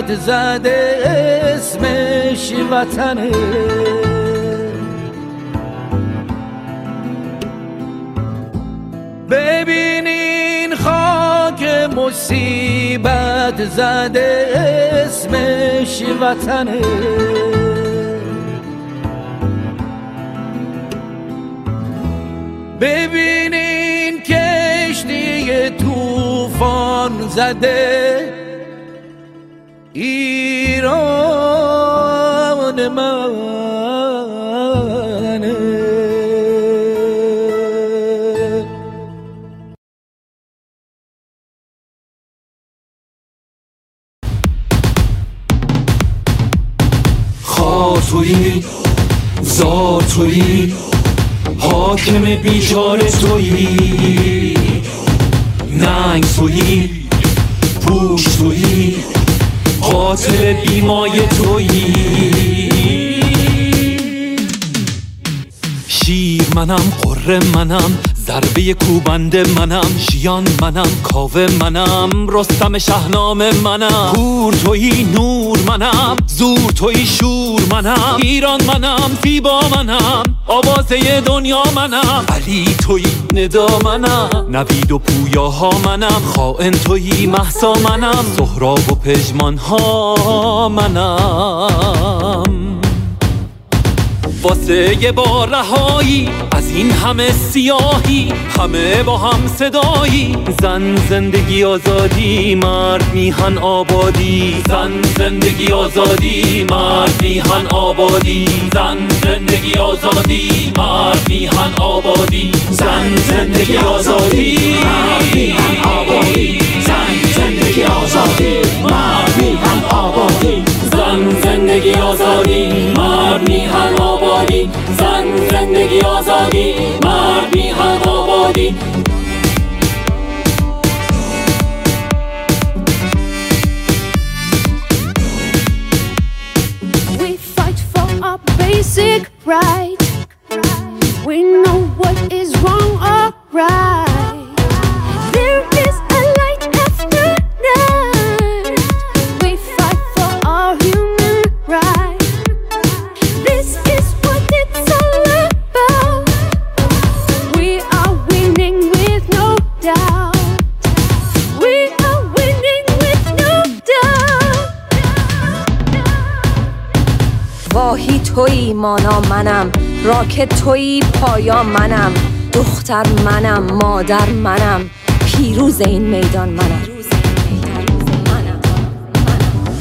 مصیبت زده اسمش وطنه ببینین خاک مصیبت زده اسمش وطنه ببینین کشتی توفان زده ایران منه خار تویی زار تویی حاکم بیچاره قره منم ضربه کوبند منم شیان منم کاوه منم رستم شهنام منم پور تویی نور منم زور تویی شور منم ایران منم فیبا منم آوازه دنیا منم علی تویی ندا منم نوید و پویاها منم خائن تویی محسا منم سهراب و پژمان ها منم واسه یه بار رهایی این همه سیاهی همه با هم صدایی. زن زندگی آزادی مرد میهن آبادی. زن زندگی آزادی مرد میهن آبادی. زن زندگی آزادی مرد میهن آبادی. زن زندگی آزادی مرد میهن آبادی. زن زندگی آزادی مرد میهن آبادی. زن زندگی آزادی مرد میهن آبادی زن زندگی آزادی مرد میهن آبادی We fight for our basic right. We know what is wrong or right. تویی مانا منم. راکت تویی پایا منم. دختر منم مادر منم. پیروز این میدان منم.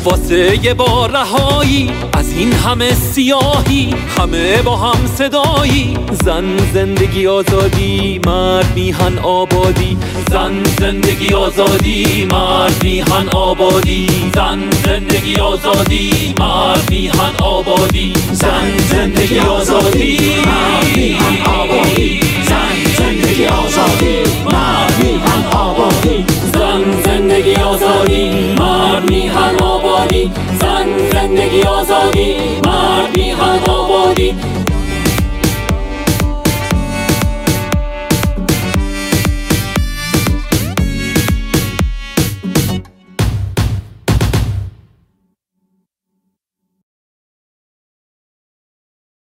واسه یه بار رهایی. از این همه سیاهی همه با هم صدایی. زن زندگی آزادی مرد میهن آبادی. زن زندگی آزادی مرد میهن آبادی. زن زندگی آزادی مرد میهن آبادی. زن زندگی آزادی مرد میهن آبادی. زن زندگی آزادی مرد میهن آبادی. زن زندگی آزادی مرد آبادی زن زندگی آزادی مرد میهن آبادی